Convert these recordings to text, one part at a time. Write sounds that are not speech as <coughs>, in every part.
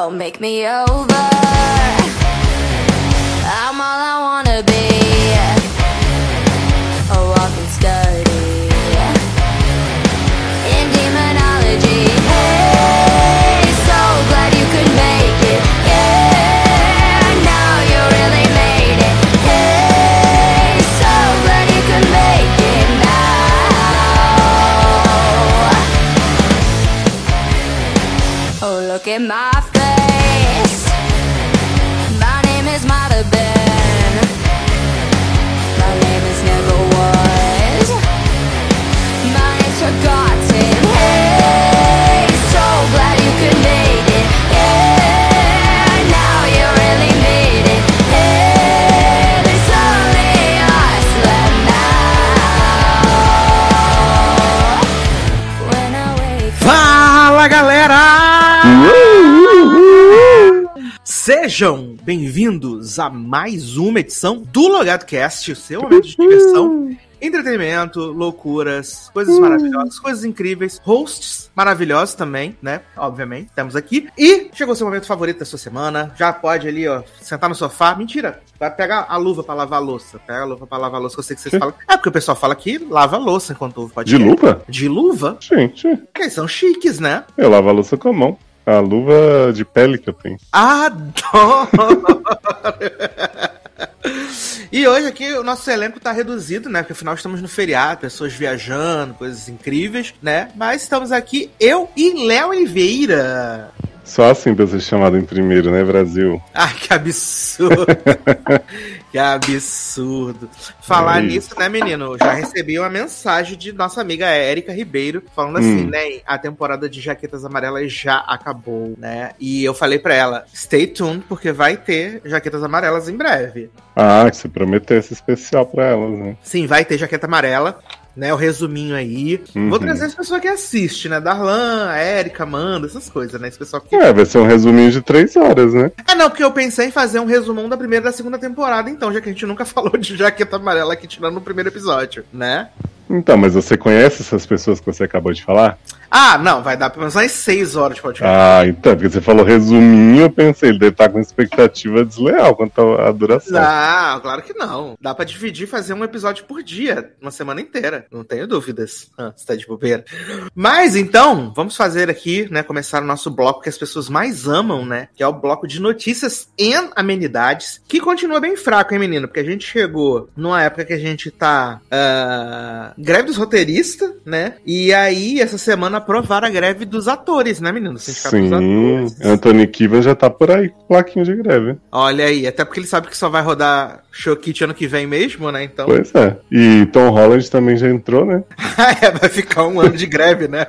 Oh, make me over. Sejam bem-vindos a mais uma edição do Logado Cast, o seu momento de diversão, entretenimento, loucuras, coisas maravilhosas, coisas incríveis, hosts maravilhosos também, né? Obviamente, temos aqui. E chegou o seu momento favorito da sua semana. Já pode ali, ó, sentar no sofá. Mentira, vai pegar a luva pra lavar a louça. Pega a luva pra lavar a louça, que eu sei que vocês falam. É porque o pessoal fala que lava a louça enquanto ouve De podcast. luva? De luva? Gente, Porque eles são chiques, né? eu lavo a louça com a mão. A luva de pele que eu tenho. Adoro! E hoje aqui o nosso elenco tá reduzido, né? Porque afinal estamos no feriado, pessoas viajando, coisas incríveis, né? Mas estamos aqui, eu e Léo Oliveira. Só assim pra ser chamado em primeiro, né, Brasil? <laughs> Ai, que absurdo! <laughs> que absurdo! Falar É isso. nisso, né, menino? Já recebi uma mensagem de nossa amiga Érica Ribeiro falando assim, Hum. né? A temporada de Jaquetas Amarelas já acabou, né? E eu falei pra ela, stay tuned, porque vai ter Jaquetas Amarelas em breve. Ah, que você prometeu esse especial pra elas, né? Sim, vai ter jaqueta amarela, né? O resuminho aí. Uhum. Vou trazer as pessoas que assistem, né? Darlan, a Érica, Amanda, essas coisas, né? Esse pessoal que. É, vai ser um resuminho de três horas, né? É, não, porque eu pensei em fazer um resumão da primeira e da segunda temporada, então, já que a gente nunca <laughs> falou de jaqueta amarela aqui, tirando no primeiro episódio, né? Então, mas você conhece essas pessoas que você acabou de falar? Ah, não, vai dar pelo menos umas seis horas de podcast. Ah, então, porque você falou resuminho, eu pensei, ele deve estar com expectativa desleal quanto à duração. Não, claro que não. Dá pra dividir e fazer um episódio por dia, uma semana inteira. Não tenho dúvidas. Ah, você tá de bobeira. Mas então, vamos fazer aqui, né? Começar o nosso bloco que as pessoas mais amam, né? Que é o bloco de notícias e amenidades, que continua bem fraco, hein, menino? Porque a gente chegou numa época que a gente tá. ah, greve dos roteiristas, né? E aí, essa semana aprovaram a greve dos atores, né, menino? Sim. Anthony Kivan já tá por aí com plaquinho de greve. Olha aí, até porque ele sabe que só vai rodar Showkit ano que vem mesmo, né? Então. Pois é. E Tom Holland também já entrou, né? <laughs> é, vai ficar um ano de greve, né?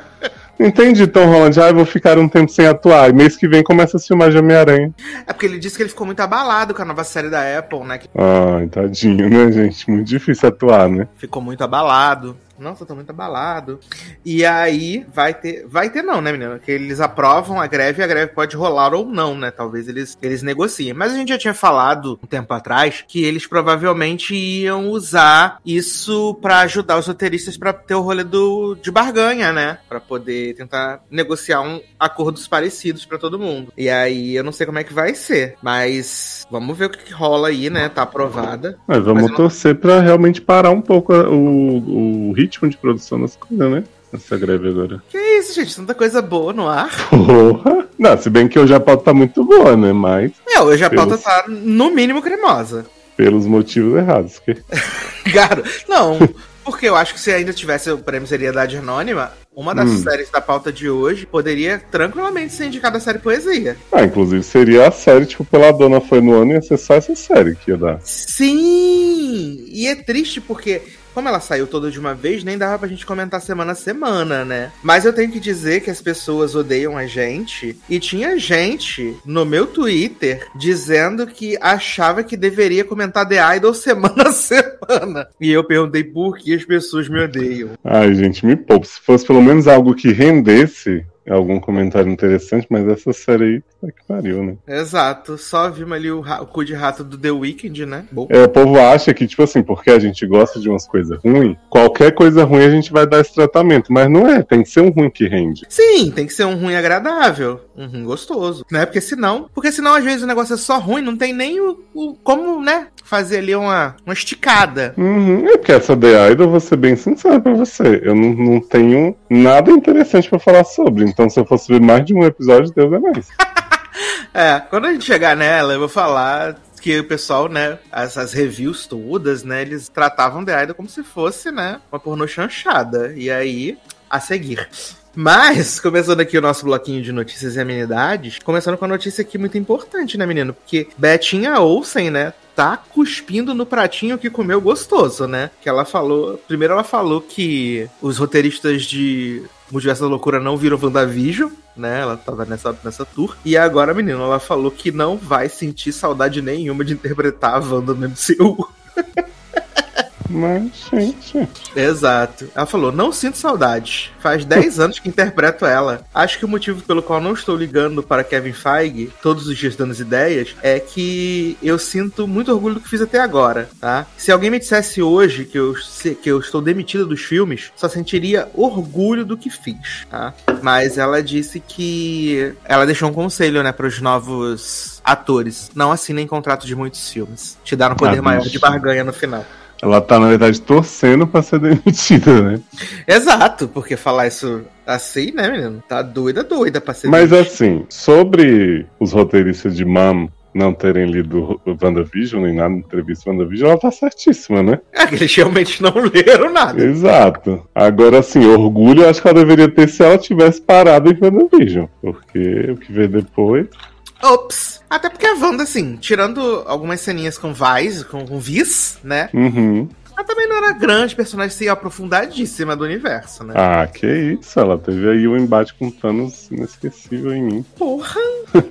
Entendi, Tom Holland. Ah, eu vou ficar um tempo sem atuar. E mês que vem começa a filmar de Homem-Aranha. É porque ele disse que ele ficou muito abalado com a nova série da Apple, né? Ai, tadinho, né, gente? Muito difícil atuar, né? ficou muito abalado. Nossa, eu tô muito abalado. E aí vai ter. Vai ter não, né, menina? Que eles aprovam a greve e a greve pode rolar ou não, né? Talvez eles, eles negociem. Mas a gente já tinha falado um tempo atrás que eles provavelmente iam usar isso pra ajudar os roteiristas pra ter o rolê do, de barganha, né? Pra poder tentar negociar um acordos parecidos pra todo mundo. E aí eu não sei como é que vai ser. Mas vamos ver o que, que rola aí, né? Tá aprovada. Mas vamos Mas não- torcer pra realmente parar um pouco o, o ritmo de produção das coisas, né? Essa greve agora. Que isso, gente? Tanta coisa boa no ar. Porra! Não, se bem que hoje a pauta tá muito boa, né? Mas É, hoje a pauta Pelos- tá no mínimo cremosa. pelos motivos errados. Que... <laughs> Cara, não. Porque eu acho que se ainda tivesse o prêmio Seriedade Anônima, uma das Hum. séries da pauta de hoje poderia tranquilamente ser indicada a série Poesia. Ah, inclusive seria a série, tipo, pela dona foi no ano, ser só essa série que ia dar. Sim! E é triste porque, como ela saiu toda de uma vez, nem dava pra gente comentar semana a semana, né? Mas eu tenho que dizer que as pessoas odeiam a gente. E tinha gente no meu Twitter dizendo que achava que deveria comentar The Idol semana a <laughs> semana. E eu perguntei por que as pessoas me odeiam. Ai, gente, me poupe. Se fosse pelo menos algo que rendesse, algum comentário interessante, mas essa série aí, é que pariu, né? Exato. Só vimos ali o, o cu de rato do The Weeknd, né? Bom. É, o povo acha que, tipo assim, porque a gente gosta de umas coisas ruins, qualquer coisa ruim a gente vai dar esse tratamento. Mas não é, tem que ser um ruim que rende. Sim, tem que ser um ruim agradável, um ruim gostoso, né? Porque senão, porque senão às vezes o negócio é só ruim, não tem nem o, o- como, né, fazer ali uma, uma esticada. Uhum, é porque essa The Idol, vou ser bem sincero pra você, eu não, não tenho nada interessante pra falar sobre. Então, se eu fosse ver mais de um episódio, Deus é mais. <laughs> É, quando a gente chegar nela, eu vou falar que o pessoal, né, essas reviews todas, né, eles tratavam The Idol como se fosse, né, uma pornô chanchada. E aí, a seguir. Mas, começando aqui o nosso bloquinho de notícias e amenidades, começando com a notícia aqui muito importante, né, menino? Porque Betinha Olsen, né, tá cuspindo no pratinho que comeu gostoso, né? Que ela falou. Primeiro ela falou que os roteiristas de Multiverso da Loucura não viram WandaVision, né? Ela tava nessa, nessa tour. E agora, menino, ela falou que não vai sentir saudade nenhuma de interpretar a Wanda no MCU. <laughs> Mas, gente. Exato. Ela falou: não sinto saudade. Faz 10 <laughs> anos que interpreto ela. Acho que o motivo pelo qual não estou ligando para Kevin Feige, todos os dias dando as ideias, é que eu sinto muito orgulho do que fiz até agora, tá? Se alguém me dissesse hoje que eu, que eu estou demitida dos filmes, só sentiria orgulho do que fiz, tá? Mas ela disse que ela deixou um conselho, né, para os novos atores. Não assinem contrato de muitos filmes. Te dar um poder Ah, maior de barganha no final. Ela tá, na verdade, torcendo pra ser <laughs> demitida, né? Exato, porque falar isso assim, né, menino? Tá doida, doida pra ser Mas assim, sobre os roteiristas de Mam não terem lido o WandaVision, nem nada na entrevista WandaVision, ela tá certíssima, né? É que eles realmente não <laughs> leram nada. Exato. Agora, assim, orgulho eu acho que ela deveria ter se ela tivesse parado em WandaVision. Porque o que veio depois. Ops! Até porque a Wanda, assim, tirando algumas ceninhas com Vice, com, com Viz, né? Uhum. Ela também não era grande personagem assim, aprofundadíssima do universo, né? Ah, que isso. Ela teve aí um embate com Thanos inesquecível em mim. Porra!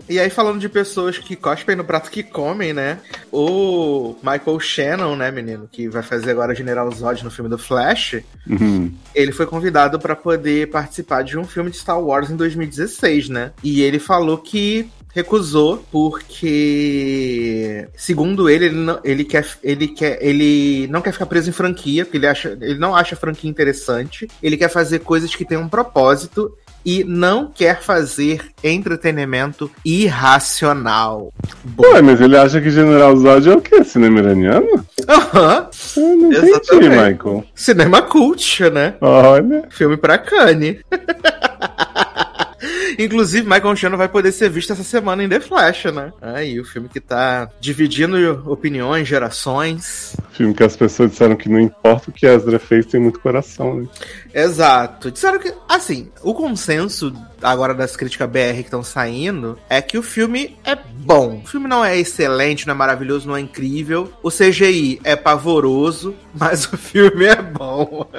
e aí, falando de pessoas que cospem no prato que comem, né? O Michael Shannon, né, menino, que vai fazer agora General Zod no filme do Flash, Uhum. ele foi convidado pra poder participar de um filme de Star Wars em 2016, né? E ele falou que recusou porque segundo ele ele não, ele quer ele quer ele não quer ficar preso em franquia porque ele acha ele não acha a franquia interessante ele quer fazer coisas que tenham um propósito e não quer fazer entretenimento irracional. Ué, mas ele acha que General Zod é o quê? Cinema iraniano? aham, Eu não entendi. Michael. cinema cult, né? Olha. Filme pra Cane. <laughs> Inclusive, Michael Shannon vai poder ser visto essa semana em The Flash, né? Aí, o filme que tá dividindo opiniões, gerações. Filme que as pessoas disseram que não importa o que Ezra fez, tem muito coração, né? Exato. Disseram que, assim, o consenso agora das críticas BR que estão saindo é que o filme é bom. O filme não é excelente, não é maravilhoso, não é incrível. O CGI é pavoroso, mas o filme é bom. <laughs>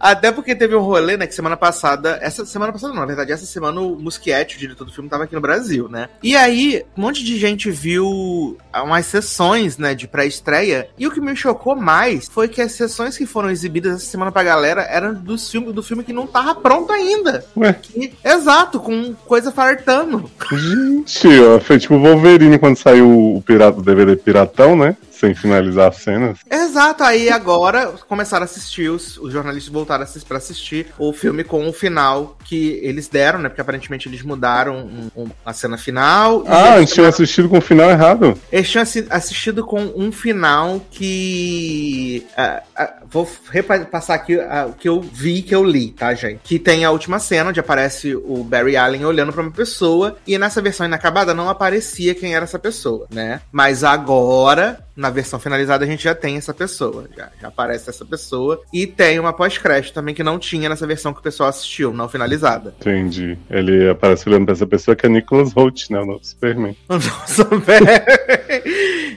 Até porque teve um rolê, né, que semana passada, essa semana passada não, na verdade, essa semana o Muschietti, o diretor do filme, tava aqui no Brasil, né? E aí, um monte de gente viu umas sessões, né, de pré-estreia, e o que me chocou mais foi que as sessões que foram exibidas essa semana pra galera eram do filme, do filme que não tava pronto ainda. Ué, Que- exato, com coisa fartando. gente, ó, foi tipo o Wolverine quando saiu o pirata, o DVD Piratão, né? Sem finalizar as cenas. Exato, aí agora começaram a assistir, os, os jornalistas voltaram a assistir, pra assistir o filme com o final que eles deram, né? Porque aparentemente eles mudaram um- um- a cena final. Ah, eles, gente tinha assistido com o final errado. eles tinham assi- assistido com um final que. ah, ah, vou repassar aqui ah, o que eu vi, que eu li, tá, gente? Que tem a última cena onde aparece o Barry Allen olhando pra uma pessoa, e nessa versão inacabada não aparecia quem era essa pessoa, né? Mas agora, na versão finalizada, a gente já tem essa pessoa. Já, já aparece essa pessoa. E tem uma pós-crédito também que não tinha nessa versão que o pessoal assistiu, não finalizada. Entendi. Ele aparece olhando pra essa pessoa que é Nicholas Holt, né? O novo Superman. <laughs> Nossa, velho.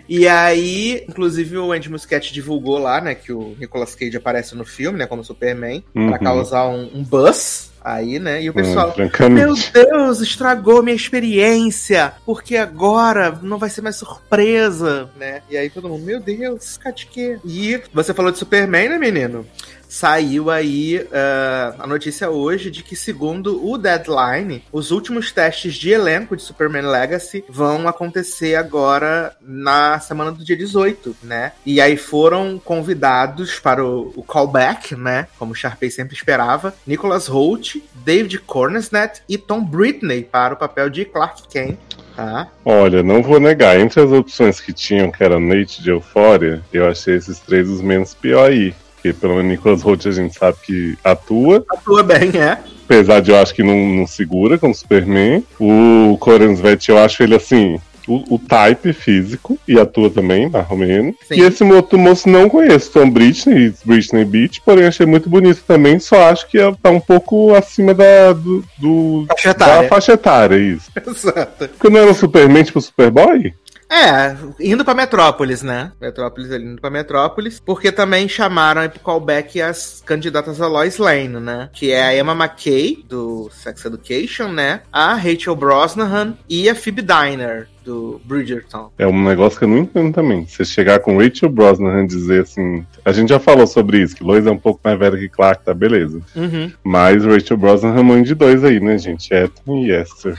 E aí, inclusive, o Andy Muschietti divulgou lá, né, que o Nicolas Cage aparece no filme, né, como Superman, Uhum. pra causar um, um buzz aí, né, e o Hum, pessoal... Meu francamente. Deus, estragou minha experiência, porque agora não vai ser mais surpresa, né? E aí todo mundo, meu Deus, cara de quê? E você falou de Superman, né, menino? Saiu aí uh, a notícia hoje de que, segundo o Deadline, os últimos testes de elenco de Superman Legacy vão acontecer agora na semana do dia 18, né? E aí foram convidados para o, o callback, né? Como o Sharpay sempre esperava, Nicholas Holt, David Cornsnet e Tom Britney para o papel de Clark Kent. Tá. Olha, não vou negar, entre as opções que tinham, que era Nate de Euphoria, eu achei esses três os menos pior aí. Porque pelo menos Nicholas Holt a gente sabe que atua. Atua bem, é. Apesar de eu acho que não, não segura como Superman. O Corensvet, eu acho ele assim, o, o, type físico e atua também, mais ou menos. Sim. E esse outro moço não conheço, Tom Britney, Britney Beach, porém achei muito bonito também, só acho que tá um pouco acima da, do, do faixa etária. da faixa etária, isso. <laughs> Exato. Porque não era um Superman tipo Superboy? É, indo pra Metrópolis, né? Metrópolis ali indo pra Metrópolis. Porque também chamaram aí pro callback as candidatas a Lois Lane, né? Que é a Emma McKay, do Sex Education, né? A Rachel Brosnahan e a Phoebe Diner, do Bridgerton. É um negócio que eu não entendo também. Você chegar com Rachel Brosnahan e dizer assim. A gente já falou sobre isso, que Lois é um pouco mais velha que Clark, tá beleza. Uhum. Mas Rachel Brosnahan é mãe de dois aí, né, gente? Ethan e Esther.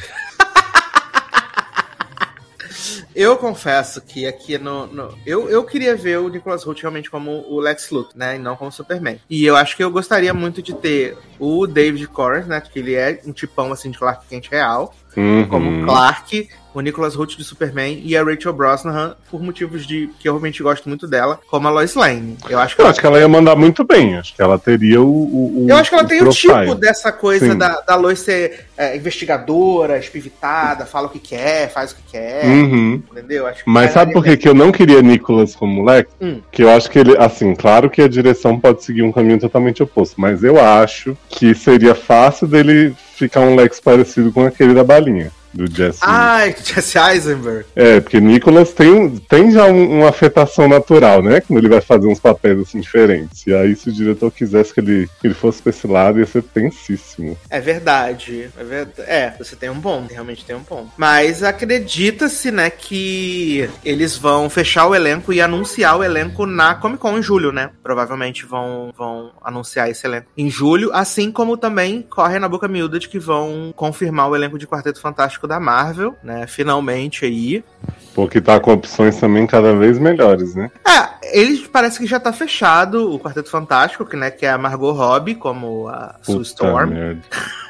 Eu confesso que aqui no. no eu, eu queria ver o Nicholas Hoult realmente como o Lex Luthor, né? E não como Superman. E eu acho que eu gostaria muito de ter o David Corns, né? Que ele é um tipão assim de Clark Kent real. Uhum. Como Clark o Nicholas Hoult de Superman e a Rachel Brosnahan por motivos de que eu realmente gosto muito dela, como a Lois Lane. Eu acho que, eu ela... acho que ela ia mandar muito bem. Acho que ela teria o. o eu acho que ela o tem o tipo dessa coisa da, da Lois ser é, investigadora, espivitada, fala o que quer, faz o que quer. Uhum. Entendeu? Acho Mas sabe por que, que eu não queria Nicholas como Lex? Hum. Que eu acho que ele, assim, claro que a direção pode seguir um caminho totalmente oposto, mas eu acho que seria fácil dele ficar um Lex parecido com aquele da balinha do Jesse. Ah, Jesse Eisenberg. É, porque Nicholas tem, tem já um, uma afetação natural, né? Quando ele vai fazer uns papéis assim diferentes. E aí, se o diretor quisesse que ele, que ele fosse pra esse lado, ia ser tensíssimo. É verdade. É, verdade. é, você tem um ponto, realmente tem um ponto. Mas acredita-se, né, que eles vão fechar o elenco e anunciar o elenco na Comic Con em julho, né? Provavelmente vão, vão anunciar esse elenco em julho, assim como também corre na boca miúda de que vão confirmar o elenco de Quarteto Fantástico da Marvel, né? Finalmente aí. Porque tá com opções também cada vez melhores, né? É, ele parece que já tá fechado o Quarteto Fantástico, que, né, que é a Margot Robbie como a Sue Storm. Merda.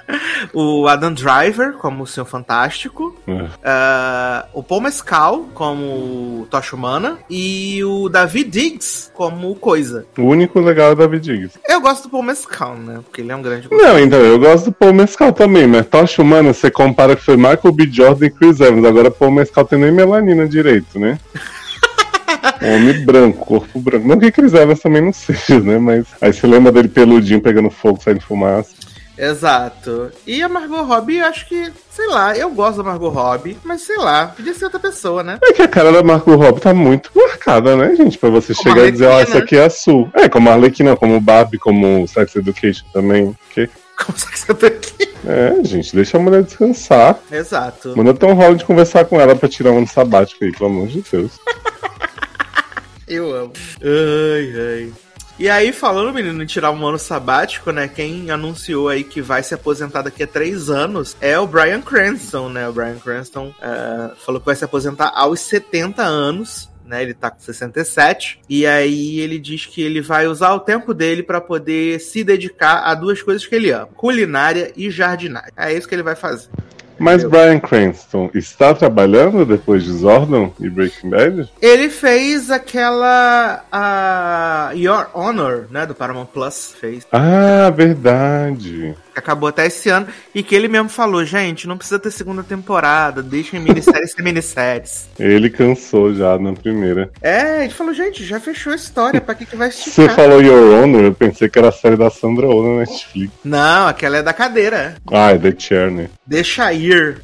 <laughs> o Adam Driver como o Senhor Fantástico. É. Uh, o Paul Mescal como o Tocha Humana. E o David Diggs como Coisa. O único legal é o David Diggs. Eu gosto do Paul Mescal, né? Porque ele é um grande. Não, então, eu gosto do Paul Mescal também, mas Tocha Humana, você compara que foi Michael B. Jordan e Chris Evans. Agora Paul Mescal tem nem melanina direito, né? <laughs> Homem branco, corpo branco. Não que Chris Evans também não seja, né? Mas aí você lembra dele peludinho pegando fogo, saindo fumaça. Exato. E a Margot Robbie, acho que, sei lá, eu gosto da Margot Robbie, mas sei lá, podia ser outra pessoa, né? É que a cara da Margot Robbie tá muito marcada, né, gente? Pra você Como chegar e dizer, ó, Arlequina. essa aqui é a Sul. É, como a Arlequina, como Barbie, como Sex Education também. Que? Como você aqui? É, gente, deixa a mulher descansar. Exato. Manda Tom Holland conversar com ela pra tirar um ano sabático aí, pelo amor de Deus. <laughs> Eu amo. Ai, ai. E aí, falando, menino, em tirar um ano sabático, né? Quem anunciou aí que vai se aposentar daqui a três anos é o Brian Cranston, né? O Brian Cranston eh, falou que vai se aposentar aos 70 anos. Né, ele tá com 67 e aí ele diz que ele vai usar o tempo dele para poder se dedicar a duas coisas que ele ama: culinária e jardinagem. É isso que ele vai fazer. Mas? Brian Cranston está trabalhando depois de Zordon e Breaking Bad? Ele fez aquela a Your Honor, né, do Paramount Plus, fez. Ah, verdade. Que acabou até esse ano, e que ele mesmo falou, gente, não precisa ter segunda temporada, deixem minisséries ser minisséries. Ele cansou já na primeira. É, ele falou, gente, já fechou a história, pra que, que vai Você esticar? falou Your Honor, eu pensei que era a série da Sandra Oh na Netflix. Não, aquela é da cadeira. Ah, é The Chair, né? Deixa ir.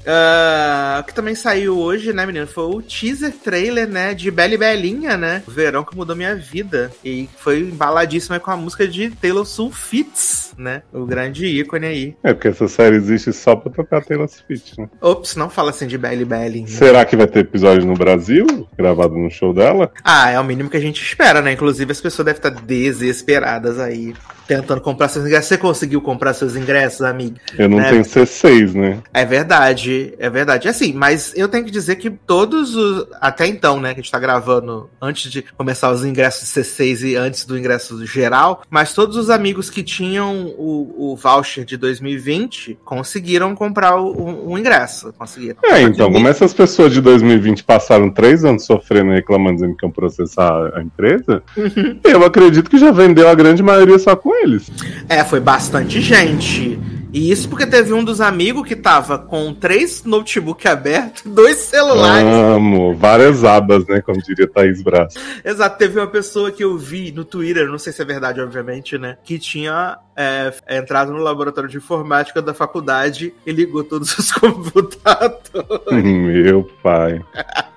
O que também saiu hoje, né, menino? Foi o teaser trailer, né, de Bela e Belinha, né? O verão que mudou minha vida. E foi embaladíssimo com a música de Taylor Swift né? O grande ícone aí. É, porque essa série existe só pra tocar Taylor Swift, né? Ops, não fala assim de Bela e Belinha. Será que vai ter episódio no Brasil, gravado no show dela? Ah, é o mínimo que a gente espera, né? Inclusive as pessoas devem estar desesperadas aí tentando comprar seus ingressos. Você conseguiu comprar seus ingressos, amigo? Eu não né? tenho C6, né? É verdade, é verdade. Assim, mas eu tenho que dizer que todos os. Até então, né, que a gente tá gravando antes de começar os ingressos C6 e antes do ingresso geral, mas todos os amigos que tinham o, o voucher de 2020 conseguiram comprar o, o, o ingresso. Conseguiram. É, então, como essas pessoas de 2020 passaram três anos sofrendo e reclamando, dizendo que iam processar a empresa, Uhum. eu acredito que já vendeu a grande maioria só com eles. É, foi bastante gente. E isso porque teve um dos amigos que tava com três notebook abertos, <laughs> dois celulares. Amo, várias abas, né? Como diria Thaís Braz. Exato, teve uma pessoa que eu vi no Twitter, não sei se é verdade, obviamente, né? Que tinha é, entrado no laboratório de informática da faculdade e ligou todos os <laughs> computadores. Meu pai. <laughs>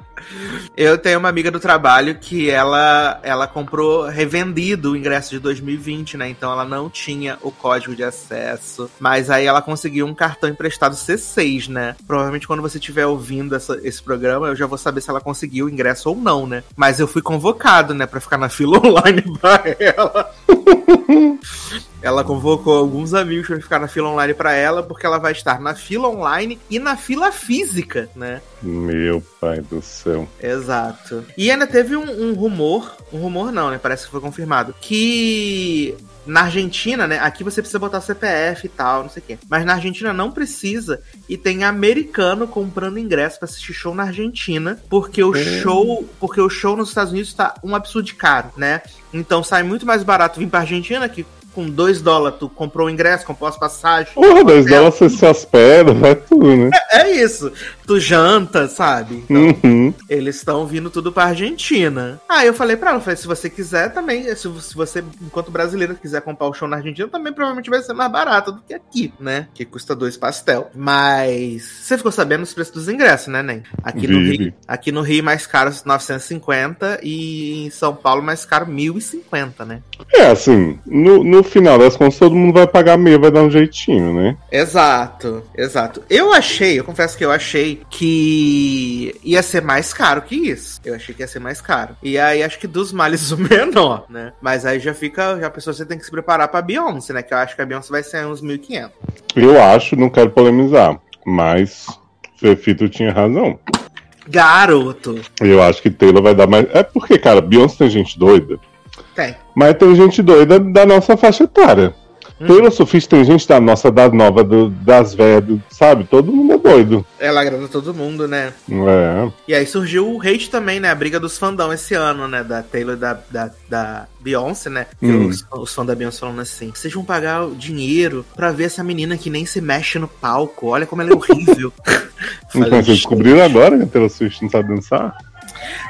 Eu tenho uma amiga do trabalho que ela, ela comprou revendido o ingresso de 2020, né? Então ela não tinha o código de acesso. Mas aí ela conseguiu um cartão emprestado C6, né? Provavelmente quando você estiver ouvindo essa- esse programa, eu já vou saber se ela conseguiu o ingresso ou não, né? Mas eu fui convocado, né? Pra ficar na fila <laughs> online pra ela. Ela convocou alguns amigos pra ficar na fila online pra ela, porque ela vai estar na fila online e na fila física, né? Meu pai do céu. Exato. E ainda teve um, um rumor, um rumor não, né? Parece que foi confirmado, que na Argentina, né? Aqui você precisa botar CPF e tal, não sei o quê. Mas na Argentina não precisa e tem americano comprando ingresso pra assistir show na Argentina, porque o É. show, porque o show nos Estados Unidos tá um absurdo de caro, né? Então sai muito mais barato vir pra Argentina que com 2 dólares tu comprou o ingresso, comprou as passagens. Porra, dois dólares você se hospeda, vai tudo, né? É isso. Tu janta, sabe? Então, Uhum. eles estão vindo tudo pra Argentina. Aí eu falei pra ela, falei, se você quiser também, se, se você, enquanto brasileiro, quiser comprar o show na Argentina, também provavelmente vai ser mais barato do que aqui, né? Que custa dois pastel. Mas você ficou sabendo os preços dos ingressos, né, Nen? Aqui no Vive. Rio, aqui no Rio mais caro 950 e em São Paulo mais caro 1050, né? É, assim, no, no final das contas, todo mundo vai pagar meio, vai dar um jeitinho, né? Exato, exato. Eu achei, eu confesso que eu achei que ia ser mais caro que isso. Eu achei que ia ser mais caro. E aí acho que dos males <laughs> o menor, né? Mas aí já fica, já a pessoa você tem que se preparar pra Beyoncé, né? Que eu acho que a Beyoncé vai ser uns 1.500. Eu acho, não quero polemizar, mas Fefito tinha razão. Garoto. Eu acho que Taylor vai dar mais. É porque, cara, Beyoncé tem gente doida, Tem. mas tem gente doida da nossa faixa etária. Hum. Swift tem gente da nossa, da nova, do- das velhas, sabe? Todo mundo é doido. Ela agrada todo mundo, né? É. E aí surgiu o hate também, né? A briga dos fandão esse ano, né? Da Taylor e da, da, da Beyoncé, né? Hum. Os, os fãs da Beyoncé falando assim: vocês vão pagar o dinheiro pra ver essa menina que nem se mexe no palco. Olha como ela é horrível. <laughs> Falei, vocês descobriram agora que a Taylor Swift não sabe dançar?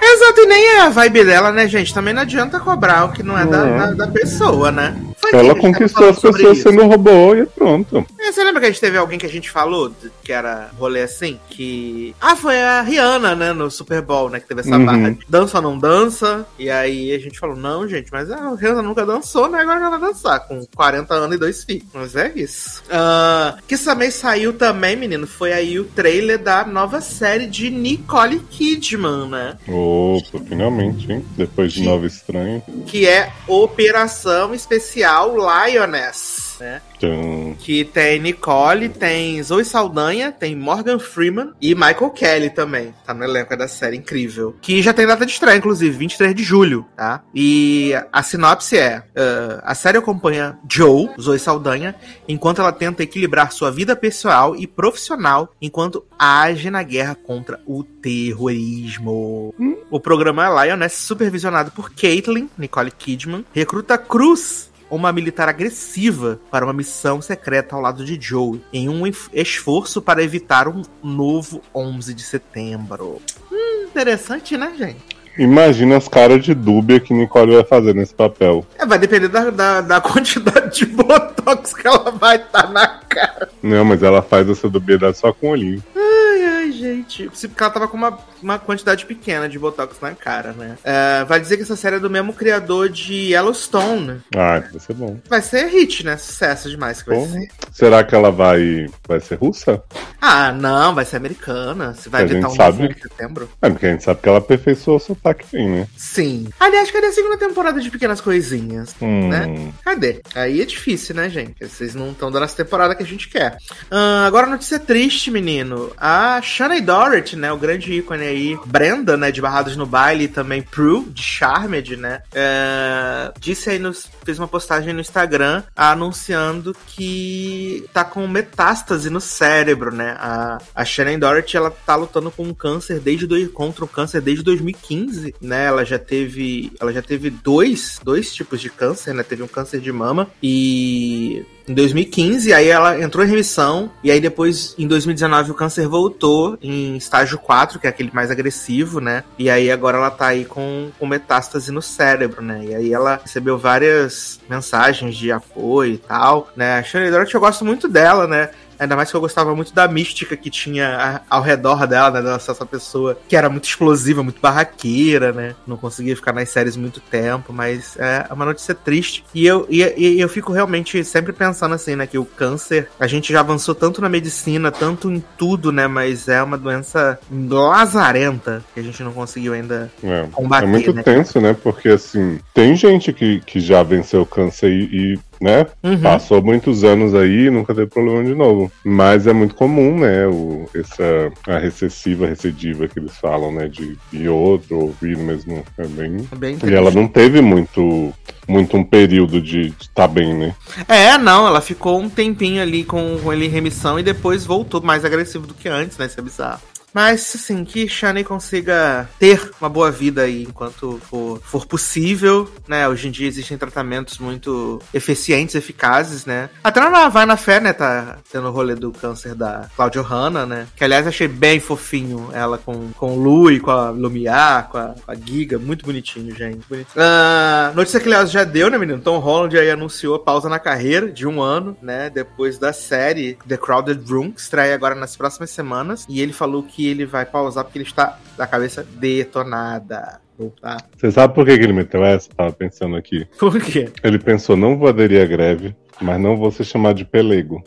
Exato, e nem é a vibe dela, né, gente? Também não adianta cobrar o que não é da, Não. da, da pessoa, né? Foi Ela gente tava conquistou as pessoas sendo robô e pronto. É, Você lembra que a gente teve alguém que a gente falou que era rolê assim? Que. Ah, foi a Rihanna, né? No Super Bowl, né? Que teve essa Uhum. barra de dança ou não dança. E aí a gente falou, não, gente, mas a Rihanna nunca dançou, né? Agora ela vai dançar, com 40 anos e dois filhos. Mas é isso. Ah, que também saiu também, menino, foi aí o trailer da nova série de Nicole Kidman, né? Opa, finalmente, hein? Depois de Nova Estranha. Que é Operação Especial Lioness, né? Então, Que tem Nicole, tem Zoe Saldanha, tem Morgan Freeman e Michael Kelly também. Tá no elenco da série, incrível. Que já tem data de estreia, inclusive, 23 de julho, tá? E a sinopse é: ah, a série acompanha Joe, Zoe Saldanha, enquanto ela tenta equilibrar sua vida pessoal e profissional enquanto age na guerra contra o terrorismo. O programa Lioness, supervisionado por Caitlin, Nicole Kidman, recruta Cruz, uma militar agressiva, para uma missão secreta ao lado de Joe, em um esforço para evitar um novo 11 de setembro. Hum, interessante, né, gente? imagina as caras de dúbia que Nicole vai fazer nesse papel. É, vai depender da, da, da quantidade de botox que ela vai estar na cara. Não, mas ela faz essa dubiedade só com o olhinho. Ai, ai, gente. tipo, porque ela tava com uma, uma quantidade pequena de Botox na cara, né? Uh, vai dizer que essa série é do mesmo criador de Yellowstone. Ah, vai ser bom. Vai ser hit, né? Sucesso demais que vai ser. Será que ela vai, vai ser russa? Ah, não, vai ser americana. Você vai gente um sabe. em setembro? É, porque a gente sabe que ela aperfeiçoou o sotaque bem, né? Sim. Aliás, cadê a segunda temporada de Pequenas Coisinhas? Hum, Né? Cadê? Aí é difícil, né, gente? Vocês não estão dando essa temporada que a gente quer. Ah, agora notícia triste, menino. A Shanae Doherty, né? O grande ícone aí. Brenda, né? De Barrados no Baile e também Prue, de Charmed, né? é, disse aí, nos, fez uma postagem no Instagram anunciando que tá com metástase no cérebro, né? A, a Shannon Doherty, ela tá lutando com um câncer desde do, contra o câncer desde 2015, né? Ela já teve, ela já teve dois, dois tipos de câncer, né? Teve um câncer de mama e em 2015, aí ela entrou em remissão, e aí depois, em 2019, o câncer voltou em estágio 4, que é aquele mais agressivo, né? E aí agora ela tá aí com, com metástase no cérebro, né? E aí ela recebeu várias mensagens de apoio e tal, né? A Shirley Dorothy, eu gosto muito dela, né? Ainda mais que eu gostava muito da mística que tinha ao redor dela, né? Dela ser essa pessoa que era muito explosiva, muito barraqueira, né? Não conseguia ficar nas séries muito tempo, mas é uma notícia triste. E eu, e, e eu fico realmente sempre pensando assim, né? Que o câncer, a gente já avançou tanto na medicina, tanto em tudo, né? Mas é uma doença lazarenta que a gente não conseguiu ainda é. combater, É muito né? tenso, né? Porque assim, tem gente que, que já venceu o câncer e, e, né, Uhum. passou muitos anos aí e nunca teve problema de novo. Mas é muito comum, né, o, essa a recessiva, recidiva que eles falam, né, de ir outro, ouvir mesmo. É bem. É bem E ela não teve muito, muito um período de estar bem, né? É, não, ela ficou um tempinho ali com, com ele em remissão e depois voltou mais agressivo do que antes, né? Isso é bizarro. Mas, assim, que Shani consiga ter uma boa vida aí enquanto for, for possível, né? Hoje em dia existem tratamentos muito eficientes, eficazes, né? Até na Vai na Fé, né? Tá tendo o rolê do câncer da Claudio Hanna, né? Que, aliás, achei bem fofinho ela com, com Lu e com a Lumiar, com a, com a Giga. Muito bonitinho, gente. Bonitinho. Ah, notícia que, aliás, já deu, né, menino? Tom Holland aí anunciou pausa na carreira de um ano, né? Depois da série The Crowded Room, que estreia agora nas próximas semanas. E ele falou que ele vai pausar porque ele está da cabeça detonada. Tá? Você sabe por que, que ele meteu essa? Tava pensando aqui. Por quê? Ele pensou, não vou aderir à greve, mas não vou ser chamado de pelego.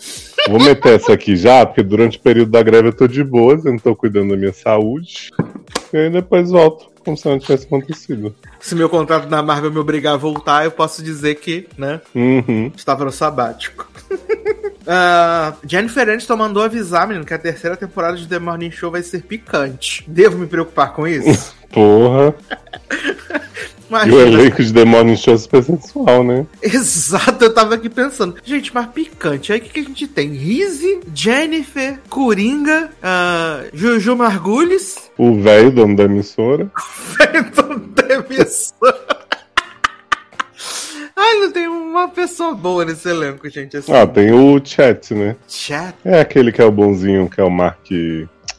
Vou meter essa aqui já, porque durante o período da greve eu tô de boas, eu não tô cuidando da minha saúde. E aí depois volto, como se não tivesse acontecido. Se meu contrato na Marvel me obrigar a voltar, eu posso dizer que, né? Uhum. Estava no sabático. <laughs> Ah, Jennifer Aniston mandou avisar, menino, que a terceira temporada de The Morning Show vai ser picante. Devo me preocupar com isso? <laughs> Porra. <laughs> E o elenco de Demônio Show é super sensual, né? <laughs> Exato, eu tava aqui pensando. Gente, mas picante. Aí o que, que a gente tem? Rizzy, Jennifer, Coringa, ah, Juju Margulis, O velho dono da emissora. Phantom Demissão. Ai, não tem uma pessoa boa nesse elenco, gente. Assim, Ah, tem o Chat, né? Chat. É aquele que é o bonzinho, que é o Mark.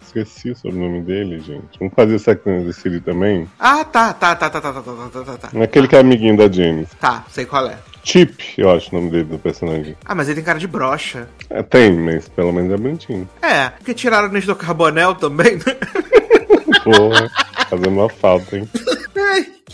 Esqueci o sobrenome dele, gente. Vamos fazer Sex and the City também? Ah, tá, tá, tá, tá, tá, tá, tá, tá, tá, tá. Aquele que é amiguinho da James. Tá, sei qual é. Chip, eu acho o nome dele do personagem. Ah, mas ele tem cara de brocha. É, tem, mas pelo menos é bonitinho. É, porque tiraram o Nestor Carbonel também, né? Porra, fazendo uma falta, hein?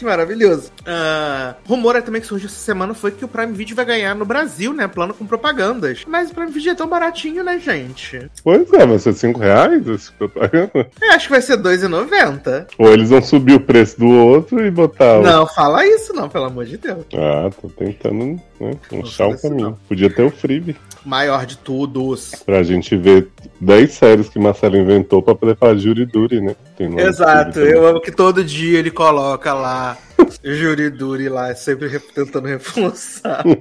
Que maravilhoso. Ah, rumor aí também que surgiu essa semana foi que o Prime Video vai ganhar no Brasil, né? Plano com propagandas. Mas o Prime Video é tão baratinho, né, gente? Pois é, vai ser 5 reais esse propaganda? Eu acho que vai ser R$2,90. Ou eles vão subir o preço do outro e botar o. Não, fala isso não, pelo amor de Deus. Ah, tô tentando né, o sei se caminho. não. Podia ter o freebie. Maior de todos. Pra gente ver 10 séries que Marcelo inventou pra poder Duty, né? Exato, eu amo que todo dia ele coloca lá Juriduri lá, sempre re- tentando reforçar. <laughs>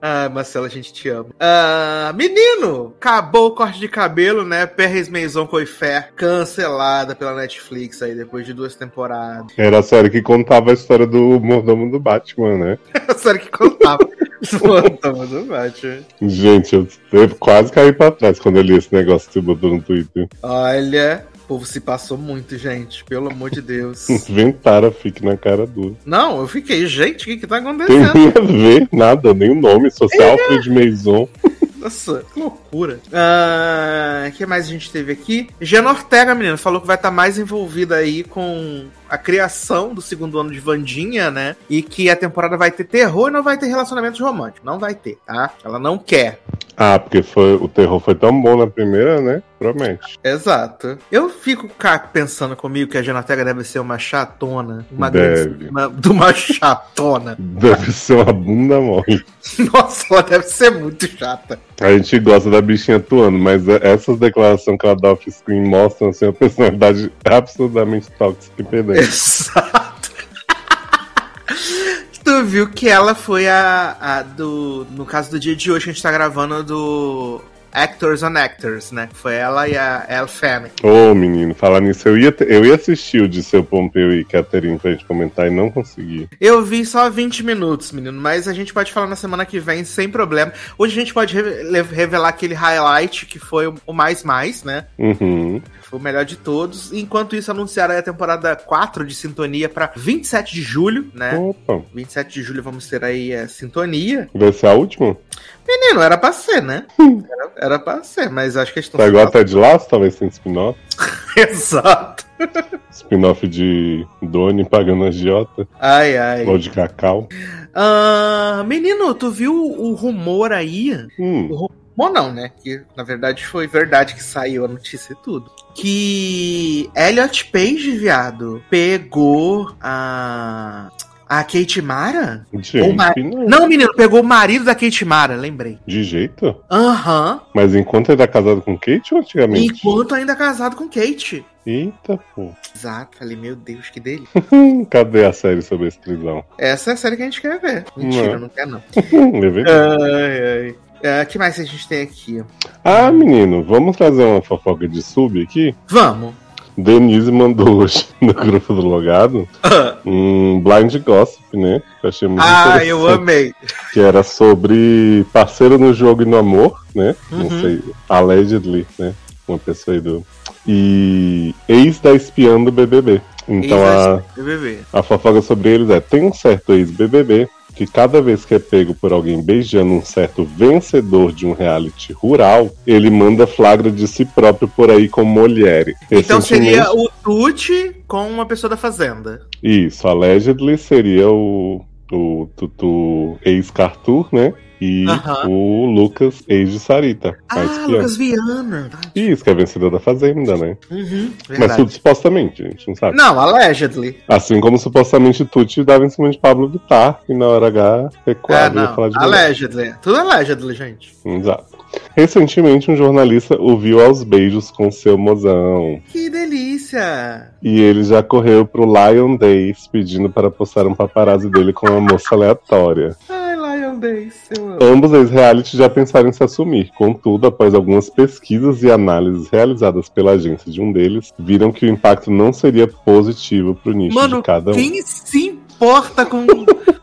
Ah, Marcelo, a gente te ama. Ah, menino, acabou o corte de cabelo, né? Perres Maison Coifé, cancelada pela Netflix aí depois de duas temporadas. Era a série que contava a história do mordomo do Batman, né? <laughs> Sério que contava. <laughs> Voltamos do Batman. Gente, eu, eu quase caí pra trás quando eu li esse negócio que você botou no Twitter. Olha, povo se passou muito, gente. Pelo amor de Deus. <laughs> Inventaram, fique na cara dura. Não, eu fiquei, gente, o que que tá Tem acontecendo? nem a ver, nada, nem o nome, se é Alfred Maison. Nossa, que loucura. O uh, que mais a gente teve aqui? Giana Ortega, menino, falou que vai estar tá mais envolvida aí com a criação do segundo ano de Vandinha, né? E que a temporada vai ter terror e não vai ter relacionamentos românticos. Não vai ter, tá? Ela não quer. Ah, porque foi, o terror foi tão bom na primeira, né? Promete. Exato. Eu fico cá pensando comigo que a Janatega deve ser uma chatona. Uma deve. grande. Uma, <laughs> de uma chatona. Deve ser uma bunda mole. <laughs> Nossa, ela deve ser muito chata. A gente gosta da bichinha atuando, mas essas declarações que ela dá off-screen mostram assim, uma personalidade absolutamente tóxica e pedante. Exato. tu viu que ela foi a, a, do. No caso do dia de hoje, a gente tá gravando do Actors on Actors, né? Foi ela e a Elle Fanning. Ô, oh, menino, falar nisso, eu ia, eu ia assistir o de seu Pompeu e Catherine pra gente comentar e não consegui. Eu vi só 20 minutos, menino, mas a gente pode falar na semana que vem sem problema. Hoje a gente pode revelar aquele highlight que foi o mais mais, né? Uhum. Foi o melhor de todos. Enquanto isso, anunciaram a temporada 4 de Sintonia para 27 de julho, né? Opa. 27 de julho vamos ter aí a Sintonia. Vai ser a última? Menino, era pra ser, né? Era, era pra ser, mas acho que eles estão. Tá igual até de laço, talvez sem spin-off. <laughs> Exato. Spin-off de Doni pagando agiota. Ai, ai. Ou de cacau. Uh, menino, tu viu o rumor aí? Hum. O rumor Bom, não, né? Que na verdade foi verdade que saiu a notícia e tudo. Que Elliot Page, viado, pegou a. A Kate Mara? Gente, Mar... não. não, menino, pegou o marido da Kate Mara, lembrei. De jeito? Aham. Uhum. Mas enquanto tá casado com Kate ou antigamente? Enquanto ainda casado com Kate. Eita, pô. Exato, falei, meu Deus, que dele. <laughs> Cadê a série sobre esse trisão? Essa é a série que a gente quer ver. Mentira, não, não quer não. <laughs> Ai, ai. O uh, que mais a gente tem aqui? Ah, menino, vamos trazer uma fofoca de sub aqui? Vamos. Denise mandou hoje <laughs> no grupo do Logado um blind gossip, né? Que eu achei muito Ah, eu amei. Que era sobre parceiro no jogo e no amor, né? Uhum. Não sei, allegedly, né? Uma pessoa aí do. E ex da espiã do BBB. Então a, BBB. a fofoca sobre eles é: tem um certo ex-BBB que cada vez que é pego por alguém beijando um certo vencedor de um reality rural, ele manda flagra de si próprio por aí com mulher. Então seria o Tuti com uma pessoa da fazenda. Isso, allegedly seria o, o Tutu ex-Cartur, né? E o Lucas, ex de Sarita. Ah, Lucas Viana. Isso, que é vencedor da Fazenda, né? Uhum, Mas tudo supostamente, a gente não sabe. Não, allegedly. Assim como supostamente Tuti dava em cima de Pablo Vittar, e na hora H recuava é, falar de Allegedly. Mulher. Tudo allegedly, gente. Exato. Recentemente, um jornalista o viu aos beijos com seu mozão. Que delícia! E ele já correu pro Lion Days pedindo para postar um paparazzi dele com uma moça aleatória. Days, Ambos ex-reality já pensaram em se assumir. Contudo, após algumas pesquisas e análises realizadas pela agência de um deles, viram que o impacto não seria positivo pro nicho Mano, de cada um. Quem se importa com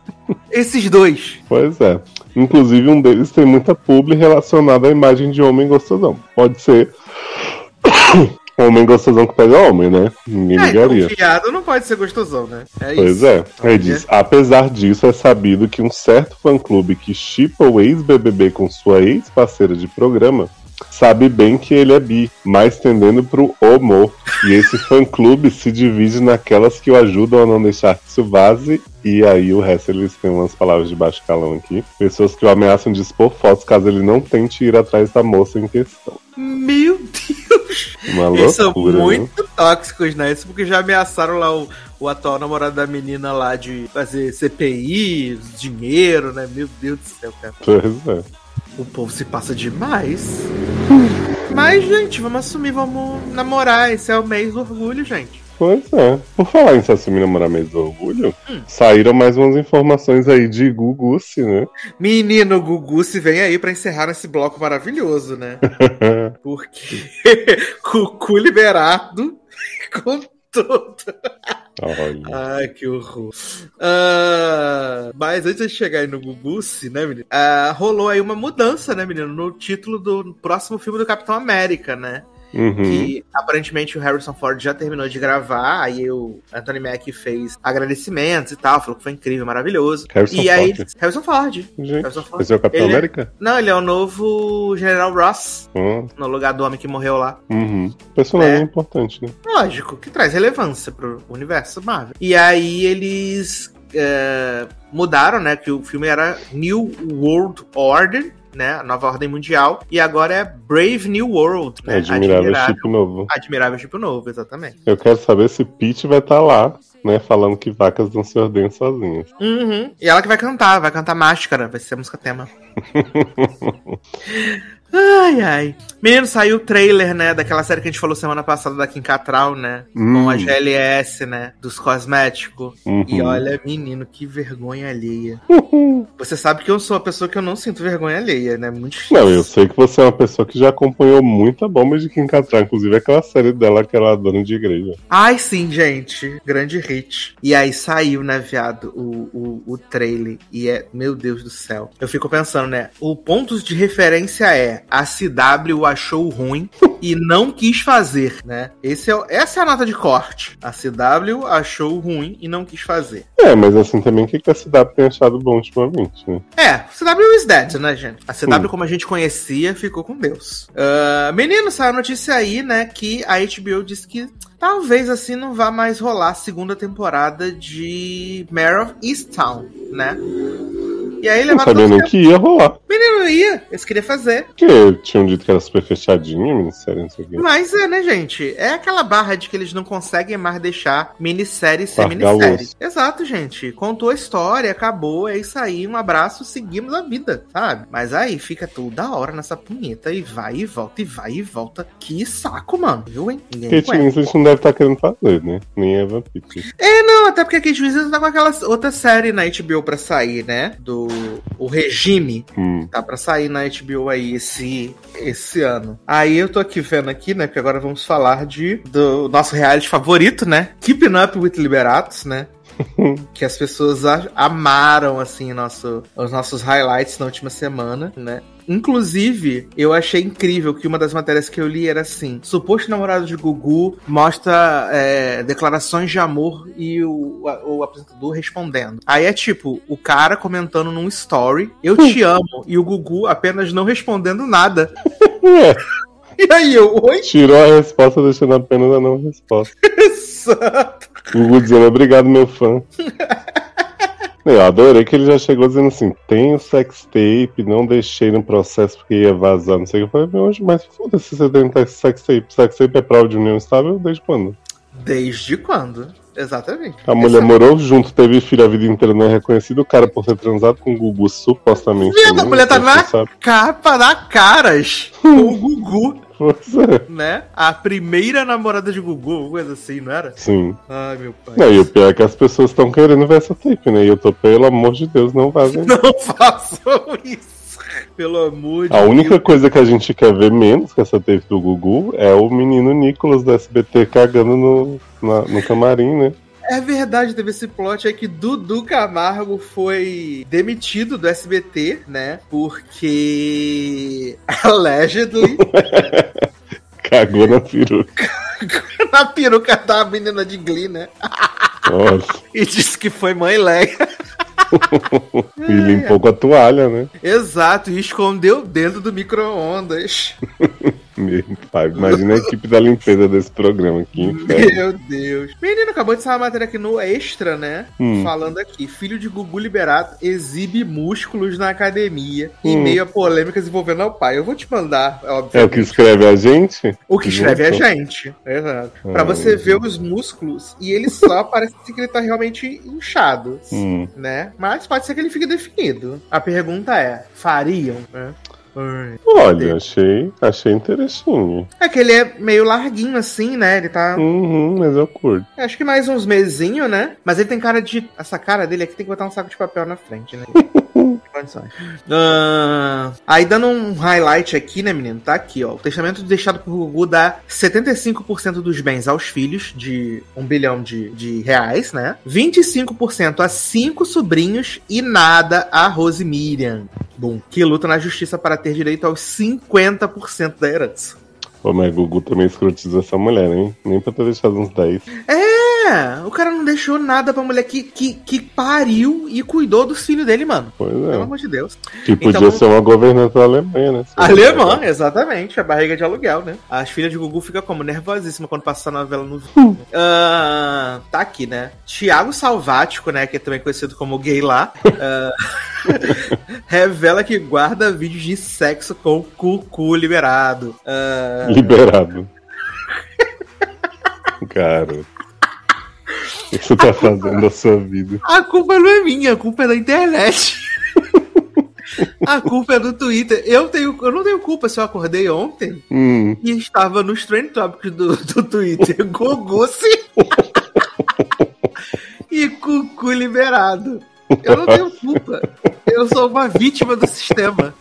<laughs> esses dois? Pois é. Inclusive, um deles tem muita publi relacionada à imagem de homem gostosão. Pode ser homem gostosão que pega homem, né? Ninguém é, ligaria. Confiado não pode ser gostosão, né? É pois isso. é. Aí diz, apesar disso, é sabido que um certo fã-clube que chipa o ex-BBB com sua ex-parceira de programa sabe bem que ele é bi, mas tendendo pro homo. E esse fã-clube se divide naquelas que o ajudam a não deixar que isso vaze e aí o resto eles têm umas palavras de baixo calão aqui. Pessoas que o ameaçam de expor fotos caso ele não tente ir atrás da moça em questão. Meu Deus! Uma loucura, Eles são muito né? tóxicos, né? Isso porque já ameaçaram lá o, o atual namorado da menina lá de fazer CPI, dinheiro, né? Meu Deus do céu, cara. Pois é. O povo se passa demais. Mas, gente, vamos assumir, vamos namorar. Esse é o mês do orgulho, gente. Pois é. Por falar em se assumir namorar mês do orgulho, hum. saíram mais umas informações aí de Guguce, né? Menino, Guguce vem aí para encerrar esse bloco maravilhoso, né? <laughs> Porque <laughs> Cucu liberado <laughs> com tudo. Olha. Ai, que horror. Uh, mas antes de chegar aí no Guguce, né, menino? Uh, rolou aí uma mudança, né, menino? No título do próximo filme do Capitão América, né? Uhum. Que aparentemente o Harrison Ford já terminou de gravar, aí o Anthony Mack fez agradecimentos e tal, falou que foi incrível, maravilhoso. Harrison e aí, Ford. Harrison Ford. Gente, Harrison Ford. esse é o Capitão Ele é- América? Não, ele é o novo General Ross, no lugar do homem que morreu lá. uhum. Personagem É. importante, né? Lógico, que traz relevância pro universo Marvel. E aí eles é, mudaram, né? Que o filme era New World Order, né? A nova ordem mundial. E agora é Brave New World, né? Admirável chip novo. Admirável tipo novo, exatamente. Eu quero saber se Pete vai estar lá, né? Falando que vacas não se ordenam sozinhas. Uhum. E ela que vai cantar, vai cantar Máscara, vai ser a música tema. <laughs> Ai, ai. Menino, saiu o trailer, né, daquela série que a gente falou semana passada da Kim Catral, né? Hum. Com a GLS, né? Dos cosméticos. Uhum. E olha, menino, que vergonha alheia. Você sabe que eu sou uma pessoa que eu não sinto vergonha alheia, né? Muito difícil. Não, eu sei que você é uma pessoa que já acompanhou muita bomba de Kim Cattrall, inclusive aquela série dela, aquela dona de igreja. Ai, sim, gente. Grande hit. E aí saiu, né, viado, o, o, o trailer. E é, meu Deus do céu. Eu fico pensando, né? O ponto de referência é a CW achou ruim <laughs> e não quis fazer, né? Esse é, essa é a nota de corte. A CW achou ruim e não quis fazer. É, mas assim também, o que a CW tem achado bom ultimamente, né? É, CW is dead, né, gente? A CW, Hum. como a gente conhecia, ficou com Deus. Ah, menino, saiu a notícia aí, né, que a HBO disse que talvez assim não vá mais rolar a segunda temporada de Mare of Easttown, né? E aí Não levaram sabia todo nem que ia rolar. Menino, ia, eles queriam fazer. Porque tinham dito que era super fechadinha a minissérie, não sei o quê. Mas é, né, gente? É aquela barra de que eles não conseguem mais deixar minissérie ser Largar minissérie. Exato, gente. Contou a história, acabou, é isso aí. Um abraço, seguimos a vida, sabe? Mas aí fica toda hora nessa punheta e vai e volta, e vai e volta. Que saco, mano. Viu, hein? Ninguém Kate. Winslet não deve estar querendo fazer, né? Nem Evan Peters. É, não, até porque a Kate Winslet tá com aquela outra série na HBO pra sair, né? Do O Regime. Hum. Tá pra sair na HBO aí esse, esse ano. Aí eu tô aqui vendo aqui, né? Porque agora vamos falar de do nosso reality favorito, né? Keeping Up with Liberatos, né? <laughs> que as pessoas amaram, assim, nosso, os nossos highlights na última semana, né? Inclusive, eu achei incrível que uma das matérias que eu li era assim: suposto namorado de Gugu mostra é, declarações de amor e o, o apresentador respondendo. Aí é tipo, o cara comentando num story, eu te amo, e o Gugu apenas não respondendo nada. <laughs> <laughs> E aí eu, oi? tirou a resposta, deixando apenas a não resposta. <laughs> Exato. Gugu dizendo obrigado, meu fã. Eu adorei que ele já chegou dizendo assim: tenho sex tape, não deixei no processo porque ia vazar, não sei o que. Eu falei, mas foda-se você tem sex tape. Sex tape é prova de união estável desde quando? Desde quando? Exatamente. A mulher morou junto, teve filho a vida inteira, não é reconhecido. O cara por ter transado com o Gugu, supostamente. Também, a mulher tá você na sabe. capa da caras com o <laughs> Gugu, Pois é. né? A primeira namorada de Gugu, alguma coisa assim, não era? Sim. Ai, meu pai. Não, e o pior é que as pessoas estão querendo ver essa tape, né? E eu tô, pelo amor de Deus, não vazem. Não <laughs> façam isso. Pelo amor de A única Deus. coisa que a gente quer ver menos que essa tape do Gugu é o menino Nicolas do SBT cagando no, na- no camarim, né? É verdade, teve esse plot aí que Dudu Camargo foi demitido do SBT, né? Porque <laughs> allegedly <laughs> Cagou na peruca. na peruca da menina de Glee, né? Nossa. <laughs> E disse que foi mãe Leia. <laughs> E limpou com a toalha, né? Exato, e escondeu dentro do micro-ondas. <laughs> Meu pai, imagina a equipe da limpeza desse programa. <laughs> Inferno. Meu Deus. Menino, acabou de sair uma matéria aqui no Extra, né? Hum. Falando aqui: filho de Gugu Liberato exibe músculos na academia em Hum. meio a polêmicas envolvendo o pai. Eu vou te mandar, É o obviamente. que escreve a gente? O que escreve é a gente. Exato. Pra Ah, você ver os músculos e ele só <laughs> parece que ele tá realmente inchado. Hum. Né? Mas pode ser que ele fique definido. A pergunta é: fariam? Né? Olha, achei, achei interessantinho. É que ele é meio larguinho assim, né? Ele tá. Uhum, mas eu curto. Acho que mais uns mesinho, né? Mas ele tem cara de. Essa cara dele aqui tem que botar um saco de papel na frente, né? <laughs> Condições. Ah, aí dando um highlight aqui, né, menino? Tá aqui, ó. O testamento deixado por Gugu dá 75% dos bens aos filhos, de um bilhão de, de reais, né? 25% a cinco sobrinhos e nada a Rose Miriam. Bom, que luta na justiça para ter direito aos 50% da herança. Pô, mas Gugu também escrotizou essa mulher, hein? Nem pra ter deixado uns 10. É, o cara não deixou nada pra mulher que, que, que pariu e cuidou dos filhos dele, mano. Pois Pelo é. amor de Deus. Que podia Então- ser uma governanta alemã, né? Alemã, exatamente. A barriga de aluguel, né? As filhas de Gugu ficam como? Nervosíssima quando passa a novela no Hum. Ah, Tá aqui, né? Tiago Salvático, né? Que é também conhecido como gay lá. ah, <laughs> revela que guarda vídeos de sexo com cucu liberado. Ah, <laughs> Liberado. Cara. O que você tá fazendo da sua vida? a culpa não é minha, a culpa é da internet. A culpa é do Twitter. Eu, tenho, eu não tenho culpa se eu acordei ontem Hum, e estava nos trend topics do, do Twitter. <laughs> Sim. e Cucu liberado. Eu não tenho culpa. Eu sou uma vítima do sistema.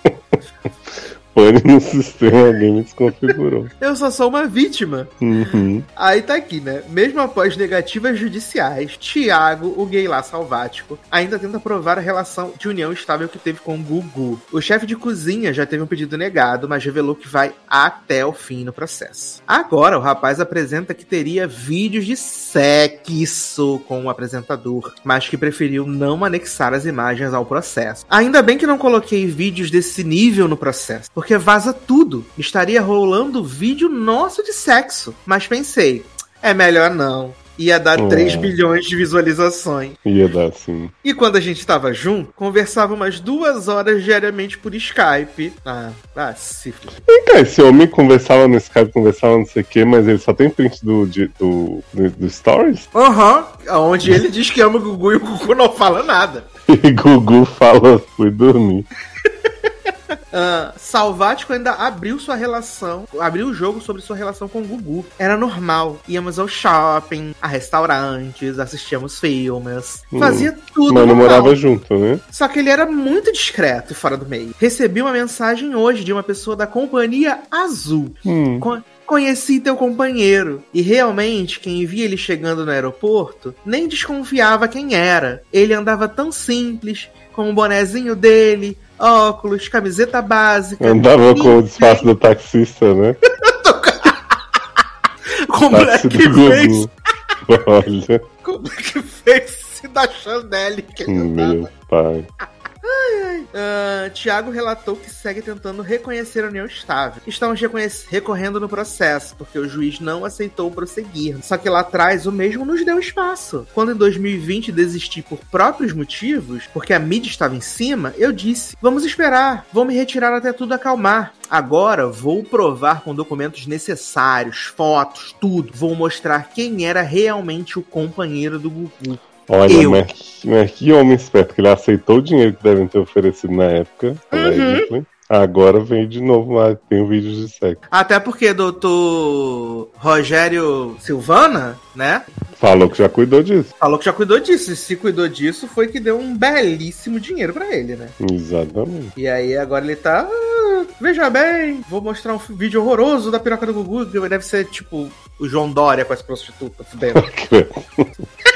Pane no sistema, alguém me desconfigurou. <laughs> Eu só sou uma vítima. Uhum. Aí tá aqui, né? Mesmo após negativas judiciais, Tiago, o gay lá salvático, ainda tenta provar a relação de união estável que teve com o Gugu. O chefe de cozinha já teve um pedido negado, mas revelou que vai até o fim no processo. Agora, o rapaz apresenta que teria vídeos de sexo com o apresentador, mas que preferiu não anexar as imagens ao processo. Ainda bem que não coloquei vídeos desse nível no processo, porque vaza tudo. Estaria rolando vídeo nosso de sexo. Mas pensei, é melhor não. Ia dar Oh. 3 bilhões de visualizações. Ia dar assim. E quando a gente tava junto, conversava umas duas horas diariamente por Skype. Ah, ah, se Vem cá, esse homem conversava no Skype, conversava não sei o que, mas ele só tem print do, de- do, do, do Stories? Aham, onde ele diz que ama o Gugu e o Gugu não fala nada. <laughs> E Gugu fala, fui dormir. <laughs> Ah, Salvático ainda abriu sua relação, abriu o jogo sobre sua relação com o Gugu. Era normal. Íamos ao shopping, a restaurantes, assistíamos filmes, Hum. fazia tudo Mas não morava junto, né? Só que ele era muito discreto e fora do meio. Recebi uma mensagem hoje de uma pessoa da Companhia Azul. Hum. Co- Conheci teu companheiro. E realmente, quem via ele chegando no aeroporto nem desconfiava quem era. Ele andava tão simples, com o bonezinho dele, óculos, camiseta básica. Andava com o disfarce do taxista, né? <laughs> com <laughs> blackface. <laughs> Olha, Com blackface da Chanel. Que ele meu pai. Ah, Tiago relatou que segue tentando reconhecer a união estável. Estamos recorrendo no processo, porque o juiz não aceitou prosseguir. Só que lá atrás o mesmo nos deu espaço. Quando em 2020 desisti por próprios motivos, porque a mídia estava em cima, eu disse: vamos esperar, vou me retirar até tudo acalmar. Agora vou provar com documentos necessários, fotos, tudo. Vou mostrar quem era realmente o companheiro do Gugu. Olha, Eu. mas, mas que homem esperto, que ele aceitou o dinheiro que devem ter oferecido na época, Uhum. Agora vem de novo lá, tem um vídeo de sexo. Até porque doutor Rogério Silvana, né? Falou que já cuidou disso. Falou que já cuidou disso. E se cuidou disso, foi que deu um belíssimo dinheiro pra ele, né? Exatamente. E aí agora ele tá. "Ah, veja bem, vou mostrar um vídeo horroroso da piroca do Gugu, que deve ser tipo o João Dória com as prostitutas fudendo. <laughs>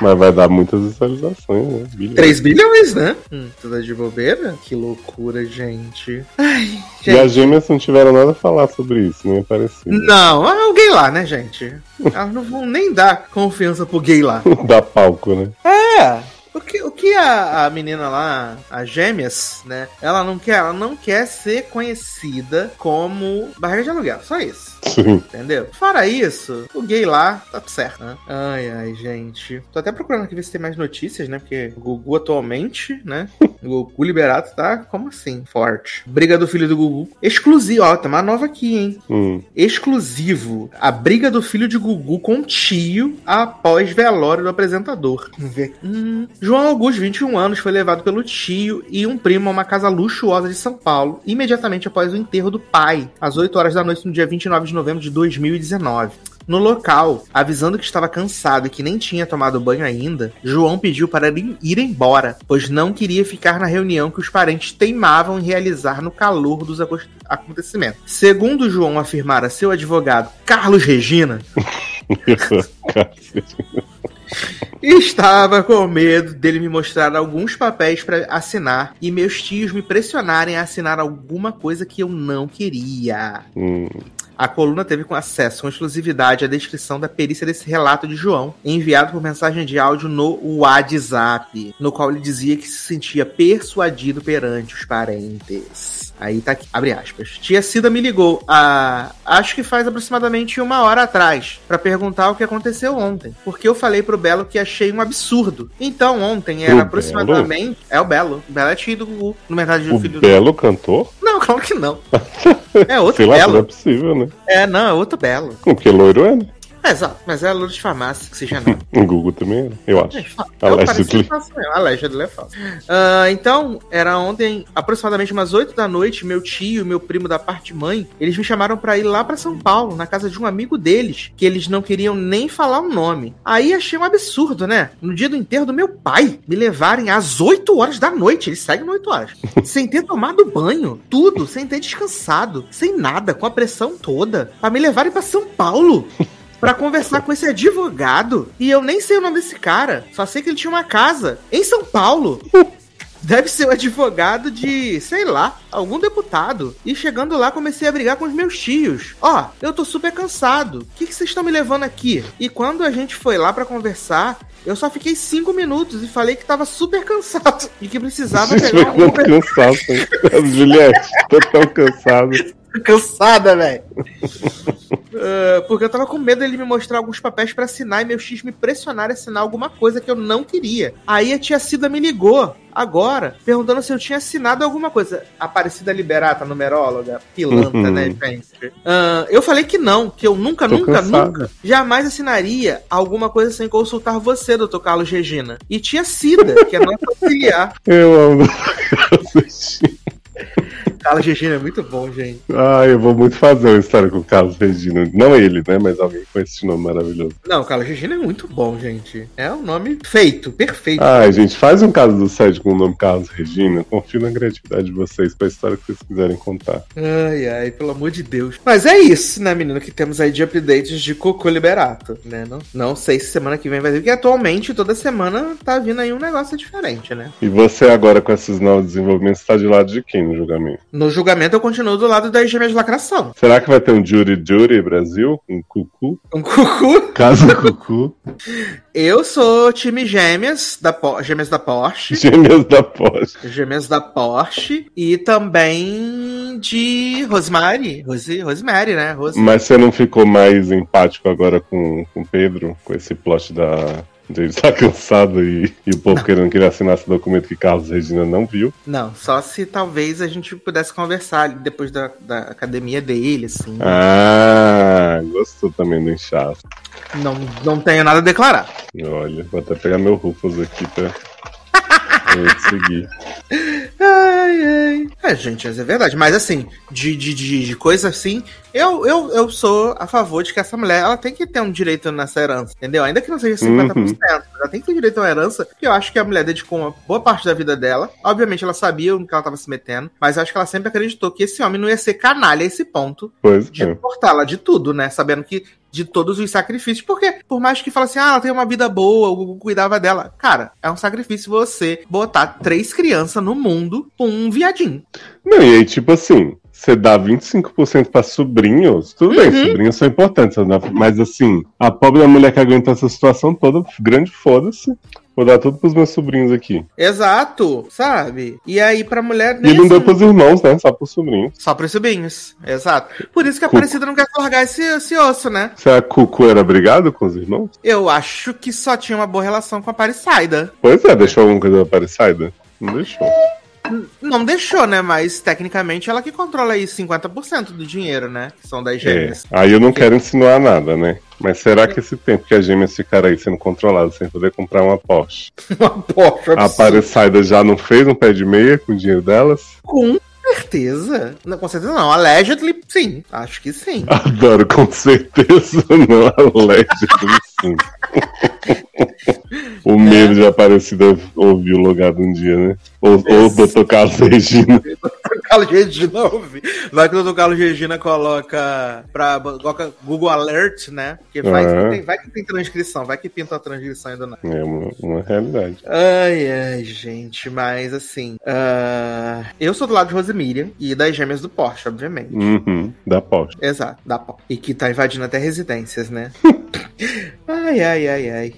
Mas vai dar muitas visualizações, né? Bilhões. 3 bilhões, né? Hum, tudo de bobeira? Que loucura, gente. Ai, E as gente. gêmeas não tiveram nada a falar sobre isso, nem parecido. Não, é o gay lá, né, gente? <laughs> Elas não vão nem dar confiança pro gay lá. Dá palco, né? É. O que, o que a, a menina lá, a Gêmeas, né? Ela não quer, ela não quer ser conhecida como barriga de aluguel, só isso. <laughs> Entendeu? Fora isso, o gay lá tá tudo certo, né? Ai, ai, gente. Tô até procurando aqui ver se tem mais notícias, né? Porque o Gugu atualmente, né? <laughs> O Gugu liberado tá, como assim? Forte. Briga do filho do Gugu. Exclusivo, ó, tá uma nova aqui, hein? Hum. exclusivo. A briga do filho de Gugu com o tio após velório do apresentador. Vamos ver. Hum. João Augusto, 21 anos, foi levado pelo tio e um primo a uma casa luxuosa de São Paulo, imediatamente após o enterro do pai, às 8 horas da noite no dia 29 de novembro de 2019. No local, avisando que estava cansado e que nem tinha tomado banho ainda, João pediu para ir embora, pois não queria ficar na reunião que os parentes teimavam em realizar no calor dos acontecimentos. Segundo João afirmara seu advogado Carlos Regina. <laughs> Estava com medo dele me mostrar alguns papéis para assinar e meus tios me pressionarem a assinar alguma coisa que eu não queria. Hum. A coluna teve com acesso com exclusividade à descrição da perícia desse relato de João, enviado por mensagem de áudio no WhatsApp, no qual ele dizia que se sentia persuadido perante os parentes. Aí tá aqui, abre aspas. Tia Cida me ligou, a, acho que faz aproximadamente uma hora atrás, para perguntar o que aconteceu ontem. Porque eu falei pro Belo que achei um absurdo. Então ontem era O aproximadamente. É o Belo. O Belo é tio do Gugu. No verdade, O o filho do. Belo cantor? Não, claro que não. <laughs> É outro Sei lá, Belo. não é possível, né? É, não, é outro Belo. Porque loiro é, né? É, exato, mas é louro de farmácia, que seja não. <laughs> O Google também eu acho. É fácil mesmo. Allegedly é falso. Ah, então, era ontem, aproximadamente umas 8 da noite, meu tio e meu primo da parte mãe, eles me chamaram pra ir lá pra São Paulo, na casa de um amigo deles, que eles não queriam nem falar o nome. Aí achei um absurdo, né? No dia do enterro do meu pai, me levarem às 8 horas da noite, eles seguem 8 horas, <laughs> sem ter tomado banho, tudo, sem ter descansado, sem nada, com a pressão toda, pra me levarem pra São Paulo. Pra conversar com esse advogado. E eu nem sei o nome desse cara. Só sei que ele tinha uma casa em São Paulo. Deve ser o advogado de, sei lá, algum deputado. E chegando lá, comecei a brigar com os meus tios. Ó, eu tô super cansado. O que vocês estão me levando aqui? E quando a gente foi lá pra conversar, eu só fiquei cinco minutos e falei que tava super cansado. E que precisava <laughs> pegar um Uber. cansaço, hein? Juliette, tô tão cansado. <laughs> cansada, velho. Ah, porque eu tava com medo dele me mostrar alguns papéis pra assinar e meu X me pressionar a assinar alguma coisa que eu não queria. Aí a tia Cida me ligou agora, perguntando se eu tinha assinado alguma coisa. Aparecida Liberata, numeróloga, pilantra, Uhum. né, gente? Ah, eu falei que não, que eu nunca, Tô nunca, cansado. nunca, jamais assinaria alguma coisa sem consultar você, doutor Carlos Regina. E tia Cida, que é nossa auxiliar. Eu amo. <laughs> Carlos Regina é muito bom, gente. Ah, eu vou muito fazer uma história com o Carlos Regina. Não ele, né? Mas alguém com esse nome maravilhoso. Não, Carlos Regina é muito bom, gente. É um nome feito, perfeito. Ai, gente, faz um caso do site com o nome Carlos Regina. Confio na criatividade de vocês pra história que vocês quiserem contar. Ai, ai, pelo amor de Deus. Mas é isso, né, menino, que temos aí de updates de Cocô Liberato, né? Não, não sei se semana que vem vai vir, porque atualmente toda semana tá vindo aí um negócio diferente, né? E você agora com esses novos desenvolvimentos tá de lado de quem no julgamento? No julgamento eu continuo do lado das gêmeas de lacração. Será que vai ter um Jury Jury Brasil? Um cucu? Um cucu. Caso cucu? <laughs> Eu sou time gêmeas da, Po- gêmeas da Porsche. Gêmeas da Porsche. Gêmeas da Porsche. E também de Rosemary. Rose, Rosemary, né? Rose. Mas você não ficou mais empático agora com com o Pedro? Com esse plot da. De ele estar cansado e, e o povo querendo que ele assinasse o documento que Carlos Regina não viu. Não, só se talvez a gente pudesse conversar depois da, da academia dele, assim. Ah, gostou também do inchaço. Não, não tenho nada a declarar. Olha, vou até pegar meu Rufus aqui pra. Eu. Ai, ai. É, gente, mas é verdade. Mas assim, de, de, de, de coisa assim, eu, eu, eu sou a favor de que essa mulher ela tem que ter um direito nessa herança, entendeu? Ainda que não seja 50%, Uhum. ela tem que ter direito a uma herança, porque eu acho que a mulher dedicou uma boa parte da vida dela. Obviamente, ela sabia no que ela tava se metendo, mas eu acho que ela sempre acreditou que esse homem não ia ser canalha a esse ponto Pois de é. cortá-la de tudo, né? Sabendo que de todos os sacrifícios. Porque, por mais que fale assim, ah, ela tem uma vida boa, o Gugu cuidava dela. Cara, é um sacrifício você botar três crianças no mundo com um viadinho. Não, e aí, tipo assim, você dá 25% pra sobrinhos, tudo bem, Uhum. sobrinhos são importantes, mas assim, a pobre mulher que aguenta essa situação toda, grande foda-se. Vou dar tudo pros meus sobrinhos aqui. Exato, sabe? E aí, pra mulher. E não deu pros irmãos, né? Só pros sobrinhos. Só pros sobrinhos. Exato. Por isso que a Cu- Aparecida não quer largar esse, esse osso, né? Se a Cucu era brigado com os irmãos? Eu acho que só tinha uma boa relação com a Parissaida. Pois é, deixou alguma coisa da Aparecida? Não deixou. Não deixou, né? Mas tecnicamente ela que controla aí 50% do dinheiro, né? Que são das É. gêmeas. Aí eu não quero insinuar nada, né? Mas será que esse tempo que as gêmeas ficaram aí sendo controladas sem poder comprar uma Porsche, <laughs> Uma Porsche a Aparecida já não fez um pé de meia com o dinheiro delas? Com certeza. Não, com certeza não. Allegedly, sim. Acho que sim. <laughs> Adoro, com certeza não allegedly sim. <laughs> o medo de Aparecida ouvir o logado um dia, né? Ou, o Dr. <laughs> Carlos Regina. Dr. Carlos Regina ouve. Vai que o Dr. Carlos Regina coloca pra coloca Google Alert, né? Porque vai, é. que tem, vai que tem transcrição, vai que pinta a transcrição ainda não. É uma, uma realidade. Ai, ai, gente, mas assim. Uh, eu sou do lado de Rosemiriam e das gêmeas do Porsche, obviamente. Uhum, da Porsche. Exato, da Porsche. E que tá invadindo até residências, né? <laughs> ai, ai, ai, ai.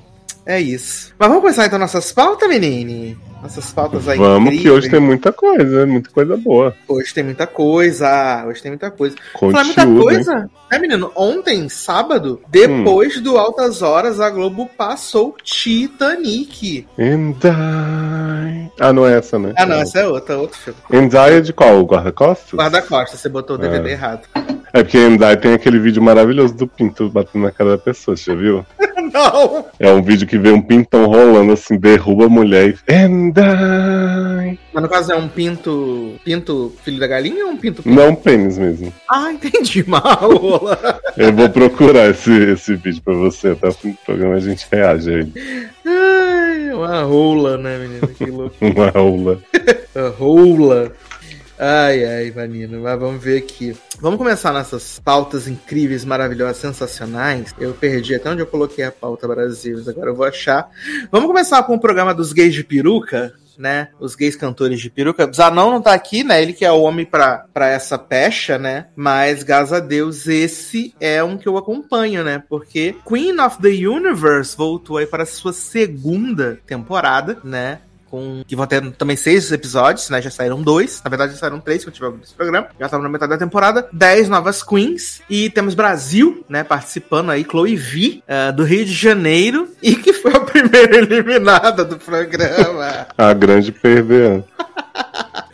É isso. Mas vamos começar então nossas pautas, menine? Nossas pautas aí. Vamos, incríveis. que hoje tem muita coisa, muita coisa boa. Hoje tem muita coisa, hoje tem muita coisa. Falar muita coisa, hein? é menino? Ontem, sábado, depois hum. do Altas Horas, a Globo passou Titanic. And I... Ah, não é essa, né? Ah, não, essa é outra, outro filme. And I é de qual? Guarda-costas? Guarda-costas, você botou o DVD ah. errado. É porque Endai tem aquele vídeo maravilhoso do pinto batendo na cara da pessoa, você já viu? <laughs> Não! É um vídeo que vê um pintão rolando assim, derruba a mulher e. Endai! Mas no caso é um pinto. Pinto filho da galinha ou um pinto. pinto? Não, um pênis mesmo. Ah, entendi. <laughs> Mal. Eu vou procurar esse, esse vídeo pra você, até o programa a gente reage a ele. Ai, uma rola, né, menina? Que <laughs> louco. uma rola. rola. Ai, ai, menino, mas vamos ver aqui. Vamos começar nessas pautas incríveis, maravilhosas, sensacionais. Eu perdi até onde eu coloquei a pauta Brasil, agora eu vou achar. Vamos começar com o programa dos gays de peruca, né? Os gays cantores de peruca. Zanon não tá aqui, né? Ele que é o homem pra, pra essa pecha, né? Mas, graças a Deus, esse é um que eu acompanho, né? Porque Queen of the Universe voltou aí para a sua segunda temporada, né? Com que vão ter também seis episódios, né? Já saíram dois. Na verdade, já saíram três que eu tive esse programa. Já estamos na metade da temporada. Dez novas queens. E temos Brasil, né? Participando aí. Chloe V, uh, do Rio de Janeiro. E que foi a <laughs> primeira eliminada do programa. a grande perdedora.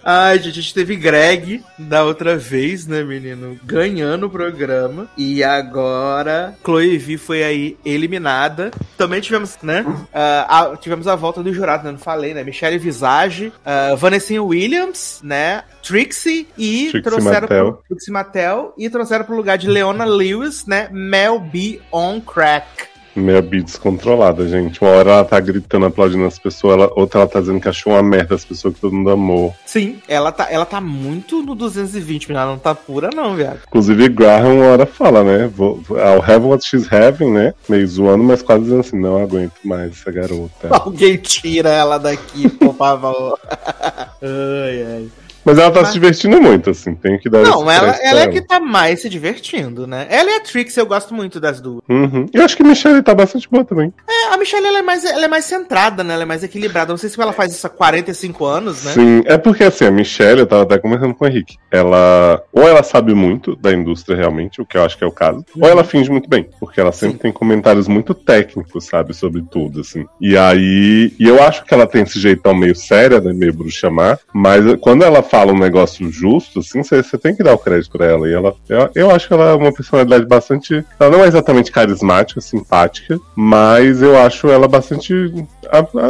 Ai, gente, a gente teve Greg da outra vez, né, menino? Ganhando o programa. E agora, Chloe V foi aí eliminada. Também tivemos, né? Uh, a, tivemos a volta do jurado, né? Não falei, né? Michelle Visage, uh, Vanessa Williams, né? Trixie e Trixie trouxeram Mattel. Pro, Trixie Mattel e trouxeram pro lugar de Leona Lewis, né? Mel B on crack. Meia bi descontrolada, gente. Uma hora ela tá gritando, aplaudindo as pessoas, ela, outra ela tá dizendo que achou uma merda as pessoas que todo mundo amou. Sim, ela tá, ela tá muito no 220, mas ela não tá pura, não, viado. Inclusive, Graham uma hora fala, né? Vou, I'll have what she's having, né? Meio zoando, mas quase dizendo assim: não aguento mais essa garota. <laughs> Alguém tira ela daqui, por favor. <laughs> ai, ai. Mas ela tá Mas... se divertindo muito, assim, tem que dar Não, ela, ela é que tá mais se divertindo, né? Ela e a Trix, eu gosto muito das duas. Uhum. Eu acho que a Michelle tá bastante boa também. É, a Michelle ela é, mais, ela é mais centrada, né? Ela é mais equilibrada. Não sei se ela faz isso há 45 anos, né? Sim, é porque assim, a Michelle, eu tava até conversando com o Henrique. Ela. Ou ela sabe muito da indústria realmente, o que eu acho que é o caso, uhum. ou ela finge muito bem. Porque ela sempre Sim. tem comentários muito técnicos, sabe, sobre tudo, assim. E aí. E eu acho que ela tem esse jeitão meio séria, né? Meio bruxa má, mas quando ela fala um negócio justo, assim, você tem que dar o crédito pra ela. E ela, eu, eu, acho que ela é uma personalidade bastante. Ela não é exatamente carismática, simpática, mas eu acho ela bastante.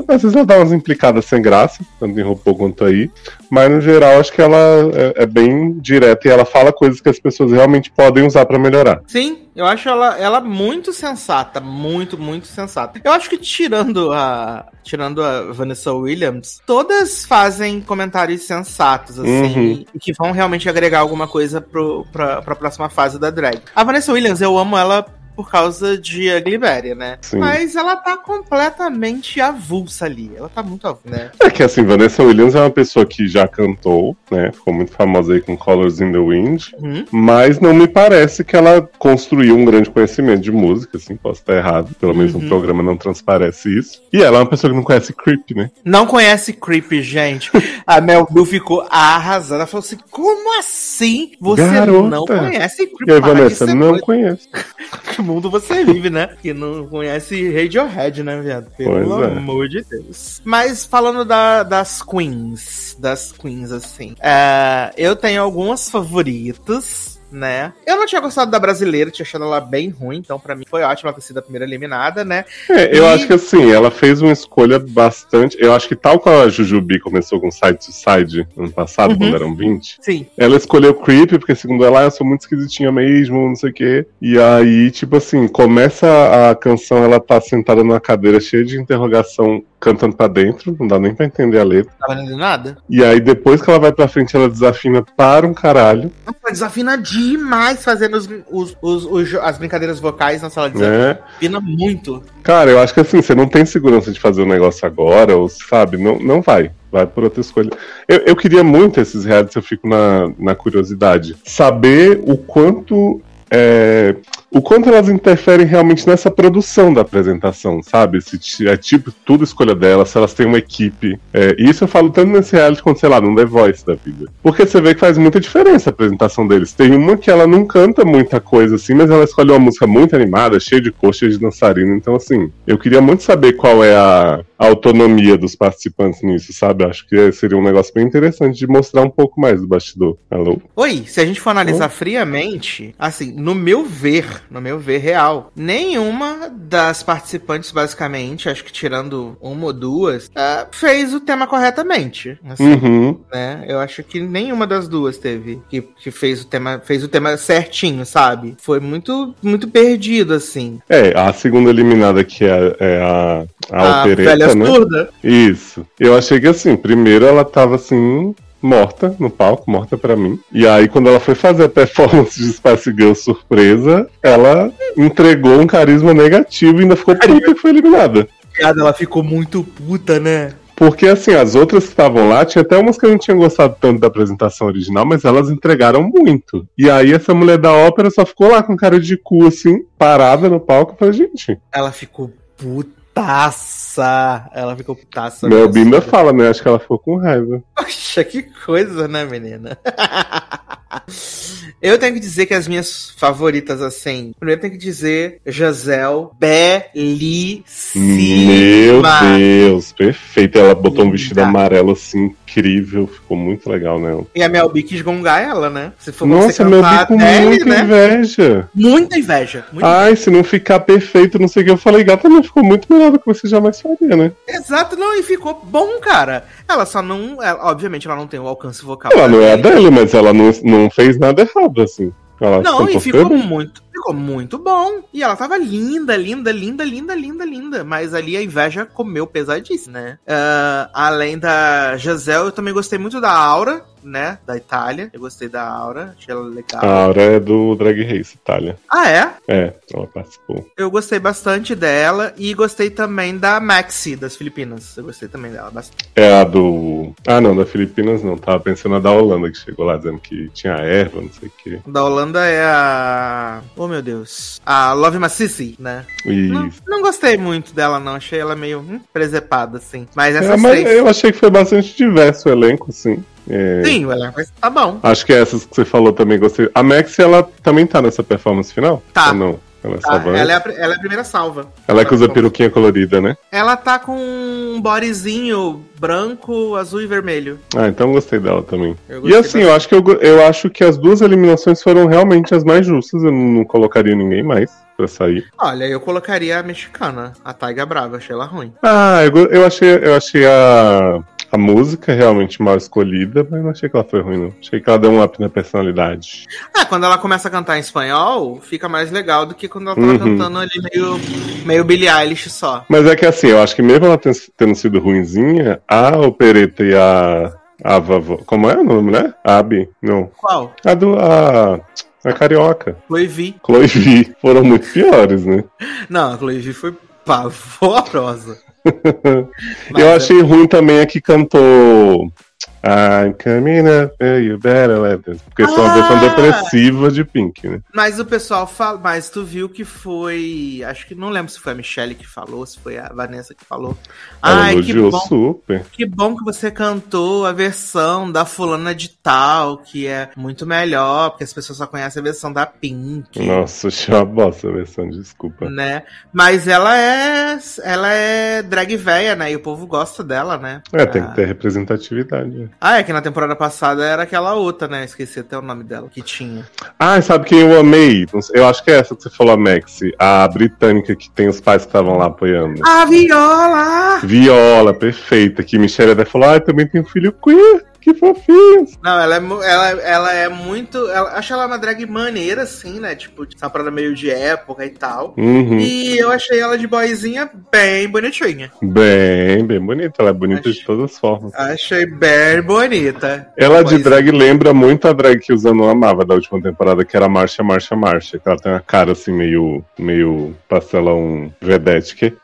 Às vezes ela dá umas implicadas sem graça, tanto em RuPaul quanto aí. Mas no geral, acho que ela é, é bem direta e ela fala coisas que as pessoas realmente podem usar para melhorar. Sim, eu acho ela, ela muito sensata, muito, muito sensata. Eu acho que tirando a tirando a Vanessa Williams, todas fazem comentários sensatos, assim, uhum. que vão realmente agregar alguma coisa pro, pra, pra próxima fase da drag. A Vanessa Williams, eu amo ela por causa de Agliberia, né? Sim. Mas ela tá completamente avulsa ali. Ela tá muito avulsa, né? É que assim, Vanessa Williams é uma pessoa que já cantou, né? Ficou muito famosa aí com Colors in the Wind. Uhum. Mas não me parece que ela construiu um grande conhecimento de música, assim, posso estar errado. Pelo menos uhum. no programa não transparece isso. E ela é uma pessoa que não conhece Creep, né? Não conhece Creep, gente. <laughs> A Mel Bill ficou arrasada. Ela falou assim: como assim você Garota. não conhece Creep? E a Vanessa, não conhece. <laughs> mundo você vive, né? Que não conhece Radiohead, né, viado? Pelo é. amor de Deus. Mas falando da, das queens, das queens, assim, é, eu tenho algumas favoritas né? Eu não tinha gostado da brasileira, tinha achado ela bem ruim, então para mim foi ótimo ela ter sido a primeira eliminada, né? É, eu e... acho que assim, ela fez uma escolha bastante. Eu acho que tal qual a Jujubi começou com Side to Side ano passado, uhum. quando eram 20, Sim. ela escolheu Creep, porque segundo ela, eu sou muito esquisitinha mesmo, não sei o quê. E aí, tipo assim, começa a canção, ela tá sentada numa cadeira cheia de interrogação cantando pra dentro, não dá nem pra entender a letra. Não tava entendendo nada. E aí, depois que ela vai pra frente, ela desafina para um caralho. Ela desafina demais fazendo os, os, os, os as brincadeiras vocais na sala de é. Desafina muito. Cara, eu acho que assim, você não tem segurança de fazer o um negócio agora, ou sabe, não, não vai. Vai por outra escolha. Eu, eu queria muito esses realities, eu fico na, na curiosidade. Saber o quanto é, o quanto elas interferem realmente nessa produção da apresentação, sabe? Se é tipo tudo escolha delas, se elas têm uma equipe. É, e isso eu falo tanto nesse reality quanto, sei lá, num The Voice da vida. Porque você vê que faz muita diferença a apresentação deles. Tem uma que ela não canta muita coisa assim, mas ela escolhe uma música muito animada, cheia de cor, cheia de dançarina. Então, assim, eu queria muito saber qual é a autonomia dos participantes nisso, sabe? Acho que seria um negócio bem interessante de mostrar um pouco mais do bastidor. Alô? Oi, se a gente for analisar oh. friamente, assim, no meu ver, no meu ver real, nenhuma das participantes, basicamente, acho que tirando uma ou duas, uh, fez o tema corretamente. Assim, uhum. né? Eu acho que nenhuma das duas teve que, que fez o tema fez o tema certinho, sabe? Foi muito muito perdido, assim. É, a segunda eliminada que é, é a, a, a né? Surda. Isso. Eu achei que assim, primeiro ela tava assim, morta no palco, morta para mim. E aí, quando ela foi fazer a performance de Spice Girl surpresa, ela entregou um carisma negativo e ainda ficou puta que foi eliminada. Ela ficou muito puta, né? Porque, assim, as outras que estavam lá, tinha até umas que eu não tinha gostado tanto da apresentação original, mas elas entregaram muito. E aí, essa mulher da ópera só ficou lá com cara de cu, assim, parada no palco. Falei, gente. Ela ficou puta putaça. Ela ficou putaça. Meu Bimba fala, né? Acho que ela ficou com raiva. Poxa, que coisa, né, menina? <laughs> Eu tenho que dizer que as minhas favoritas, assim. Primeiro tenho que dizer Gisele, belíssima. Meu Deus, perfeito. Ela botou um vestido amarelo assim, incrível. Ficou muito legal, né? E a Mel B quis gongar ela, né? Se for Nossa, Mel B com dele, muita né? inveja. Muita inveja. Muita Ai, inveja. se não ficar perfeito, não sei o que. Eu falei, gata, não ficou muito melhor do que você jamais faria, né? Exato, não, e ficou bom, cara. Ela só não. Ela, obviamente, ela não tem o alcance vocal. Ela não é a dela, mas ela não, não fez nada errado, assim. Ela não, e ficou muito, ficou muito bom. E ela tava linda, linda, linda, linda, linda, linda. Mas ali a inveja comeu pesadíssimo, né? Uh, além da Gisele, eu também gostei muito da Aura né, da Itália. Eu gostei da Aura, achei ela legal. A Aura é do Drag Race Itália. Ah, é? É, ela participou. Eu gostei bastante dela e gostei também da Maxi, das Filipinas. Eu gostei também dela bastante. É a do. Ah, não, da Filipinas não. Tava pensando na da Holanda que chegou lá dizendo que tinha erva, não sei o quê. Da Holanda é a. Oh, meu Deus. A Love Massissi, né? Isso. Não, não, gostei muito dela, não. Achei ela meio hum, presepada, assim. Mas essa é, mas eu achei que foi bastante diverso o elenco, sim. É... Sim, o elenco tá bom. Acho que essas que você falou também gostei. A Max, ela também tá nessa performance final? Tá. Ou não? Ela, tá, ela, é a, ela é a primeira salva. Ela é que usa peruquinha colorida, né? Ela tá com um bodyzinho branco, azul e vermelho. Ah, então gostei dela também. E assim, eu acho que eu, eu acho que as duas eliminações foram realmente as mais justas. Eu não colocaria ninguém mais pra sair. Olha, eu colocaria a mexicana, a Taiga Brava, achei ela ruim. Ah, eu, eu achei, eu achei a a música é realmente mal escolhida, mas não achei que ela foi ruim, não. Achei que ela deu um up na personalidade. Ah, quando ela começa a cantar em espanhol, fica mais legal do que quando ela tava uhum. cantando ali meio, meio Billie Eilish só. Mas é que assim, eu acho que mesmo ela tendo sido ruinzinha, a opereta e a. A vovó. Como é o nome, né? Abi? Não. Qual? A do. A... A carioca. Chloe V. Chloe V. Foram muito piores, né? Não, a Chloe V foi pavorosa. Eu achei ruim também a que cantou I'm coming up, you better let this. Porque ah! sou uma versão depressiva de Pink, né? Mas o pessoal fala. Mas tu viu que foi. Acho que não lembro se foi a Michelle que falou, se foi a Vanessa que falou. Ela Ai, que bom, super. Que bom que você cantou a versão da fulana de tal, que é muito melhor, porque as pessoas só conhecem a versão da Pink. Nossa, <laughs> uma bosta a versão, desculpa. Né? Mas ela é. Ela é drag véia, né? E o povo gosta dela, né? É, tem que ter representatividade. Ah, é que na temporada passada era aquela outra, né? Esqueci até o nome dela, que tinha. Ah, sabe quem eu amei? Eu acho que é essa que você falou, a Maxi. A britânica que tem os pais que estavam lá apoiando. A Viola! Viola, perfeita. Que Michelle até falou, ah, também tem um filho queer. Que fofinhos. Não, ela é, ela, ela é muito. Ela, acho ela uma drag maneira, assim, né? Tipo, essa parada meio de época e tal. Uhum. E eu achei ela de boizinha bem bonitinha. Bem, bem bonita. Ela é bonita de todas as formas. Achei bem bonita. Ela de drag lembra muito a drag que o Zanon amava da última temporada, que era Marcha, Marcha, Marcha. Que ela tem uma cara assim, meio. meio pastelão vedete.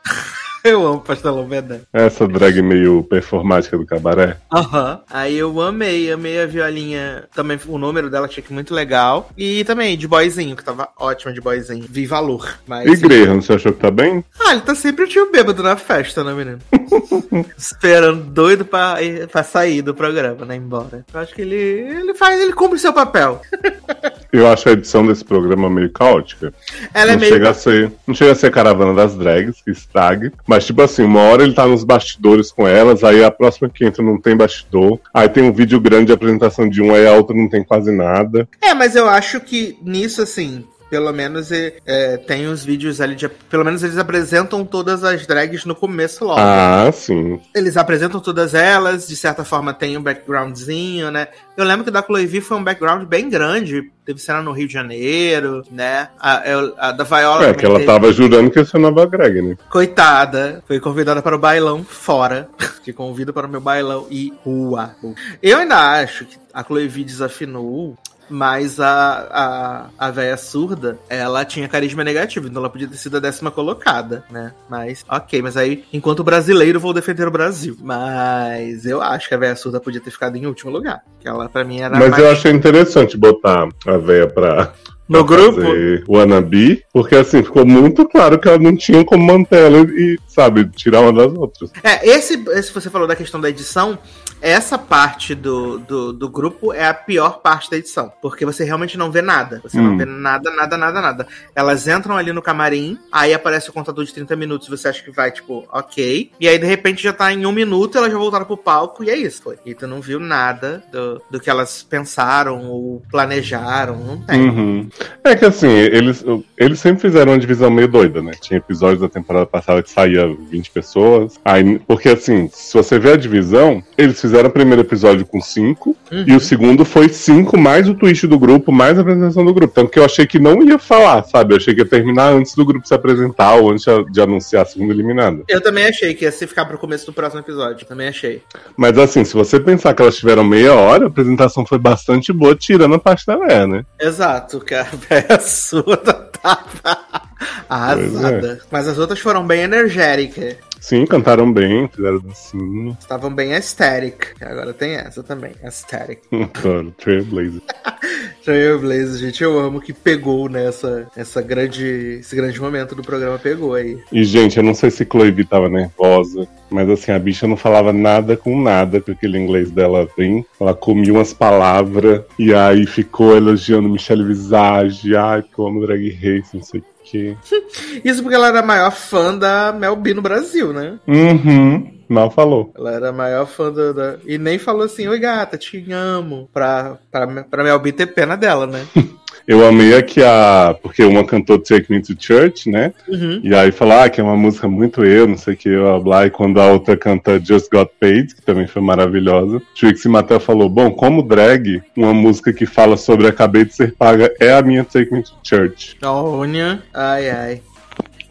<laughs> Eu amo pastelão Bedé. Essa drag meio performática do cabaré. Aham. Uhum. Aí eu amei, amei a violinha. Também o número dela achei que muito legal. E também de boyzinho, que tava ótima de boyzinho. Vi valor. Mas, e Graham, você achou que tá bem? Ah, ele tá sempre o tio bêbado na festa, né, menino? <laughs> Esperando, doido pra, pra sair do programa, né? Embora. Eu acho que ele, ele faz, ele cumpre seu papel. <laughs> Eu acho a edição desse programa meio caótica. Ela não é meio. Chega a ser, não chega a ser caravana das drags, que estrague. Mas, tipo assim, uma hora ele tá nos bastidores com elas, aí a próxima que entra não tem bastidor. Aí tem um vídeo grande de apresentação de um, aí a outra não tem quase nada. É, mas eu acho que nisso, assim, pelo menos é, tem os vídeos ali de. Pelo menos eles apresentam todas as drags no começo logo. Ah, sim. Eles apresentam todas elas, de certa forma tem um backgroundzinho, né? Eu lembro que da Chloe foi um background bem grande. Teve cena no Rio de Janeiro, né? A, a da Viola. É, que ela teve... tava jurando que ia ser nova Greg, né? Coitada. Foi convidada para o bailão fora. <laughs> Te convido para o meu bailão e rua. Eu ainda acho que a Chloe desafinou mas a, a, a véia surda, ela tinha carisma negativo, então ela podia ter sido a décima colocada, né? Mas, ok, mas aí, enquanto brasileiro, vou defender o Brasil. Mas eu acho que a véia surda podia ter ficado em último lugar. Que ela, pra mim, era. Mas mais... eu achei interessante botar a véia pra, no grupo? O Anabi, porque assim, ficou muito claro que ela não tinha como manter ela e, sabe, tirar uma das outras. É, esse, esse você falou da questão da edição, essa parte do, do, do, grupo é a pior parte da edição. Porque você realmente não vê nada. Você hum. não vê nada, nada, nada, nada. Elas entram ali no camarim, aí aparece o contador de 30 minutos, você acha que vai, tipo, ok. E aí, de repente, já tá em um minuto, elas já voltaram pro palco, e é isso, foi. E tu não viu nada do, do que elas pensaram ou planejaram, não tem. Uhum. É que assim, eles, eles sempre fizeram uma divisão meio doida, né? Tinha episódios da temporada passada que saía 20 pessoas. Aí, porque assim, se você vê a divisão, eles fizeram fizeram o primeiro episódio com cinco, uhum. e o segundo foi cinco, mais o twist do grupo, mais a apresentação do grupo. Tanto que eu achei que não ia falar, sabe? Eu achei que ia terminar antes do grupo se apresentar ou antes de anunciar a segunda eliminada. Eu também achei que ia se ficar pro começo do próximo episódio, também achei. Mas assim, se você pensar que elas tiveram meia hora, a apresentação foi bastante boa, tirando a parte da Léa, né? Exato, que <laughs> a véia surda tava arrasada. É. Mas as outras foram bem enérgicas. Sim, cantaram bem, fizeram dancinha. Estavam bem aesthetic. Agora tem essa também, aesthetic. <laughs> claro, Trailblazer. <laughs> Trailblazer, gente, eu amo que pegou nessa essa grande, esse grande momento do programa, pegou aí. E, gente, eu não sei se Chloe tava nervosa, mas assim, a bicha não falava nada com nada com aquele inglês dela bem. Ela comia umas palavras e aí ficou elogiando Michelle Visage, ai, que eu amo Drag Race, não sei que. <laughs> Isso porque ela era a maior fã da Mel B no Brasil, né? Uhum. Mal falou. Ela era a maior fã da, da. E nem falou assim, oi gata, te amo. Pra, pra, pra Mel B ter pena dela, né? <laughs> Eu amei aqui a. Porque uma cantou Take Me to Church, né? Uhum. E aí falar ah, que é uma música muito eu, não sei o que, blá blá. E quando a outra canta Just Got Paid, que também foi maravilhosa, Trixie Mattel falou: Bom, como drag, uma música que fala sobre acabei de ser paga é a minha Take Me to Church. Olha, ai ai.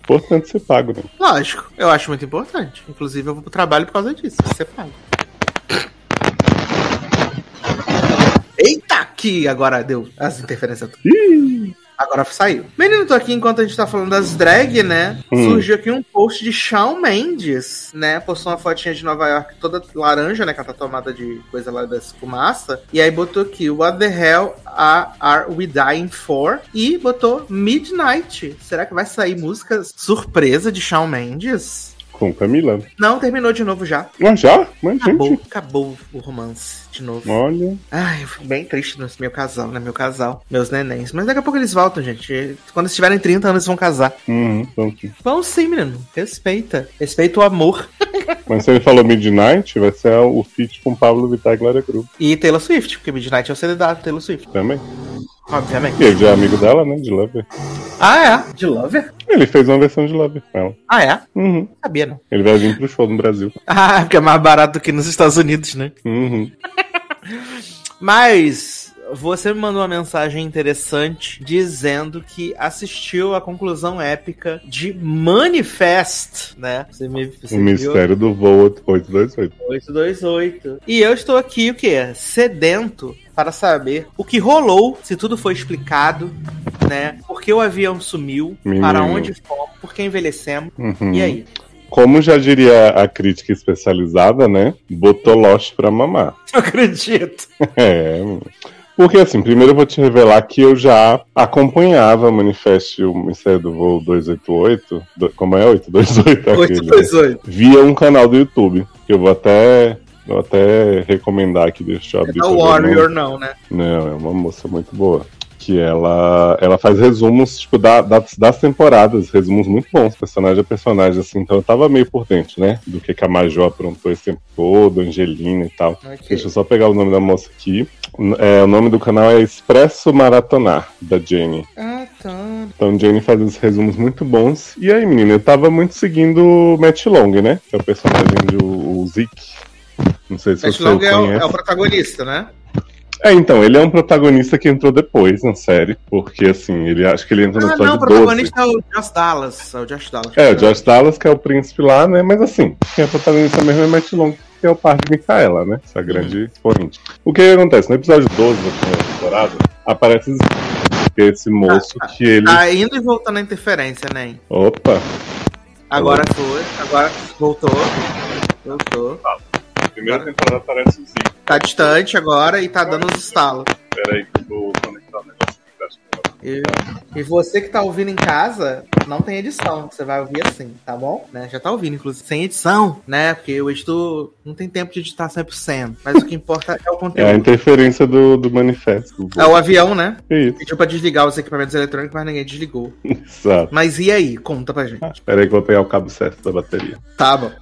Importante ser pago, né? Lógico, eu acho muito importante. Inclusive, eu vou pro trabalho por causa disso, ser pago. Eita, que agora deu as interferências. Ih. Agora saiu. Menino, tô aqui enquanto a gente tá falando das drag, né? Hum. Surgiu aqui um post de Shawn Mendes, né? Postou uma fotinha de Nova York toda laranja, né? Que ela tá tomada de coisa lá da fumaça. E aí botou aqui, What the hell are we dying for? E botou Midnight. Será que vai sair música surpresa de Shawn Mendes? Com Camila? Não, terminou de novo já. Ah, já? Mas, acabou, gente... acabou o romance de novo. Olha. Ai, eu fico bem triste no meu casal, né? Meu casal, meus nenéns. Mas daqui a pouco eles voltam, gente. Quando eles tiverem 30 anos, eles vão casar. Uhum, vão sim. Vão sim, menino. Respeita. Respeita o amor. <laughs> Mas se ele falou Midnight, vai ser o feat com Pablo Vittar e Glória Groove. E Taylor Swift, porque Midnight é o CD da Taylor Swift. Também. Obviamente. E ele já é amigo dela, né? De Lover. Ah, é? De Lover? Ele fez uma versão de Lover com ela. Ah, é? Uhum. Sabia, não. Ele vai vir pro show no Brasil. Ah, porque é mais barato do que nos Estados Unidos, né? Uhum. <laughs> Mas você me mandou uma mensagem interessante dizendo que assistiu a conclusão épica de Manifest, né? Você me você O viu? mistério do voo 828. 828. E eu estou aqui, o quê? Sedento para saber o que rolou, se tudo foi explicado, né? Por que o avião sumiu, Menino. para onde fomos, por que envelhecemos. Uhum. E aí? Como já diria a crítica especializada, né? Botou Lost pra mamar. <laughs> Não acredito. É. Porque assim, primeiro eu vou te revelar que eu já acompanhava o manifesto o Mistério do Voo 288. do- como é? 828? aquele, né? 828. Via um canal do YouTube. Que eu vou até. Vou até recomendar aqui, deixa eu abrir. É o nome. Warrior, não, né? Não, é uma moça muito boa. Que ela, ela faz resumos, tipo, da, das, das temporadas, resumos muito bons, personagem a personagem, assim. Então eu tava meio por dentro, né? Do que, que a Major aprontou esse tempo todo, Angelina e tal. Ok. Deixa eu só pegar o nome da moça aqui. É, o nome do canal é Expresso Maratonar, da Jenny. Ah, tá. Então Jenny faz esses resumos muito bons. E aí, menina, eu tava muito seguindo o Matt Long, né? Que é o personagem do o Zeke. Não sei se Matt você Long o é o, é o protagonista, né? É, então, ele é um protagonista que entrou depois na série, porque assim, ele acho que ele entra no Ah, não, episódio o 12. protagonista é o Josh Dallas. É o Josh Dallas. É, o Josh Dallas, que é o príncipe lá, né? Mas assim, quem é protagonista mesmo é Matt Long, que é o par de Micaela, né? Essa grande expoente. O que, que acontece? No episódio 12 da primeira temporada, aparece é esse moço que ele. Tá indo e voltando a interferência, né? Opa! Agora foi, agora voltou. Voltou. Primeira temporada aparece o Zeke. Tá distante agora e tá dando os estalos. Peraí que eu vou conectar o negócio aqui. que eu acho que eu vou- E, e você que tá ouvindo em casa, não tem edição. Você vai ouvir assim, tá bom? Né? Já tá ouvindo, inclusive. Sem edição, né? Porque o editor não tem tempo de editar 100%. Mas o que importa é o É a conteúdo. interferência do, do manifesto. É o avião, né? Isso, Pediu pra desligar os equipamentos eletrônicos, mas ninguém desligou. <laughs> exato. Mas e aí? Conta pra gente. Peraí que eu vou pegar o cabo certo da bateria. Tá bom.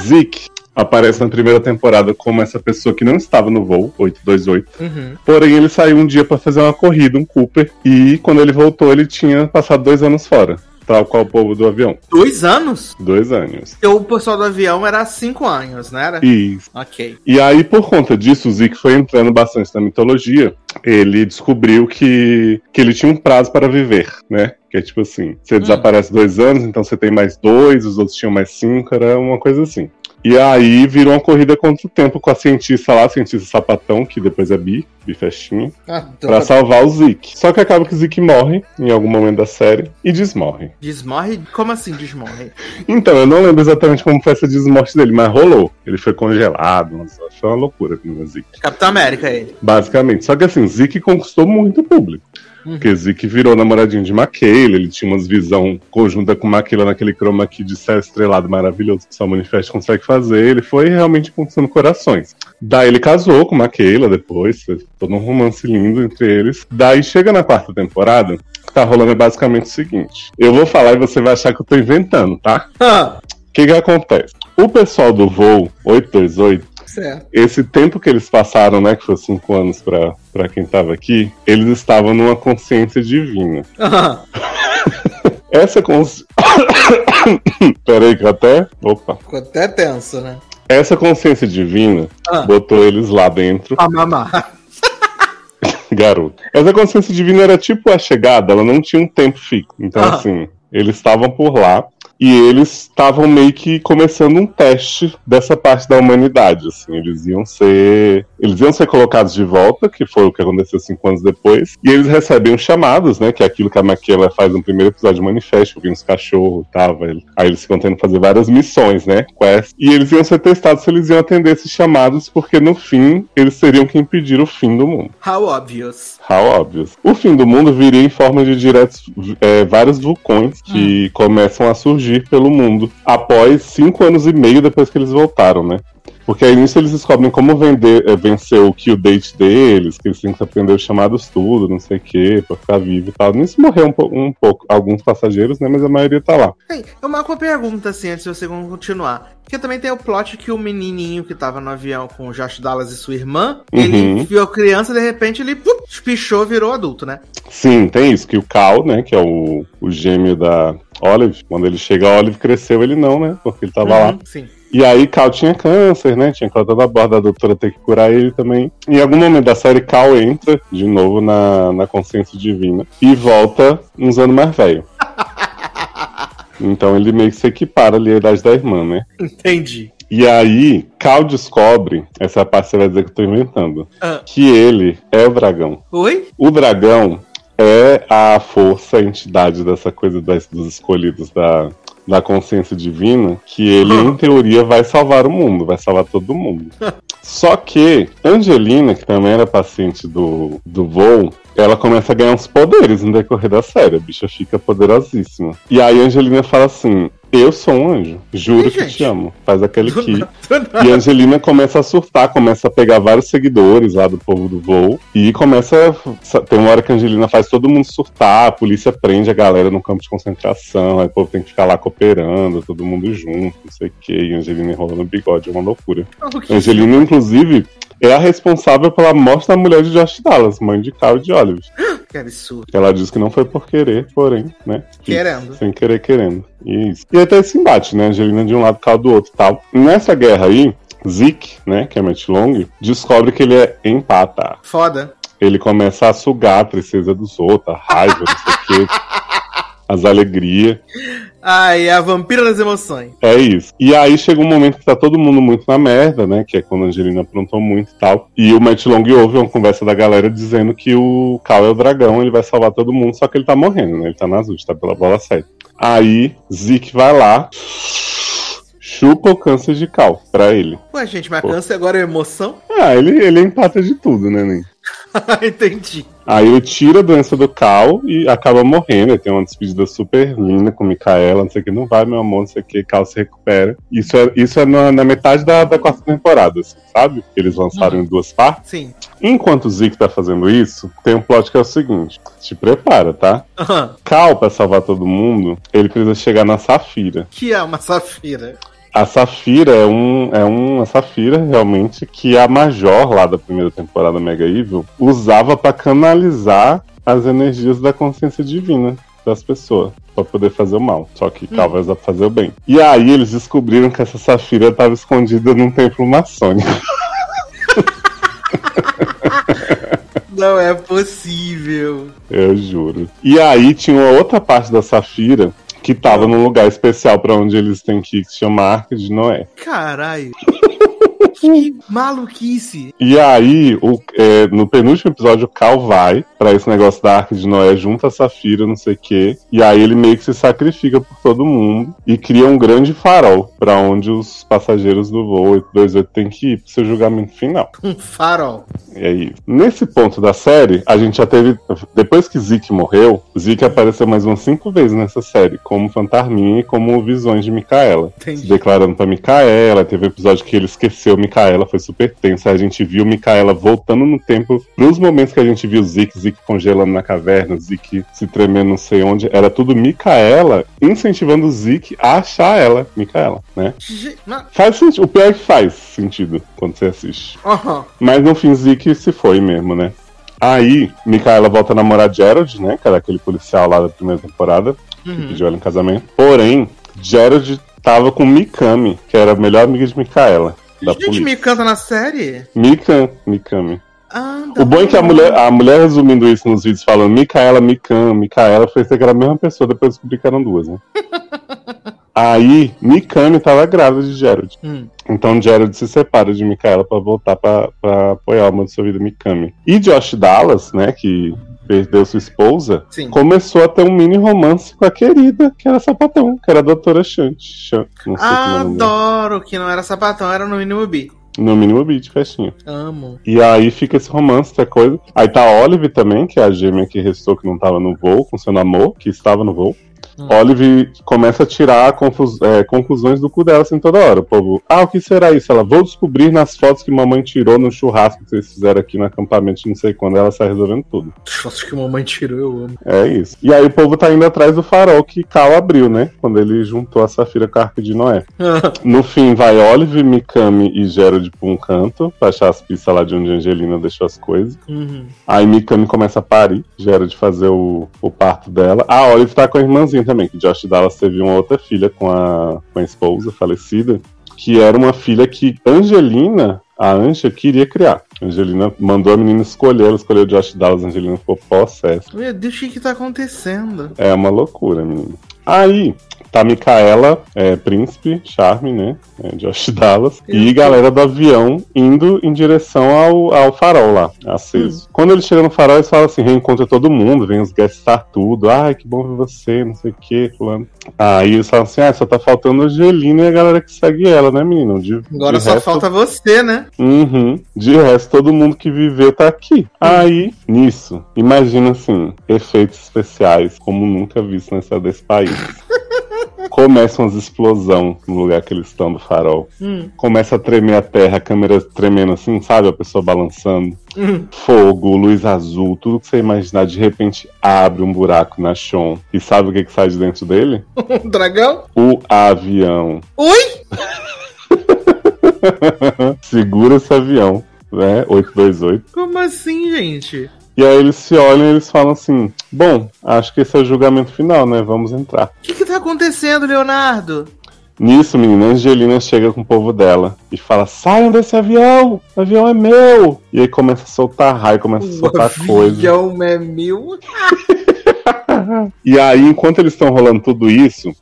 Zeke aparece na primeira temporada como essa pessoa que não estava no voo, 828. Uhum. Porém, ele saiu um dia pra fazer uma corrida, um Cooper, e quando ele voltou, ele tinha passado dois anos fora. Tal qual o povo do avião. Dois anos? Dois anos. Porque o pessoal do avião era cinco anos, não era? Isso. Ok. E aí, por conta disso, o Zeke foi entrando bastante na mitologia. Ele descobriu que, que ele tinha um prazo para viver, né? Que é tipo assim: você desaparece dois anos, então você tem mais dois, os outros tinham mais cinco, era uma coisa assim. E aí virou uma corrida contra o tempo com a cientista lá, a cientista sapatão, que depois é Bi, Bi Festinha, pra Adoro. salvar o Zeke. Só que acaba que o Zeke morre em algum momento da série e desmorre. Desmorre? Como assim desmorre? Então, eu não lembro exatamente como foi essa desmorte dele, mas rolou. Ele foi congelado, mas foi uma loucura com o Zeke. Capitão América, ele. Basicamente. Só que assim, Zeke conquistou muito público. Porque Zeke virou namoradinho de Maquila, ele tinha umas visão conjunta com Maquila naquele chroma key de céu estrelado maravilhoso que só o Manifest consegue fazer. Ele foi realmente conquistando corações. Daí ele casou com Maquila depois, todo um romance lindo entre eles. Daí chega na quarta temporada, que tá rolando é basicamente o seguinte. Eu vou falar e você vai achar que eu tô inventando, tá? Ah, O que que acontece? O pessoal do voo 828 certo. esse tempo que eles passaram, né, que foi cinco anos pra, pra quem tava aqui, eles estavam numa consciência divina. Ah, <laughs> Essa consciência. <coughs> Peraí, que eu até. Opa. ficou até tenso, né? Essa consciência divina Ah. botou eles lá dentro, Pra mamar. <laughs> garoto. Essa consciência divina era tipo a chegada, ela não tinha um tempo fixo. Então, Ah. assim, eles estavam por lá. E eles estavam meio que começando um teste dessa parte da humanidade, assim. Eles iam ser. Eles iam ser colocados de volta, que foi o que aconteceu cinco anos depois. E eles recebem os chamados, né? Que é aquilo que a Maquila faz no primeiro episódio do Manifesto, ouvindo os cachorros e tal. velho. Aí eles ficam tendo fazer várias missões, né? Quests. E eles iam ser testados se eles iam atender esses chamados, porque no fim, eles teriam que impedir o fim do mundo. How obvious. How obvious. O fim do mundo viria em forma de diretos é, vários vulcões que começam a surgir pelo mundo após cinco anos e meio depois que eles voltaram, né? Porque aí nisso eles descobrem como vender, é, vencer o kill date deles, que eles têm que aprender os chamados tudo, não sei o que, pra ficar vivo e tal. Nisso morreu um, um, pouco, alguns passageiros, né? Mas a maioria tá lá. Tem uma, uma pergunta, assim, antes de você continuar. Porque também tem o plot que o menininho que tava no avião com o Josh Dallas e sua irmã, uhum. ele viu a criança de repente ele pum, pichou virou adulto, né? Sim, tem isso, que o Cal, né, que é o, o gêmeo da Olive, quando ele chega, a Olive cresceu, ele não, né? Porque ele tava uhum, lá. Sim. E aí Cal tinha câncer, né? Tinha Cal toda a borda, a doutora ter que curar ele também. Em algum momento da série, Cal entra de novo na, na consciência divina e volta uns anos mais velho. <laughs> Então ele meio que se equipara ali à idade da irmã, né? Entendi. E aí, Cal descobre, essa parte você vai dizer que eu tô inventando, ah. que ele é o dragão. Oi? O dragão é a força, a entidade dessa coisa das, dos escolhidos da, da consciência divina, que ele, em teoria, vai salvar o mundo, vai salvar todo mundo. <laughs> Só que Angelina, que também era paciente do, do voo, ela começa a ganhar uns poderes no decorrer da série. A bicha fica poderosíssima. E aí Angelina fala assim: eu sou um anjo. Juro que te amo. Faz aquele <laughs> que. E a Angelina começa a surtar, começa a pegar vários seguidores lá do povo do voo. E começa. Tem uma hora que a Angelina faz todo mundo surtar, a polícia prende a galera no campo de concentração, aí o povo tem que ficar lá cooperando, todo mundo junto, não sei o que. E a Angelina enrolando o bigode, é uma loucura. Oh, Angelina, inclusive, é a responsável pela morte da mulher de Josh Dallas, mãe de Carl de Oliver. Que absurdo. Ela diz que não foi por querer, porém, né? Querendo. Sem querer, querendo. Isso. E até esse embate, né? Angelina de um lado, Carl do outro tal. Nessa guerra aí, Zeke, né, que é Matt Long, descobre que ele é empata. Foda. Ele começa a sugar a tristeza dos outros, a raiva, não sei o quê. <laughs> As alegrias. Ai, a vampira das emoções. É isso. E aí chega um momento que tá todo mundo muito na merda, né? Que é quando a Angelina aprontou muito e tal. E o Matt Long ouve uma conversa da galera dizendo que o Cal é o dragão, ele vai salvar todo mundo, só que ele tá morrendo, né? Ele tá na azul, tá pela bola certa. Aí, Zeke vai lá, chupa o câncer de Cal pra ele. Ué, gente, mas Pô. câncer agora é emoção? Ah, ele, ele empata de tudo, né, Nen? <laughs> Entendi. Aí ele tira a doença do Cal e acaba morrendo. Ele tem uma despedida super linda com Micaela, não sei o que, não vai, meu amor, não sei o que, Cal se recupera. Isso é, isso é na, na metade da, da quarta temporada, assim, sabe? Eles lançaram uhum. em duas partes. Sim. Enquanto o Zeke tá fazendo isso, tem um plot que é o seguinte: te prepara, tá? Uhum. Cal, pra salvar todo mundo, ele precisa chegar na Safira. Que é uma Safira? A Safira é, um, é uma Safira realmente que a Major lá da primeira temporada Mega Evil usava para canalizar as energias da consciência divina das pessoas para poder fazer o mal. Só que Cal vai usar pra fazer o bem. E aí eles descobriram que essa Safira estava escondida num templo maçônico. <laughs> Não é possível. Eu juro. E aí tinha uma outra parte da Safira que tava num lugar especial para onde eles têm que ir, que se chama Arca de Noé. Caralho. Que maluquice. E aí, o, é, no penúltimo episódio, o Cal vai para esse negócio da Arca de Noé junto a Safira, não sei o quê. E aí ele meio que se sacrifica por todo mundo e cria um grande farol para onde os passageiros do voo 828 têm que ir pro seu julgamento final. Um farol. E aí, nesse ponto da série, a gente já teve. Depois que Zeke morreu, Zeke apareceu mais umas cinco vezes nessa série, como fantasminha e como visões de Micaela. Entendi. Se declarando pra Micaela. Teve um episódio que ele esqueceu Micaela, foi super tenso. A gente viu Micaela voltando no tempo pros momentos que a gente viu Zeke, Zeke congelando na caverna, Zeke se tremendo não sei onde. Era tudo Micaela incentivando o Zeke a achar ela, Micaela, né? Faz sentido. O pior é que faz sentido quando você assiste. Uhum. Mas no fim, Zeke se foi mesmo, né? Aí, Micaela volta a namorar Gerald, né? Que era aquele policial lá da primeira temporada, uhum. que pediu ela em casamento. Porém, Gerald tava com Mikami, que era a melhor amiga de Micaela. Da Gente, polícia. Mikan tá na série? Mikan, Mikami. Ah, o bom é que a mulher, a mulher resumindo isso nos vídeos falando Micaela, Mikan, Micaela, foi que era a mesma pessoa, depois descobri que eram duas, né? <laughs> Aí, Mikami tava grávida de Gerald. Hum. Então Gerald se separa de Micaela para voltar para apoiar a alma de sua vida Mikami. E Josh Dallas, né, que perdeu sua esposa, Sim. começou a ter um mini romance com a querida, que era sapatão, que era a doutora Chant. Chant Adoro, que não era sapatão, era no mínimo bi. No mínimo beat, festinha. Amo. E aí fica esse romance, essa coisa. Aí tá a Olive também, que é a gêmea que restou que não tava no voo, com seu namoro, que estava no voo. Hum. Olive começa a tirar confus, é, conclusões do cu dela assim toda hora. O povo, ah, o que será isso? Ela, vou descobrir nas fotos que mamãe tirou no churrasco que vocês fizeram aqui no acampamento, não sei quando. Ela sai resolvendo tudo. Fotos que mamãe tirou, eu amo. É isso. E aí o povo tá indo atrás do farol que Cal abriu, né? Quando ele juntou a Safira com a Arca de Noé. <laughs> no fim, vai Olive, Mikami e Gerald pra um canto, pra achar as pistas lá de onde a Angelina deixou as coisas. Uhum. Aí Mikami começa a parir, Gerald fazer o, o parto dela. A Olive tá com a irmãzinha também, que Josh Dallas teve uma outra filha com a, com a esposa falecida, que era uma filha que Angelina, a Anja, queria criar. Angelina mandou a menina escolher, ela escolheu Josh Dallas, Angelina ficou possessa. Meu Deus, o que que tá acontecendo? É uma loucura, menina. Aí, tá Micaela, é, Príncipe, Charme, né? É, Josh <laughs> Dallas. Eu e galera do avião indo em direção ao, ao farol lá, aceso. Hum. Quando eles chegam no farol, eles falam assim: reencontra todo mundo, vem os guests tudo. Ai, que bom ver você, não sei o que, fulano. Aí eles falam assim: ah, só tá faltando a Angelina e a galera que segue ela, né, menino? De, Agora de só resto... falta você, né? Uhum. De resto, todo mundo que viveu tá aqui. Hum. Aí, nisso, imagina assim, efeitos especiais como nunca visto nessa desse país. <laughs> Começam as explosões no lugar que eles estão do farol. Hum. Começa a tremer a terra, a câmera tremendo assim, sabe? A pessoa balançando. Hum. Fogo, luz azul, tudo que você imaginar, de repente abre um buraco na chão. E sabe o que, que sai de dentro dele? <laughs> Um dragão? O avião. Oi? <laughs> Segura esse avião, né? 828. Como assim, gente? E aí eles se olham e eles falam assim: Bom, acho que esse é o julgamento final, né? Vamos entrar. O que, que tá acontecendo, Leonardo? Nisso, menina, Angelina chega com o povo dela e fala: Saiam desse avião! O avião é meu! E aí começa a soltar raio, começa a soltar coisa. O avião é meu? <laughs> e aí, enquanto eles estão rolando tudo isso,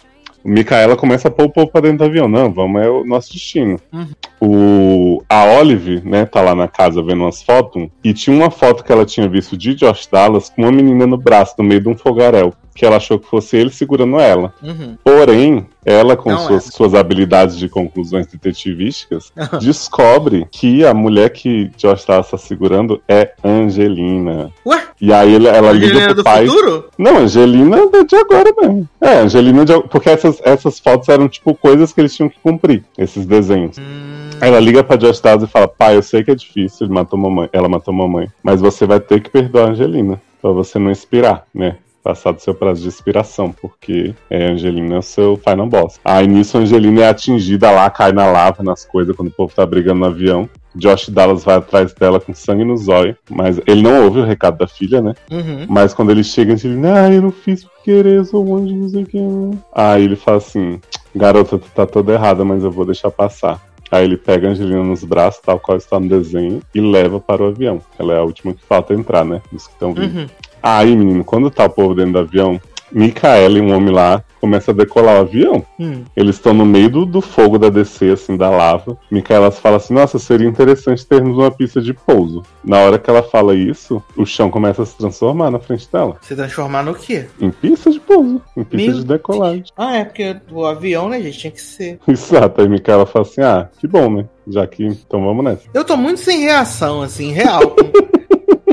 Micaela começa a pôr o povo pra dentro do avião. Não, vamos, é o nosso destino. Uhum. O, a Olive, né, tá lá na casa vendo umas fotos, e tinha uma foto que ela tinha visto de Josh Dallas com uma menina no braço, no meio de um fogaréu que ela achou que fosse ele segurando ela. Uhum. Porém, ela, com suas, é. suas, habilidades de conclusões detetivísticas, <laughs> descobre que a mulher que Josh está segurando é Angelina. Ué? E aí ela, ela liga pro pai. Futuro? Não, Angelina é de agora mesmo. É, Angelina de Porque essas, essas fotos eram tipo coisas que eles tinham que cumprir, esses desenhos. Hum... Ela liga pra Josh Dawes e fala: Pai, eu sei que é difícil, ele matou mamãe, ela matou mamãe, mas você vai ter que perdoar a Angelina. Pra você não inspirar, né? Passar do seu prazo de expiração, porque é, Angelina é o seu final boss. Aí nisso, a Angelina é atingida lá, cai na lava, nas coisas, quando o povo tá brigando no avião. Josh Dallas vai atrás dela com sangue nos olhos, mas ele não ouve o recado da filha, né? Uhum. Mas quando ele chega, ele ah, eu não fiz por querer, eu sou um anjo, não sei o que. Aí ele fala assim, garota, tu tá toda errada, mas eu vou deixar passar. Aí ele pega a Angelina nos braços, tal qual está no desenho, e leva para o avião. Ela é a última que falta entrar, né? Dos que estão vindo. Uhum. Aí, menino, quando tá o povo dentro do avião, Micaela e um homem lá começa a decolar o avião. Hum. Eles estão no meio do, do, fogo da DC, assim, da lava. Micaela fala assim: Nossa, seria interessante termos uma pista de pouso. Na hora que ela fala isso, o chão começa a se transformar na frente dela. Se transformar no quê? Em pista de pouso, em pista Meu... de decolagem. Ah, é porque o avião, né, gente, tinha que ser. <laughs> Exato. Aí Micaela fala assim: Ah, que bom, né? Já que então vamos nessa. Eu tô muito sem reação, assim, real. <laughs>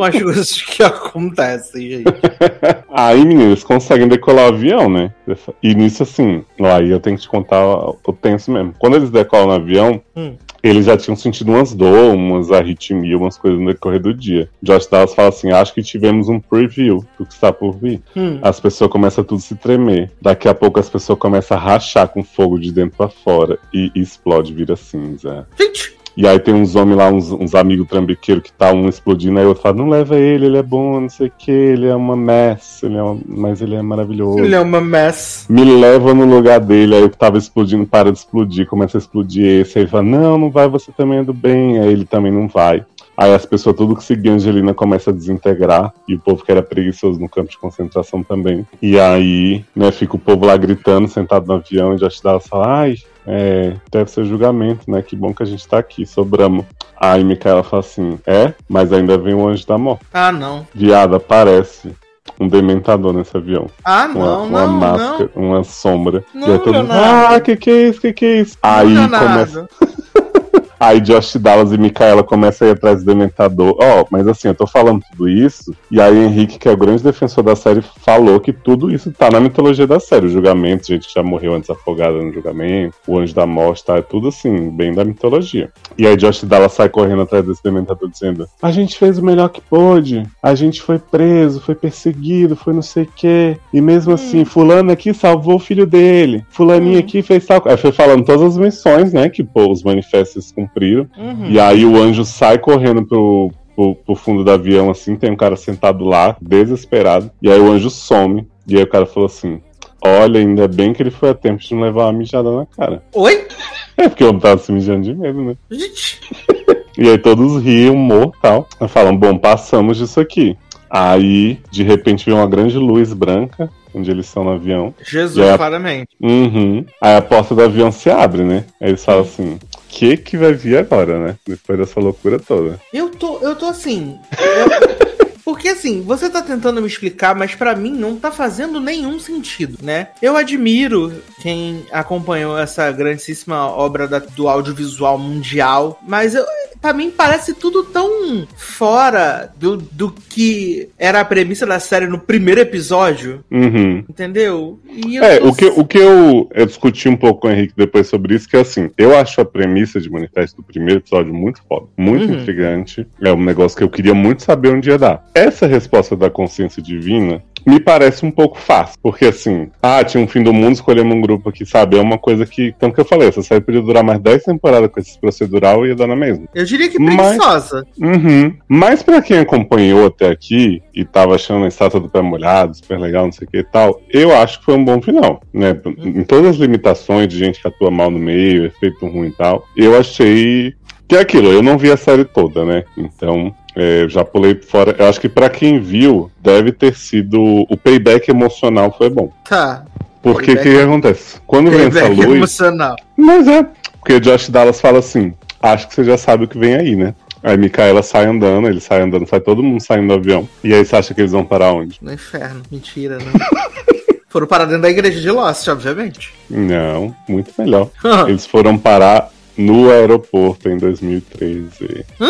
as coisas que acontecem, gente. <laughs> Aí, meninos, conseguem decolar o avião, né? E nisso, assim, lá eu tenho que te contar o tenso mesmo. Quando eles decolam no avião, hum. eles já tinham sentido umas dor, umas arritmias, umas coisas no decorrer do dia. Josh Dallas fala assim: acho que tivemos um preview do que está por vir. Hum. As pessoas começam a tudo se tremer. Daqui a pouco as pessoas começam a rachar com fogo de dentro para fora e, e explode, vira cinza. Gente! E aí tem uns homens lá, uns, uns amigos trambiqueiros que tá um explodindo, aí outro fala, não leva ele, ele é bom, não sei o que, ele é uma mess, ele é uma... mas ele é maravilhoso. Ele é uma mess. Me leva no lugar dele, aí o que tava explodindo para de explodir, começa a explodir esse, aí fala, não, não vai, você também é do bem, aí ele também não vai. Aí as pessoas, tudo que seguia a Angelina, começa a desintegrar. E o povo que era preguiçoso no campo de concentração também. E aí, né, fica o povo lá gritando, sentado no avião, e já te dá fala, ai, é, deve ser julgamento, né? Que bom que a gente tá aqui, sobramos. Aí Micaela fala assim: É, mas ainda vem o anjo da morte. Ah, não. Viada, aparece um dementador nesse avião. Ah, não, uma, uma não, máscara, não. uma sombra. Não, e aí todo mundo, ah, que que é isso, que que é isso? Aí começa. <laughs> Aí Josh Dallas e Micaela começam a ir atrás do Dementador. Ó, oh, mas assim, eu tô falando tudo isso, e aí Henrique, que é o grande defensor da série, falou que tudo isso tá na mitologia da série. O julgamento, gente que já morreu antes afogada no julgamento, o anjo da morte, tá? É tudo assim, bem da mitologia. E aí Josh Dallas sai correndo atrás desse Dementador dizendo: A gente fez o melhor que pôde, a gente foi preso, foi perseguido, foi não sei o quê. E mesmo hum. assim, fulano aqui salvou o filho dele, fulaninho hum. aqui fez tal. Aí foi falando todas as missões, né, que pô, os manifestos cumpriram. Uhum. E aí o anjo sai correndo pro, pro, pro, fundo do avião, assim, tem um cara sentado lá, desesperado. E aí o anjo some. E aí o cara falou assim: Olha, ainda bem que ele foi a tempo de não levar uma mijada na cara. Oi? <laughs> É porque eu tava se mijando de medo, né? <laughs> e aí todos riam, humor tal. Falam, bom, passamos disso aqui. Aí, de repente, vem uma grande luz branca onde eles estão no avião. Jesus, a... claramente. Uhum. Aí a porta do avião se abre, né? Aí eles falam assim: que que vai vir agora, né? Depois dessa loucura toda. Eu tô, eu tô assim. Eu... <laughs> Porque assim, você tá tentando me explicar, mas para mim não tá fazendo nenhum sentido, né? Eu admiro quem acompanhou essa grandíssima obra da, do audiovisual mundial, mas eu, para mim parece tudo tão fora do, do que era a premissa da série no primeiro episódio. Uhum. Entendeu? é, tô... o, que, o que eu, eu discuti um pouco com o Henrique depois sobre isso, que é assim, eu acho a premissa de Manifesto do primeiro episódio muito foda, muito uhum. intrigante. É um negócio que eu queria muito saber onde ia dar. Essa resposta da consciência divina me parece um pouco fácil. Porque assim, ah, tinha um fim do mundo, escolhemos um grupo aqui, sabe? É uma coisa que, tanto que eu falei, essa série podia durar mais 10 temporadas com esse procedural e ia dar na mesma. Eu diria que preguiçosa. Mas, uhum, mas pra quem acompanhou até aqui e tava achando a estátua do pé molhado, super legal, não sei o que e tal, eu acho que foi um bom final, né? Em todas as limitações de gente que atua mal no meio, efeito ruim e tal, eu achei que é aquilo, eu não vi a série toda, né? Então, é, já pulei fora. Eu acho que para quem viu, deve ter sido. O payback emocional foi bom. Tá. Porque o que, que, acontece? Quando vem essa luz. emocional. Mas é. Porque Josh Dallas fala assim: Acho que você já sabe o que vem aí, né? Aí Micaela sai andando, ele sai andando, sai todo mundo saindo do avião. E aí você acha que eles vão parar onde? No inferno. Mentira, né? <laughs> foram parar dentro da igreja de Lost, obviamente. Não, muito melhor. eles foram parar no aeroporto em 2013. Hã?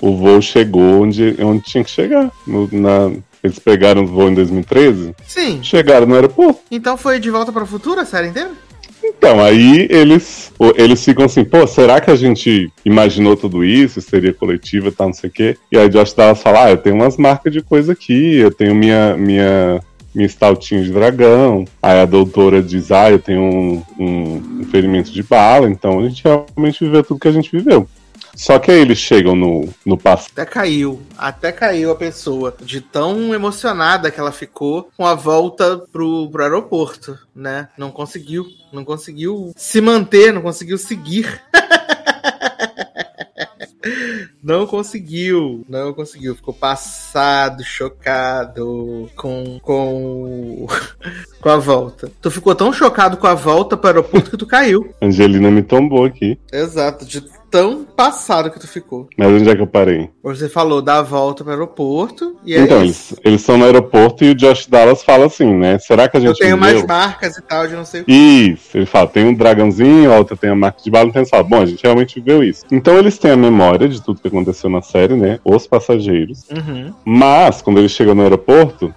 O voo chegou onde, onde tinha que chegar. No, na, eles pegaram o voo em 2013? Sim. Chegaram no aeroporto. Então foi de volta para o futuro a série inteira? Então, aí eles, eles ficam assim, pô, será que a gente imaginou tudo isso? Seria coletiva e tal, não sei o quê. E aí Josh Dallas fala, ah, eu tenho umas marcas de coisa aqui, eu tenho minha, minha, minha stoutinha de dragão. Aí a doutora diz, ah, eu tenho um, um, um ferimento de bala, então a gente realmente viveu tudo que a gente viveu. Só que aí eles chegam no, no passado. Até caiu. Até caiu a pessoa. De tão emocionada que ela ficou com a volta pro, pro aeroporto, né? Não conseguiu. Não conseguiu se manter, não conseguiu seguir. <laughs> Não conseguiu, não conseguiu. Ficou passado, chocado com, com, <laughs> com a volta. Tu ficou tão chocado com a volta para o aeroporto que tu caiu. Angelina me tombou aqui. Exato, de tão passado que tu ficou. Mas onde é que eu parei? Você falou da volta para o aeroporto e é Então, eles, eles estão no aeroporto e o Josh Dallas fala assim, né? Será que a gente. Eu tenho mais marcas e tal, de não sei o que. Isso, ele fala, tem um dragãozinho, a outra tem a marca de bala, então eles falam, bom, a gente realmente viu isso. Então eles têm a memória de tudo que aconteceu na série, né? Os passageiros. Uhum. Mas, quando eles chegam no aeroporto,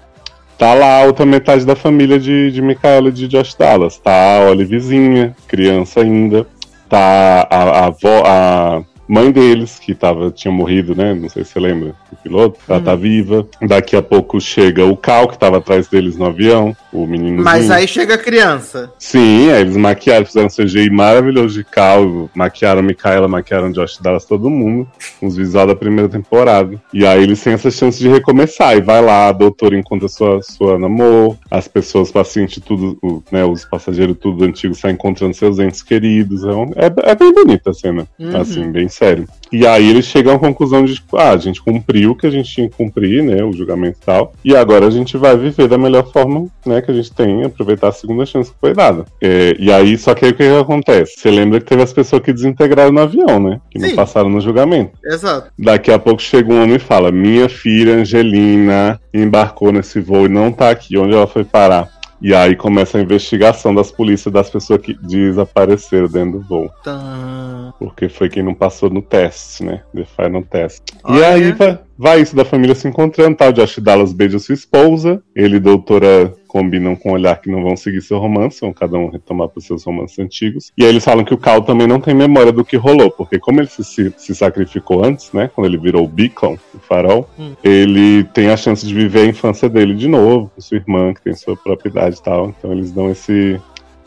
Tá lá a outra metade da família de, de Micaela e de Josh Dallas. Tá a Olivezinha, criança ainda tá a, a, a mãe deles, que tava, tinha morrido, né? Não sei se você lembra, o piloto, ela tá uhum. viva. Daqui a pouco chega o Cal, que tava atrás deles no avião, o menino. Mas aí chega a criança. Sim, aí eles maquiaram, fizeram um CGI maravilhoso de Cal, maquiaram Micaela, maquiaram Josh Dallas, todo mundo, os visual da primeira temporada. E aí eles têm essa chance de recomeçar, e vai lá, a doutora encontra sua, sua namor, as pessoas, pacientes, tudo, né, os passageiros tudo antigos saem encontrando seus entes queridos. É, é, é bem bonita a cena, uhum. assim, bem sério. E aí eles chegam à conclusão de, tipo, ah, a gente cumpriu o que a gente tinha que cumprir, né, o julgamento e tal, e agora a gente vai viver da melhor forma, né, que a gente tem, aproveitar a segunda chance que foi dada. É, e aí, só que aí o que, que acontece? Você lembra que teve as pessoas que desintegraram no avião, né, que Sim. não passaram no julgamento. Exato. Daqui a pouco chega um homem e fala, minha filha Angelina embarcou nesse voo e não tá aqui, onde ela foi parar? E aí começa a investigação das polícias das pessoas que desapareceram dentro do voo. Tá. Porque foi quem não passou no teste, né? The final test. E Olha. aí vai, vai isso da família se encontrando, tal. Josh Dallas beija sua esposa. Ele e doutora combinam com o olhar que não vão seguir seu romance, vão cada um retomar para seus romances antigos. E aí eles falam que o Cal também não tem memória do que rolou, porque como ele se, se, se sacrificou antes, né? Quando ele virou o Beacon, o farol, Hum. ele tem a chance de viver a infância dele de novo, com sua irmã, que tem sua propriedade e tal. Então eles dão esse,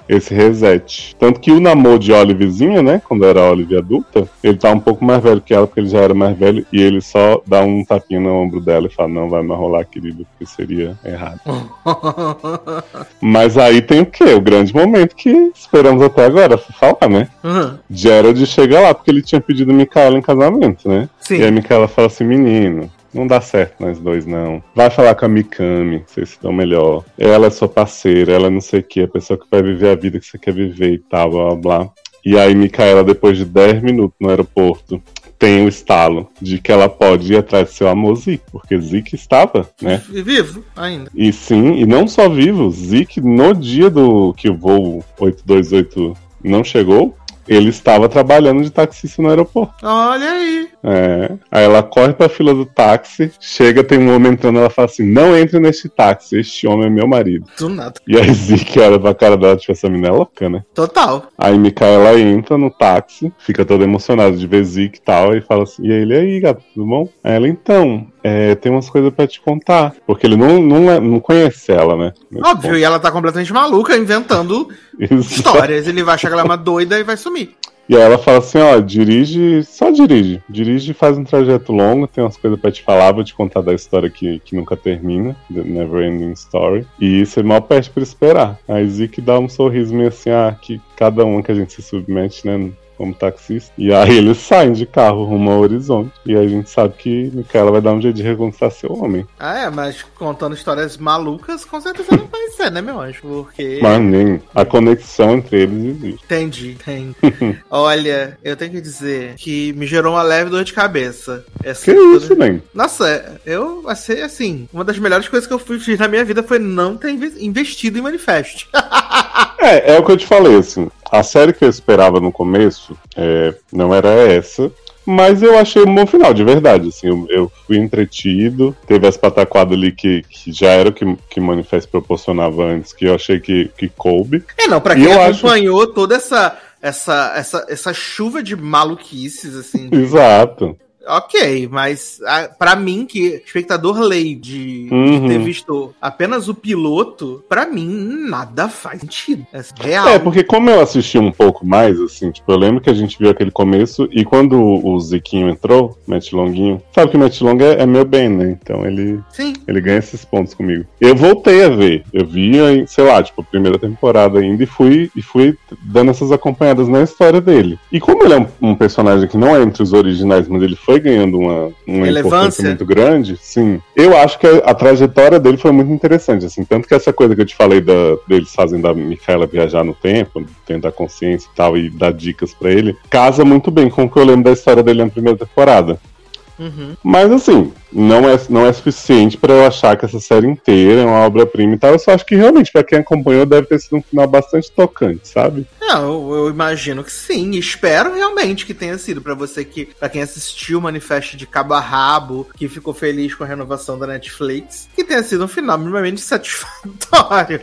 esse reset. Tanto que o namoro de Olivezinha, né? Quando era a Olive adulta, ele tá um pouco mais velho que ela, porque ele já era mais velho, e ele só dá um tapinha no ombro dela e fala: Não, vai mais rolar, querido, porque seria errado. <laughs> Mas aí tem o quê? O grande momento que esperamos até agora falar, né? Uhum. Gerald chega lá porque ele tinha pedido Micaela em casamento, né? Sim. E a Micaela fala assim: menino, não dá certo nós dois, não. Vai falar com a Mikami, vocês se dão melhor. Ela é sua parceira, ela é não sei o que, a pessoa que vai viver a vida que você quer viver e tal, blá blá blá. E aí, Micaela, depois de 10 minutos no aeroporto, tem o estalo de que ela pode ir atrás do seu amor Zeke, porque Zeke estava, né? E Vivo ainda. E sim, e não só vivo, Zeke, no dia do que o voo 828 não chegou, ele estava trabalhando de taxista no aeroporto. Olha aí. É. Aí ela corre pra fila do táxi, chega, tem um homem entrando, ela fala assim: Não entre neste táxi, este homem é meu marido. Do nada. E aí Zeke olha pra cara dela, tipo, essa menina é louca, né? Total. Aí Micaela entra no táxi, fica toda emocionada de ver Zeke e tal, e fala assim: E aí, ele aí, gato, tudo bom? Aí ela, então, é, tem umas coisas pra te contar. Porque ele não, não, não conhece ela, né? Óbvio, e ela tá completamente maluca, inventando <laughs> ponto. histórias. Ele vai achar que ela é uma doida e vai sumir. E aí ela fala assim, ó, dirige, só dirige. Dirige e faz um trajeto longo, tem umas coisas pra te falar, vou te contar da história que, que nunca termina, The Never Ending Story. E você mal pede pra esperar. Aí Zeke dá um sorriso meio assim, ah, que cada uma que a gente se submete, né? Como taxista. E aí eles saem de carro rumo ao horizonte. E aí a gente sabe que Micaela vai dar um jeito de reconquistar seu homem. Ah, é, mas contando histórias malucas, com certeza não vai ser, né, meu anjo? Porque. Mas nem a conexão entre eles existe. Entendi, entendi. <laughs> Olha, eu tenho que dizer que me gerou uma leve dor de cabeça. Essa Que isso, nem? Nossa, eu achei assim. Uma das melhores coisas que eu fiz na minha vida foi não ter inve- investido em manifesto. <laughs> É, é o que eu te falei, assim. A série que eu esperava no começo é, não era essa. Mas eu achei um bom final, de verdade. Assim, eu, eu fui entretido. Teve as pataquadas ali que, que já era o que, que Manifesto proporcionava antes, que eu achei que, que coube. É, não, pra quem eu acho- acompanhou toda essa, essa, essa, essa chuva de maluquices, assim. Exato. Ok, mas a, pra mim, que espectador lei de, de Uhum. ter visto apenas o piloto, pra mim nada faz sentido. É real. É, porque como eu assisti um pouco mais, assim, tipo, eu lembro que a gente viu aquele começo e quando o Ziquinho entrou, Matt Longuinho, sabe que o Matt Long é, é meu bem, né? Então ele, Sim. ele ganha esses pontos comigo. Eu voltei a ver, eu vi, sei lá, tipo, a primeira temporada ainda e fui, e fui dando essas acompanhadas na história dele. E como ele é um, um personagem que não é entre os originais, mas ele foi ganhando uma, uma importância muito grande, sim. Eu acho que a, a trajetória dele foi muito interessante, assim, tanto que essa coisa que eu te falei da, deles fazendo a Micaela viajar no tempo, tendo a consciência e tal, e dar dicas pra ele, casa muito bem com o que eu lembro da história dele na primeira temporada. Uhum. Mas assim, não é, não é suficiente pra eu achar que essa série inteira é uma obra-prima e tal. Eu só acho que realmente, pra quem acompanhou, deve ter sido um final bastante tocante, sabe? Não, eu, eu imagino que sim. e Espero realmente que tenha sido pra você que, para quem assistiu o manifesto de cabo a rabo, que ficou feliz com a renovação da Netflix, que tenha sido um final minimamente <laughs> satisfatório.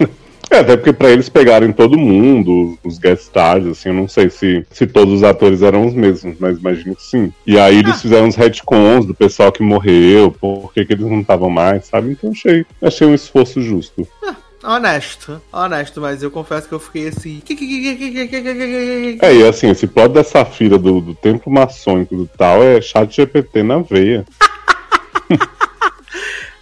É, até porque pra eles pegarem todo mundo, os guest stars, assim, eu não sei se, se todos os atores eram os mesmos, mas imagino que sim. E aí eles fizeram os retcons do pessoal que morreu, por que, que eles não estavam mais, sabe? Então achei, achei um esforço justo. Honesto, honesto, mas eu confesso que eu fiquei assim. É, e assim, esse plot da Safira do, do templo maçônico do tal é chat GPT na veia.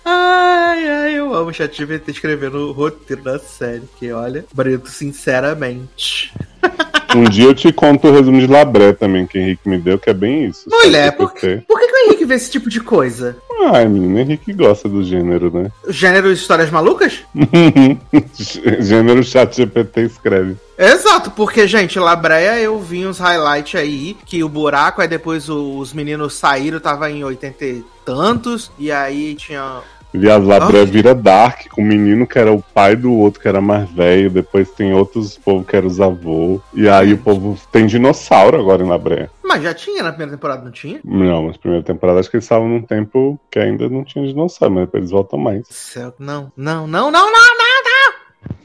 Ai, amo o ChatGPT escrevendo o roteiro da série, que olha, Brito, sinceramente. <laughs> Um dia eu te conto o resumo de Labré também, que o Henrique me deu, que é bem isso. Mulher, por, que- por que, que o Henrique vê esse tipo de coisa? Ai, menino, Henrique gosta do gênero, né? Gênero de histórias malucas? <laughs> gênero chat GPT escreve. Exato, porque, gente, Labreia eu vi uns highlights aí, que o buraco, aí depois os meninos saíram, tava em 80 e tantos, e aí tinha E as Labré vira Dark, com o menino que era o pai do outro que era mais velho, depois tem outros povo que eram os avôs. E aí o povo tem dinossauro agora em Labré. Mas já tinha na primeira temporada, não tinha? Não, mas na primeira temporada acho que eles estavam num tempo que ainda não tinha dinossauro, mas depois eles voltam mais. Céu, não, não, não, não, não, não!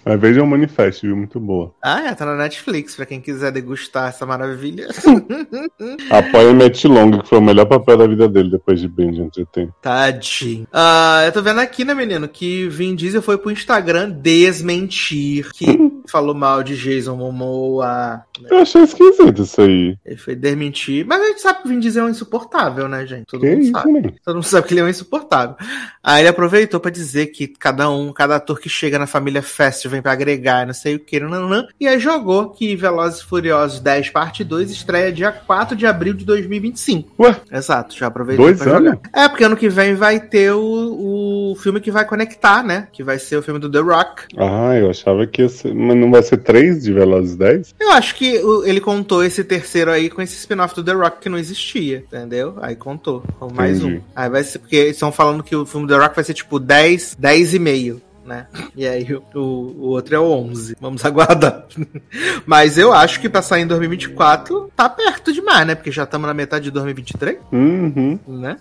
Mas veja o Manifest, viu? Muito boa. Ah, é, tá na Netflix, pra quem quiser degustar essa maravilha. <laughs> Apoia Matt Long, que foi o melhor papel da vida dele depois de Band Entertainment. Tadinho. Uh, eu tô vendo aqui, né, menino, que Vin Diesel foi pro Instagram desmentir que <laughs> falou mal de Jason Momoa. Né? Eu achei esquisito isso aí. Ele foi desmentir. Mas a gente sabe que o Vin Diesel é um insuportável, né, gente? Todo que mundo isso, sabe. Né? Todo mundo sabe que ele é um insuportável. Aí ele aproveitou para dizer que cada um, cada ator que chega na família Fest vem para agregar, não sei o que, não, e aí jogou que Velozes e Furiosos 10 Parte 2 estreia dia 4 de abril de 2025. Ué? Exato, já aproveitou Dois pra anos? jogar. É, porque ano que vem vai ter o, o filme que vai conectar, né? Que vai ser o filme do The Rock. Ah, eu achava que ia ser... Mas não vai ser três de Velozes 10? Eu acho que ele contou esse terceiro aí com esse spin-off do The Rock que não existia, entendeu? Aí contou, com mais Entendi. um. Aí vai ser, porque estão falando que o filme do The Rock vai ser tipo 10, 10 e meio né? E aí o, o outro é o 11. Vamos aguardar. <laughs> Mas eu acho que pra sair em 2024 tá perto demais, né? Porque já estamos na metade de 2023. Uhum. Né?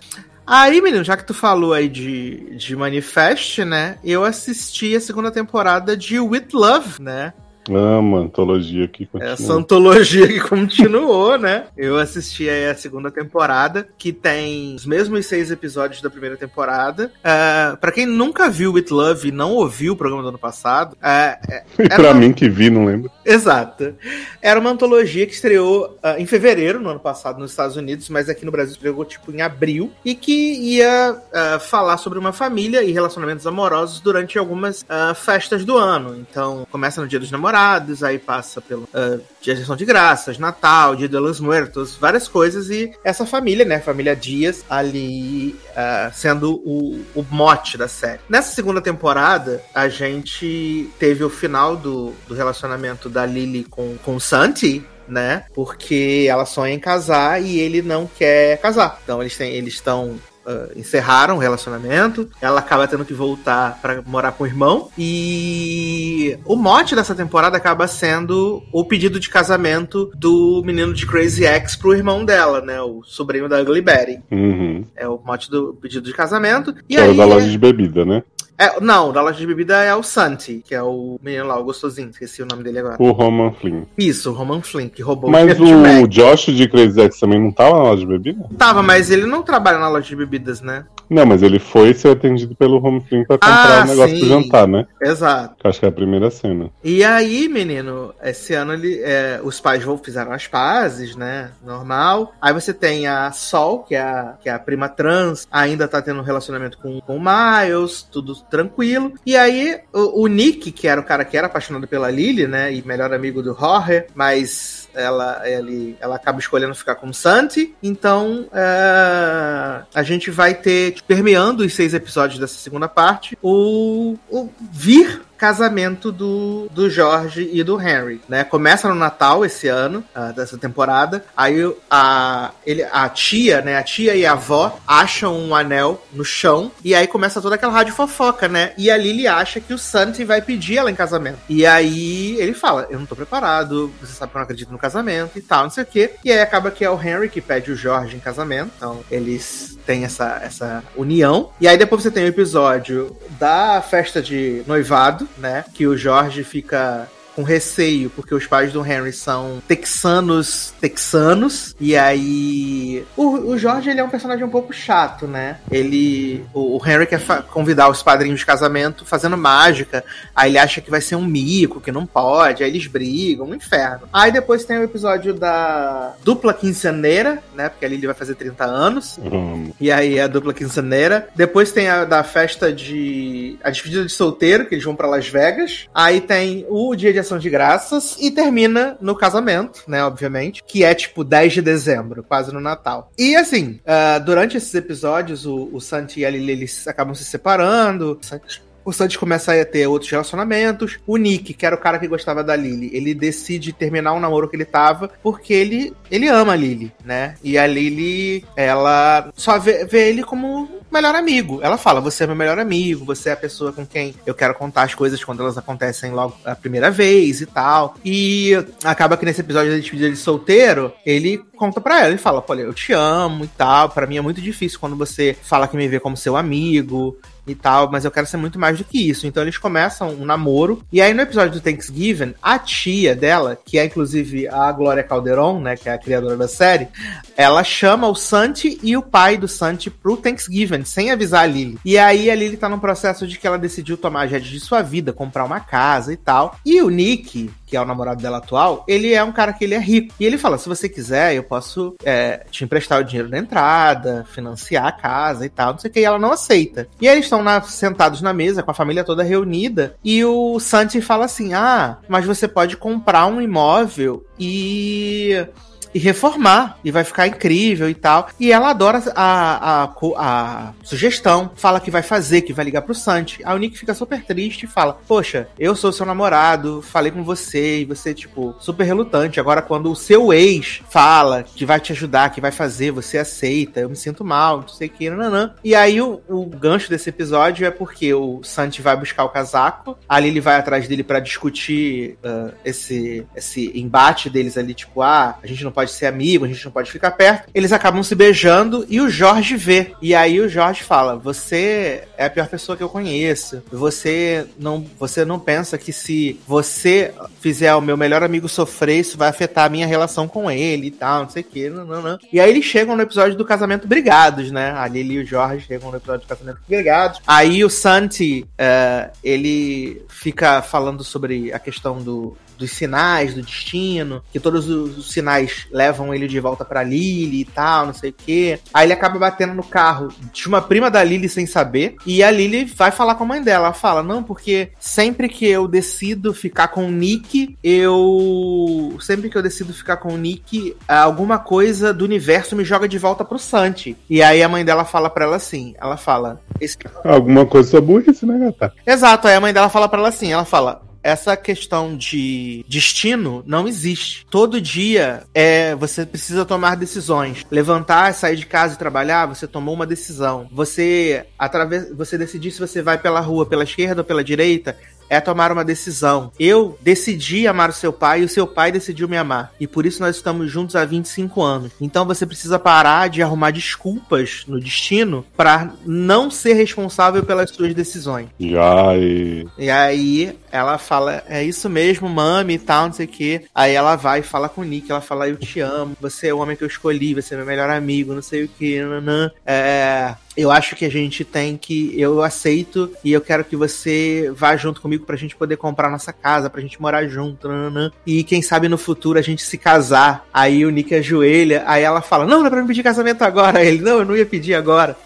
Aí, menino, já que tu falou aí de, de Manifest, né? Eu assisti a segunda temporada de With Love, né? Ah, uma antologia que continua. Essa antologia que <laughs> continuou, né? Eu assisti aí a segunda temporada, que tem os mesmos seis episódios da primeira temporada. Uh, para quem nunca viu With Love e não ouviu o programa do ano passado... Uh, <laughs> e pra uma... mim que vi, não lembro. Exato. Era uma antologia que estreou uh, em fevereiro, no ano passado, nos Estados Unidos, mas aqui no Brasil estreou, tipo, em abril, e que ia uh, falar sobre uma família e relacionamentos amorosos durante algumas festas do ano. Então, começa no Dia dos Namorados, namorados, aí passa pelo uh, Dia de de Graças, Natal, Dia de los Muertos, várias coisas, e essa família, né, família Dias, ali uh, sendo o, o mote da série. Nessa segunda temporada, a gente teve o final do, do relacionamento da Lily com, com o Santi, né? Porque ela sonha em casar e ele não quer casar. Então eles têm, eles estão uh, encerraram o relacionamento. Ela acaba tendo que voltar para morar com o irmão. E o mote dessa temporada acaba sendo o pedido de casamento do menino de Crazy X pro irmão dela, né? O sobrinho da Ugly Betty. Uhum. É o mote do pedido de casamento. E que aí, é da loja de bebida, né? É, não, da loja de bebida é o Santi, que é o menino lá, o gostosinho. Esqueci o nome dele agora. O Roman Flynn. Isso, o Roman Flynn, que roubou mas o Mas o Josh de Crazy X também não tava na loja de bebida? Tava, mas ele não trabalha na loja de bebidas, né? Não, mas ele foi ser atendido pelo Home Flynn pra comprar ah, um negócio sim. pro jantar, né? Exato. Acho que é a primeira cena. E aí, menino, esse ano ele, é, os pais fizeram as pazes, né? Normal. Aí você tem a Sol, que é a, que é a prima trans, ainda tá tendo um relacionamento com, com o Miles, tudo tranquilo. E aí, o, o Nick, que era o cara que era apaixonado pela Lily, né? E melhor amigo do Jorge, mas ela, ele, ela acaba escolhendo ficar com Santi. Então, é, a gente vai ter, permeando os seis episódios dessa segunda parte, o, o vir casamento do, do Jorge e do Henry, né? Começa no Natal esse ano, uh, dessa temporada. Aí a, ele, a tia, né? A tia e a avó acham um anel no chão e aí começa toda aquela rádio fofoca, né? E a Lily acha que o Santi vai pedir ela em casamento. E aí ele fala: Eu não tô preparado, você sabe que eu não acredito no casamento e tal, não sei o quê. E aí acaba que é o Henry que pede o Jorge em casamento. Então eles têm essa, essa união. E aí depois você tem o episódio da festa de noivado né? Que o Jorge fica com receio, porque os pais do Henry são texanos, texanos, e aí o, o Jorge ele é um personagem um pouco chato, né? Ele, o, o Henry quer convidar os padrinhos de casamento fazendo mágica, aí ele acha que vai ser um mico, que não pode, aí eles brigam, um inferno. Aí depois tem o episódio da dupla quinceaneira, né? Porque a Lily vai fazer 30 anos, uhum. e aí é a dupla quinceaneira. Depois tem a da festa de a despedida de solteiro, que eles vão para Las Vegas. Aí tem o dia de ação de graças e termina no casamento, né, obviamente, que é tipo 10 de dezembro, quase no Natal. E assim, uh, durante esses episódios, o, o Santi e a Lily eles acabam se separando. O Santi começa a ter outros relacionamentos. O Nick, que era o cara que gostava da Lily, ele decide terminar o namoro que ele tava porque ele, ele ama a Lily, né? E a Lily, ela só vê, vê ele como melhor amigo. Ela fala: Você é meu melhor amigo, você é a pessoa com quem eu quero contar as coisas quando elas acontecem logo a primeira vez e tal. E acaba que nesse episódio da despedida de solteiro, ele conta pra ela, ele fala: Olha, eu te amo e tal. Para mim é muito difícil quando você fala que me vê como seu amigo e tal, mas eu quero ser muito mais do que isso. Então eles começam um namoro. E aí no episódio do Thanksgiving, a tia dela, que é inclusive a Glória Calderon, né, que é a criadora da série, ela chama o Santi e o pai do Santi pro Thanksgiving, sem avisar a Lily. E aí a Lily tá num processo de que ela decidiu tomar a de sua vida, comprar uma casa e tal. E o Nick, que é o namorado dela atual, ele é um cara que ele é rico. E ele fala: se você quiser, eu posso é, te emprestar o dinheiro da entrada, financiar a casa e tal, não sei o que. E ela não aceita. E aí eles estão sentados na mesa, com a família toda reunida, e o Santi fala assim: ah, mas você pode comprar um imóvel e e reformar. E vai ficar incrível e tal. E ela adora a, a, a sugestão. Fala que vai fazer, que vai ligar pro Santi. A Nick fica super triste e fala: Poxa, eu sou seu namorado, falei com você e você, tipo, super relutante. Agora, quando o seu ex fala que vai te ajudar, que vai fazer, você aceita, eu me sinto mal, não sei o que, nanã. E aí o, o gancho desse episódio é porque o Santi vai buscar o casaco, ali ele vai atrás dele para discutir uh, esse, esse embate deles ali, tipo, ah, a gente não pode pode ser amigo, a gente não pode ficar perto. Eles acabam se beijando e o Jorge vê. E aí o Jorge fala: Você é a pior pessoa que eu conheço. Você não, você não pensa que se você fizer o meu melhor amigo sofrer, isso vai afetar a minha relação com ele e tal, não sei o que. Não, não, não. E aí eles chegam no episódio do casamento brigados, né? A Lily e o Jorge chegam no episódio do casamento brigados. Aí o Santi, uh, ele fica falando sobre a questão do, dos sinais do destino, que todos os sinais levam ele de volta para Lily e tal, não sei o quê. Aí ele acaba batendo no carro de uma prima da Lily sem saber, e a Lily vai falar com a mãe dela. Ela fala: "Não, porque sempre que eu decido ficar com o Nick, eu sempre que eu decido ficar com o Nick, alguma coisa do universo me joga de volta pro Santi". E aí a mãe dela fala para ela assim, ela fala. Alguma coisa burrice, né, gata? Exato, aí a mãe dela fala para ela assim, ela fala: essa questão de destino não existe. Todo dia é você precisa tomar decisões. Levantar, sair de casa e trabalhar, você tomou uma decisão. Você através você decidir se você vai pela rua pela esquerda ou pela direita, é tomar uma decisão. Eu decidi amar o seu pai e o seu pai decidiu me amar. E por isso nós estamos juntos há 25 anos. Então você precisa parar de arrumar desculpas no destino para não ser responsável pelas suas decisões. E aí? E aí ela fala, é isso mesmo, mami e tal, não sei o que. Aí ela vai e fala com o Nick, ela fala, eu te amo, você é o homem que eu escolhi, você é meu melhor amigo, não sei o que, nanã. É, eu acho que a gente tem que. Eu aceito e eu quero que você vá junto comigo pra gente poder comprar nossa casa, pra gente morar junto. Nanana. E quem sabe no futuro a gente se casar. Aí o Nick ajoelha, aí ela fala: Não, não é pra me pedir casamento agora. Aí <laughs> ele: Não, eu não ia pedir agora.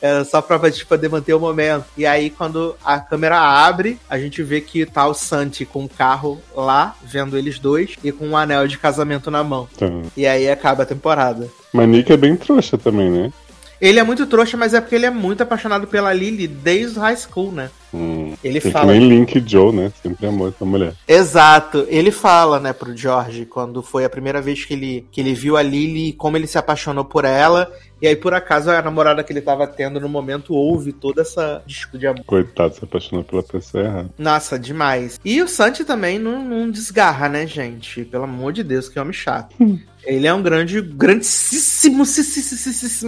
É só pra gente poder manter o momento. E aí, quando a câmera abre, a gente vê que tá o Santi com o carro lá, vendo eles dois, e com um anel de casamento na mão. Tá. E aí acaba a temporada. Mas Nick é bem trouxa também, né? Ele é muito trouxa, mas é porque ele é muito apaixonado pela Lily desde o high school, né? Hum, ele fala. Que nem Link Joe, né? Sempre amou essa mulher. Exato. Ele fala, né, pro George, quando foi a primeira vez que ele, que ele viu a Lily, como ele se apaixonou por ela. E aí, por acaso, a namorada que ele tava tendo no momento ouve toda essa disco de amor. Coitado, se apaixonou pela pessoa errada. Nossa, demais. E o Santi também não, não desgarra, né, gente? Pelo amor de Deus, que homem chato. Ele é um grande, grandíssimo,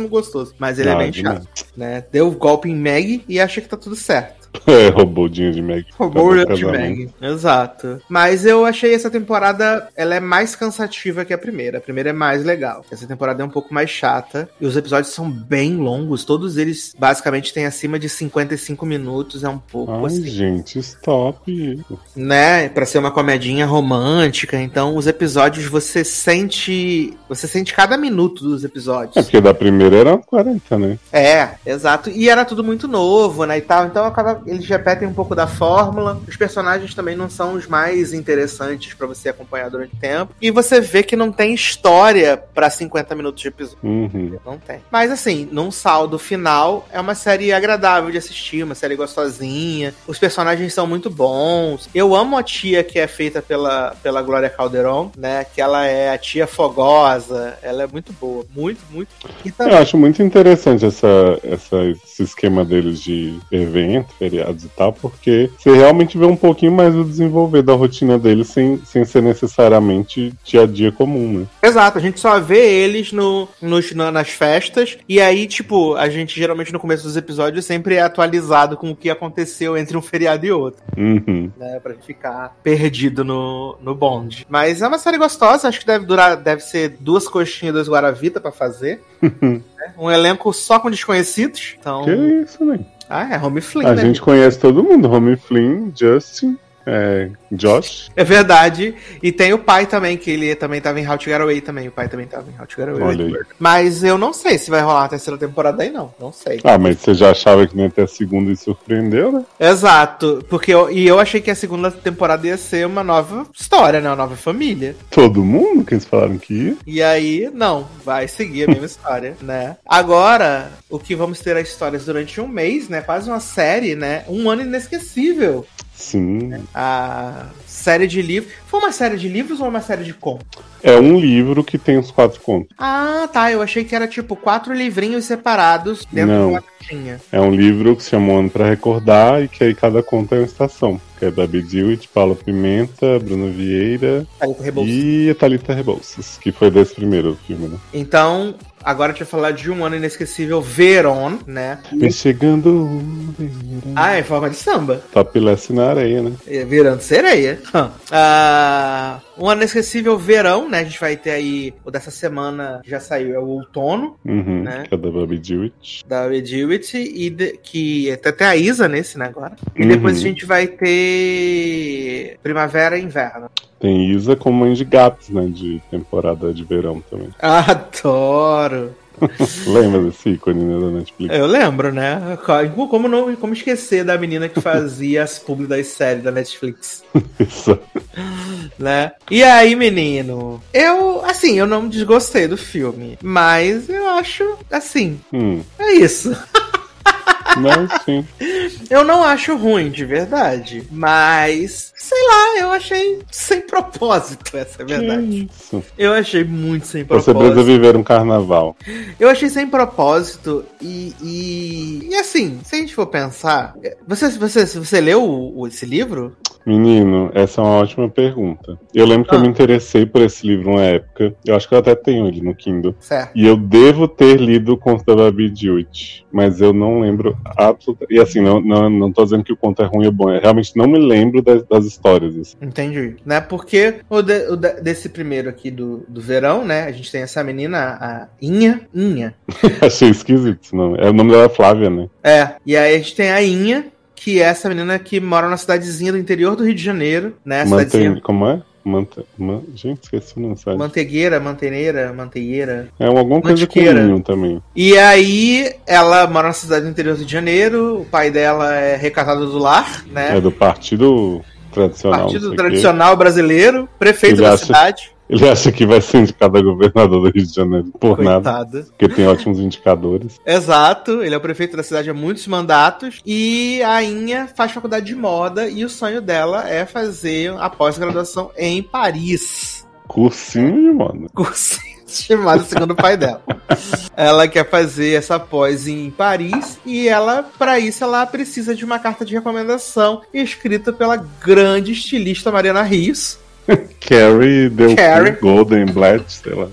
gostoso. Mas ele é ah, é bem chato, né? Deu golpe em Meg e acha que tá tudo certo. <laughs> É, roubou o dinheiro de Meg. Roubou o dinheiro de Meg. Exato. Mas eu achei essa temporada, ela é mais cansativa que a primeira. A primeira é mais legal. Essa temporada é um pouco mais chata. E os episódios são bem longos. Todos eles, basicamente, têm acima de 55 minutos. É um pouco Ai, assim. gente, stop. Né? Pra ser uma comedinha romântica. Então, os episódios você sente. Você sente cada minuto dos episódios. É porque da primeira era 40, né? É, exato. E era tudo muito novo, né? E tal. Então acaba eles repetem um pouco da fórmula. Os personagens também não são os mais interessantes para você acompanhar durante o tempo. E você vê que não tem história para 50 minutos de episódio. Uhum. Não tem. Mas assim, num saldo final, é uma série agradável de assistir, uma série gostosinha. Os personagens são muito bons. Eu amo a tia que é feita pela, pela Glória Calderon, né? Que ela é a tia fogosa. Ela é muito boa. Muito, muito. E Eu também, acho muito interessante essa, essa, esse esquema deles de evento, feriados e tal, porque você realmente vê um pouquinho mais o desenvolver da rotina deles sem, sem ser necessariamente dia a dia comum, né? Exato, a gente só vê eles no, nos, na- nas festas. E aí, tipo, a gente geralmente no começo dos episódios sempre é atualizado com o que aconteceu entre um feriado e outro. Uhum. né, pra gente ficar perdido no, no bonde. Mas é uma série gostosa, acho que deve durar, deve ser duas coxinhas e dois guaravita pra fazer. <laughs> né? Um elenco só com desconhecidos. Então, Que isso, né? Ah, é Home Flynn, A né? gente conhece todo mundo, Home Flynn, Justin, é, Josh. É verdade. E tem o pai também, que ele também tava em How to Get Away também. O pai também tava em How to Get Away. Olha aí. Mas eu não sei se vai rolar a terceira temporada aí, não. Não sei. Ah, mas você já achava que nem ia ter a segunda e surpreendeu, né? Exato. Porque eu, e eu achei que a segunda temporada ia ser uma nova história, né? Uma nova família. Todo mundo que eles falaram que ia. E aí, não, vai seguir a mesma <laughs> história, né? Agora, o que vamos ter as histórias durante um mês, né? Quase uma série, né? Um ano inesquecível. Sim. A série de livros. Foi uma série de livros ou uma série de contos? É um livro que tem os quatro contos. Ah, tá. Eu achei que era tipo quatro livrinhos separados dentro Não. de uma caixinha. É um livro que se chama Ano Pra Recordar e que aí cada conto é uma estação. Que é da Dewitt, Paula Pimenta, Bruno Vieira com rebolso. e Thalita Rebouças, que foi desse primeiro filme, né? Então, agora deixa eu falar de um ano inesquecível, Veron, né? Vem chegando o verão. Ah, em forma de samba. Topless na areia, né? É, Virando sereia. <laughs> Ah, um ano inesquecível verão, né? A gente vai ter aí, o dessa semana já saiu, é o outono, Uhum, Né? Que é da Bobby Dewitt. da Redewitt, e de- que até tem a Isa nesse, né, agora. E Uhum. depois a gente vai ter primavera e inverno. Tem Isa como mãe de gatos, né? De temporada de verão também. <laughs> Adoro! <laughs> Lembra desse ícone né, da Netflix? Eu lembro, né? Co- Como, não, como esquecer da menina que fazia as publi das séries da Netflix? <laughs> Isso. né? E aí, menino? Eu, assim, eu não desgostei do filme, mas eu acho, assim, Hum, é isso. <laughs> mas sim. Eu não acho ruim, de verdade, mas, sei lá, eu achei sem propósito, essa é a verdade. Isso. Eu achei muito sem Você precisa propósito. viver um carnaval. Eu achei sem propósito e, e, e assim, se a gente for pensar, você, você, você leu o- esse livro? Menino, essa é uma ótima pergunta. Eu lembro que Ah. eu me interessei por esse livro uma época. Eu acho que eu até tenho ele no Kindle. Certo. E eu devo ter lido o conto da Babi Dewitt, mas eu não lembro absolutamente. E assim, não, não, não tô dizendo que o conto é ruim ou bom, eu realmente não me lembro das, das histórias. assim. Entendi. Né? Porque o, de- o de- desse primeiro aqui do, do verão, né? A gente tem essa menina, a Inha. Inha. <laughs> Achei esquisito esse nome. É o nome dela é Flávia, né? É. E aí a gente tem a Inha, que é essa menina que mora na cidadezinha do interior do Rio de Janeiro, né? Cidadezinha Mantém. Como é? Mante... Man... Gente, esqueci o nome, sabe? Mantegueira, manteneira, manteieira. É alguma coisa com também. E aí, ela mora na cidade do interior do Rio de Janeiro, o pai dela é recatado do lar, né? É do partido tradicional. Partido tradicional brasileiro, prefeito da acha- cidade. Ele acha que vai ser indicado a governador do Rio de Janeiro por nada, porque tem ótimos indicadores. Exato, ele é o prefeito da cidade há muitos mandatos. E a Inha faz faculdade de moda e o sonho dela é fazer a pós-graduação em Paris. Cursinho de moda. Cursinho chamado segundo o pai dela. Ela quer fazer essa pós em Paris e ela, para isso, ela precisa de uma carta de recomendação escrita pela grande estilista Mariana Rios, <laughs> Carrie deu Carrie. Golden Blatt, sei lá.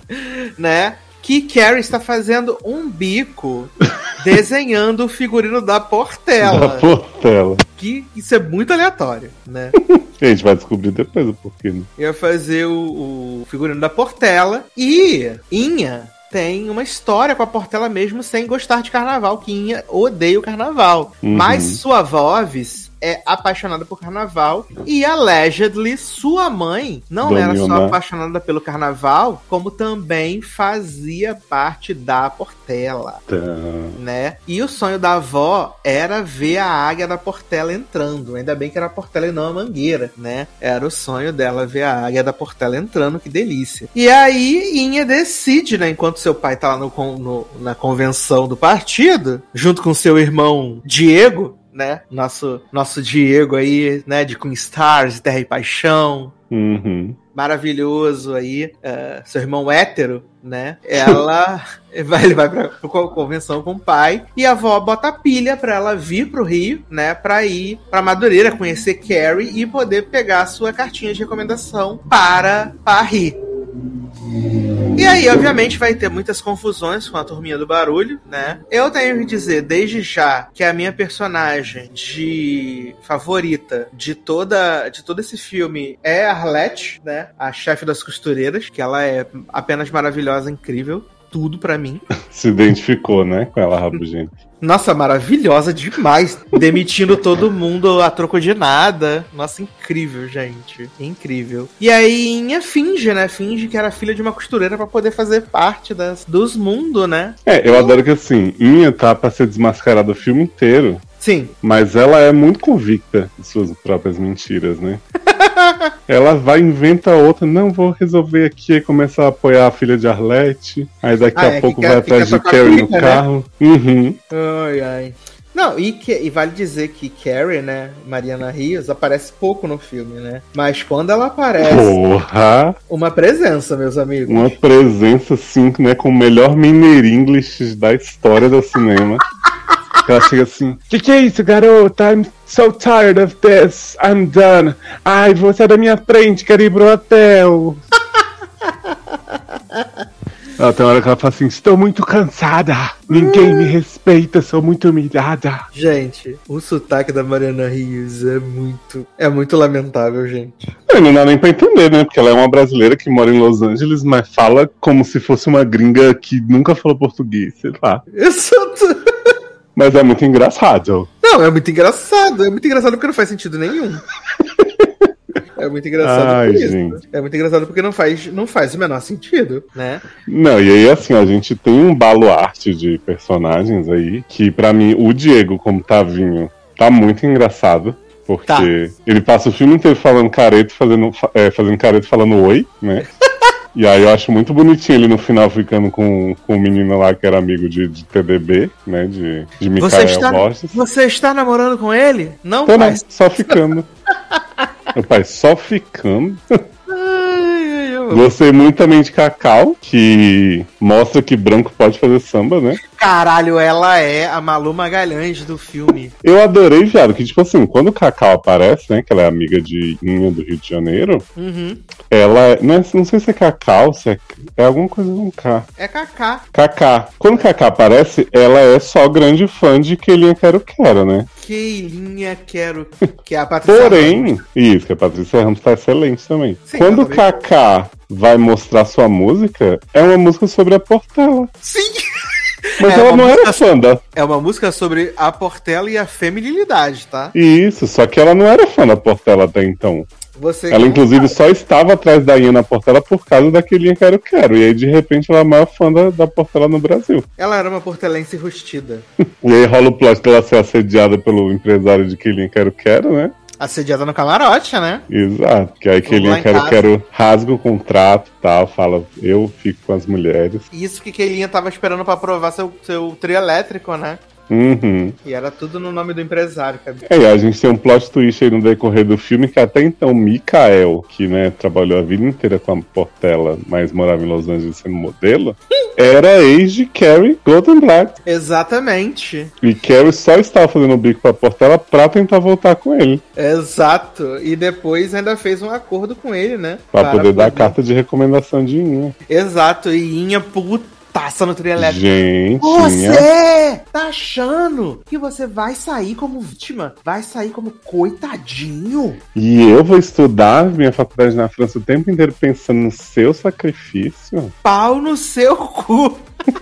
né? Que Carrie está fazendo um bico <laughs> desenhando o figurino da Da Portela. Portela. Que isso é muito aleatório, né? <laughs> A gente vai descobrir depois o porquê, né? Ia fazer o, o figurino da Portela e Inha tem uma história com a Portela mesmo sem gostar de carnaval, que Inha odeia o carnaval. Uhum. Mas sua Voves é apaixonada por carnaval e allegedly sua mãe não era só apaixonada pelo carnaval, como também fazia parte da Portela, Tá. né? E o sonho da avó era ver a águia da Portela entrando. Ainda bem que era a Portela e não a Mangueira, né? Era o sonho dela ver a águia da Portela entrando, que delícia. E aí Inha decide, né, enquanto seu pai tá lá no, no- na convenção do partido, junto com seu irmão Diego, né? Nosso, nosso Diego aí, né, de Queen Stars, Terra e Paixão, Uhum. maravilhoso aí, eh, seu irmão hétero, né? Ela <laughs> vai, ele vai pra, pra convenção com o pai e a avó bota a pilha pra ela vir pro Rio, né? Pra ir pra Madureira, conhecer Carrie e poder pegar a sua cartinha de recomendação para Paris. E aí, obviamente, vai ter muitas confusões com a turminha do barulho, né? Eu tenho que dizer, desde já, que a minha personagem de favorita de toda de todo esse filme é a Arlette, né? A chefe das costureiras, que ela é apenas maravilhosa, incrível. Tudo pra mim. <laughs> Se identificou, né, com ela rabugenta. Nossa, maravilhosa demais. Demitindo todo mundo a troco de nada. Nossa, incrível, gente. Incrível. E aí, Inha finge, né? Finge que era filha de uma costureira pra poder fazer parte das, dos mundos, né? É, eu adoro que assim, Inha tá pra ser desmascarada o filme inteiro, Sim. mas ela é muito convicta de suas próprias mentiras, né? <laughs> ela vai inventa outra, não, vou resolver aqui, e começa a apoiar a filha de Arlette, aí daqui Ah, a é, pouco vai quer atrás de Carrie no né? carro. Uhum. Ai, ai. Não, e, que, e vale dizer que Carrie, né, Mariana Rios, aparece pouco no filme, né? Mas quando ela aparece, Porra! uma presença, meus amigos. Uma presença, assim, né, com o melhor Mineiro English da história do cinema. Ela chega assim: Que que é isso, garota? I'm so tired of this. I'm done. Ai, você é da minha frente, quero ir pro hotel. <laughs> Ela tem uma hora que ela fala assim: Estou muito cansada. Ninguém me respeita, sou muito humilhada. Gente, o sotaque da Mariana Rios é muito. É muito lamentável, gente. É, Não dá nem pra entender, né? Porque ela é uma brasileira que mora em Los Angeles, mas fala como se fosse uma gringa que nunca falou português, sei lá. Eu sou. tu- <laughs> Mas é muito engraçado. Não, é muito engraçado. É muito engraçado porque não faz sentido nenhum. <laughs> É muito engraçado Ai, por isso. gente. É muito engraçado porque não faz, não faz o menor sentido, né? Não, e aí assim, a gente tem um baluarte de personagens aí, que pra mim o Diego como Tavinho tá muito engraçado. Porque Tá. ele passa o filme inteiro falando careto, fazendo, fa- é, fazendo careto falando oi, né? <laughs> E aí eu acho muito bonitinho ele no final ficando com, com o menino lá que era amigo de, de TDB, né? De, de Você Micael está, Borges. você está namorando com ele? Não, Tô não, pai. só ficando. <laughs> Meu pai, só ficando. Gostei muito também de Cacau, que mostra que branco pode fazer samba, né? Caralho, ela é a Malu Magalhães do filme. Eu adorei, viado, que tipo assim, quando o Cacau aparece, né, que ela é amiga de Inha do Rio de Janeiro, Uhum. ela é, não, é- não sei se é Cacau, se é, é alguma coisa com K. É Kaká. Cacá. Quando Cacá aparece, ela é só grande fã de Kelinha Quero Quero, né? Que linha quero. <laughs> Que é a Patrícia Porém, Ramos. isso, que a Patrícia Ramos tá excelente também. Sim, Quando o. Cacá vai mostrar sua música, é uma música sobre a Portela. Sim! <laughs> Mas É ela uma não era música- fã da. É uma música sobre a Portela e a feminilidade, tá? Isso, só que ela não era fã da Portela até então. Você Ela, inclusive, só estava atrás da Iana Portela por causa daquele Quero Quero. E aí, de repente, ela é a maior fã da, da Portela no Brasil. Ela era uma portelense rustida. <laughs> E aí rola o plot dela ser assediada pelo empresário de Kelinha Quero Quero, né? Assediada no camarote, né? Exato. Que aí lá Kelinha em Quero rasga o contrato e tal, fala, eu fico com as mulheres. Isso que Keilinha tava esperando pra aprovar seu, seu trio elétrico, né? Uhum. E era tudo no nome do empresário, cara. É, e a gente tem um plot twist aí no decorrer do filme que até então Mikael, que né, trabalhou a vida inteira com a Portela, mas morava em Los Angeles sendo modelo, <laughs> era ex de Carrie Goldenblatt. Exatamente. E Carrie só estava fazendo o bico pra Portela pra tentar voltar com ele. Exato. E depois ainda fez um acordo com ele, né? Pra Para poder dar a carta de recomendação de Inha. Exato. E Inha putaça no trio elétrico. Gente. Você tá achando que você vai sair como vítima? Vai sair como coitadinho? E eu vou estudar minha faculdade na França o tempo inteiro pensando no seu sacrifício. Pau no seu cu.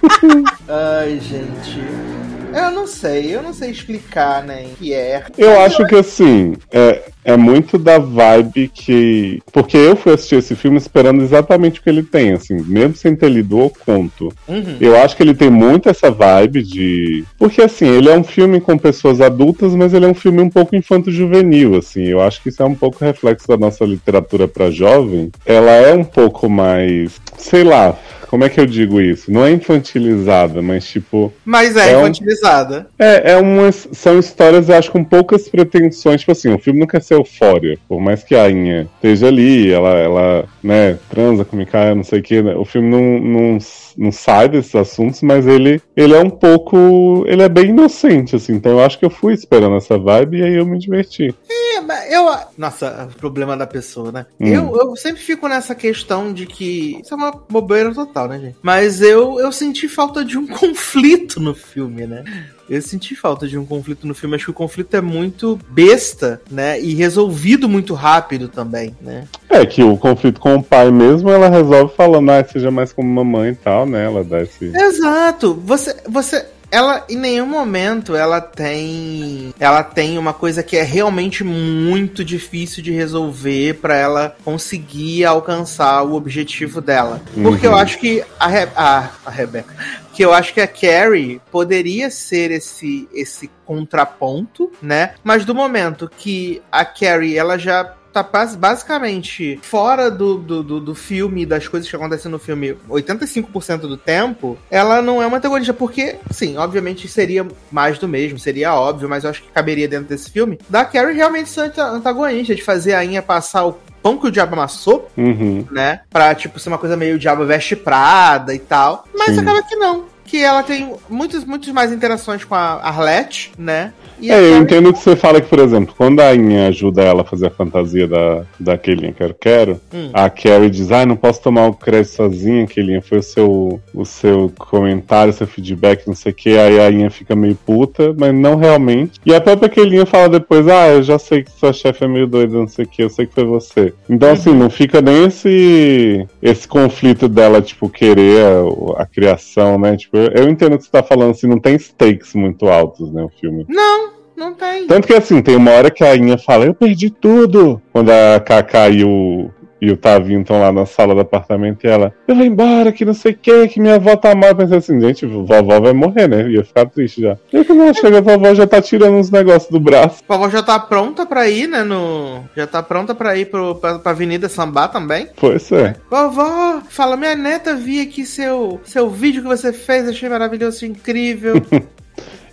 <laughs> Ai, gente. Eu não sei, eu não sei explicar, né, que é. Eu acho que assim, é, é muito da vibe que. Porque eu fui assistir esse filme esperando exatamente o que ele tem, assim, mesmo sem ter lido o conto. Uhum. Eu acho que ele tem muito essa vibe de. Porque, assim, ele é um filme com pessoas adultas, mas ele é um filme um pouco infanto-juvenil, assim. Eu acho que isso é um pouco reflexo da nossa literatura para jovem. Ela é um pouco mais. Sei lá como é que eu digo isso? Não é infantilizada, mas tipo. Mas é, é infantilizada. Um, é, é umas. São histórias, eu acho, com poucas pretensões. Tipo assim, o filme não quer ser eufória. Por mais que a Inha esteja ali, ela, ela né, transa com o Mikael, não sei o que. Né? O filme não, não, não sai desses assuntos, mas ele, ele é um pouco. Ele é bem inocente, assim. Então eu acho que eu fui esperando essa vibe e aí eu me diverti. É, mas eu. Nossa, o problema da pessoa, né? Hum. Eu, eu sempre fico nessa questão de que. Isso é uma bobeira total total, né, gente? Mas eu, eu senti falta de um <laughs> conflito no filme, né? Eu senti falta de um conflito no filme. Acho que o conflito é muito besta, né? E resolvido muito rápido também, né? É que o conflito com o pai mesmo, ela resolve falando, ah, seja mais como mamãe e tal, né? Ela dá esse. Exato. Você. você ela em nenhum momento ela tem ela tem uma coisa que é realmente muito difícil de resolver para ela conseguir alcançar o objetivo dela. Porque uhum. eu acho que a, Re a, a Rebecca, que eu acho que a Carrie poderia ser esse esse contraponto, né? Mas do momento que a Carrie ela já tá basicamente fora do, do, do, do filme, das coisas que acontecem no filme 85% do tempo, ela não é uma antagonista, porque, sim, obviamente seria mais do mesmo, seria óbvio, mas eu acho que caberia dentro desse filme, da Carrie realmente ser antagonista, de fazer a Inha passar o pão que o diabo amassou, uhum. né? Pra, tipo, ser uma coisa meio o diabo veste prada e tal. Mas Sim. acaba que não. Que ela tem muitas, muitas mais interações com a Arlette, né? E é, eu entendo que você fala que, por exemplo, quando a Inha ajuda ela a fazer a fantasia da, da Kelinha Quero Quero, hum. a Carrie diz, ah, não posso tomar o crédito sozinha, Kelinha, foi o seu, o seu comentário, seu feedback, não sei o que, aí a Inha fica meio puta, mas não realmente. E a própria Kelinha fala depois, ah, eu já sei que sua chefe é meio doida, não sei o que, eu sei que foi você. Então, assim, uhum. assim, não fica nem esse, esse conflito dela, tipo, querer a, a criação, né? Tipo, eu, eu entendo que você tá falando, assim, não tem stakes muito altos, né, o filme. Não, não tem. Tanto que assim, tem uma hora que a Inha fala, eu perdi tudo. Quando a Kaká e o, e o Tavinho estão lá na sala do apartamento e ela, eu vou embora, que não sei o que, que minha avó tá mal. Eu pensei assim, gente, vovó vai morrer, né? Ia ficar triste já. E quando ela chega, a vovó já tá tirando uns negócios do braço. A vovó já tá pronta pra ir, né? No... Já tá pronta pra ir pro, pra, pra Avenida Sambá também. Pois é. Vovó, fala, minha neta, vi aqui seu, seu vídeo que você fez, achei maravilhoso, incrível. <laughs>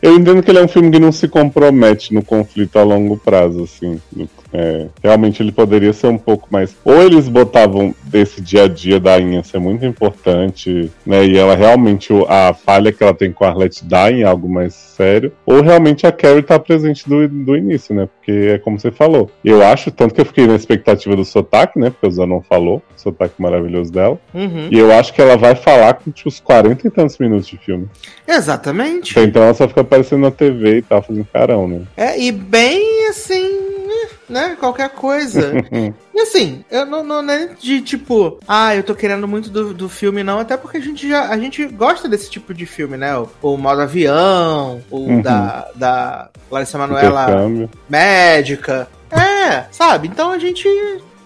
Eu entendo que ele é um filme que não se compromete no conflito a longo prazo, assim. É, realmente ele poderia ser um pouco mais. Ou eles botavam desse dia a dia da Inha ser muito importante, né? E ela realmente, a falha que ela tem com a Arlette dá em algo mais sério. Ou realmente a Carrie tá presente do, do início, né? Porque é como você falou. Eu acho, tanto que eu fiquei na expectativa do sotaque, né? Porque o Zanon falou, o sotaque maravilhoso dela. Uhum. E eu acho que ela vai falar com tipo, uns 40 e tantos minutos de filme. Exatamente. Então ela só fica aparecendo na TV e tal, fazendo carão, né? É, e bem assim né? Qualquer coisa. <laughs> e assim, eu não, não é de tipo, ah, eu tô querendo muito do, do filme, não, até porque a gente já a gente gosta desse tipo de filme, né? O, o modo avião, o uhum. da, da Larissa Manoela médica. É, sabe? Então a gente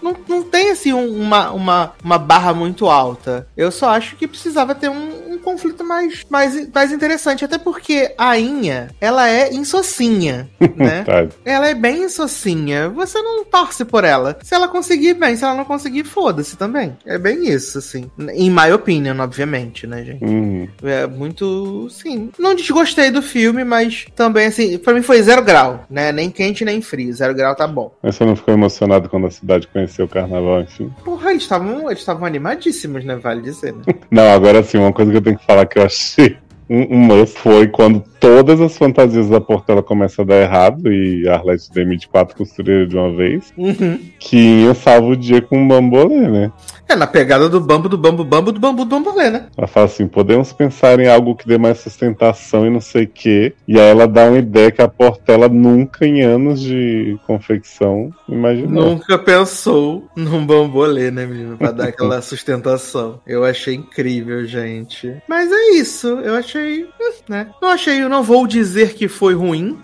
não, não tem assim uma, uma, uma barra muito alta. Eu só acho que precisava ter um conflito mais, mais, mais interessante. Até porque a Inha, ela é insocinha, <laughs> né? Tá. ela é bem insocinha. Você não torce por ela. Se ela conseguir, bem. Se ela não conseguir, foda-se também. É bem isso, assim. Em my opinion, obviamente, né, gente? Uhum. É muito, sim. Não desgostei do filme, mas também, assim, pra mim foi zero grau, né? Nem quente, nem frio. Zero grau tá bom. Mas você não ficou emocionado quando a cidade conheceu o carnaval, enfim. Porra, eles estavam eles animadíssimos, né? Vale dizer, né? <laughs> Não, agora sim, uma coisa que eu tenho que falar que eu achei um, um must foi quando todas as fantasias da Portela começam a dar errado e a Arlette demite quatro costureiras de uma vez, uhum. que ia salva o dia com um bambolê, né? É, na pegada do bambu, do bambu, bambu, do bambu, do bambolê, né? Ela fala assim, podemos pensar em algo que dê mais sustentação e não sei o quê. E aí ela dá uma ideia que a Portela nunca, em anos de confecção, imaginou. Nunca pensou num bambolê, né, menino? Pra dar aquela <laughs> sustentação. Eu achei incrível, gente. Mas é isso. Eu achei, né? Não achei não vou dizer que foi ruim,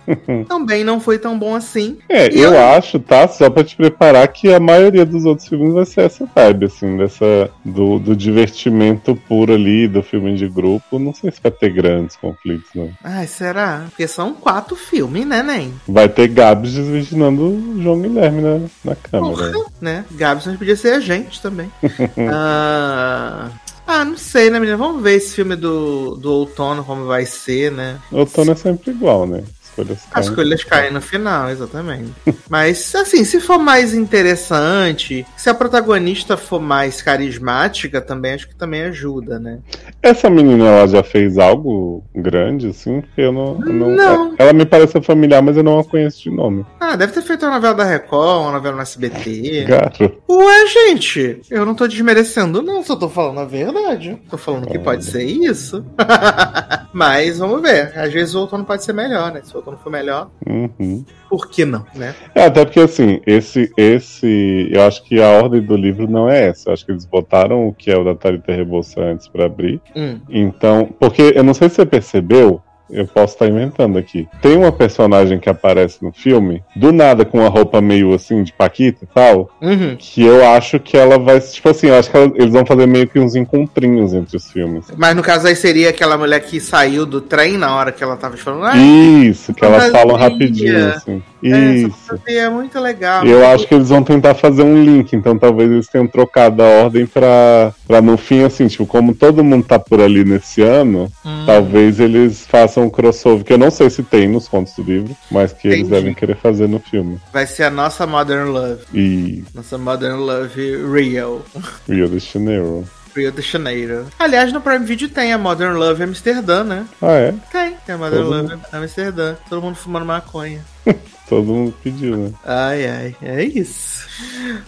também não foi tão bom assim. É, eu, eu- acho, tá? Só pra te preparar que a maioria dos outros filmes vai ser essa vibe, assim, dessa. Do, do divertimento puro ali, do filme de grupo. Não sei se vai ter grandes conflitos, não. Ai, será? Porque são quatro filmes, né, Nen? Vai ter Gabs desvirginando o João Guilherme na, na câmera. Porra, né? Gabson podia ser a gente também. <laughs> ah, ah, não sei, né, menina? Vamos ver esse filme do, do outono, como vai ser, né? Outono é sempre igual, né? Escolhas As caem. escolhas caem no final, exatamente. <laughs> Mas, assim, se for mais interessante, se a protagonista for mais carismática, também acho que também ajuda, né? Essa menina, ela já fez algo grande, assim? Eu não. não- Não. Ela me parece familiar, mas eu não a conheço de nome. Ah, deve ter feito uma novela da Record, uma novela no SBT. Gato. Ué, gente, eu não tô desmerecendo, não, só tô falando a verdade. Tô falando que pode ser isso. <laughs> Mas vamos ver. Às vezes o outono pode ser melhor, né? Se o outono for melhor, Uhum. por que não, né? É, até porque assim, esse, esse. Eu acho que a ordem do livro não é essa. Eu acho que eles botaram o que é o da Thalita Rebouça antes pra abrir. Hum. Então, porque eu não sei se você percebeu, eu posso estar inventando aqui. Tem uma personagem que aparece no filme, do nada com uma roupa meio assim de Paquita e tal, Uhum. que eu acho que ela vai. Tipo assim, eu acho que ela- eles vão fazer meio que uns encontrinhos entre os filmes. Mas no caso aí seria aquela mulher que saiu do trem na hora que ela tava falando. Ah, Isso, que elas falam rapidinho, assim. É, essa Isso. fantasia é muito legal. Eu acho que eles vão tentar fazer um link, então talvez eles tenham trocado a ordem pra, pra no fim, assim, tipo, como todo mundo tá por ali nesse ano, Hum. talvez eles façam um crossover, que eu não sei se tem nos contos do livro, mas que eles Entendi. devem querer fazer no filme. Vai ser a nossa Modern Love. E Nossa Modern Love Rio. Rio de Janeiro. Rio de Janeiro. Aliás, no Prime Video tem a Modern Love Amsterdã, né? Ah, é? Tem, tem a Modern Todo Love Amsterdã. Todo mundo fumando maconha. <laughs> Todo mundo pediu, né? Ai, ai, é isso.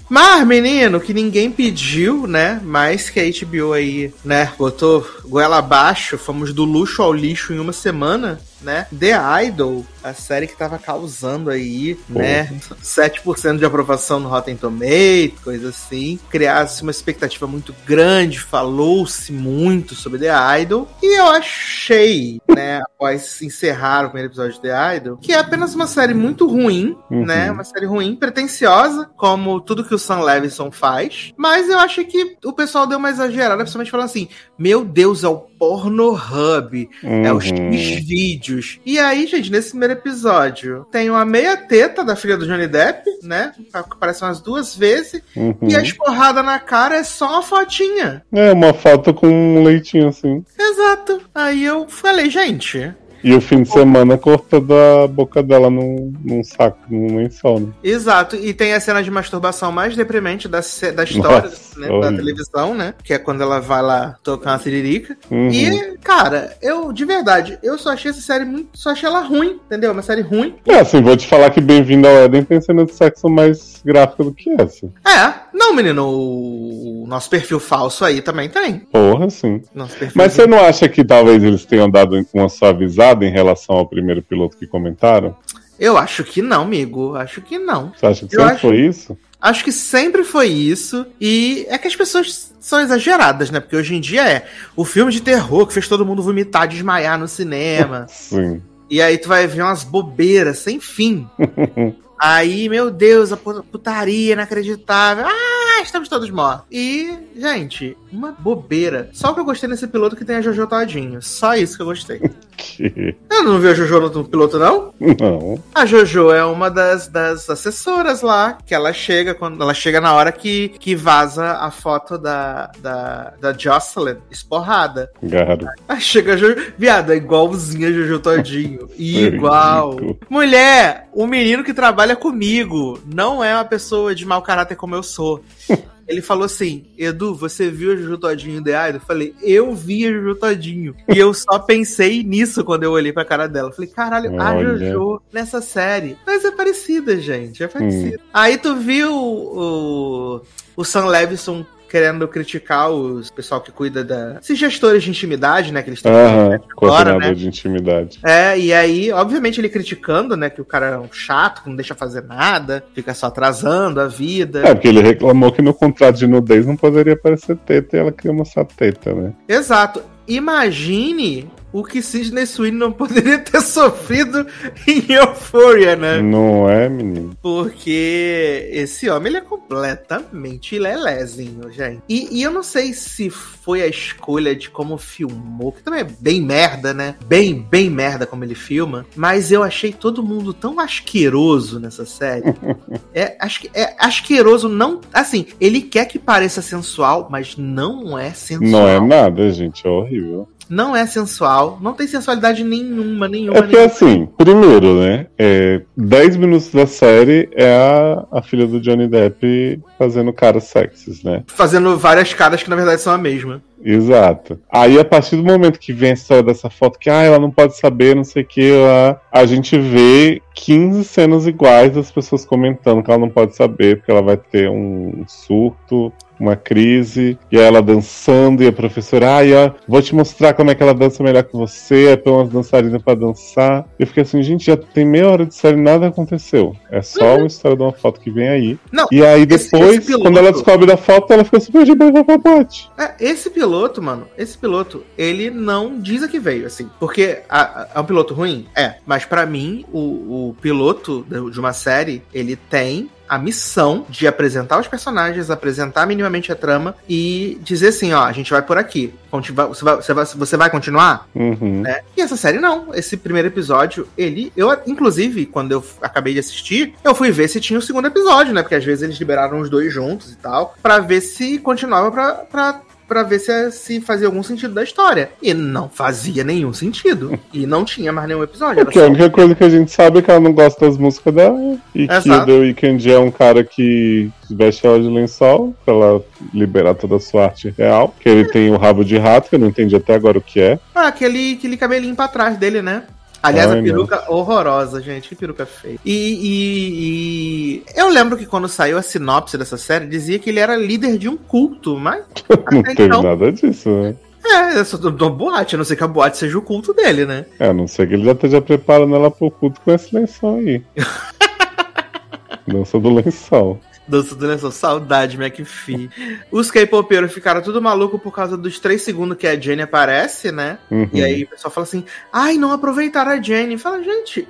Mas, menino, que ninguém pediu, né? Mas que a HBO aí, né, botou goela abaixo, fomos do luxo ao lixo em uma semana, né? The Idol, a série que tava causando aí, né? 7% de aprovação no Rotten Tomatoes, coisa assim. Criasse uma expectativa muito grande, falou-se muito sobre The Idol. E eu achei, né, após encerrar o primeiro episódio de The Idol, que é apenas uma série muito ruim, Uhum. né? Uma série ruim, pretensiosa, como tudo que o Sam Levinson faz. Mas eu achei que o pessoal deu uma exagerada, principalmente falando assim: Meu Deus, é o Pornhub, é os Uhum. X-Vídeos. E aí, gente, nesse primeiro episódio, tem uma meia teta da filha do Johnny Depp, né? Que aparece umas duas vezes. Uhum. E a esporrada na cara é só uma fotinha. É, uma foto com um leitinho assim. Exato. Aí eu falei, gente. E o fim de semana cortando a boca dela num, num saco, num lençol, né? Exato. E tem a cena de masturbação mais deprimente da, da história Nossa, né, da televisão, né? Que é quando ela vai lá tocar uma tiririca. Uhum. E, cara, eu, de verdade, eu só achei essa série muito. Só achei ela ruim, entendeu? Uma série ruim. É, assim, vou te falar que Bem-vindo ao Éden tem cena de sexo mais gráfica do que essa. É, não, menino, o nosso perfil falso aí também tem. Porra, sim. Mas você não acha que talvez eles tenham dado uma suavizada em relação ao primeiro piloto que comentaram? Eu acho que não, amigo. Acho que não. Você acha que Eu sempre acho- foi isso? Acho que sempre foi isso. E é que as pessoas são exageradas, né? Porque hoje em dia é o filme de terror que fez todo mundo vomitar, desmaiar no cinema. <laughs> Sim. E aí tu vai ver umas bobeiras sem fim. <laughs> Aí, meu Deus, a pu- putaria inacreditável. Ah, estamos todos mortos. E, gente, uma bobeira. Só o que eu gostei nesse piloto que tem a Jojo Todinho. Só isso que eu gostei. <laughs> Que... <laughs> Eu não vi a Jojo no piloto, não? Não. A Jojo é uma das, das assessoras lá, que ela chega quando ela chega na hora que, que vaza a foto da, da, da Jocelyn esporrada. Garo. Aí chega a Jojo. Viado, é igualzinha a Jojo Todinho. <laughs> Igual. ridículo. Mulher, o menino que trabalha comigo não é uma pessoa de mau caráter como eu sou. <laughs> Ele falou assim: Edu, você viu a Juju Todinho The Idol? Eu falei, eu vi a Juju Todinho. E eu só pensei nisso quando eu olhei pra cara dela. Eu falei, caralho, a Olha. Jojo nessa série. Mas é parecida, gente. É parecida. Aí tu viu o, o Sam Levinson querendo criticar os pessoal que cuida da. Esses gestores de intimidade, né? Que eles têm Aham, agora, coordenador né? de intimidade. É, e aí, obviamente, ele criticando, né, que o cara é um chato, que não deixa fazer nada, fica só atrasando a vida. É, porque ele reclamou que no contrato de nudez não poderia aparecer teta e ela queria mostrar teta, né? Exato. Imagine o que Sidney Sweeney não poderia ter <laughs> sofrido em Euphoria, né? Não é, menino? Porque esse homem, ele é completamente lelézinho, gente. E, e eu não sei se foi a escolha de como filmou, que também é bem merda, né? Bem, bem merda como ele filma, mas eu achei todo mundo tão asqueroso nessa série. <laughs> é, asque, é asqueroso, não. Assim, ele quer que pareça sensual, mas não é sensual. Não é nada, gente, é horrível não é sensual, não tem sensualidade nenhuma, nenhuma. É porque nenhuma. assim, primeiro, né? É, 10 minutos da série é a, a filha do Johnny Depp fazendo caras sexys, né? Fazendo várias caras que na verdade são a mesma. Exato. Aí, a partir do momento que vem a história dessa foto, que ah, ela não pode saber, não sei o que, lá, a gente vê 15 cenas iguais das pessoas comentando que ela não pode saber, porque ela vai ter um surto, uma crise, e ela dançando, e a professora, ai, ó, vou te mostrar como é que ela dança melhor que você, aí põe umas dançarinas pra dançar. Eu fiquei assim, gente, já tem meia hora de série nada aconteceu. É só uma história de uma foto que vem aí. Não, e aí depois, esse, esse quando ela descobre da foto, ela fica super de boa bote. É, esse piloto, mano, esse piloto, ele não diz a que veio, assim. Porque é um piloto ruim? É. Mas para mim, o, o piloto de uma série, ele tem a missão de apresentar os personagens, apresentar minimamente a trama e dizer assim, ó, a gente vai por aqui. Você vai, você vai, você vai continuar? Uhum. Né? E essa série não. Esse primeiro episódio, ele. Eu, inclusive, quando eu acabei de assistir, eu fui ver se tinha o segundo episódio, né? Porque às vezes eles liberaram os dois juntos e tal. para ver se continuava pra, pra para ver se, se fazia algum sentido da história. E não fazia nenhum sentido. E não tinha mais nenhum episódio. Porque a única coisa que a gente sabe é que ela não gosta das músicas dela. E Exato. que o The Weeknd é um cara que veste ela de lençol pra ela liberar toda a sua arte real. Que ele tem o rabo de rato, que eu não entendi até agora o que é. Ah, aquele, aquele cabelinho pra trás dele, né? Aliás, Ai, a peruca não. horrorosa, gente. Que peruca feia. E, e, e, eu lembro que quando saiu a sinopse dessa série, dizia que ele era líder de um culto, mas. <laughs> não teve então... nada disso, né? É, eu só tô, tô boate, a não ser que a boate seja o culto dele, né? É, a não ser que ele já esteja preparando ela pro culto com esse lençol aí. <laughs> Dança do lençol. Dança do lençol, saudade, McPhee. Os K-popeiros ficaram tudo maluco por causa dos três segundos que a Jenny aparece, né? Uhum. E aí o pessoal fala assim: ai, não aproveitaram a Jenny. Fala, gente.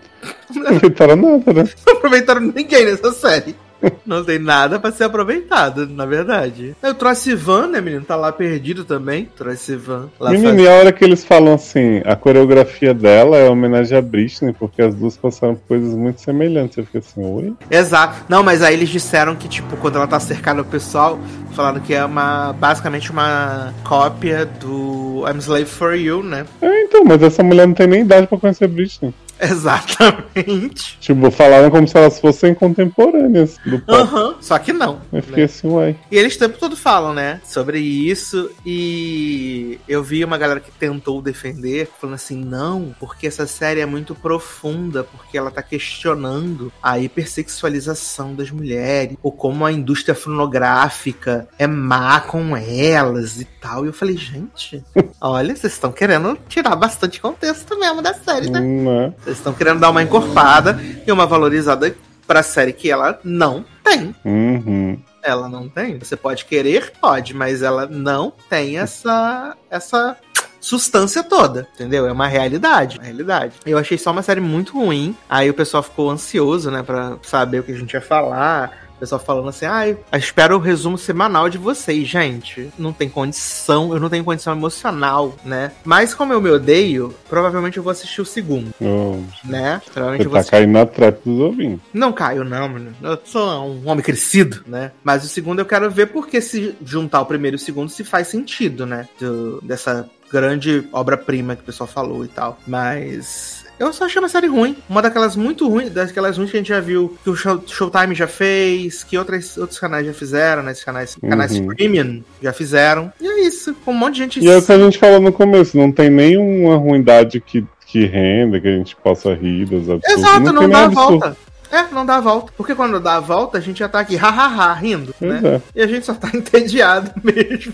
Não aproveitaram nada, né? <laughs> Não aproveitaram ninguém nessa série. <laughs> Não tem nada para ser aproveitado, na verdade. O Troy Van, né, menino? Tá lá perdido também. Troy Van. Menino, faz... e a hora que eles falam assim, a coreografia dela é homenagem a Britney, porque as duas passaram por coisas muito semelhantes. Eu fiquei assim, oi? Exato. Não, mas aí eles disseram que, tipo, quando ela tá cercada do pessoal, falaram que é uma, basicamente uma cópia do I'm Slave For You, né? É, então, mas essa mulher não tem nem idade pra conhecer Britney. <laughs> Exatamente. Tipo, falaram como se elas fossem contemporâneas do pop. Uhum, só que não. Eu fiquei né? assim, uai. E eles o tempo todo falam, né, sobre isso. E eu vi uma galera que tentou defender, falando assim, não, porque essa série é muito profunda, porque ela tá questionando a hipersexualização das mulheres, ou como a indústria fonográfica é má com elas e tal. E eu falei, gente, <laughs> olha, vocês estão querendo tirar bastante contexto mesmo da série, né? Hum, é. Vocês estão querendo dar uma encorpada e uma valorizada pra série que ela não tem. Uhum. Ela não tem. Você pode querer, pode, mas ela não tem essa essa substância toda, entendeu? É uma realidade, uma realidade. Eu achei só uma série muito ruim. Aí o pessoal ficou ansioso, né, para saber o que a gente ia falar pessoal falando assim, ah, espero o resumo semanal de vocês, gente. Não tem condição, eu não tenho condição emocional, né? Mas como eu me odeio, provavelmente eu vou assistir o segundo. Oh. Né? Provavelmente Você tá assistir... caindo na trap dos ouvintes. Não caio, não, mano. Eu sou um homem crescido, né? Mas o segundo eu quero ver porque se juntar o primeiro e o segundo se faz sentido, né? Do, dessa grande obra-prima que o pessoal falou e tal. Mas eu só achei uma série ruim. Uma daquelas muito ruins, daquelas ruins que a gente já viu, que o Showtime já fez, que outras, outros canais já fizeram, né? Esses canais, uhum. canais premium já fizeram. E é isso. Com um monte de gente. E é o que a gente falou no começo, não tem nenhuma ruindade que, que renda, que a gente possa rir das absurdas. Exato, não, não dá a volta. É, não dá a volta. Porque quando dá a volta, a gente já tá aqui, hahaha, rindo, né? É. E a gente só tá <laughs> entediado mesmo.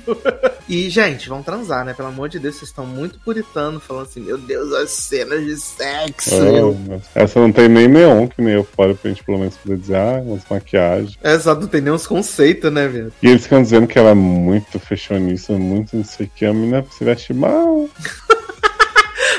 e, gente, vão transar, né? Pelo amor de Deus, vocês estão muito puritano, falando assim, meu Deus, as cenas de sexo. É, essa não tem nem neon, que nem eu fora pra gente pelo menos poder dizer, ah, umas maquiagens. Essa não tem nem uns conceitos, né, velho? E eles ficam dizendo que ela é muito fechonista, muito não sei o que, a menina se veste mal. <laughs>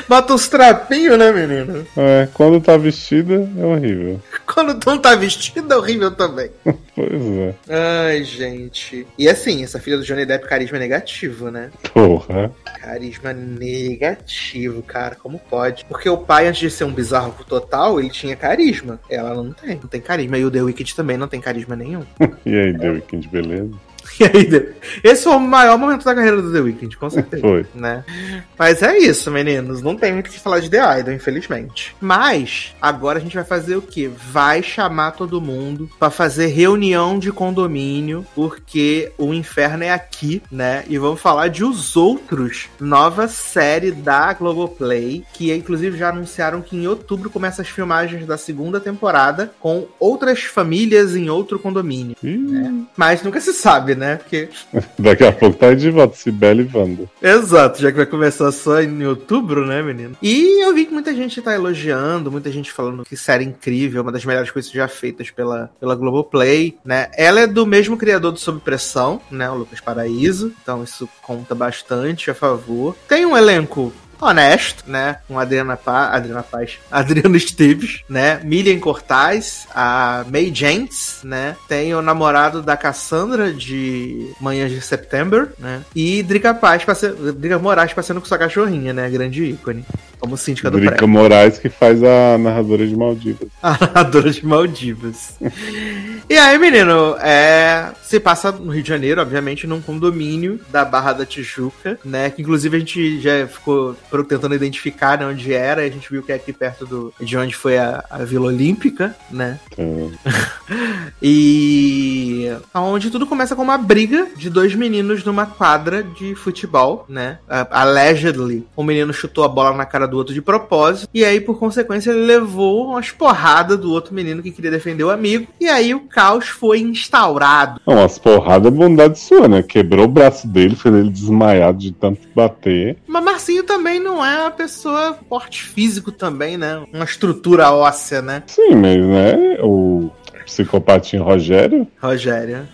Bota uns trapinhos, né, menino? É, quando tá vestida é horrível. <laughs> Quando não tá vestida é horrível também. <laughs> pois é. Ai, gente. E assim, essa filha do Johnny Depp, carisma negativo, né? Porra. Carisma negativo, cara. Como pode? Porque o pai, antes de ser um bizarro total, ele tinha carisma. Ela não tem. Não tem carisma. E o The Wicked também não tem carisma nenhum. <laughs> e aí, The Wicked, beleza? <laughs> Aí, esse foi o maior momento da carreira do The Weeknd, com certeza. Foi. Né? Mas é isso, meninos. Não tem muito o que falar de The Idol, infelizmente. Mas, agora a gente vai fazer o quê? Vai chamar todo mundo para fazer reunião de condomínio, porque o inferno é aqui, né? E vamos falar de Os Outros, nova série da Globoplay, que inclusive já anunciaram que em outubro começa as filmagens da segunda temporada com outras famílias em outro condomínio. Né? Mas nunca se sabe, né? Porque. <laughs> Daqui a pouco tá de volta, Sibeli e Wanda. Exato, já que vai começar só em outubro, né, menino? E eu vi que muita gente tá elogiando, muita gente falando que série incrível, uma das melhores coisas já feitas pela, pela Globoplay, né? Ela é do mesmo criador do Sob Pressão, né? O Lucas Paraíso. Então isso conta bastante a favor. Tem um elenco honesto, né? Com Adriana Paz, Adriana Paz, <laughs> Adriano Esteves, né? Milian Cortaz, a May Gents, né? Tem o namorado da Cassandra de Manhãs de September, né? E Drica Paz, Drica Moraes passando com sua cachorrinha, né? Grande ícone. Como síndica do Drica. Moraes que faz a narradora de Maldivas. <laughs> A narradora de Maldivas. e aí, menino, é... se passa no Rio de Janeiro, obviamente, num condomínio da Barra da Tijuca, né? Que inclusive a gente já ficou tentando identificar né, onde era, a gente viu que é aqui perto do, de onde foi a, a Vila Olímpica, né? Então, <laughs> e onde tudo começa com uma briga de dois meninos numa quadra de futebol, né? Uh, allegedly, um menino chutou a bola na cara do outro de propósito, e aí, por consequência, ele levou umas porradas do outro menino que queria defender o amigo, e aí o caos foi instaurado. Não, as porradas é bondade sua, né? Quebrou o braço dele, fez ele desmaiado de tanto bater. Mas Marcinho também não é uma pessoa forte físico também, né? Uma estrutura óssea, né? Sim, mas né, o psicopatinho Rogério Rogério.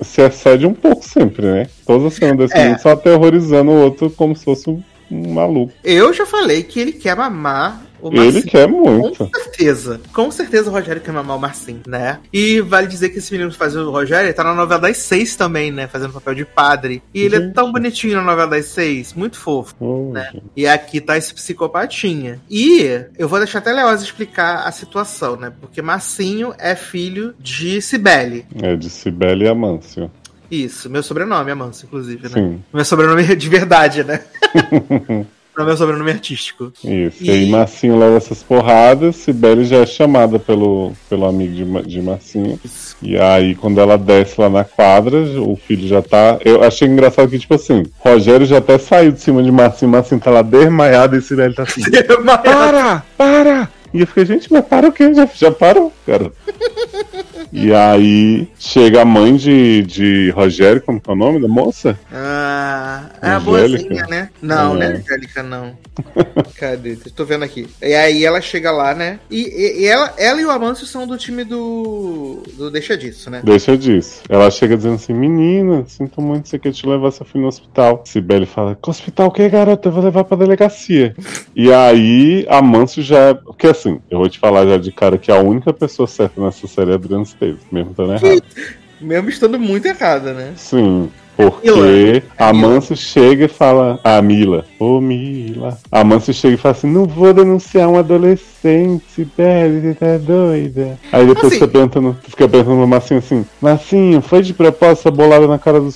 se excede um pouco sempre, né? Todas as cenas desse É. só aterrorizando o outro como se fosse um, um maluco. Eu já falei que ele quer mamar o Ele Marcinho. quer Com muito. certeza. Com certeza o Rogério quer mamar o Marcinho, né? E vale dizer que esse menino que faz o Rogério, ele tá na novela das seis também, né? Fazendo papel de padre. E ele é Gente. tão bonitinho na novela das seis. Muito fofo. Oh, Né? E aqui tá esse psicopatinha. E eu vou deixar até Leoz explicar a situação, né? Porque Marcinho é filho de Cibele. É de Cibele e Amâncio. Isso, meu sobrenome é Manso, inclusive, né? Sim. Meu sobrenome é de verdade, né? <laughs> Não é meu sobrenome artístico. Isso. E- aí Marcinho leva essas porradas, Cibele já é chamada pelo, pelo amigo de, de Marcinho. Isso. E aí, quando ela desce lá na quadra, o filho já tá. Eu achei engraçado que, tipo assim, Rogério já até saiu de cima de Marcinho, Marcinho tá lá desmaiado e Cibele tá assim. <laughs> Para! Para! E eu fiquei, gente, mas para o quê? Já, já parou, cara. E aí chega a mãe de, de Rogério, como que é o nome da moça? Ah, é a boazinha, né? Não, É. né, Angélica, não. <laughs> Cadê? Tô vendo aqui. E aí ela chega lá, né? E, e- e ela, ela e o Amâncio são do time do. do Deixa disso, né? Deixa disso. Ela chega dizendo assim: Menina, sinto muito, você quer te levar seu filho no hospital. Sibeli fala: Que hospital o que, garota? Eu vou levar pra delegacia. <laughs> e aí, a Manso já. Porque assim, eu vou te falar já de cara que a única pessoa certa nessa série é Mesmo estando errado. <laughs> Mesmo estando muito errada, né? Sim. Porque Mila. a Manso chega e fala. A Mila. Ô Mila. A Manso chega e fala assim: Não vou denunciar um adolescente, Sibeli, você tá doida. Aí depois Assim. você perguntando, fica perguntando pro Marcinho assim: Marcinho, foi de propósito essa bolada na cara do?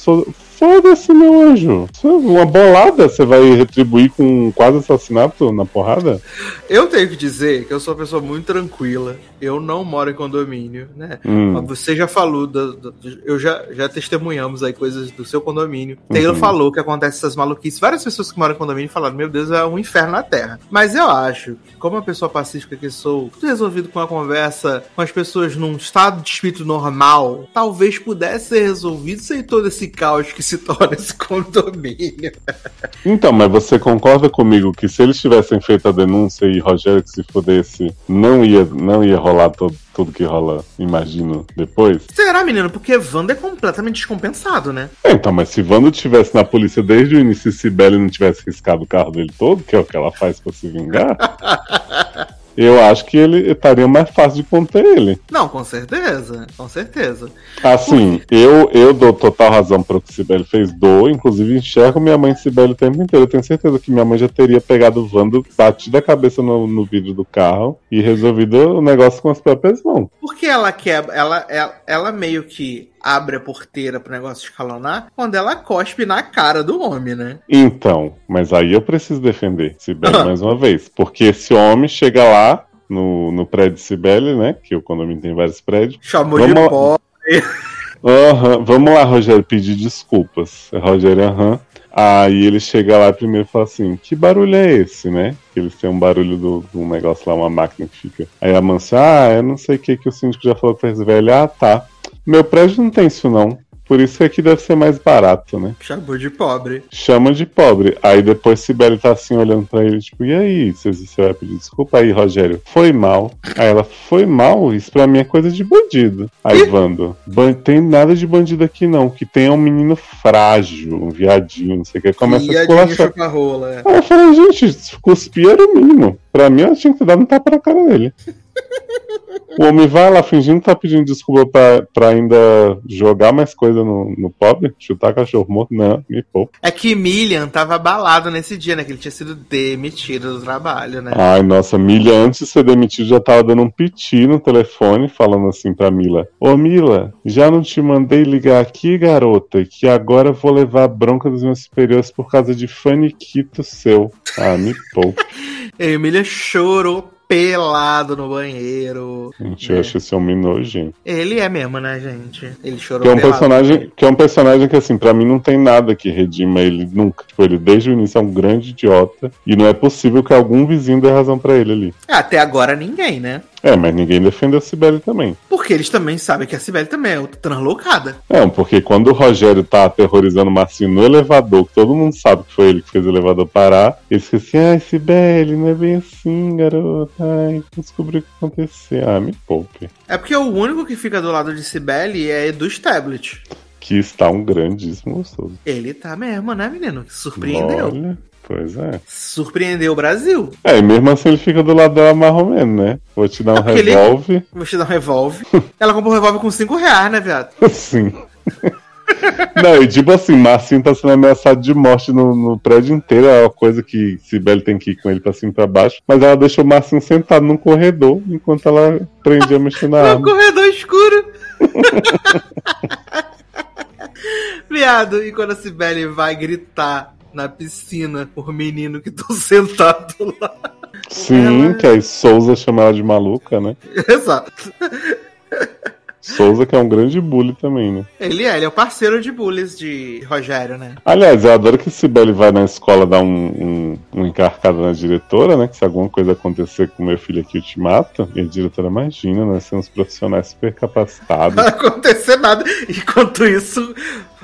Foda-se, meu anjo. Uma bolada você vai retribuir com quase assassinato na porrada? Eu tenho que dizer que eu sou uma pessoa muito tranquila. Eu não moro em condomínio, né? Hum. Você já falou, do, do- eu já, já testemunhamos aí coisas do seu condomínio. Taylor Uhum. falou que acontece essas maluquices. Várias pessoas que moram em condomínio falaram: Meu Deus, é um inferno na Terra. Mas eu acho que, como uma pessoa pacífica que sou, tudo resolvido com a conversa com as pessoas num estado de espírito normal, talvez pudesse ser resolvido sem todo esse caos que se torna esse condomínio. Então, mas você concorda comigo que se eles tivessem feito a denúncia e Rogério que se pudesse, não ia, não ia rolar todo, tudo que rola, imagino, depois? Será, menino? Porque Wanda é completamente descompensado, né? É, então, mas se Wanda tivesse na polícia desde o início e Sibeli não tivesse riscado o carro dele todo, que é o que ela faz pra se vingar. <laughs> Eu acho que ele estaria mais fácil de conter ele. Não, com certeza, com certeza. Assim, eu, eu dou total razão para o que Sibeli fez, dou, inclusive enxergo minha mãe Sibeli o tempo inteiro. Eu tenho certeza que minha mãe já teria pegado o Vando, batido a cabeça no, no vidro do carro e resolvido o negócio com as próprias mãos. Porque ela quer, ela, ela, ela meio que abre a porteira pro negócio escalonar quando ela cospe na cara do homem, né? Então, mas aí eu preciso defender Sibeli <laughs> mais uma vez. Porque esse homem chega lá no, no prédio Sibeli, né? Que o condomínio tem vários prédios. Chamou Vamos de lá... pobre. Uhum. Vamos lá, Rogério, pedir desculpas. Rogério, aham. Uhum. Aí ele chega lá primeiro e fala assim: Que barulho é esse, né? Que eles têm um barulho do, do negócio lá, uma máquina que fica. Aí a Mansa, ah, eu não sei o que, que o síndico já falou pra esse velho. Ah, tá. Meu prédio não tem isso não. Por isso que aqui deve ser mais barato, né? Chamou de pobre. Chama de pobre. Aí depois Sibeli tá assim olhando pra ele, tipo, e aí? Você, você vai pedir desculpa aí, Rogério? Foi mal. Aí ela, foi mal? Isso pra mim é coisa de bandido. Aí, Vando, tem nada de bandido aqui não. Que tem é um menino frágil, um viadinho, não sei o que. Começa viadinho a esculachar. É. Aí eu falei, gente, cuspir era o mínimo. Pra mim, ela tinha que dar um tapa na cara dele. O homem vai lá fingindo que tá pedindo desculpa pra, pra ainda jogar mais coisa no, no pobre, chutar cachorro morto. Não, me poupa. É que Millian tava abalado nesse dia, né? Que ele tinha sido demitido do trabalho, né? Ai, nossa, Millian antes de ser demitido já tava dando um piti no telefone, falando assim pra Mila: Ô Mila, já não te mandei ligar aqui, garota, que agora vou levar a bronca dos meus superiores por causa de faniquito seu. Ah, me poupa. <laughs> Emília chorou pelado no banheiro. Gente, eu é. acho esse homem nojento. Ele é mesmo, né, gente? Ele chorou que é um pelado. personagem Que é um personagem que, assim, pra mim não tem nada que redima ele nunca. Tipo, ele desde o início é um grande idiota. E não é possível que algum vizinho dê razão pra ele ali. Até agora ninguém, né? É, mas ninguém defende a Cibele também. Porque eles também sabem que a Cibele também é translocada. É, porque quando o Rogério tá aterrorizando o Marcinho no elevador, que todo mundo sabe que foi ele que fez o elevador parar, ele fica assim, ai, Cibele, não é bem assim, garota. Ai, descobri o que aconteceu. Ah, me poupe. É porque o único que fica do lado de Cibele é do Tablet. Que está um grandíssimo gostoso. Ele tá mesmo, né, menino? Que surpreendeu. Olha. Pois é. Surpreendeu o Brasil. É, e mesmo assim ele fica do lado dela mais ou menos, né? Vou te dar um é revólver. Ele... Vou te dar um revólver. <laughs> Ela comprou um revólver com 5 reais, né, viado? <laughs> Sim. Não, e tipo assim, Marcinho tá sendo ameaçado de morte no, no, prédio inteiro, é uma coisa que Sibeli tem que ir com ele pra cima e pra baixo, mas ela deixou o Marcinho sentado num corredor enquanto ela prendia mexendo na <laughs> arma. Um corredor escuro. Viado, e quando a Sibeli vai gritar na piscina por menino que estão <laughs> sentados lá. Sim, ela... que aí Souza chama ela de maluca, né? <laughs> Exato. Souza, que é um grande bully também, né? Ele é, ele é o parceiro de bullies de Rogério, né? Aliás, eu adoro que Sibeli vai na escola dar um, um, um encarcado na diretora, né? Que se alguma coisa acontecer com meu filho aqui, eu te mato. E a diretora, imagina, nós somos profissionais super capacitados. Não vai acontecer nada. Enquanto isso,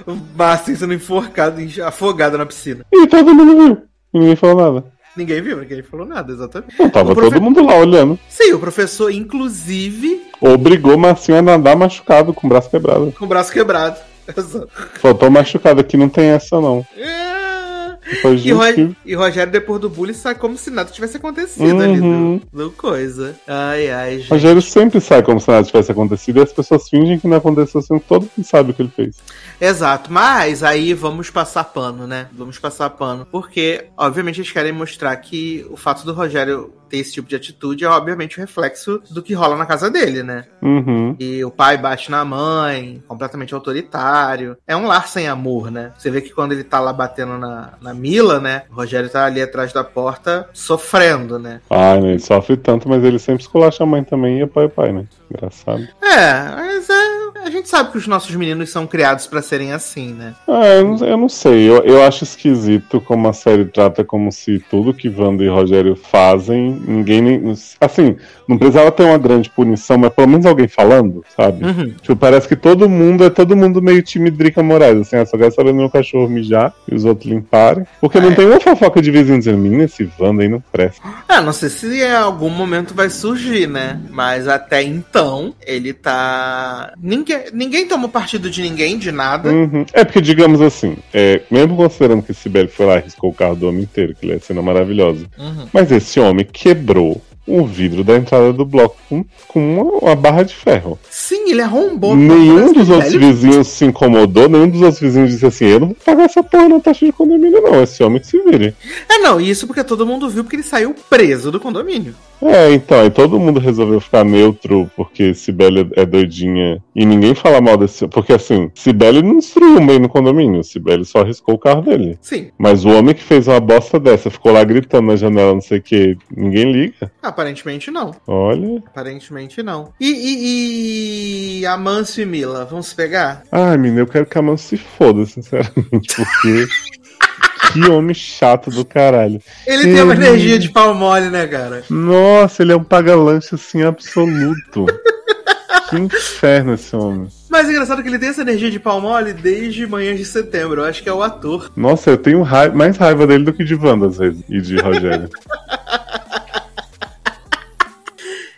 o Márcio sendo enforcado, afogado na piscina. E todo mundo viu. Ninguém falou nada. Ninguém viu, ninguém falou nada, exatamente. Não, tava profe... todo mundo lá olhando. Sim, o professor, inclusive. Obrigou Marcinho a nadar machucado, com o braço quebrado. Com o braço quebrado. <laughs> Exato. Faltou machucado aqui, não tem essa não. É. E, e, Rogério, depois do bullying, sai como se nada tivesse acontecido uhum. ali do, do, coisa. Ai, ai, gente. Rogério sempre sai como se nada tivesse acontecido e as pessoas fingem que não aconteceu, sendo todo mundo sabe o que ele fez. Exato, mas aí vamos passar pano, né? Vamos passar pano. Porque, obviamente, eles querem mostrar que o fato do Rogério ter esse tipo de atitude é, obviamente, o reflexo do que rola na casa dele, né? Uhum. E o pai bate na mãe, completamente autoritário. É um lar sem amor, né? Você vê que quando ele tá lá batendo na, na Mila, né? O Rogério tá ali atrás da porta sofrendo, né? Ah, ele sofre tanto, mas ele sempre esculacha a mãe também e o pai o pai, né? Engraçado. É, mas é a gente sabe que os nossos meninos são criados para serem assim, né? Ah, eu não, eu não sei. Eu, eu acho esquisito como a série trata como se tudo que Wanda e Rogério fazem, ninguém nem. Assim, não precisava ter uma grande punição, mas pelo menos alguém falando, sabe? Uhum. Tipo, parece que todo mundo é todo mundo meio time Drica Moraes, assim, ah, só quero saber meu cachorro mijar e os outros limparem. Porque É. não tem uma fofoca de vizinho dizendo, menina, esse Wanda aí não presta. Ah, não sei se em algum momento vai surgir, né? Mas até então, ele tá. Ninguém, ninguém tomou partido de ninguém, de nada. Uhum. É porque, digamos assim, é, mesmo considerando que Sibeli foi lá e riscou o carro do homem inteiro, que ele é cena maravilhosa. Uhum. Mas esse homem quebrou o vidro da entrada do bloco com, com uma, uma barra de ferro. Sim, ele arrombou. nenhum dos outros vizinhos se incomodou, nenhum dos outros vizinhos disse assim: Eu não vou pagar essa porra na taxa de condomínio, não. Esse homem que se vire. É, não, isso porque todo mundo viu porque ele saiu preso do condomínio. É, então, aí todo mundo resolveu ficar neutro porque Sibeli é doidinha e ninguém fala mal desse. Porque assim, Sibeli não destruiu o meio no condomínio, Sibeli só arriscou o carro dele. Sim, Mas o homem que fez uma bosta dessa ficou lá gritando na janela, não sei o que, ninguém liga. aparentemente não. Olha. Aparentemente não. E, e, e a Manso e Mila, vão se pegar? Ai, menina, eu quero que a mão se foda, sinceramente, porque. <laughs> que homem chato do caralho. Ele tem uma energia de pau mole, né, cara? Nossa, ele é um paga-lanche assim absoluto. <laughs> que inferno esse homem. Mas é engraçado que ele tem essa energia de pau mole desde manhãs de setembro. Eu acho que é o ator. Nossa, eu tenho mais raiva dele do que de Wanda, às vezes, e de Rogério. <laughs>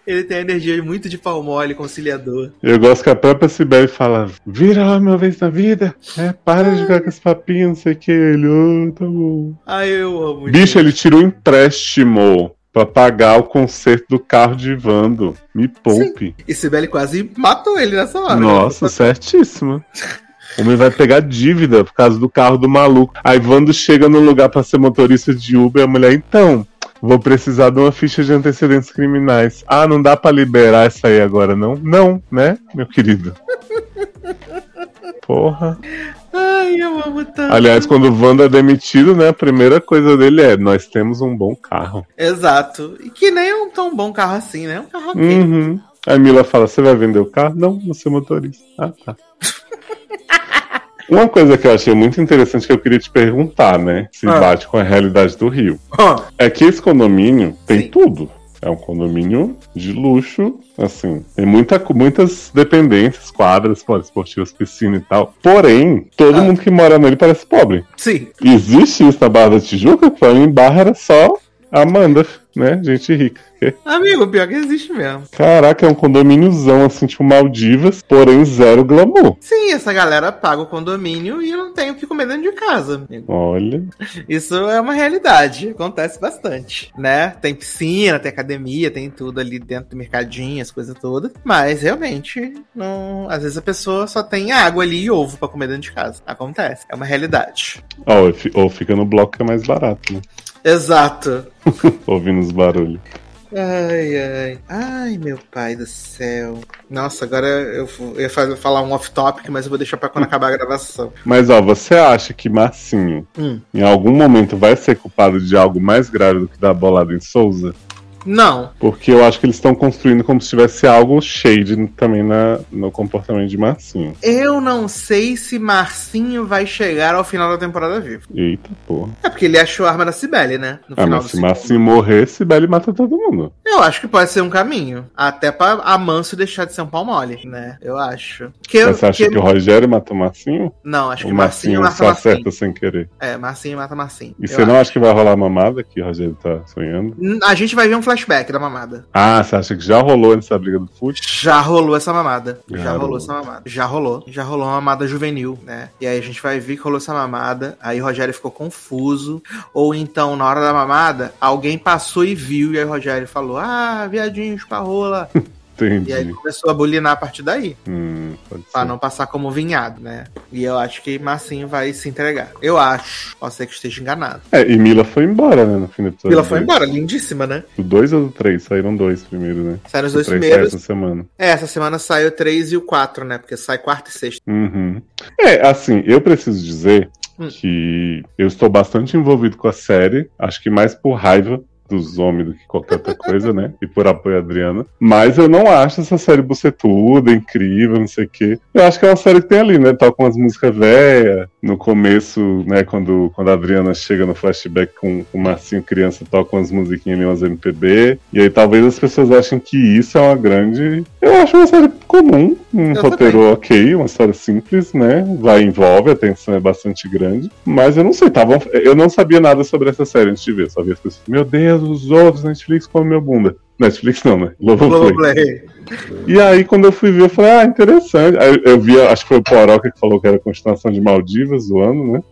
Ele tem a energia muito de pau mole, conciliador. Eu gosto que a própria Sibeli fala: vira lá uma vez na vida, é, para de ficar com esse papinho, não sei o que. Ele, oh, tá bom. Ai, eu amo. Bicho, ele tirou um empréstimo pra pagar o conserto do carro de Vando. Me poupe. E Sibeli quase matou ele nessa hora. Nossa, certíssimo. O homem vai pegar dívida por causa do carro do maluco. Aí Vando chega no lugar pra ser motorista de Uber e a mulher, então, vou precisar de uma ficha de antecedentes criminais. Ah, não dá pra liberar essa aí agora, não? Não, né, meu querido? <laughs> Porra. Ai, eu amo tanto. Aliás, quando o Wanda é demitido, né, a primeira coisa dele é: nós temos um bom carro. Exato. E que nem é um tão bom carro assim, né? É um carro ok. Uhum. Aí Mila fala: Você vai vender o carro? Não, você é motorista. Ah, tá. <laughs> Uma coisa que eu achei muito interessante que eu queria te perguntar, né? Se Ah. bate com a realidade do Rio. Ó, É que esse condomínio tem Sim. tudo. É um condomínio de luxo, assim. Tem muita, muitas dependências, quadras, poliesportivas, piscina e tal. Porém, todo Ah. mundo que mora nele parece pobre. sim. Existe isso na Barra da Tijuca? Pra mim, Barra era só Amanda, né? Gente rica. Amigo, pior que existe mesmo. Caraca, é um condomíniozão, assim, tipo Maldivas, porém zero glamour. Sim, essa galera paga o condomínio e não tem o que comer dentro de casa. amigo. Olha. Isso é uma realidade, acontece bastante, né? Tem piscina, tem academia, tem tudo ali dentro do mercadinho, as coisas todas. Mas realmente, não, às vezes a pessoa só tem água ali e ovo pra comer dentro de casa. Acontece, é uma realidade. Ou fi- ou fica no bloco que é mais barato, né? Exato. <laughs> Ouvindo os barulhos. Ai, ai. Ai, meu pai do céu. Nossa, agora eu vou- eu ia fazer- falar um off-topic, mas eu vou deixar pra quando acabar a gravação. Mas, ó, você acha que Marcinho, Hum. em algum momento, vai ser culpado de algo mais grave do que dar bolada em Souza? Não. Porque eu acho que eles estão construindo como se tivesse algo shade também na, no comportamento de Marcinho. Eu não sei se Marcinho vai chegar ao final da temporada vivo. Eita porra. É porque ele achou a arma da Cibele, né? No Ah, final mas se. Marcinho morrer, Sibeli mata todo mundo. Eu acho que pode ser um caminho. Até pra Amanso deixar de ser um pau mole, né? Eu acho. Que, Mas você acha que, o Rogério matou Marcinho? Não, acho que o Marcinho, Marcinho mata se Marcinho. acerta sem querer? É, Marcinho mata Marcinho. E Eu você não acho. acha que vai rolar mamada que o Rogério tá sonhando? A gente vai ver um flashback da mamada. Ah, você acha que já rolou nessa briga do fute? Já rolou essa mamada. Já Garoto. rolou essa mamada. Já rolou. Já rolou uma mamada juvenil, né? E aí a gente vai ver que rolou essa mamada. Aí o Rogério ficou confuso. Ou então, na hora da mamada, alguém passou e viu. E aí o Rogério falou: Ah, viadinho, rola. <laughs> Entendi. E aí começou a bulinar a partir daí. Hum, Pra não passar como vinhado, né? E eu acho que Marcinho vai se entregar. Eu acho. Pode ser que esteja enganado. É, e Mila foi embora, né, no fim do episódio. Mila foi dois. embora, lindíssima, né? Do 2 ou do 3? Saíram dois primeiro, né? Saíram os dois três primeiros. essa semana. É, essa semana saiu o 3 e o 4, né? Porque sai quarta e sexta. Uhum. É, assim, eu preciso dizer Hum. que eu estou bastante envolvido com a série, acho que mais por raiva dos homens do que qualquer outra coisa, né? E por apoio a Adriana. Mas eu não acho essa série bucetuda, incrível, não sei o quê. Eu acho que é uma série que tem ali, né? Toca umas músicas velhas. No começo, né, quando, quando a Adriana chega no flashback com o Marcinho criança, toca umas musiquinhas ali, umas MPB. E aí talvez as pessoas achem que isso é uma grande. Eu acho uma série comum, um eu roteiro também. ok, uma história simples, né? Vai envolve, a tensão é bastante grande. Mas eu não sei, tava, eu não sabia nada sobre essa série antes de ver. Só vi as pessoas, meu Deus, os outros Netflix comem meu bunda. Netflix não, né? Globoplay. E aí, quando eu fui ver, eu falei, ah, interessante. Aí eu vi, acho que foi o Poroca que falou que era continuação de Maldivas, zoando, né?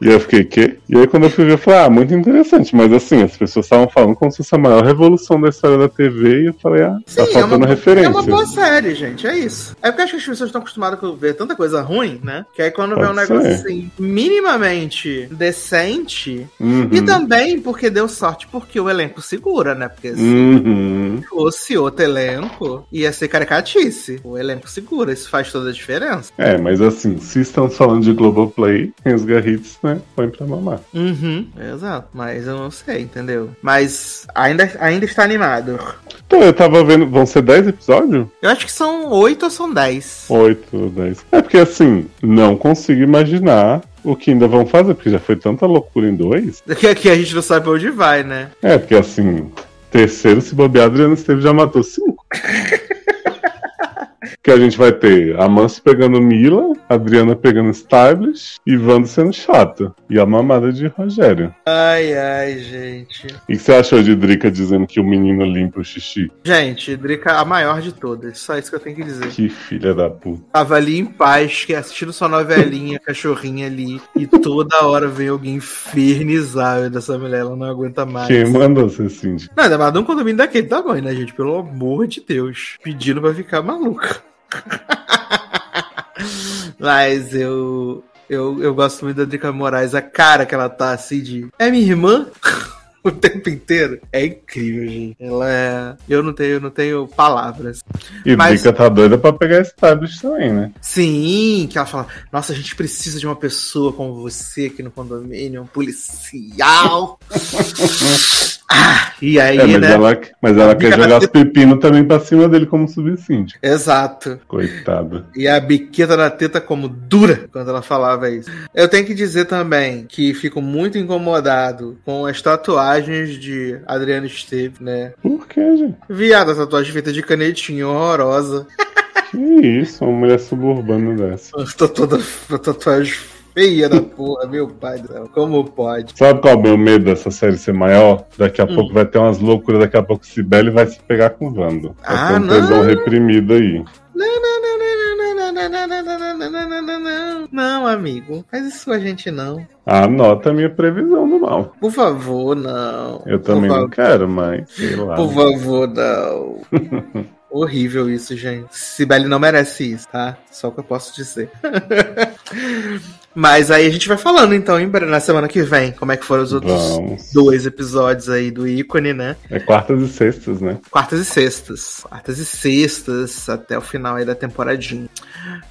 E eu fiquei, quê? E aí quando eu fui ver, eu falei, ah, muito interessante. Mas assim, as pessoas estavam falando como se fosse a maior revolução da história da TV. E eu falei, ah, tá Sim, tá faltando é uma, referência. É uma boa série, gente, é isso. É porque acho que as pessoas estão acostumadas a ver tanta coisa ruim, né? Que aí quando Pode vê um negócio assim, minimamente decente. Uhum. E também porque deu sorte, porque o elenco segura, né? Porque se uhum. fosse outro elenco, ia ser caricatice. O elenco segura, isso faz toda a diferença. É, mas assim, se estamos falando de Globoplay, os garritos, né? Põe pra mamar. Uhum, exato. Mas eu não sei, entendeu? Mas ainda, ainda está animado. Então, eu tava vendo. Vão ser 10 episódios? Eu acho que são 8 ou são 10. 8 ou 10. É porque assim, não consigo imaginar o que ainda vão fazer, porque já foi tanta loucura em dois. <laughs> Que aqui a gente não sabe pra onde vai, né? É, porque assim, terceiro, se bobear, Adriano Esteves já matou cinco. <laughs> que a gente vai ter a Manso pegando Mila, Adriana pegando Stylish e Wanda sendo chata. E a mamada de Rogério. Ai, ai, gente. E o que você achou de Drica dizendo que o menino limpa o xixi? Gente, Drica a maior de todas. Só isso que eu tenho que dizer. Que filha da puta. Tava ali em paz, que assistindo sua novelinha, <laughs> cachorrinha ali. E toda hora vem alguém infernizar dessa mulher. Ela não aguenta mais. Quem mandou ser Cindy? Não, ainda mais um condomínio daquele tamanho, né, gente? Pelo amor de Deus. Pedindo pra ficar maluca. <laughs> Mas eu, eu, eu gosto muito da Drica Moraes, a cara que ela tá assim de. É minha irmã? <laughs> o tempo inteiro. É incrível, gente. Ela é. Eu não tenho, eu não tenho palavras. E Mas... Drica tá doida pra pegar esse tablet também, né? Sim, que ela fala: Nossa, a gente precisa de uma pessoa como você aqui no condomínio, um policial. <laughs> Ah, e aí, é, mas né? Ela, mas ela quer jogar os pepinos também pra cima dele como subsíndio. Exato. Coitado. E a biqueta na teta como dura quando ela falava isso. Eu tenho que dizer também que fico muito incomodado com as tatuagens de Adriano Esteves, né? Por quê, gente? Viada, tatuagem feita de canetinha horrorosa. Que isso, uma mulher suburbana dessa. <laughs> Tô toda tatuagem feia da porra, meu pai do céu, como pode? Sabe qual é o meu medo dessa série ser maior? Daqui a hum. pouco vai ter umas loucuras, daqui a pouco Sibeli vai se pegar com o Vando. Vai ah, ter um tesão reprimido aí. Não, não, não, não. Não, não, não, não, não não não não amigo, faz isso com a gente não. Anota a minha previsão do mal. Por favor, não. Eu também não quero, mas. Por favor, não. <laughs> Horrível isso, gente. Sibeli não merece isso, tá? Só o que eu posso dizer. <laughs> Mas aí a gente vai falando então, hein, na semana que vem, como é que foram os outros Vamos. dois episódios aí do ícone, né? É quartas e sextas, né? Quartas e sextas. Quartas e sextas, até o final aí da temporadinha.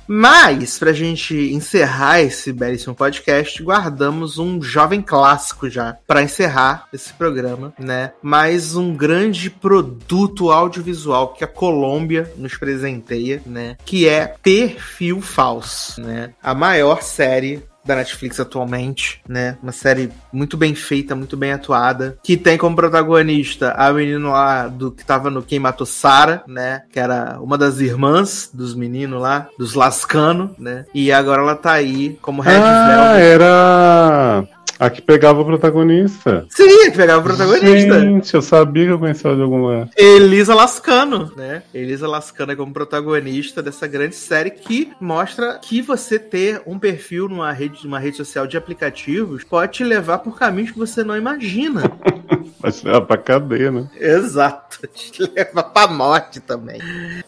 Mas, pra gente encerrar esse belíssimo podcast, guardamos um jovem clássico já para encerrar esse programa, né? Mais um grande produto audiovisual que a Colômbia nos presenteia, né? Que é Perfil Falso, né? A maior série da Netflix atualmente, né? Uma série muito bem feita, muito bem atuada, que tem como protagonista a menina lá do que tava no Quem Matou Sara, né? Que era uma das irmãs dos meninos lá, dos Lascano, né? E agora ela tá aí como Red ah, Velvet. era a que pegava o protagonista. Sim, a que pegava o protagonista. Gente, eu sabia que eu conhecia ela de algum lugar. Elisa Lascano, né? Elisa Lascano é como protagonista dessa grande série que mostra que você ter um perfil numa rede, numa rede social de aplicativos pode te levar por caminhos que você não imagina. <laughs> Vai te levar pra cadeia, né? Exato, <laughs> te leva pra morte também.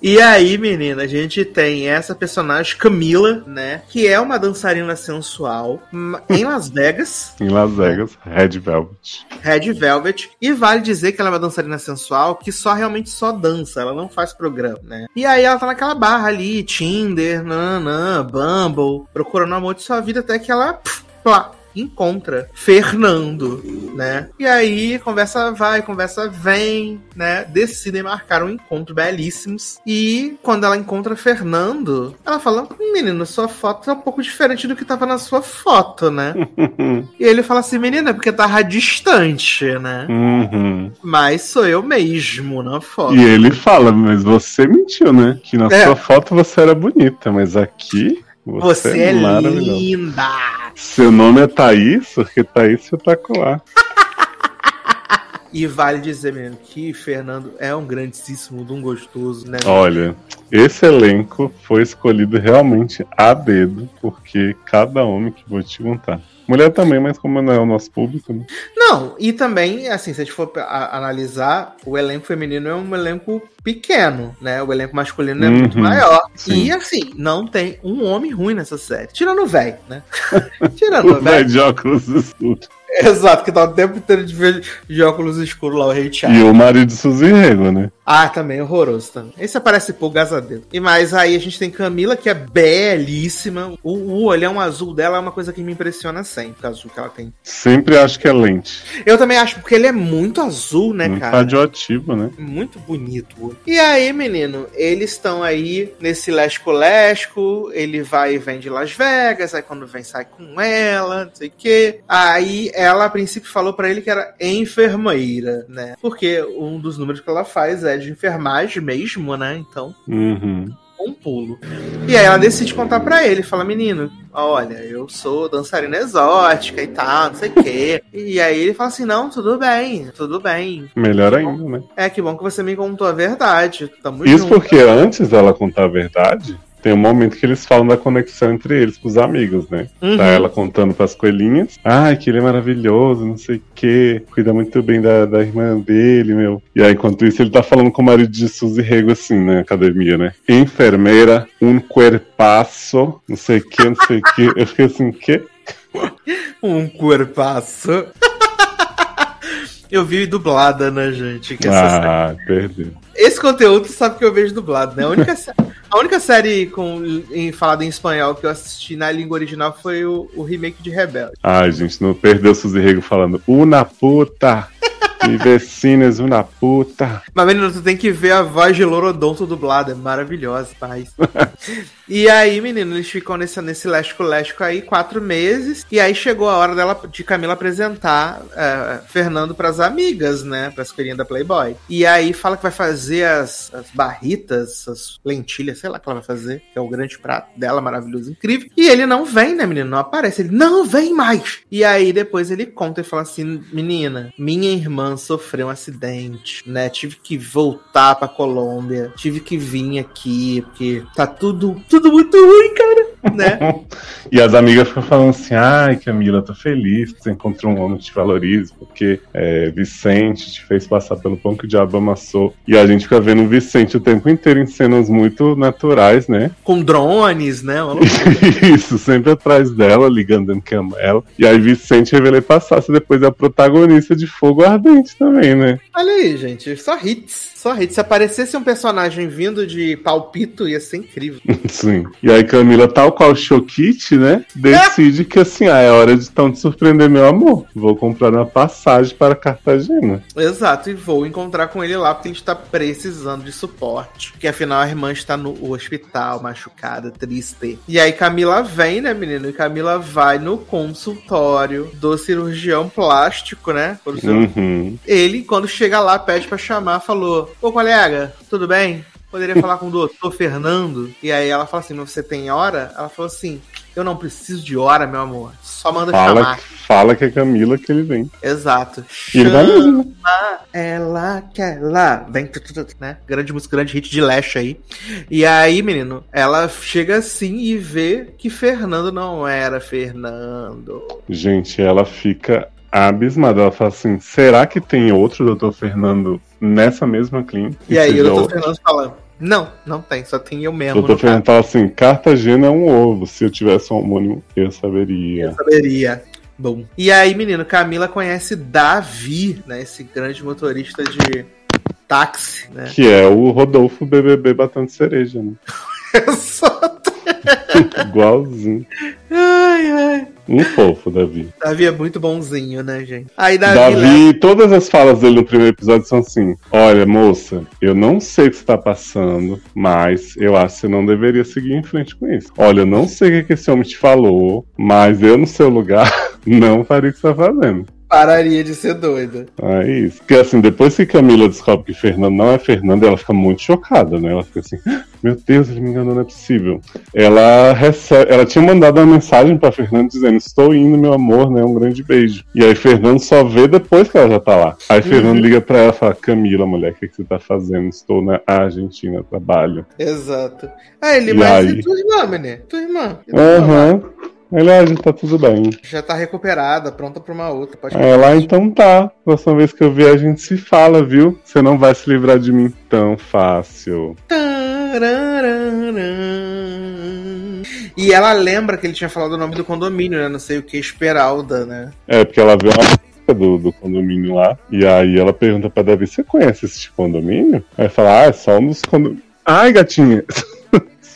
E aí, menina, a gente tem essa personagem, Camila, né? Que é uma dançarina sensual em Las Vegas em Las Vegas, Red Velvet. Red Velvet. E vale dizer que ela é uma dançarina sensual que só realmente só dança, ela não faz programa, né? E aí ela tá naquela barra ali, Tinder, nanã, Bumble, procurando o amor de sua vida até que ela. Pff, plá, encontra Fernando, né? E aí conversa vai, conversa vem, né? Decidem marcar um encontro belíssimos. E quando ela encontra Fernando, ela fala: Menino, sua foto é um pouco diferente do que tava na sua foto, né? <laughs> e ele fala assim: Menina, é porque tava distante, né? Uhum. Mas sou eu mesmo na foto. E ele fala, mas você mentiu, né? Que na é. sua foto você era bonita, mas aqui você, você é, é linda. Seu nome é Thaís, porque Thaís espetacular. E vale dizer mesmo que Fernando é um grandíssimo, de um gostoso, né? Olha, esse elenco foi escolhido realmente a dedo, porque cada homem que vou te contar. Mulher também, mas como não é o nosso público, né? Não, e também, assim, se a gente for analisar, o elenco feminino é um elenco pequeno, né? O elenco masculino é muito uhum, maior. Sim. E, assim, não tem um homem ruim nessa série. Tirando o velho, né? <laughs> Tirando o velho. de óculos escuros. <laughs> Exato, que tá o tempo inteiro de ver de óculos escuros lá, o Rei E o marido de Suzy Rego, né? Ah, também, horroroso também. Esse aparece pouco, Deus. E mais aí a gente tem Camila, que é belíssima. O, o olhão azul dela é uma coisa que me impressiona sempre, o azul que ela tem. Sempre acho que é lente. Eu também acho, porque ele é muito azul, né, muito cara? Radioativo, né? Muito bonito. E aí, menino, eles estão aí nesse lesco-lesco, ele vai e vem de Las Vegas, aí quando vem sai com ela, não sei o quê. Aí ela, a princípio, falou para ele que era enfermeira, né? Porque um dos números que ela faz é de enfermagem mesmo, né? Então. Uhum um pulo. E aí ela decide contar para ele, fala, menino, olha, eu sou dançarina exótica e tal, não sei o quê. E aí ele fala assim, não, tudo bem, tudo bem. Melhor ainda, né? É, que bom que você me contou a verdade, tamo Isso junto. porque antes dela contar a verdade, tem um momento que eles falam da conexão entre eles, com os amigos, né? Uhum. Tá ela contando pras coelhinhas. Ai, que ele é maravilhoso, não sei o quê. Cuida muito bem da, da irmã dele, meu. E aí, enquanto isso, ele tá falando com o marido de Suzy Rego, assim, na academia, né? Enfermeira, um cuerpaço, não sei o que, não sei o que. Eu fiquei assim, quê? <laughs> um cuerpaço. <laughs> Eu vi dublada, né, gente? Que ah, perdeu. Esse conteúdo sabe que eu vejo dublado, né? A única, a única série com, em, falada em espanhol que eu assisti na língua original foi o, o remake de Rebelde. Ai, gente, não perdeu o Suzy Rego falando Una puta! E vecinas, uma puta. Mas, menino, tu tem que ver a voz de Lorodonto dublada. É maravilhosa, paz. <laughs> e aí, menino, eles ficam nesse, nesse lesco-lesco aí quatro meses. E aí chegou a hora dela, de Camila apresentar uh, Fernando pras amigas, né? Pras coelhinhas da Playboy. E aí fala que vai fazer as, as barritas, as lentilhas, sei lá o que ela vai fazer. Que é o grande prato dela, maravilhoso, incrível. E ele não vem, né, menino? Não aparece. Ele não vem mais. E aí depois ele conta e fala assim: menina, minha irmã sofreu um acidente, né? Tive que voltar pra Colômbia, tive que vir aqui, porque tá tudo, tudo muito ruim, cara, né? <laughs> e as amigas ficam falando assim: ai, Camila, tô feliz que você encontrou um homem que te valorize, porque é, Vicente te fez passar pelo pão que o diabo amassou. E a gente fica vendo o Vicente o tempo inteiro em cenas muito naturais, né? Com drones, né? <laughs> Isso, sempre atrás dela, ligando que ama ela. E aí Vicente revela passasse depois é a protagonista de Fogo Ardente também, né? Olha aí, gente, só hits. Só hits. Se aparecesse um personagem vindo de palpito, ia ser incrível. <laughs> Sim. E aí, Camila, tal qual Chokit, né? Decide que assim, ah, é hora de então de surpreender meu amor. Vou comprar uma passagem para Cartagena. Exato, e vou encontrar com ele lá porque ele está precisando de suporte. Porque afinal a irmã está no hospital, machucada, triste. E aí Camila vem, né, menino? E Camila vai no consultório do cirurgião plástico, né? Uhum. Ele, quando chega lá, pede para chamar, falou: Ô colega, tudo bem? Poderia falar com o doutor Fernando? E aí ela fala assim: Mas você tem hora? Ela falou assim: Eu não preciso de hora, meu amor. Só manda fala, chamar. Fala que é Camila que ele vem. Exato. Chama ele vai mesmo. ela que ela vem, né? Grande música, grande hit de Lash aí. E aí, menino, ela chega assim e vê que Fernando não era Fernando. Gente, ela fica abismada. Ela fala assim: será que tem outro doutor Fernando nessa mesma clínica? E aí, o doutor Fernando fala: não, não tem, só tem eu mesmo. Doutor Fernando fala assim: Cartagena é um ovo. Se eu tivesse um homônimo, eu saberia. Eu saberia. Bom. E aí, menino, Camila conhece Davi, né? Esse grande motorista de táxi, né? Que é o Rodolfo BBB batendo cereja, né? <laughs> Exato. <laughs> Igualzinho. Ai, ai. Um fofo, Davi. Davi é muito bonzinho, né, gente? Aí Davi, Davi todas as falas dele no primeiro episódio são assim: Olha, moça, eu não sei o que está passando, mas eu acho que você não deveria seguir em frente com isso. Olha, eu não sei o que esse homem te falou, mas eu no seu lugar <laughs> não faria o que você está fazendo pararia de ser doida. É isso. Porque assim, depois que Camila descobre que Fernando não é Fernando, ela fica muito chocada, né? Ela fica assim, ah, meu Deus, ele me enganou, não é possível. Ela recebe, ela tinha mandado uma mensagem para Fernando dizendo, estou indo, meu amor, né? Um grande beijo. E aí Fernando só vê depois que ela já tá lá. Aí Fernando uhum. liga pra ela e fala, Camila, mulher, o que, que você tá fazendo? Estou na Argentina, trabalho. Exato. Aí ele, e mas aí... tua irmã, menino? Tua irmã. Aham. Aliás, tá tudo bem. Já tá recuperada, pronta pra uma outra. Pode é, lá então tá. Próxima vez que eu vier, a gente se fala, viu? Você não vai se livrar de mim tão fácil. E ela lembra que ele tinha falado o nome do condomínio, né? Não sei o que, Esperalda, né? É, porque ela vê uma do, do condomínio lá. E aí ela pergunta pra Davi: Você conhece esse condomínio? Aí fala: Ah, é só um dos condomínios. Ai, gatinha! <laughs>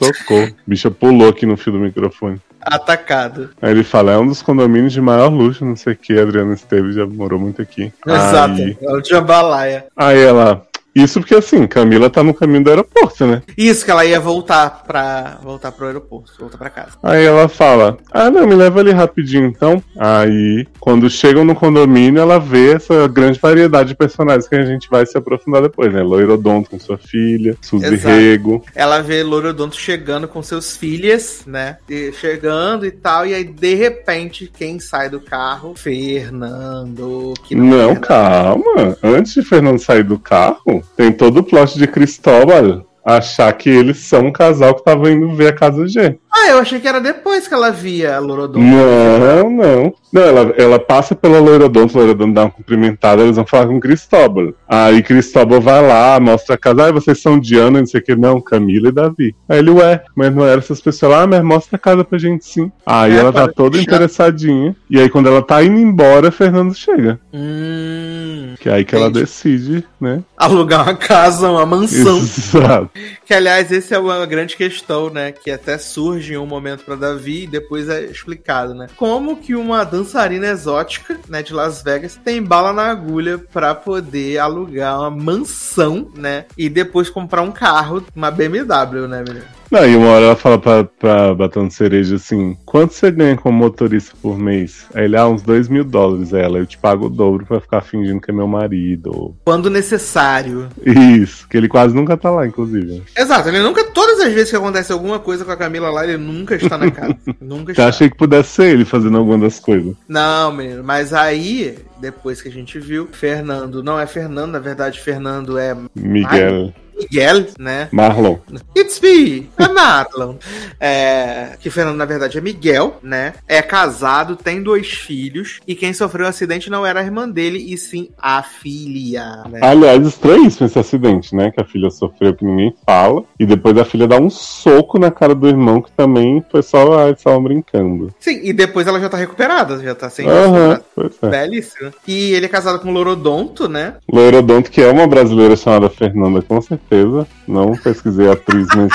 Socorro. Bicha pulou aqui no fio do microfone atacado. Aí ele fala, é um dos condomínios de maior luxo, não sei o que, Adriana Esteves já morou muito aqui. Exato, aí... é o Jambalaya. Aí ela, isso porque assim, Camila tá no caminho do aeroporto, né? Isso, que ela ia voltar pra voltar pro aeroporto, voltar pra casa. Aí ela fala: Ah, não, me leva ali rapidinho então. Aí, quando chegam no condomínio, ela vê essa grande variedade de personagens que a gente vai se aprofundar depois, né? Loirodonto com sua filha, Suzy Exato. Rego. Ela vê Loirodonto chegando com seus filhas, né? E chegando e tal, e aí de repente, quem sai do carro? Fernando. Que não, não calma. Antes de Fernando sair do carro, tem todo o plot de Cristóbal achar que eles são um casal que tava indo ver a casa G. Ah, eu achei que era depois que ela via a Lorodonto. Não, não. Não, ela, ela passa pela Loirodonto, a Loirodonto dá uma cumprimentada, eles vão falar com Cristóbal. Aí Cristóbal vai lá, mostra a casa, ah, vocês são Diana, não sei o que, não, Camila e Davi. Aí ele, ué, mas não era essas pessoas lá, ah, mas mostra a casa pra gente sim. Aí é, ela tá toda deixar. interessadinha, e aí quando ela tá indo embora, Fernando chega. Hum, que é aí que entendi. ela decide, né? Alugar uma casa, uma mansão. Exato. Que aliás, esse é uma grande questão, né, que até surge em um momento para Davi e depois é explicado, né? Como que uma dançarina exótica, né, de Las Vegas tem bala na agulha para poder alugar uma mansão, né? E depois comprar um carro, uma BMW, né, menino? Não, e uma hora ela fala pra, pra Batão Cereja assim: quanto você ganha como motorista por mês? Aí ele, ah, uns 2 mil dólares. Ela, eu te pago o dobro pra ficar fingindo que é meu marido. Quando necessário. Isso, que ele quase nunca tá lá, inclusive. Exato, ele nunca, todas as vezes que acontece alguma coisa com a Camila lá, ele nunca está na casa. <laughs> nunca está. Eu achei que pudesse ser ele fazendo alguma das coisas. Não, menino, mas aí, depois que a gente viu, Fernando, não é Fernando, na verdade, Fernando é. Miguel. Miguel, né? Marlon. It's me, é Marlon. é, que Fernando, na verdade, é Miguel, né? É casado, tem dois filhos, e quem sofreu o acidente não era a irmã dele, e sim a filha. Né? Aliás, estranhíssimo esse acidente, né? Que a filha sofreu, que ninguém fala, e depois a filha dá um soco na cara do irmão, que também foi só ah, estavam brincando. Sim, e depois ela já tá recuperada, já tá sem uhum, é. Belíssima. E ele é casado com o Lorodonto, né? Lorodonto, que é uma brasileira chamada Fernanda, com certeza certeza. Não pesquisei a atriz, mas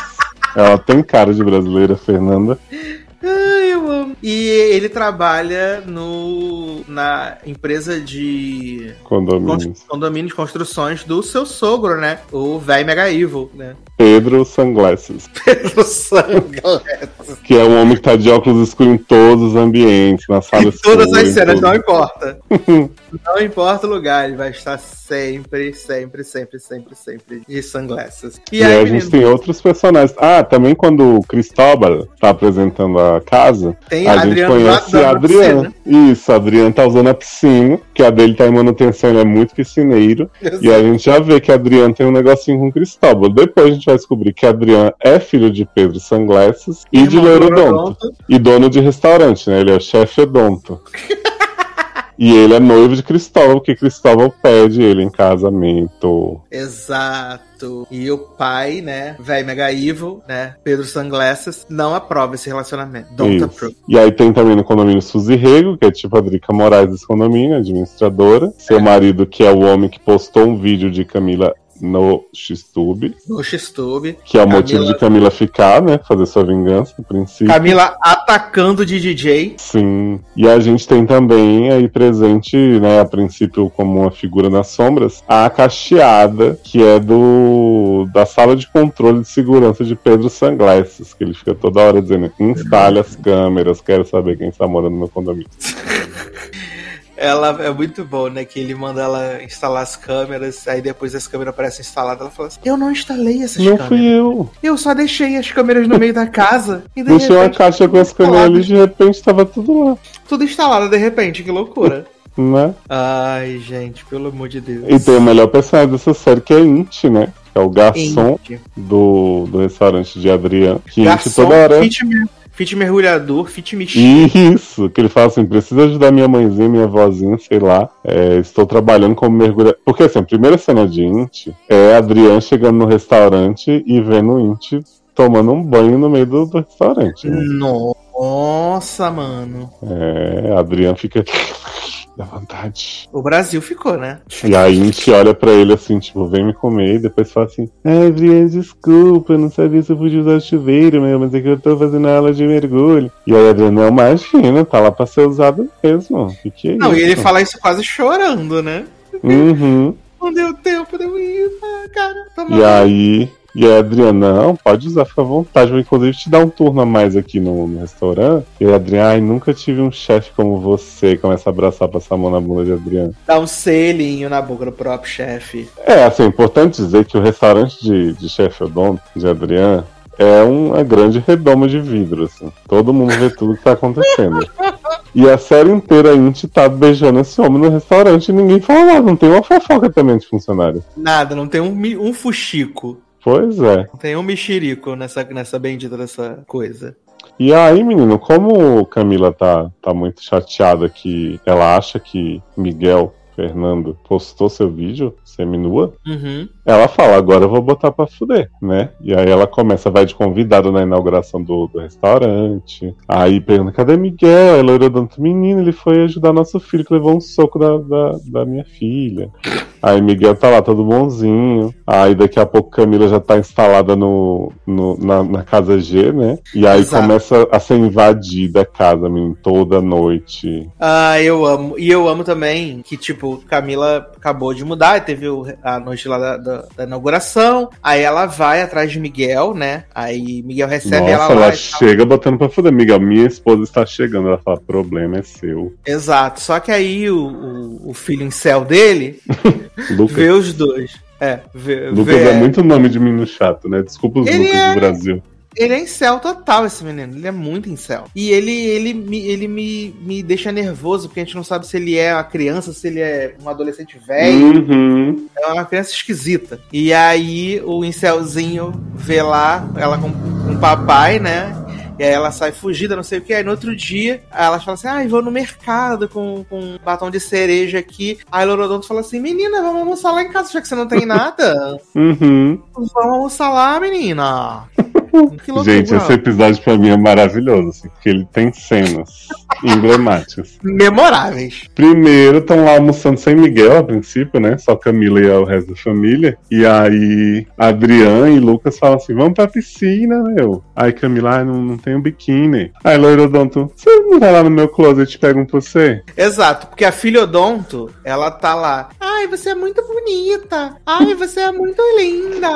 ela tem cara de brasileira, Fernanda. Ai, eu amo. E ele trabalha no na empresa de condomínios, condomínios construções do seu sogro, né? O velho Mega Evil, né? Pedro Sunglasses. <laughs> Pedro Sunglasses. Que é um homem que tá de óculos escuros em todos os ambientes, na sala escura. Todas as cenas, não importa. <laughs> não importa o lugar, ele vai estar sempre, sempre, sempre, sempre, sempre de sunglasses. E, e aí, a gente tem outros personagens. Ah, também quando o Cristóbal tá apresentando a casa, tem a, a gente conhece a Adriana. Isso, a Adriana tá usando a piscina, que a dele tá em manutenção, ele é muito piscineiro. <laughs> E a gente já vê que a Adriana tem um negocinho com o Cristóbal. Depois a gente vai descobrir que a Adriana é filho de Pedro Sunglasses e, e de Loirodonto. E dono de restaurante, né? Ele é o chefe odonto. <laughs> E ele é noivo de Cristóvão, que Cristóvão pede ele em casamento. Exato. E o pai, né, velho mega evil, né, Pedro Sunglasses, não aprova esse relacionamento. Don't Isso. approve. E aí tem também no condomínio Suzy Rego, que é tipo a Drica Moraes desse condomínio, administradora. Seu é. marido, que é o homem que postou um vídeo de Camila no Xtube. No Xtube. Que é o Camila... motivo de Camila ficar, né? Fazer sua vingança, no princípio. Camila atacando de DJ. Sim. E a gente tem também aí presente, né, a princípio como uma figura nas sombras, a cacheada, que é do da sala de controle de segurança de Pedro Sunglasses, que ele fica toda hora dizendo: instale as câmeras, quero saber quem está morando no meu condomínio. <laughs> ela é muito bom, né? Que ele manda ela instalar as câmeras, aí depois as câmeras aparecem instaladas. Ela fala assim: Eu não instalei essas não câmeras. Não fui eu. Eu só deixei as câmeras no meio da casa. E de Deixei uma caixa com as câmeras ali e de repente tava tudo lá. Tudo instalado de repente, que loucura. <laughs> Né? Ai, gente, pelo amor de Deus. E tem o melhor personagem dessa série que é Int, né? Que é o garçom do, do restaurante de Adriano. Que garçom, toda hora. Fit Fit mergulhador, fit mexer. Isso, que ele fala assim: precisa ajudar minha mãezinha, minha vozinha, sei lá. É, estou trabalhando como mergulhador. Porque assim, a primeira cena de Int é Adriano chegando no restaurante e vendo o Int tomando um banho no meio do, do restaurante. Né? Nossa, mano. É, Adriano fica da vontade. O Brasil ficou, né? E aí a gente olha pra ele assim, tipo, vem me comer, e depois fala assim, é, Brian, desculpa, eu não sabia se eu podia usar chuveiro, meu, mas é que eu tô fazendo aula de mergulho. E aí Adriano, não, imagina, tá lá pra ser usado mesmo. Que que é não, isso? e ele fala isso quase chorando, né? Uhum. Não deu tempo de eu ir, cara. E aí e a Adriana, não, pode usar, fica à vontade. Vou inclusive te dar um turno a mais aqui no, no restaurante. E a Adriana, ai, nunca tive um chefe como você. Começa a abraçar, passar a mão na bunda de Adriana. Dá um selinho na boca do próprio chefe. É, assim, é importante dizer que o restaurante de, de chefe Odon, de Adriana, é uma grande redoma de vidro, assim. Todo mundo vê tudo que tá acontecendo. E a série inteira a gente tá beijando esse homem no restaurante e ninguém fala nada. Não tem uma fofoca também de funcionário. Nada, não tem um, um fuxico. Pois é. Tem um mexerico nessa, nessa bendita dessa coisa. E aí, menino, como Camila tá, tá muito chateada que ela acha que Miguel Fernando postou seu vídeo seminua, uhum. ela fala, agora eu vou botar pra fuder, né? E aí ela começa, vai de convidado na inauguração do, do restaurante. Aí pergunta, cadê Miguel? Aí Loira Danto, menino, ele foi ajudar nosso filho que levou um soco da, da, da minha filha. Aí Miguel tá lá todo bonzinho. Aí daqui a pouco Camila já tá instalada no, no na, na, casa G, né? E aí Exato. começa a ser invadida a casa, menino, toda noite. Ah, eu amo. E eu amo também que, tipo, Camila acabou de mudar, teve a noite lá da, da, da, inauguração. Aí ela vai atrás de Miguel, né? Aí Miguel recebe Nossa, ela lá. ela chega botando pra foder. Miguel, minha esposa está chegando. Ela fala, problema é seu. Exato. Só que aí o, o, o filho em céu dele. <laughs> Vê os dois. É, vê, Lucas vê... é muito nome de menino chato, né? Desculpa os Lucas é... do Brasil. Ele é incel total, esse menino. Ele é muito incel. E ele, ele, me, ele me, me deixa nervoso, porque a gente não sabe se ele é uma criança, se ele é um adolescente velho. Uhum. É uma criança esquisita. E aí o incelzinho vê lá ela com, com o papai, né? E aí ela sai fugida, não sei o que. Aí no outro dia, ela fala assim: ah, vou no mercado com, com um batom de cereja aqui. Aí Lorodonto fala assim: menina, vamos almoçar lá em casa, já que você não tem nada. <laughs> uhum. Vamos almoçar lá, menina. Gente, esse episódio pra mim é maravilhoso, assim, porque ele tem cenas <laughs> emblemáticas. Memoráveis. Primeiro, estão lá almoçando sem Miguel, a princípio, né? Só Camila e o resto da família. E aí, Adriano e Lucas falam assim: vamos pra piscina, meu. Aí Camila, ah, não, não tem um biquíni. Aí Loirodonto, você não vai lá no meu closet e pega um pra você? Exato, porque a filha Odonto, ela tá lá. Ai, você é muito bonita. Ai, você é muito linda.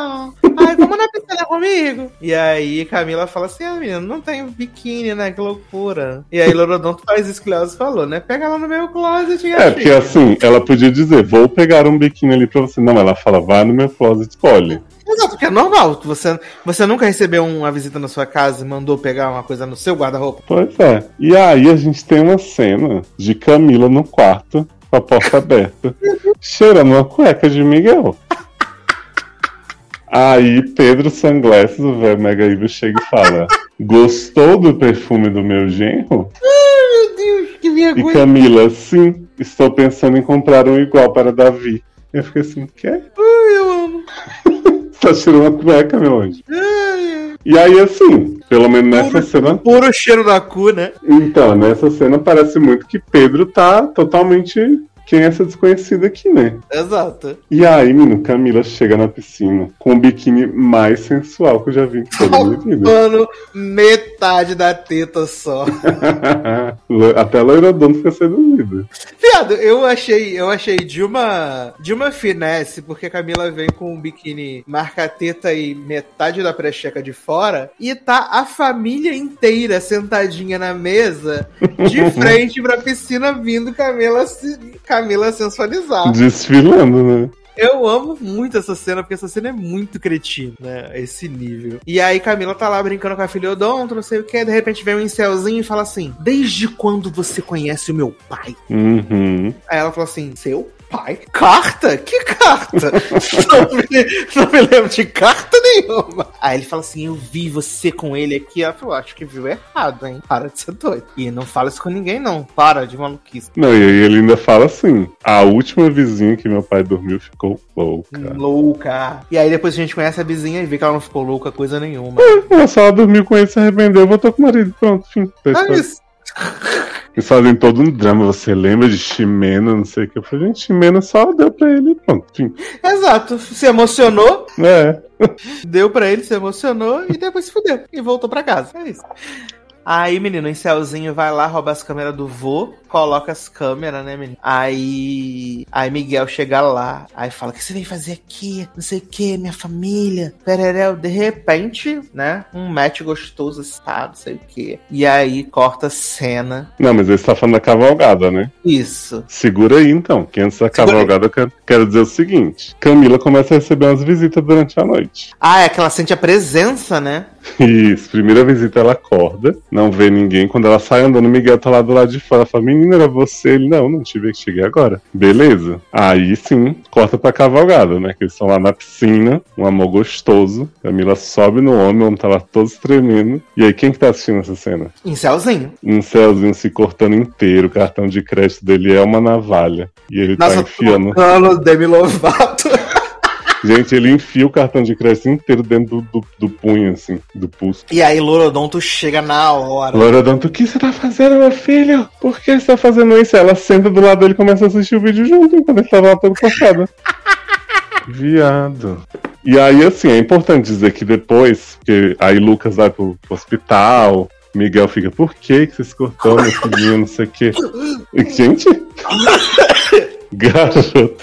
Ai, vamos na piscina comigo. E aí Camila fala assim: ah, menino, não tem biquíni, né? Que loucura. E aí Lorodonto faz isso que o Leoz falou, né? Pega lá no meu closet. É, porque assim, ela podia dizer: vou pegar um biquíni ali pra você. Não, ela fala: vai no meu closet, escolhe. Exato, porque é normal. Você, você nunca recebeu uma visita na sua casa e mandou pegar uma coisa no seu guarda-roupa? Pois é. E aí a gente tem uma cena de Camila no quarto, com a porta <laughs> aberta, cheirando uma cueca de Miguel. Aí Pedro Sunglasses, o velho Mega Evil, chega e fala: Gostou do perfume do meu genro? Ai, meu Deus, que vergonha. E Camila, sim, estou pensando em comprar um igual para Davi. Eu fiquei assim, quer? Ai, eu amo. <laughs> tá tirando uma cueca, meu anjo. E aí, assim, pelo menos nessa puro, cena. Puro cheiro da cu, né? Então, nessa cena parece muito que Pedro tá totalmente quem é essa desconhecida aqui, né? Exato. E aí, menino, Camila chega na piscina com o biquíni mais sensual que eu já vi em toda a minha vida. Mano, metade da teta só. <laughs> Até a loirodona fica seduzida. Viado, eu achei, eu achei de uma, de uma finesse, porque a Camila vem com um biquíni marca teta e metade da precheca de fora, e tá a família inteira sentadinha na mesa, de <laughs> frente pra piscina, vindo Camila, Camila sensualizada. Desfilando, né? Eu amo muito essa cena, porque essa cena é muito cretina, né? Esse nível. E aí Camila tá lá brincando com a filha Odonto, não sei o que, de repente vem um incelzinho e fala assim: Desde quando você conhece o meu pai? Uhum. Aí ela fala assim: Seu pai? Carta? Que carta? <laughs> não, me, não me lembro de carta nenhuma. Aí ele fala assim: Eu vi você com ele aqui. Ela falou: Acho que viu errado, hein? Para de ser doido. E não fala isso com ninguém, não. Para de maluquice. Não, e aí ele ainda fala assim: A última vizinha que meu pai dormiu ficou louca. Louca. E aí depois a gente conhece a vizinha e vê que ela não ficou louca coisa nenhuma. É, ela só dormiu com ele, se arrependeu, voltou com o marido. Pronto, fim. É isso. Eles fazem todo um drama, você lembra de Ximena, não sei o que. Eu falei, gente, Ximena só deu pra ele pronto. Enfim. Exato, se emocionou. É. <laughs> Deu pra ele, se emocionou e depois se fudeu. E voltou pra casa. É isso. Aí, menino, o Incelzinho vai lá, rouba as câmeras do vô, coloca as câmeras, né, menino? Aí. Aí Miguel chega lá, aí fala: O que você vem fazer aqui? Não sei o que, minha família. Pereréu, de repente, né? Um match gostoso está, não sei o que. E aí corta a cena. Não, mas ele está falando da cavalgada, né? Isso. Segura aí então, que antes da cavalgada eu quero, quero dizer o seguinte: Camila começa a receber umas visitas durante a noite. Ah, é que ela sente a presença, né? <laughs> Isso, primeira visita ela acorda, não vê ninguém. Quando ela sai andando, Miguel tá lá do lado de fora. Ela fala, menina, era você? Ele, não, não tive que cheguei agora. Beleza. Aí sim, corta pra cavalgada, né? Que eles estão lá na piscina, um amor gostoso. Camila sobe no homem, o homem tá lá todos tremendo. E aí, quem que tá assistindo essa cena? Um céuzinho se cortando inteiro, o cartão de crédito dele é uma navalha. E ele Nossa, tá enfiando. Demi Lovato. <laughs> Gente, ele enfia o cartão de crédito inteiro dentro do, do, do punho, assim, do pulso. E aí, Lorodonto chega na hora. Lorodonto, o que você tá fazendo, meu filho? Por que você tá fazendo isso? Ela senta do lado dele e começa a assistir o vídeo junto, enquanto ele tava lá todo passado. <laughs> Viado. E aí, assim, é importante dizer que depois, que aí Lucas vai pro, pro hospital, Miguel fica, por que, que vocês cortaram esse menino, não sei o quê. E, <laughs> gente, <laughs> garoto.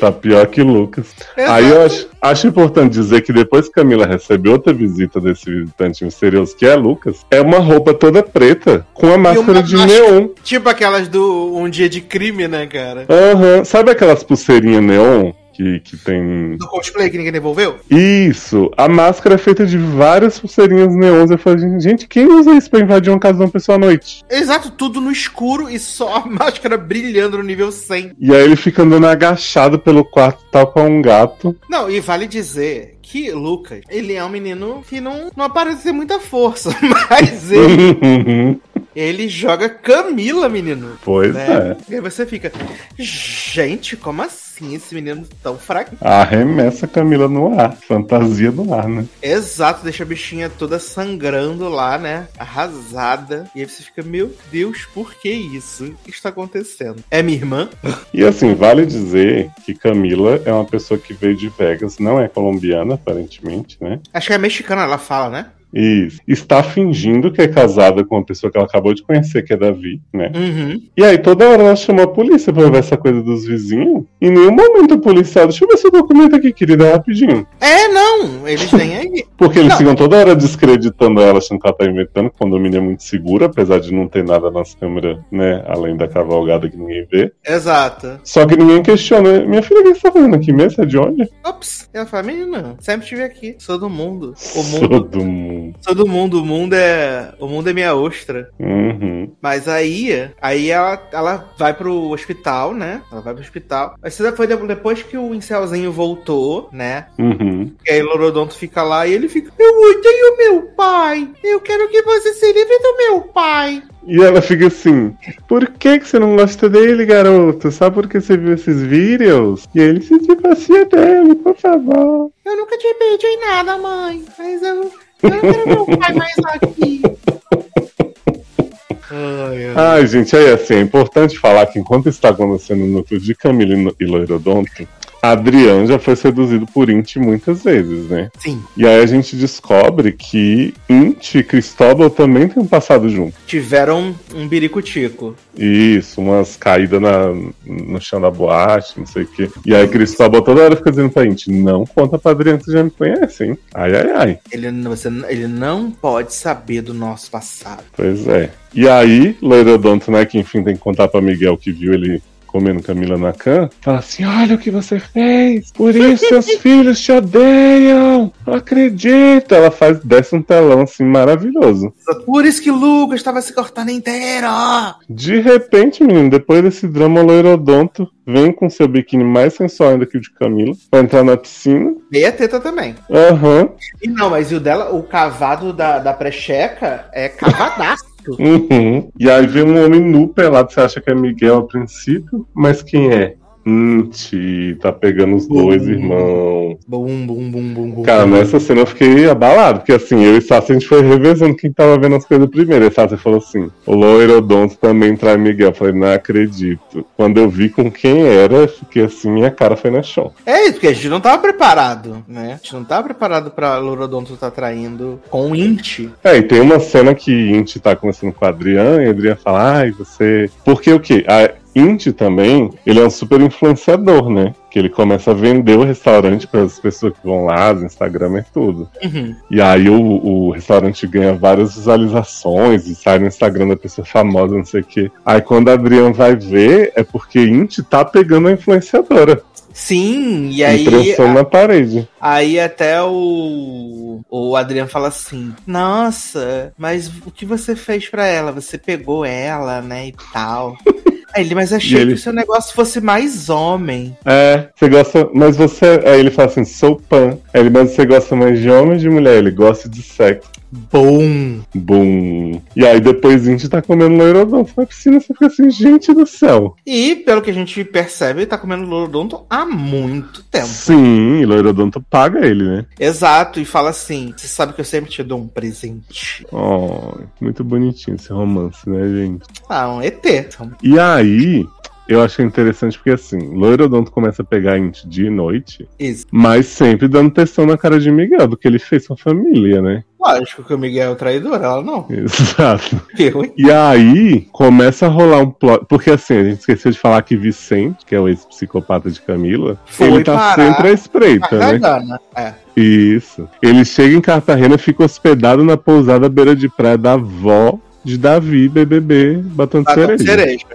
Tá pior que Lucas. Exato. Aí eu acho, acho importante dizer que depois que Camila recebe outra visita desse visitante misterioso, que é Lucas, é uma roupa toda preta, com a máscara de neon. Tipo aquelas do Um Dia de Crime, né, cara? Aham. Sabe aquelas pulseirinhas neon que, que tem. Do cosplay que ninguém devolveu? Isso! A máscara é feita de várias pulseirinhas neons. Eu falei, gente, quem usa isso pra invadir uma casa de uma pessoa à noite? Exato, tudo no escuro e só a <laughs> máscara brilhando no nível 100. E aí ele fica andando agachado pelo quarto, tal com um gato. Não, e vale dizer que Lucas, ele é um menino que não, não aparece ter muita força, <laughs> mas ele, ele joga Camila, menino. pois né? é. E aí você fica, gente, como assim esse menino tão fraco? Arremessa Camila no ar. Fantasia no ar, né? Exato, deixa a bichinha toda sangrando lá, né? Arrasada. E aí você fica, meu Deus, por que isso? O que está acontecendo? É minha irmã? <laughs> E assim, vale dizer que Camila é uma pessoa que veio de Vegas, não é colombiana, aparentemente, né? Acho que é mexicana, ela fala, né? E está fingindo que é casada com uma pessoa que ela acabou de conhecer, que é Davi, né? Uhum. E aí toda hora ela chamou a polícia pra ver essa coisa dos vizinhos. Em nenhum momento o policial, deixa eu ver seu documento aqui, querida, rapidinho. É, não, eles nem aí. <laughs> Porque eles Não. ficam toda hora descreditando ela, achando que ela tá inventando, que o condomínio é muito seguro, apesar de não ter nada nas câmeras, né? Além da cavalgada que ninguém vê. Exato. Só que ninguém questiona. Minha filha, o que você tá fazendo aqui mesmo? Você é de onde? Ops, ela fala, menina, sempre estive aqui, sou do mundo. O Sou mundo, do mundo. Sou do mundo, o mundo é, o mundo é minha ostra. Uhum. Mas aí, aí ela, ela vai pro hospital, né? Ela vai pro hospital. Mas isso foi de- depois que o Incelzinho voltou, né? Uhum. E aí o Lorodonto fica lá e ele fica, eu odeio meu pai. Eu quero que você se livre do meu pai. E ela fica assim: Por que, que você não gosta dele, garoto? Só porque você viu esses vídeos? E ele se divorcia dele, por favor. Eu nunca te beijei nada, mãe. Mas eu, eu não mais aqui. Ai, ai. ai, gente, aí assim, é importante falar que enquanto está acontecendo no núcleo de Camila e Loirodonto, Adriano já foi seduzido por Int muitas vezes, né? Sim. E aí a gente descobre que Int e Cristóbal também têm um passado junto. Tiveram um biricutico. Isso, umas caídas na, no chão da boate, não sei o quê. E aí Cristóbal toda hora fica dizendo pra Int, não conta pra Adriano que já me conhece, hein? Ai, ai, ai. Ele, você, ele não pode saber do nosso passado. Pois é. E aí, Loirodonto, né, que enfim tem que contar pra Miguel que viu ele comendo Camila na can, fala assim: Olha o que você fez, por isso seus <laughs> filhos te odeiam, não acredita. Ela faz, desce um telão assim maravilhoso. Por isso que Lucas estava se cortando inteiro. De repente, menino, depois desse drama loirodonto, vem com seu biquíni mais sensual ainda que o de Camila, pra entrar na piscina. Meia teta também. Aham. Uhum. E não, mas e o dela, o cavado da, da precheca é cavadaço. Uhum. E aí vem um homem nu pelado, você acha que é Miguel a princípio, mas quem é? Inti, tá pegando os bum, dois irmãos. Bum, bum, bum, bum, bum. Cara, nessa cena eu fiquei abalado, porque assim, eu e Sassi a gente foi revezando quem tava vendo as coisas primeiro. E Sassi falou assim: o Loirodonto também trai Miguel. Eu falei, não acredito. Quando eu vi com quem era, fiquei assim, minha cara foi na chão. É isso, porque a gente não tava preparado, né? A gente não tava preparado pra Loirodonto tá traindo com o Inti. É, e tem uma cena que Inti tá conversando com a Adriana e a Adriana fala, ai, você. Porque o quê? A Inti também, ele é um super influenciador, né? Que ele começa a vender o restaurante para as pessoas que vão lá, no Instagram e tudo. Uhum. E aí o, o, restaurante ganha várias visualizações e sai no Instagram da pessoa famosa, não sei o quê. Aí quando a Adriana vai ver, é porque Inti tá pegando a influenciadora. Sim, e aí. Impressão a, na parede. Aí até o. O Adriano fala assim: Nossa, mas o que você fez para ela? Você pegou ela, né? E tal. <laughs> Aí ele, mas achei ele... que o seu negócio fosse mais homem. É, você gosta. Mas você. Aí ele fala assim: sou pan. Ele, mas você gosta mais de homem ou de mulher? Ele gosta de sexo. Bom. Bom. E aí depois a gente tá comendo loirodonto na piscina, você fica assim, gente do céu. E pelo que a gente percebe, ele tá comendo loirodonto há muito tempo. Sim, loirodonto paga ele, né? Exato, e fala assim: você sabe que eu sempre te dou um presente. Oh, muito bonitinho esse romance, né, gente? Ah, um ET. E aí, eu achei interessante porque assim, Loirodonto começa a pegar Int dia e noite, Isso. mas sempre dando testão na cara de Miguel, do que ele fez com a família, né? Lógico que o Miguel é o traidor, ela não. Exato. <laughs> Eu? E aí começa a rolar um plot. Porque assim, a gente esqueceu de falar que Vicente, que é o ex-psicopata de Camila, Foi ele tá sempre à espreita, né? Gana. É. Isso. Ele chega em Cartagena e fica hospedado na pousada beira de praia da avó de Davi, BBB, Batom de Cereja. cereja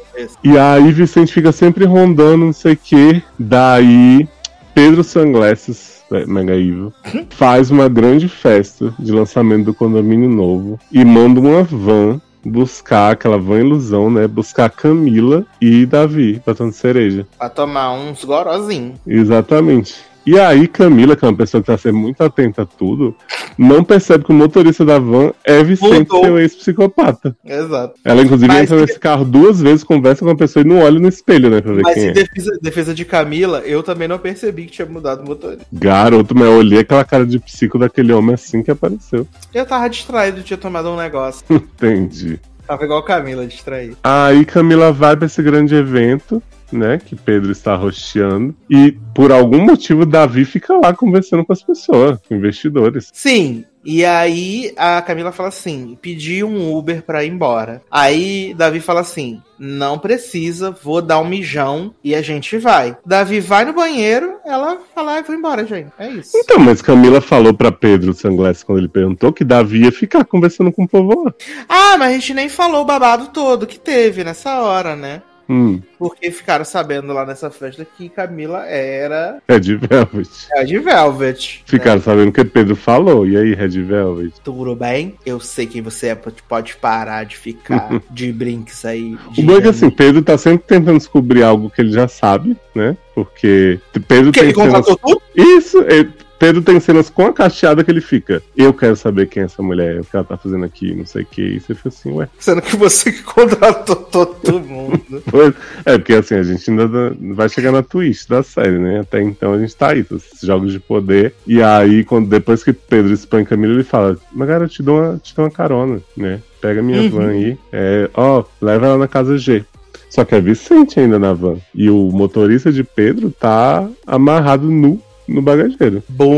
e aí Vicente fica sempre rondando, não sei o que. Daí Pedro Sunglasses, é, Mega Evil, <laughs> faz uma grande festa de lançamento do condomínio novo e manda uma van buscar aquela van ilusão, né? Buscar Camila e Davi, Batom de Cereja. Pra tomar uns gorozinhos. Exatamente. E aí, Camila, que é uma pessoa que tá sendo muito atenta a tudo, não percebe que o motorista da van é Vicente, Voltou. seu ex-psicopata. Exato. Ela, inclusive, Mas entra que... nesse carro duas vezes, conversa com a pessoa e não olha no espelho, né? Pra ver Mas quem em é. defesa, defesa de Camila, eu também não percebi que tinha mudado o motorista. Garoto, mas eu olhei aquela cara de psico daquele homem assim que apareceu. Eu tava distraído, tinha tomado um negócio. <laughs> Entendi. Tava igual Camila, distraído. Aí Camila vai pra esse grande evento né? Que Pedro está rosteando. E por algum motivo, Davi fica lá conversando com as pessoas, com investidores. Sim. E aí a Camila fala assim: pedi um Uber pra ir embora. Aí Davi fala assim: não precisa, vou dar um mijão e a gente vai. Davi vai no banheiro, ela fala: ah, vou embora, gente. É isso. Então, mas Camila falou pra Pedro Sanglass quando ele perguntou que Davi ia ficar conversando com o povo lá. Ah, mas a gente nem falou o babado todo que teve nessa hora, né? Hum. Porque ficaram sabendo lá nessa festa que Camila era. Red Velvet. Red Velvet. Ficaram né? sabendo o que Pedro falou. E aí, Red Velvet? Tudo bem? Eu sei quem você é, pode parar de ficar <laughs> de brinks aí. O bom é que assim, Pedro tá sempre tentando descobrir algo que ele já sabe, né? Porque Pedro que tem ele contratou tudo? Isso, ele Pedro tem cenas com a cacheada que ele fica. Eu quero saber quem é essa mulher, o que ela tá fazendo aqui, não sei o que. E você fica assim, ué. Sendo que você que contratou <laughs> todo mundo. pois, é, porque assim, a gente ainda vai chegar na twist da série, né? Até então a gente tá aí, esses jogos de poder. E aí, quando, depois que Pedro expõe Camila, ele fala: Mas cara, eu te dou uma, te dou uma carona, né? Pega minha uhum. van aí. É, ó, leva ela na casa G. Só que é Vicente ainda na van. E o motorista de Pedro tá amarrado nu no bagageiro. Bom.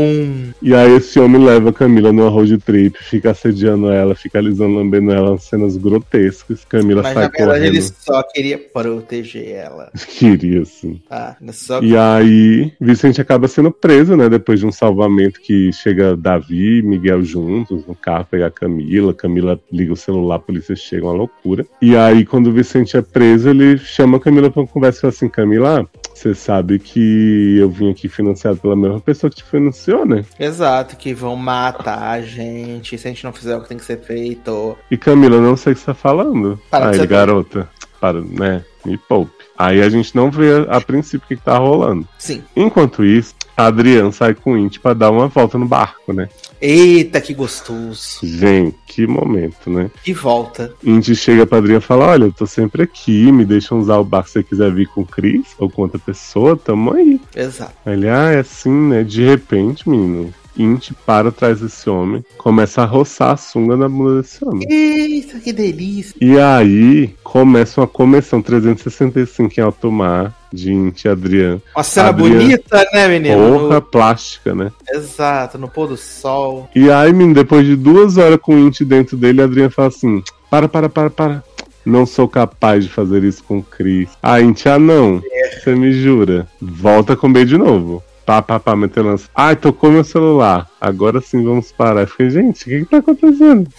E aí esse homem leva a Camila no road trip, fica assediando ela, fica alisando, lambendo ela, cenas grotescas. Camila Mas, sai na verdade, correndo. ele só queria proteger ela. <laughs> queria, sim. Ah, só... E aí Vicente acaba sendo preso, né, depois de um salvamento que chega Davi e Miguel juntos no carro pegar a Camila, Camila liga o celular, a polícia chega, uma loucura. E aí quando o Vicente é preso, ele chama a Camila pra uma conversa e fala assim, Camila, você sabe que eu vim aqui financiado pela mesma pessoa que te financiou, né? Exato, que vão matar a gente se a gente não fizer o que tem que ser feito. E Camila, não sei o que você tá falando. Para Aí, garota, para, né? Me poupe. Aí a gente não vê a, a princípio o que, que tá rolando. Sim. Enquanto isso, a Adriana sai com o Inti pra dar uma volta no barco, né? Eita, que gostoso. Gente, que momento, né? Que volta. Inti chega pra Adriana e fala: Olha, eu tô sempre aqui, me deixa usar o barco se você quiser vir com o Cris ou com outra pessoa, tamo aí. Exato. Ele, ah, é assim, né? De repente, menino, Int para atrás desse homem, começa a roçar a sunga na bunda desse homem. Eita, que delícia! E aí começa uma comissão 365 em alto mar de Int e Adriano. Uma cena Adriano, bonita, né, menino? Porra no... plástica, né? Exato, no pôr do sol. E aí, menino, depois de duas horas com o Int dentro dele, Adriano fala assim: para, para, para, para. Não sou capaz de fazer isso com o Chris. Ah, Int, ah, não. É. Você me jura. Volta com B de novo pá, pá, pá, metelança. Ai, tocou meu celular. Agora sim vamos parar. Eu fiquei, gente, o que que tá acontecendo?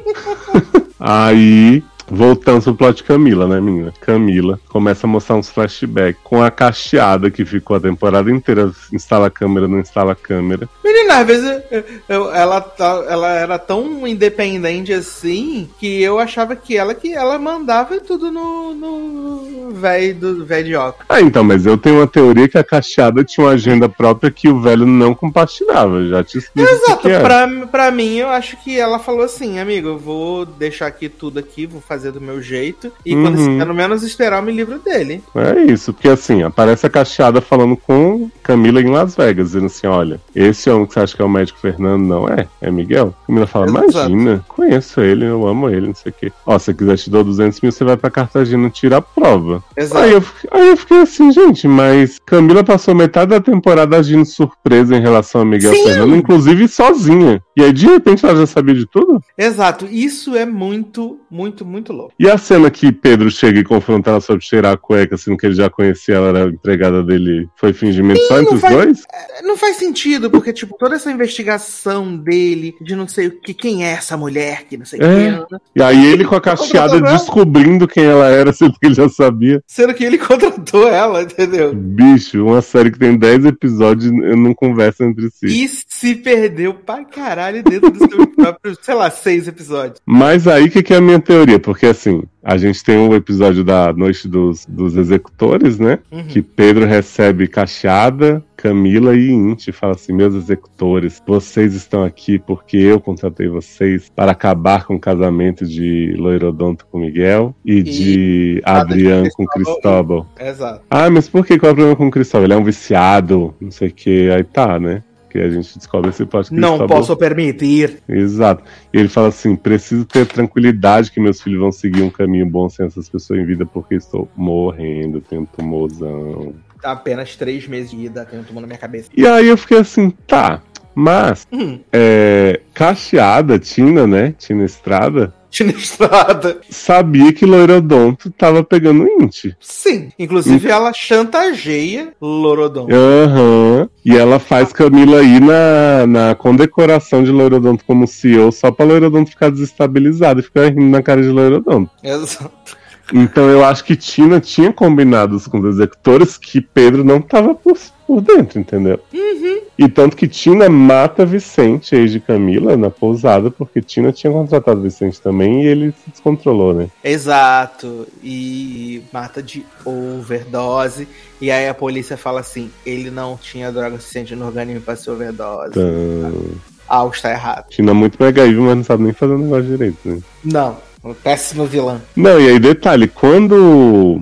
<laughs> Aí Voltando pro plot Camila, né, menina? Camila começa a mostrar uns flashbacks com a cacheada que ficou a temporada inteira, instala a câmera, não instala a câmera. Menina, às vezes eu, eu, ela, tá, ela era tão independente assim que eu achava que ela que ela mandava tudo no velho do velho de óculos. Ah, então, mas eu tenho uma teoria que a cacheada tinha uma agenda própria que o velho não compartilhava. Já te explico. Exato, que pra, pra mim eu acho que ela falou assim, amigo, eu vou deixar aqui tudo aqui, vou fazer fazer do meu jeito. E uhum. quando pelo menos esperar, eu me livro dele. É isso, porque assim, aparece a cacheada falando com Camila em Las Vegas, dizendo assim: olha, esse homem que você acha que é o médico Fernando, não é? É Miguel? Camila fala: Exato. imagina, conheço ele, eu amo ele, não sei o quê. Ó, se você quiser te dar 200 mil, você vai pra Cartagena tirar a prova. Exato. Aí eu, aí eu fiquei assim, gente, mas Camila passou metade da temporada agindo surpresa em relação a Miguel Sim. Fernando, inclusive sozinha. E aí, de repente, ela já sabia de tudo? Exato. Isso é muito, muito, muito louco. E a cena que Pedro chega e confronta ela sobre cheirar a cueca, sendo que ele já conhecia, ela era empregada dele, foi fingimento Sim, só entre os faz, dois? É, não faz sentido, porque, tipo, toda essa investigação dele, de não sei o que, quem é essa mulher, que não sei o é. que. E aí ele com a cacheada descobrindo quem ela era, <laughs> sendo que ele já sabia. Sendo que ele contratou ela, entendeu? Bicho, uma série que tem 10 episódios não conversa entre si. E se perdeu pra caralho dentro dos seus <laughs> próprios, sei lá, seis episódios. Mas aí que, que é a minha teoria? Porque assim, a gente tem um episódio da Noite dos, dos Executores, né? Uhum. Que Pedro recebe Cacheada, Camila e Inti. Fala assim: Meus executores, vocês estão aqui porque eu contratei vocês para acabar com o casamento de Loirodonto com Miguel e, e de Adriano com Cristóbal. Exato. Ah, mas por que qual é o problema com o Cristóbal? Ele é um viciado, não sei o que. Aí tá, né? Que a gente descobre esse plot Não tá posso permitir. Exato. E ele fala assim: preciso ter tranquilidade que meus filhos vão seguir um caminho bom sem essas pessoas em vida, porque estou morrendo, tenho um tumorzão. Apenas três meses de ida, tenho um tumor na minha cabeça. E aí eu fiquei assim, tá. Mas, hum. é, Cacheada, Tina, né? Tina Estrada, Estrada. Sabia que Loirodonto tava pegando Int. Sim. Inclusive, ela chantageia Loirodonto. Aham. Uhum. E ela faz Camila ir na, na condecoração de Loirodonto como CEO só pra Loirodonto ficar desestabilizado e ficar rindo na cara de Loirodonto. Exato. Então eu acho que Tina tinha combinado com os executores que Pedro não tava por, por dentro, entendeu? Uhum. E tanto que Tina mata Vicente, ex de Camila, na pousada, porque Tina tinha contratado Vicente também e ele se descontrolou, né? Exato. E mata de overdose. E aí a polícia fala assim: ele não tinha droga suficiente no organismo para ser overdose. Então, Algo está errado. Tina é muito mega evil, mas não sabe nem fazer o negócio direito, né? Não. Um péssimo vilão. Não, e aí detalhe, quando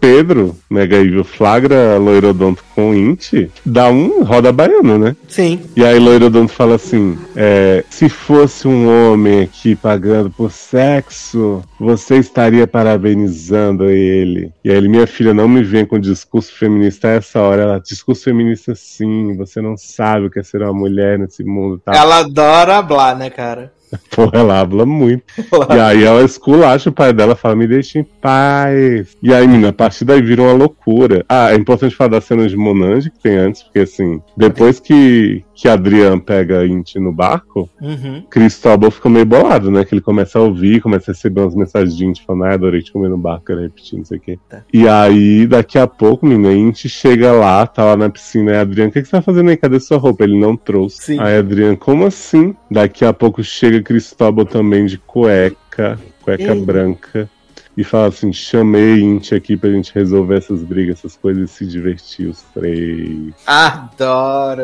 Pedro, Mega Evil, flagra Loirodonto com Int, dá um roda baiano, né? Sim. E aí Loirodonto fala assim, é, se fosse um homem aqui pagando por sexo, você estaria parabenizando ele. E aí ele, minha filha, não me vem com discurso feminista a essa hora. Ela, discurso feminista sim, você não sabe o que é ser uma mulher nesse mundo. Tá? Ela adora hablar, né, cara? <laughs> Pô, ela habla muito. E aí ela esculacha o pai dela, fala, me deixa em paz. E aí, menina, a partir daí vira uma loucura. Ah, é importante falar das cenas de Monange que tem antes, porque assim, depois que, que Adrian pega a Inti no barco, Uhum. Cristóbal fica meio bolado, né? Que ele começa a ouvir, começa a receber umas mensagens de Inti falando, ah, adorei te comer no barco, era repetindo, não sei o quê. Tá. E aí, daqui a pouco, menina, Inti chega lá, tá lá na piscina, e Adrian, o que, que você tá fazendo aí? Cadê sua roupa? Ele não trouxe. Sim. Aí Adrian, como assim? Daqui a pouco chega Cristóbal também de cueca, cueca Ei. branca. E fala assim: chamei Inti aqui pra gente resolver essas brigas, essas coisas e se divertir os três. Adoro.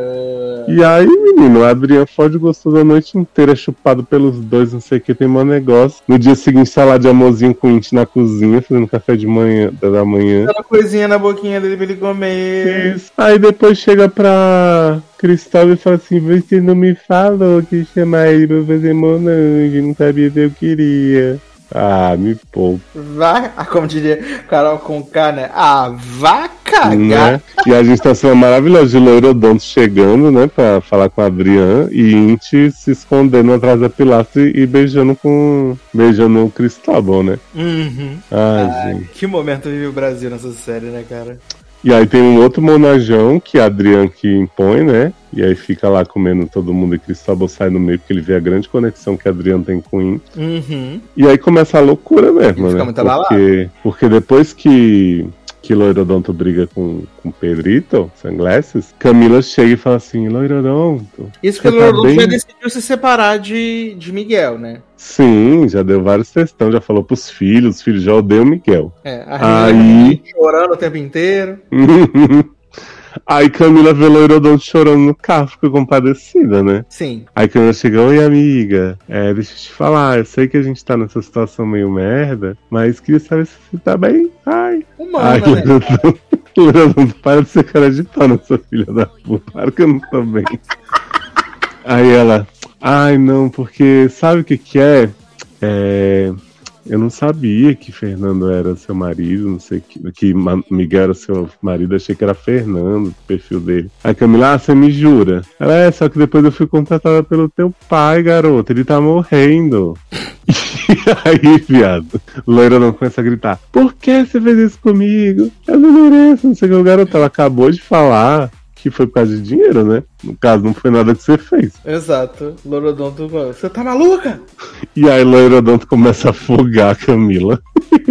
E aí, menino, o Adrian Ford gostou da noite inteira, chupado pelos dois, não sei o que, tem mau negócio. No dia seguinte, tá lá de amorzinho com o Inti na cozinha, fazendo café de manhã, da manhã. Dá uma coisinha na boquinha dele pra ele comer. Isso. Aí depois chega pra Cristóvão e fala assim: Você não me falou que chamar ele pra fazer monange, não sabia se eu queria. Ah, me poupa. Vai, como diria Carol com K, né? Ah, vá cagar. Né? E a gente tá sendo maravilhosa de Loirodonto chegando, né, pra falar com a Adriana e Inti se escondendo atrás da pilastra e, e beijando com. beijando o Cristóvão, né? Uhum. Ai, Ah, gente. que momento vive o Brasil nessa série, né, cara? E aí tem um outro monajão que a Adriana que impõe, né? E aí fica lá comendo todo mundo e Cristóvão sai no meio porque ele vê a grande conexão que a Adriana tem com o. Uhum. E aí começa a loucura mesmo, Ele fica né? muito abalado. porque, porque depois que, que Loirodonto briga com, com Pedrito, Sunglasses, Camila chega e fala assim, Loirodonto, Isso que o tá Lordon bem? já decidiu se separar de, de Miguel, né? sim, já deu vários textão, já falou pros filhos, os filhos já odeiam o Miguel. É, a Aí- chorando o tempo inteiro. <laughs> aí Camila vê Loirodonto chorando no carro, fica compadecida, né? Sim. Aí Camila chega, oi amiga, é, deixa eu te falar, eu sei que a gente tá nessa situação meio merda, mas queria saber se você tá bem. Ai, Humana, Ai, né? Leandro, <laughs> para de ser cara de pau nessa filha da puta. Claro que eu não tô bem. Aí ela, ai não, porque sabe o que que é? É, Eu não sabia que Fernando era seu marido, não sei que, que Miguel era seu marido, achei que era Fernando, o perfil dele. Aí Camila, ah, você me jura? Ela é, só que depois eu fui contratada pelo teu pai, garoto, ele tá morrendo. E <laughs> aí, viado, Loira não começa a gritar: Por que você fez isso comigo? Eu não mereço, não sei o que. O garoto, ela acabou de falar que foi por causa de dinheiro, né? No caso, não foi nada que você fez. Exato. Lorodonto, você tá maluca? E aí, Loirodonto começa a afogar a Camila.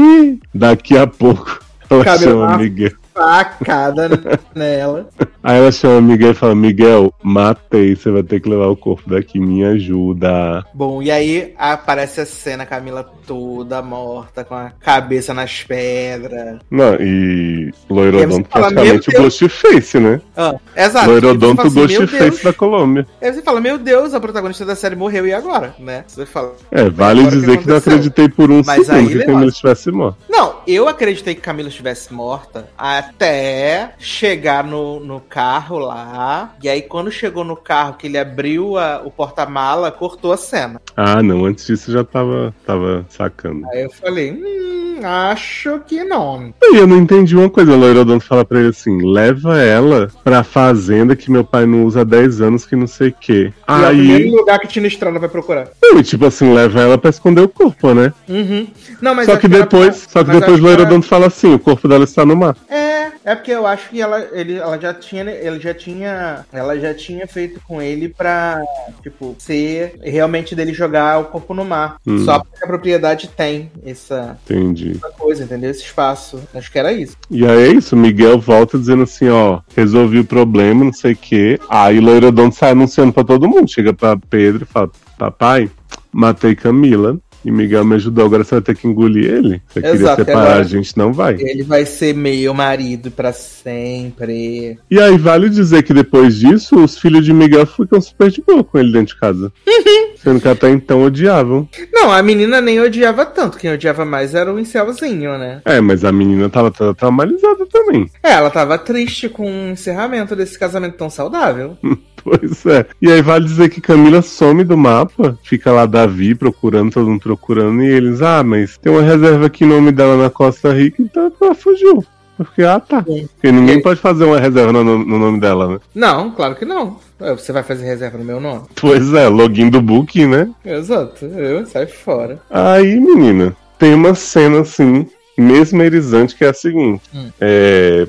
<laughs> Daqui a pouco, ela Cabelo chama Miguel. Facada nela. Aí ela chama Miguel e fala: Miguel, matei, você vai ter que levar o corpo daqui, me ajuda. Bom, e aí aparece a cena, Camila toda morta, com a cabeça nas pedras. Não, e Loirodonto fala, praticamente o. Ghostface, né? Ah, exato. Loirodonto assim, "Meu Ghostface Deus." da Colômbia. Aí você fala, meu Deus, a protagonista da série morreu, e agora? Né? Você fala. É, vale o que dizer que, não acreditei por um Mas segundo aí, que Camila estivesse morta. Não, eu acreditei que Camila estivesse morta até chegar no, no carro lá. E aí, quando chegou no carro, que ele abriu a- o porta-mala, cortou a cena. Ah, não, antes disso eu já tava, tava sacando. Aí eu falei, hum, acho que não. E eu não entendi uma coisa, o Loirodonto fala pra ele assim, leva ela pra fazenda que meu pai não usa há 10 anos, que não sei o quê. E é o primeiro Aí, lugar que Tina Estrada vai procurar. e tipo assim, leva ela pra esconder o corpo, né? Uhum. Não, mas só que ela- depois, só que mas depois o ela- Loirodonto fala assim, o corpo dela está no mar. É, É, é porque eu acho que ela, ele, ela já tinha, ele já tinha, ela já tinha feito com ele pra, tipo, ser realmente dele jogar o corpo no mar. Hum. Só porque a propriedade tem essa, essa coisa, entendeu? Esse espaço. Acho que era isso. E aí é isso, Miguel volta dizendo assim, ó, resolvi o problema, não sei o quê. Aí Loirodon sai anunciando pra todo mundo. Chega pra Pedro e fala, papai, matei Camila. E Miguel me ajudou, agora você vai ter que engolir ele. Você Exato, queria separar a gente, não vai. Ele vai ser meio marido para sempre. E aí, vale dizer que depois disso, os filhos de Miguel ficam super de boa com ele dentro de casa. <laughs> Sendo que até então odiavam. Não, a menina nem odiava tanto. Quem odiava mais era o incelzinho, né? É, mas a menina tava toda traumatizada também. É, ela tava triste com o encerramento desse casamento tão saudável. <laughs> pois é. E aí vale dizer que Camila some do mapa, fica lá Davi procurando, todo mundo procurando, e eles, ah, mas tem uma reserva aqui em nome dela na Costa Rica, então ela fugiu. Porque, ah, tá. Porque ninguém pode fazer uma reserva no, no, nome dela, né? Não, claro que não. Você vai fazer reserva no meu nome? Pois é, login do book, né? Exato, eu saio fora. Aí, menina, tem uma cena assim, mesmerizante, que é a seguinte: hum. é,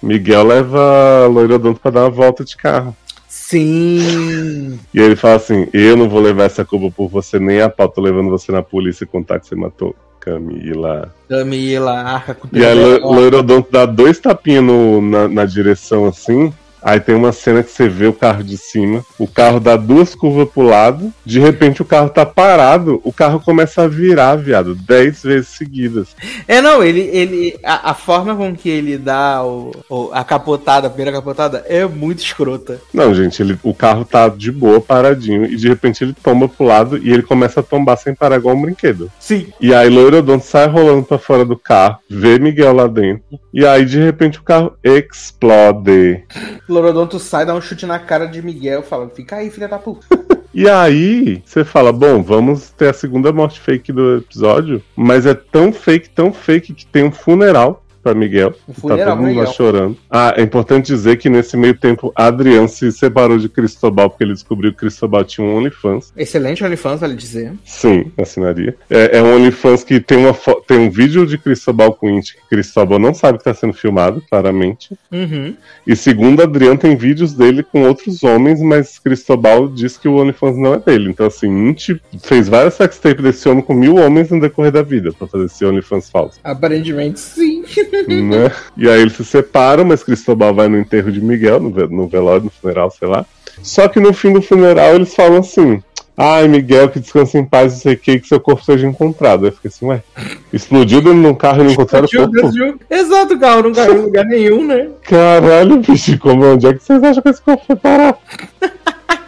Miguel leva a Loirodonto pra dar uma volta de carro. Sim. E ele fala assim: Eu não vou levar essa culpa por você nem a pau, tô levando você na polícia e contar que você matou Camila. Camila, arca com E a Loirodonto dá dois tapinhos na, na direção assim. Aí tem uma cena que você vê o carro de cima, o carro dá duas curvas pro lado, de repente o carro tá parado, o carro começa a virar, viado, dez vezes seguidas. É, não, ele. ele a, a forma com que ele dá o, o, a capotada, a primeira capotada, é muito escrota. Não, gente, ele, o carro tá de boa, paradinho, e de repente ele tomba pro lado e ele começa a tombar sem parar igual um brinquedo. Sim. E aí Loirodonto sai rolando pra fora do carro, vê Miguel lá dentro, e aí de repente o carro explode. <laughs> Lorodonto sai, dá um chute na cara de Miguel, fala: Fica aí, filha da puta. E aí, você fala, bom, vamos ter a segunda morte fake do episódio, mas é tão fake, tão fake que tem um funeral para Miguel. O tá todo mundo lá chorando. Ah, é importante dizer que nesse meio tempo Adriano se separou de Cristobal porque ele descobriu que Cristobal tinha um OnlyFans. Excelente OnlyFans, vale dizer. Sim, assinaria. É, é um OnlyFans que tem, uma tem um vídeo de Cristobal com Inti que Cristobal não sabe que está sendo filmado, claramente. Uhum. E segundo Adriano, tem vídeos dele com outros homens, mas Cristobal diz que o OnlyFans não é dele. Então, assim, Inti fez várias sextapes desse homem com mil homens no decorrer da vida para fazer esse OnlyFans falso. Aparentemente, sim. <laughs> né? E aí eles se separam, mas Cristóbal vai no enterro de Miguel, no, no velório, no funeral, sei lá. Só que no fim do funeral eles falam assim: Ai, Miguel, que descanse em paz, não sei o que, que seu corpo seja encontrado. Aí fica assim, ué, explodiu dentro de um carro e não encontraram o corpo? Explodiu. Exato, o carro não caiu em lugar nenhum, né? Caralho, bicho, como, onde é que vocês acham que esse corpo foi parar? <laughs>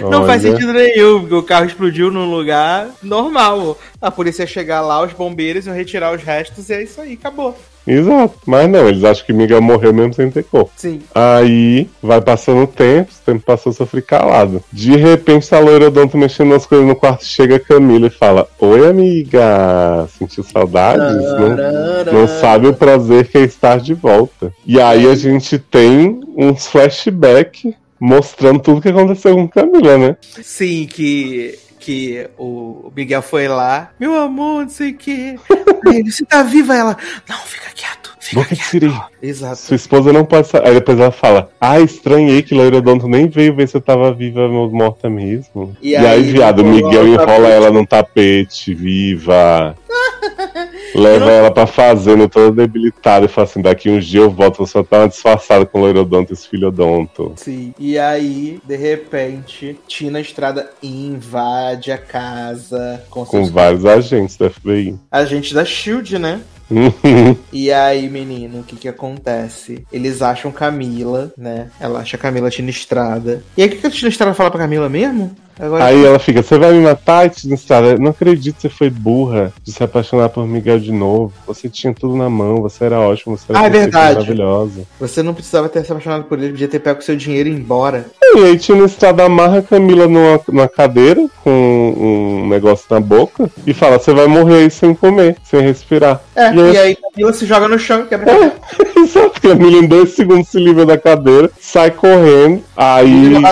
Não Olha. faz sentido nenhum, porque o carro explodiu num lugar normal. A polícia ia chegar lá, os bombeiros iam retirar os restos e é isso aí, acabou. Exato, mas não, eles acham que Miguel morreu mesmo sem ter corpo. Sim. Aí vai passando o tempo, o tempo passou a sofrer calado. De repente tá Loirodonto mexendo nas coisas no quarto, chega a Camila e fala: Oi, amiga, sentiu saudades? Não, não sabe o prazer que é estar de volta. E aí a gente tem uns flashbacks mostrando tudo que aconteceu com Camila, né? Sim, que que o Miguel foi lá, meu amor, não sei o que. <laughs> Você tá viva? Ela, não, fica quieto. Fica Boca quieto. de Exato. Sua esposa não pode sair. Aí depois ela fala, ah, estranhei que Loirodonto nem veio ver se eu tava viva ou morta mesmo. E, e aí, aí, viado, Miguel enrola ela num tapete, viva. <laughs> Leva não... ela pra fazenda toda debilitada e fala assim: daqui uns dias eu volto, você só tá disfarçada com o loirodonto e esse filhodonto. Sim. E aí, de repente, Tina Estrada invade a casa com, com vários agentes da FBI. Agentes da Shield, né? <laughs> e aí, menino, o que que acontece? Eles acham Camila, né? Ela acha Camila Tina Estrada. E aí, o que, que a Tina Estrada fala pra Camila mesmo? Agora aí ela fica, você vai me matar, Estrada? Não acredito que você foi burra de se apaixonar por Miguel de novo. Você tinha tudo na mão, você era ótimo, você era ah, é verdade. maravilhosa. Você não precisava ter se apaixonado por ele, podia ter pego seu dinheiro e ir embora. E aí Tina Estrada amarra a Camila numa, numa cadeira com um negócio na boca e fala, você vai morrer aí sem comer, sem respirar. É, e aí, e aí Camila se joga no chão e quebra é, <laughs> Exato, Camila em dois segundos se livra da cadeira, sai correndo, aí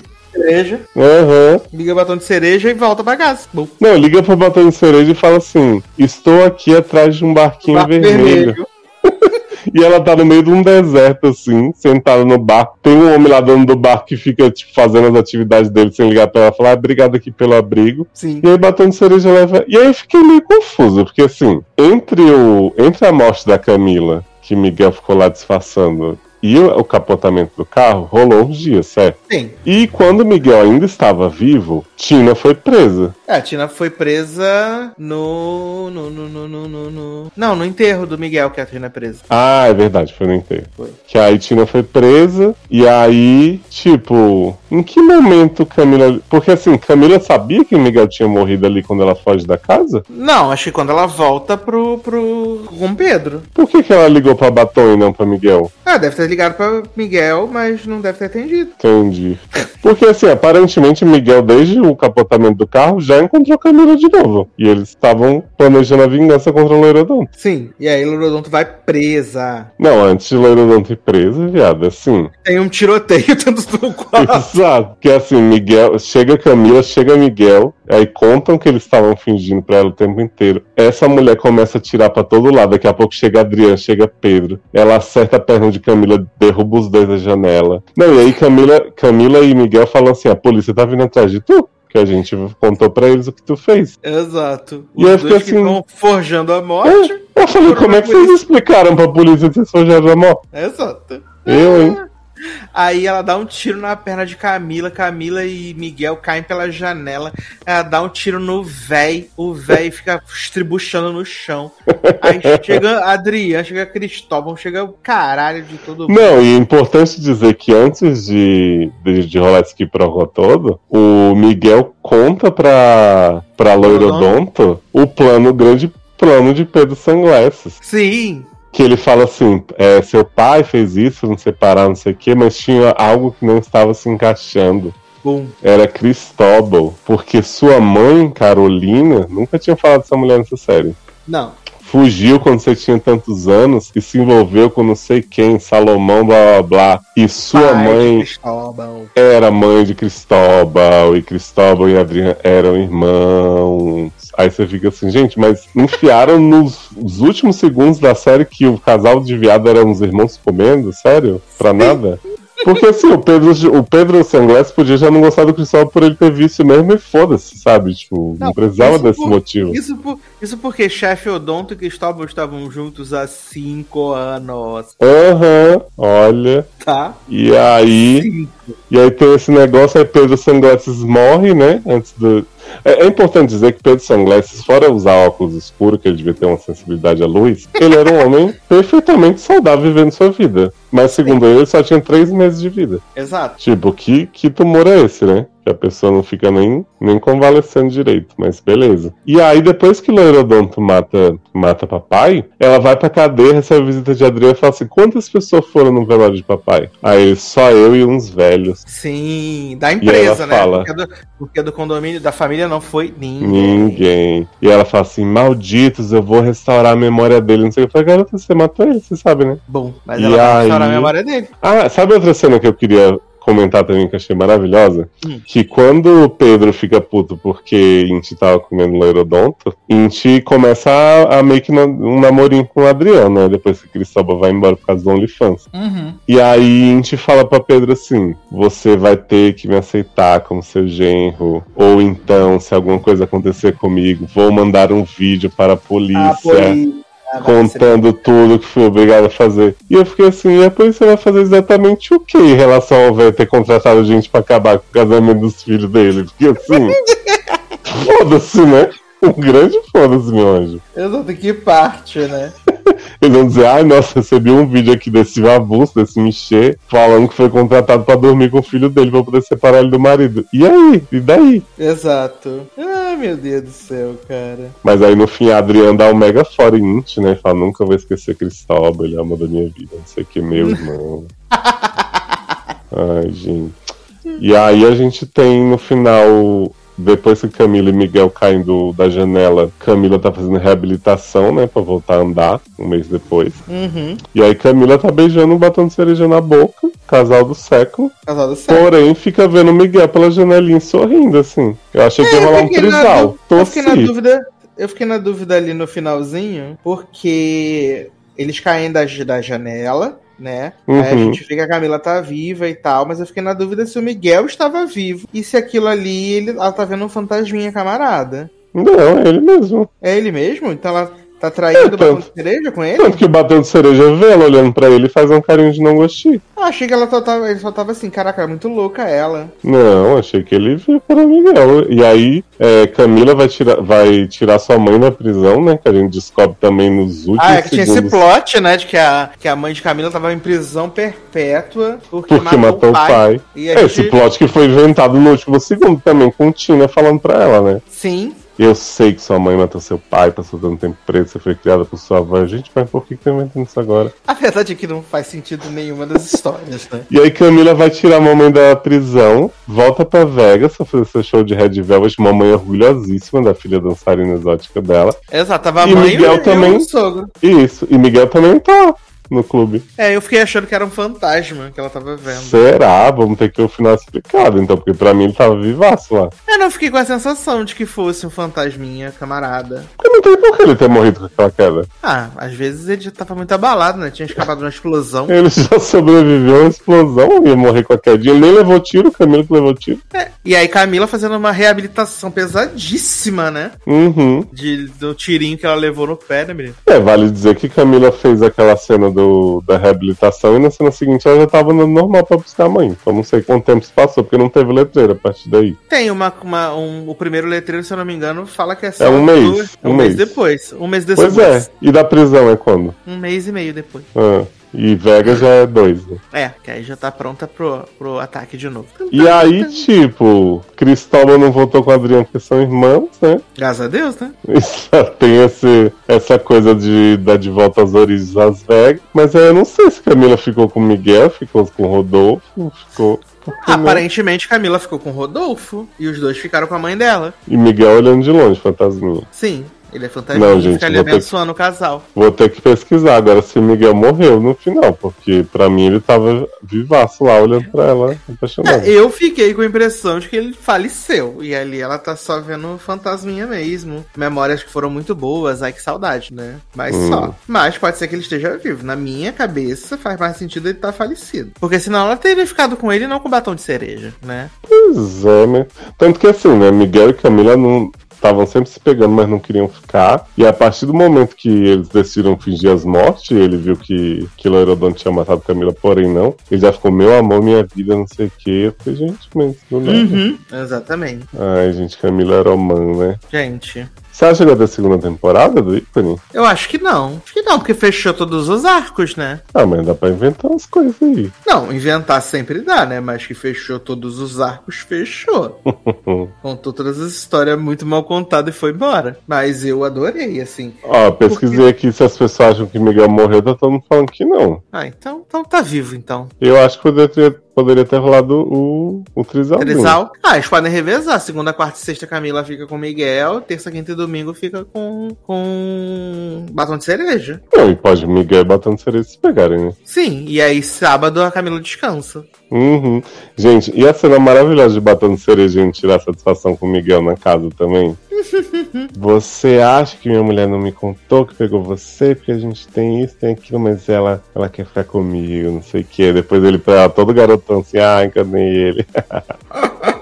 cereja. Uhum. Liga o batom de cereja e volta pra casa. Bom. Não, liga pro batom de cereja e fala assim: Estou aqui atrás de um barquinho Barco vermelho. vermelho. <laughs> E ela tá no meio de um deserto, assim, sentada no bar. Tem um homem lá dentro do bar que fica, tipo, fazendo as atividades dele sem ligar pra ela. Falar, ah, obrigado aqui pelo abrigo. Sim. E aí, batendo cereja leva. E aí eu fiquei meio confuso, porque assim, entre, o, entre a morte da Camila, que Miguel ficou lá disfarçando, e o capotamento do carro rolou uns dias, certo? Sim. E quando Miguel ainda estava vivo, Tina foi presa. É, a Tina foi presa no no, no, no, no, no, Não, no enterro do Miguel que a Tina é presa. Ah, é verdade, foi no enterro. Foi. Que aí Tina foi presa, e aí, tipo, em que momento Camila. Porque assim, Camila sabia que o Miguel tinha morrido ali quando ela foge da casa? Não, acho que quando ela volta pro. pro. com Pedro. Por que, que ela ligou pra Batom e não pra Miguel? Ah, deve ter ligado pra Miguel, mas não deve ter atendido. Entendi. Porque assim, aparentemente Miguel, desde o capotamento do carro, já encontrou Camila de novo. E eles estavam planejando a vingança contra o Loirodonto. Sim, e aí Loirodonto vai presa. Não, antes de Loirodonto ir presa, viado, assim. Tem um tiroteio <laughs> tanto do quarto. Exato. Que assim, Miguel. Chega Camila, chega Miguel. Aí contam que eles estavam fingindo pra ela o tempo inteiro. Essa mulher começa a tirar pra todo lado. Daqui a pouco chega Adriano, chega Pedro. Ela acerta a perna de Camila, derruba os dois da janela. Não, e aí Camila, Camila e Miguel falam assim: a polícia tá vindo atrás de tu que a gente contou pra eles o que tu fez. Exato. Os e eu fiquei assim. estão forjando a morte. É, eu falei, como é que vocês explicaram pra polícia que vocês forjaram a morte? Exato. Eu, hein? Aí ela dá um tiro na perna de Camila. Camila e Miguel caem pela janela. Ela dá um tiro no véi. O véi fica estribuchando no chão. Aí chega Adriano, chega Cristóvão, chega o caralho de todo mundo. Não, e é importante dizer que antes de, de, de rolar esse todo, o Miguel conta pra, pra Loirodonto o plano, o grande plano de Pedro Sunglasses. Sim que ele fala assim: é, seu pai fez isso, não separar, não sei o quê, mas tinha algo que não estava se encaixando. Bom. Era Cristóbal, porque sua mãe, Carolina, nunca tinha falado dessa mulher nessa série. Não. Fugiu quando você tinha tantos anos e se envolveu com não sei quem, Salomão, blá blá blá. E sua pai mãe era mãe de Cristóbal, e Cristóbal e Adriana eram irmãos. Aí você fica assim, gente, mas enfiaram nos, últimos segundos da série que o casal de viado eram os irmãos comendo? Sério? Pra nada? Porque assim, o Pedro, o Pedro Sanglass podia já não gostar do Cristóvão por ele ter visto mesmo e foda-se, sabe? Tipo, não, não precisava desse por, motivo. Isso, por, isso porque chefe Odonto e Cristóvão estavam juntos há cinco anos. Aham, uhum, olha. Tá. E aí. Cinco. E aí tem esse negócio, aí Pedro Sunglasses morre, né? Antes do, é, é, importante dizer que Pedro Sunglasses, fora usar óculos escuros, que ele devia ter uma sensibilidade à luz, ele era um homem <laughs> perfeitamente saudável vivendo sua vida. Mas segundo Sim. ele, ele só tinha três meses de vida. Exato. Tipo, que, que tumor é esse, né? Que a pessoa não fica nem, nem convalescendo direito, mas beleza. E aí, depois que Loirodonto mata, mata papai, ela vai pra cadeia, recebe a visita de Adriano e fala assim: quantas pessoas foram no velório de papai? Aí só eu e uns velhos. Sim, da empresa, né? Fala, porque, do, porque do condomínio, da família não foi ninguém. Ninguém. E ela fala assim: malditos, eu vou restaurar a memória dele. Não sei o que. Eu falei, garota, você matou ele, você sabe, né? Bom, mas e ela vai restaurar a memória dele. Ah, sabe outra cena que eu queria comentar também que eu achei maravilhosa, hum. que quando o Pedro fica puto porque Inti tava comendo loirodonto, Inti começa a, a meio que um namorinho com o Adriano, né? Depois que Cristóbal vai embora por causa do OnlyFans. Uhum. E aí Inti fala pra Pedro assim: você vai ter que me aceitar como seu genro, ou então, se alguma coisa acontecer comigo, vou mandar um vídeo para a polícia. A polícia contando tudo que fui obrigado a fazer. E eu fiquei assim, e a polícia vai fazer exatamente o que em relação ao velho ter contratado gente para acabar com o casamento dos filhos dele? Porque assim, foda-se, né? Um grande foda-se, meu anjo. Exato, que parte, né? <laughs> Eles vão dizer, ai, nossa, recebi um vídeo aqui desse avulso, desse Michê, falando que foi contratado para dormir com o filho dele pra poder separar ele do marido. E aí? E daí? Exato. Ai, meu Deus do céu, cara. Mas aí no fim a Adriana dá um mega fora em né? Fala, nunca vou esquecer Cristóbal, ele é ama da minha vida. Não sei o que, meu irmão. <laughs> Ai, gente. E aí a gente tem no final depois que Camila e Miguel caem do, da janela, Camila tá fazendo reabilitação, né? Pra voltar a andar um mês depois. Uhum. E aí Camila tá beijando um batom de cereja na boca, casal do século. Casal do século. Porém, fica vendo Miguel pela janelinha sorrindo, assim. Eu achei é, que ia rolar um trisal. Eu fiquei na dúvida. Eu fiquei na dúvida ali no finalzinho, porque eles caem da, da janela, né? Uhum. Aí a gente vê que a Camila tá viva e tal, mas eu fiquei na dúvida se o Miguel estava vivo. E se aquilo ali, ele, ela tá vendo um fantasminha camarada. Não, é ele mesmo. É ele mesmo? Então ela tá traindo É, o batom de cereja com ele? Tanto que o bateu de cereja vê ela olhando pra ele e faz um carinho de não gostar. Eu achei que ela só tava, ele só tava assim, caraca, é muito louca ela. Não, achei que ele viu para Miguel. E aí, é, Camila vai tirar, vai tirar sua mãe da prisão, né? Que a gente descobre também nos últimos Ah, é que tinha esse segundos. plot, né, de que a, que a mãe de Camila tava em prisão perpétua porque, Porque matou o pai. E a É, Esse gente- plot que foi inventado no último segundo também, com Tina falando pra ela, né? Sim, Eu sei que sua mãe matou seu pai, passou tanto tempo preso, você foi criada por sua avó. Gente, mas por que que tá inventando isso agora? a verdade é que não faz sentido nenhuma das histórias, né? E aí Camila vai tirar a mamãe da prisão, volta pra Vegas pra fazer seu show de Red Velvet, mamãe orgulhosíssima da filha dançarina exótica dela. Exato, tava a E mãe Miguel e também. o sogro. Isso, e Miguel também tá no clube. É, eu fiquei achando que era um fantasma que ela tava vendo. Será? Vamos ter que ver o final explicado, então, porque pra mim ele tava vivaço lá. Eu não fiquei com a sensação de que fosse um fantasminha, camarada. Porque não tem por que ele ter morrido com aquela queda. Ah, às vezes ele já tava muito abalado, né? Tinha escapado de uma explosão. Ele já sobreviveu a uma explosão, ia morrer com a quedinha. Ele nem levou tiro, o Camilo que levou tiro. É, e aí Camila fazendo uma reabilitação pesadíssima, né? Uhum. De, do tirinho que ela levou no pé, né, menino? É, vale dizer que Camila fez aquela cena do, da reabilitação e na cena seguinte ela já tava andando normal pra buscar a mãe. Então não sei quanto tempo se passou, porque não teve letreira a partir daí. Tem uma, uma- um, o primeiro letreiro, se eu não me engano, fala que é só É um mês, duas- um um mês mês. depois. Um mês depois. Pois é. E da prisão é quando? Um mês e meio depois. Ah, e Vegas já é dois. Né? É, que aí já tá pronta pro, pro ataque de novo. E aí, tipo, Cristóbal não voltou com a Adriana porque são irmãos, né? Graças a Deus, né? <laughs> Isso tem esse, essa coisa de dar de volta às origens das Vegas. Mas aí eu não sei se Camila ficou com Miguel, ficou com Rodolfo, ficou. não. Aparentemente Camila ficou com o Rodolfo e os dois ficaram com a mãe dela. E Miguel olhando de longe, fantasminha. Sim, ele é fantasma Não, gente, fica abençoando o casal. Vou ter que pesquisar agora se o Miguel morreu no final, porque pra mim ele tava vivaço lá olhando pra ela, apaixonado. É, eu fiquei com a impressão de que ele faleceu. E ali ela tá só vendo fantasminha mesmo. Memórias que foram muito boas, ai que saudade, né? Mas Hum. só. Mas pode ser que ele esteja vivo. Na minha cabeça faz mais sentido ele estar falecido. Porque senão ela teria ficado com ele e não com batom de cereja, né? Pois é, né? Tanto que assim, né? Miguel e Camila não estavam sempre se pegando, mas não queriam ficar. E a partir do momento que eles decidiram fingir as mortes, ele viu que, que Loirodonto tinha matado Camila, porém não. Ele já ficou, meu amor, minha vida, não sei o quê. Eu falei, gente, mas do nada. Uhum. Exatamente. Ai, gente, Camila era romã, né? Gente. Você acha que vai ter segunda temporada do ícone? Eu acho que não. Acho que não, porque fechou todos os arcos, né? Ah, mas dá pra inventar umas coisas aí. Não, inventar sempre dá, né? Mas que fechou todos os arcos, fechou. <laughs> Contou todas as histórias muito mal contadas e foi embora. Mas eu adorei, assim. Ó, pesquisei aqui se as pessoas acham que Miguel morreu, tá todo mundo falando que não. Ah, então, então tá vivo, então. Eu acho que poderia ter, poderia ter rolado o, o Trisal. Trisal. Ah, eles podem revezar. Segunda, quarta e sexta, Camila fica com Miguel. Terça, quinta e domingo fica com. com. batom de cereja. Não, e pode Miguel e Batendo Cereja se pegarem, né? Sim, e aí sábado a Camila descansa. Uhum. Gente, e a cena maravilhosa de Batendo Cereja e tirar satisfação com o Miguel na casa também? <laughs> você acha que minha mulher não me contou que pegou você, porque a gente tem isso, tem aquilo, mas ela, ela quer ficar comigo, não sei o que. Depois ele pra ela, todo garotão assim, ah, encanei ele. <laughs>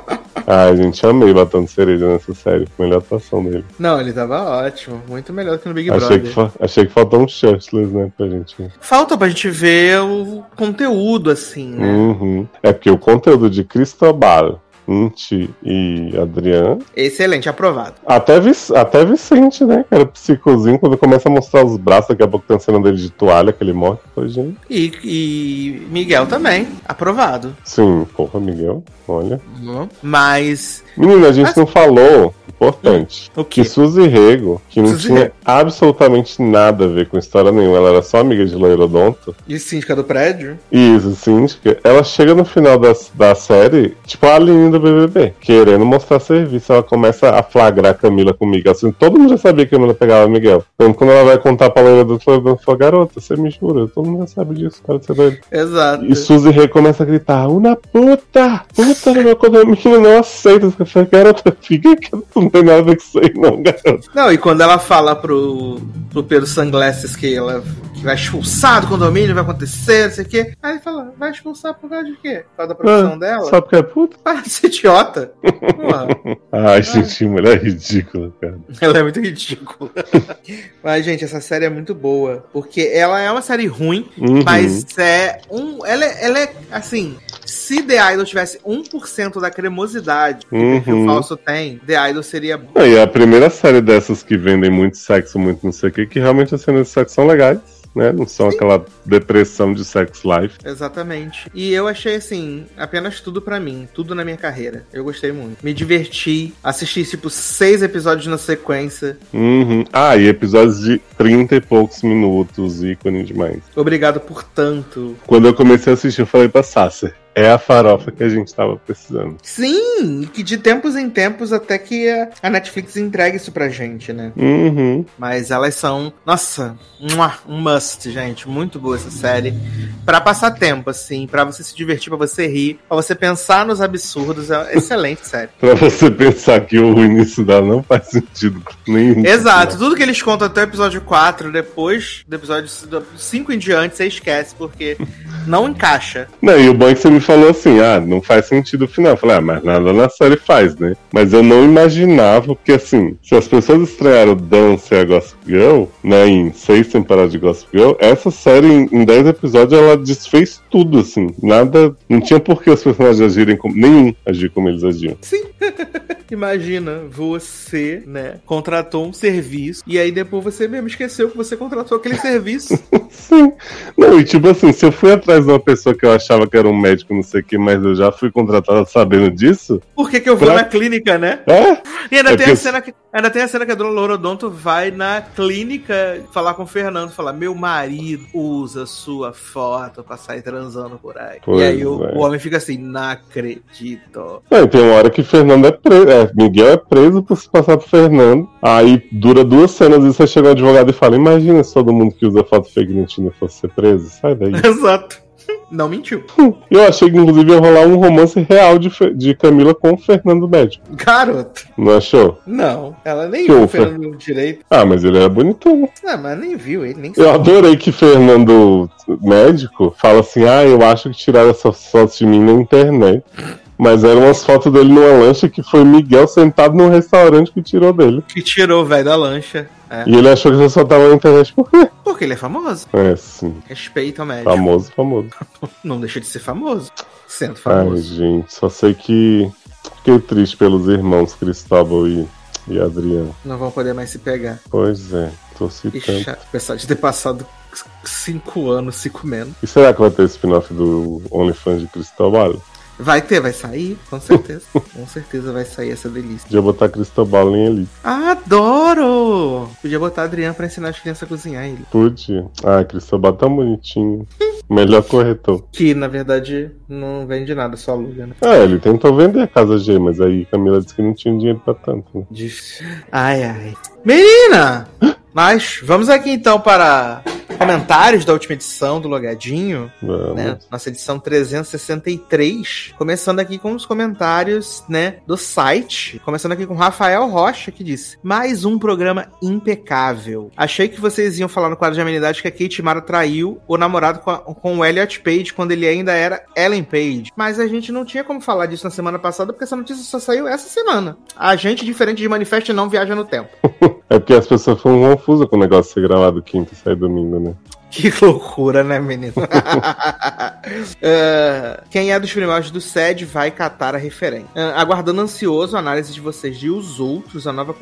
Ai, gente, amei Batendo Cereja nessa série. Melhor atuação dele. Não, ele tava ótimo. Muito melhor que no Big Achei Brother. que, fa- achei que faltou um Shirtless, né, pra gente. Falta pra gente ver o conteúdo, assim, né? Uhum. É porque o conteúdo de Cristobal, Inti e Adriano, Excelente, aprovado. até, Vic- até Vicente, né? Que era psicozinho, quando começa a mostrar os braços, daqui a pouco tem a cena dele de toalha, que ele morre. Foi, gente. E, e Miguel também, aprovado. Sim, porra, Miguel, olha. Uhum. Mas. Menina, a gente Mas- não falou, importante, O que? Suzy Rego, que não Suzy tinha Rego. absolutamente nada a ver com história nenhuma, ela era só amiga de Loirodonto, De síndica do prédio? Isso, síndica. Ela chega no final da, da série, tipo a Aline do BBB, querendo mostrar serviço. Ela começa a flagrar a Camila com o Miguel. Assim, todo mundo já sabia que a Camila pegava Miguel. Então, quando ela vai contar pra Loira do Floriano, fala, garota, você me jura? Todo mundo já sabe disso, para de ser doido. Exato. E Suzy Rey começa a gritar, una puta! Puta no meu condomínio, não aceita. Eu falei, garota, fica que não tem nada a ver com isso aí, não, garota. Não, e quando ela fala pro, pro Pedro Sunglasses que ela, que vai expulsar do condomínio, vai acontecer, não sei o quê. Aí ele fala, vai expulsar por causa de quê? Por causa da profissão Ah, dela? Só porque é puta? Para de ser idiota. Ai, gente, mulher ridícula, cara. ela é muito ridícula. <laughs> Mas, gente, essa série é muito boa. Porque ela é uma série ruim, Uhum. mas é um. Ela, é- ela é assim. Se The Idol tivesse 1% da cremosidade que o Uhum. falso tem, The Idol seria bom. Não, e é a primeira série dessas que vendem muito sexo, muito não sei o que, que realmente as cenas de sexo são legais, né? Não são aquela depressão de sex life. Exatamente. E eu achei assim, apenas tudo pra mim, tudo na minha carreira. Eu gostei muito. Me diverti, assisti tipo seis episódios na sequência. Uhum. Ah, e episódios de 30 e poucos minutos, ícone demais. Obrigado por tanto. Quando eu comecei a assistir, eu falei pra Sasser, é a farofa que a gente tava precisando. Sim, que de tempos em tempos até que a, Netflix entregue isso pra gente, né? Uhum. Mas elas são, nossa, um must, gente. Muito boa essa série. Pra passar tempo, assim, pra você se divertir, pra você rir, pra você pensar nos absurdos. É excelente série. <laughs> Pra você pensar que o início dela não faz sentido nenhum. Exato, tudo que eles contam até o episódio 4, depois do episódio 5 em diante, você esquece, porque não encaixa. Não, e o bom é que você me falou assim, ah, não faz sentido o final. Eu falei, ah, mas nada na série faz, né? Mas eu não imaginava, porque assim, se as pessoas estrearam Dance e a Gossip Girl, né, em seis temporadas de Gossip Girl, essa série, em, dez episódios, ela desfez tudo, assim. Nada, não tinha por que os personagens agirem como, nenhum agir como eles agiam. <laughs> Imagina, você, né, contratou um serviço e aí depois você mesmo esqueceu que você contratou aquele serviço. <laughs> Sim. Não, e tipo assim, se eu fui atrás de uma pessoa que eu achava que era um médico, não sei o que, mas eu já fui contratado sabendo disso, Por que, que eu vou Pra- na clínica, né? é? E ainda, É tem a cena que, ainda tem a cena que a dona Lorodonto vai na clínica falar com o Fernando, falar: Meu marido usa sua foto pra sair transando por aí. Pois e aí o, é. o homem fica assim: Não acredito. E tem uma hora que Fernando é preso. É, Miguel é preso por se passar por Fernando. Aí dura duas cenas e você chega um advogado e fala: Imagina se todo mundo que usa foto fake no Tinder fosse ser preso. Sai daí. <laughs> Exato. Não mentiu. Eu achei que inclusive ia rolar um romance real de, de Camila com o Fernando Médico. Garoto. Não achou? Não, ela nem viu o. Fernando direito. Ah, mas ele era bonitão. Não, mas nem viu ele, nem Eu sabe. adorei que Fernando Médico fala assim: Ah, eu acho que tiraram essas fotos de mim na internet. Mas eram umas fotos dele numa lancha que foi Miguel sentado num restaurante que tirou dele. Que tirou o velho da lancha. É. E ele achou que você só tava na internet por quê? Porque ele é famoso. É, sim. Respeita o médico. Famoso, famoso. <laughs> Não deixa de ser famoso. Sendo Ai, famoso. gente, só sei que fiquei triste pelos irmãos Cristóvão e, e Adriano. Não vão poder mais se pegar. Pois é, Que tanto. chato. Apesar de ter passado cinco anos se comendo. E será que vai ter spin-off do OnlyFans de Cristóbal? Vai ter, vai sair, com certeza. <laughs> com certeza vai sair essa delícia. Podia botar Cristóbal em Elite. Adoro! Podia botar a Adriana pra ensinar as crianças a cozinhar ele. Podia. Ah, Cristóbal tão bonitinho. Melhor corretor. Que na verdade não vende nada, só aluga, né? Ah, ele tentou vender a casa G, mas aí Camila disse que não tinha dinheiro pra tanto. Né? Ai, ai. Menina! <gasps> Mas vamos aqui então para comentários da última edição do Logadinho. Né? Nossa edição 363. Começando aqui com os comentários, né, do site. Começando aqui com Rafael Rocha, que disse: Mais um programa impecável. Achei que vocês iam falar no quadro de amenidade que a Kate Mara traiu o namorado com, a- com o Elliot Page quando ele ainda era Ellen Page. Mas a gente não tinha como falar disso na semana passada porque essa notícia só saiu essa semana. A gente, diferente de Manifesto, não viaja no tempo. <laughs> É porque as pessoas foram confusas com o negócio de ser gravado quinta e sair domingo, né? Que <laughs> loucura, né, menino? <laughs> É, quem é dos primórdios do SED vai catar a referência. É, aguardando ansioso a análise de vocês de Os Outros, a nova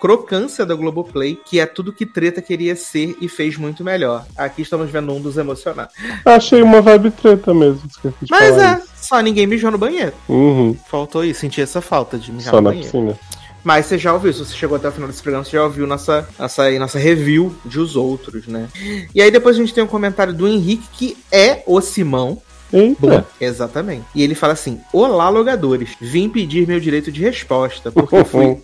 crocância da Globoplay, que é tudo que Treta queria ser e fez muito melhor. Aqui estamos vendo um dos emocionados. Achei uma vibe treta mesmo. Esqueci de Mas falar é, isso. só ninguém mijou no banheiro. Uhum, Faltou isso, senti essa falta de mijar só no na banheiro. piscina. Mas você já ouviu, se você chegou até o final desse programa, você já ouviu nossa, nossa, nossa review de Os Outros, né? E aí depois a gente tem um comentário do Henrique, que é o Simão. Eita. Exatamente. E ele fala assim: Olá, logadores. Vim pedir meu direito de resposta, porque <laughs> fui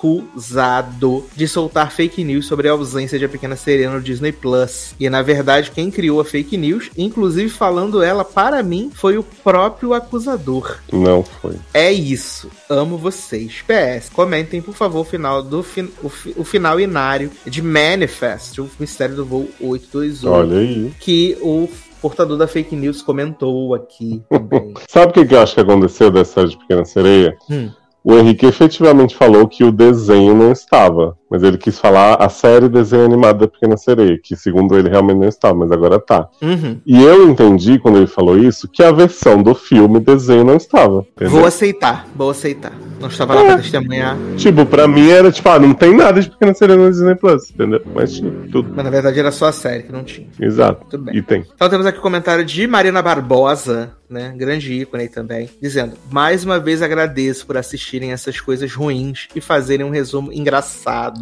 acusado de soltar fake news sobre a ausência de A Pequena Sereia no Disney Plus. E na verdade, quem criou a fake news, inclusive falando ela para mim, foi o próprio acusador. Não foi. É isso. Amo vocês. PS, comentem, por favor, o final do fi o, fi o final inário de Manifest, o mistério do voo 828. Olha aí. Que o portador da fake news comentou aqui <laughs> também. Sabe o que, que eu acho que aconteceu dessa de Pequena Sereia? Hum. O Henrique efetivamente falou que o desenho não estava, mas ele quis falar a série desenho animado da Pequena Sereia, que segundo ele realmente não estava, mas agora tá. Uhum. E eu entendi quando ele falou isso que a versão do filme desenho não estava. Entendeu? Vou aceitar, vou aceitar. Não estava lá é. pra testemunhar. Tipo, pra mim era tipo, ah, não tem nada de Pequena Sereia no Disney Plus, entendeu? Mas tinha tudo. Mas na verdade era só a série que não tinha. Exato. Tudo bem. E tem. Então temos aqui o um comentário de Marina Barbosa né? Grande ícone aí também, dizendo: mais uma vez agradeço por assistirem essas coisas ruins e fazerem um resumo engraçado.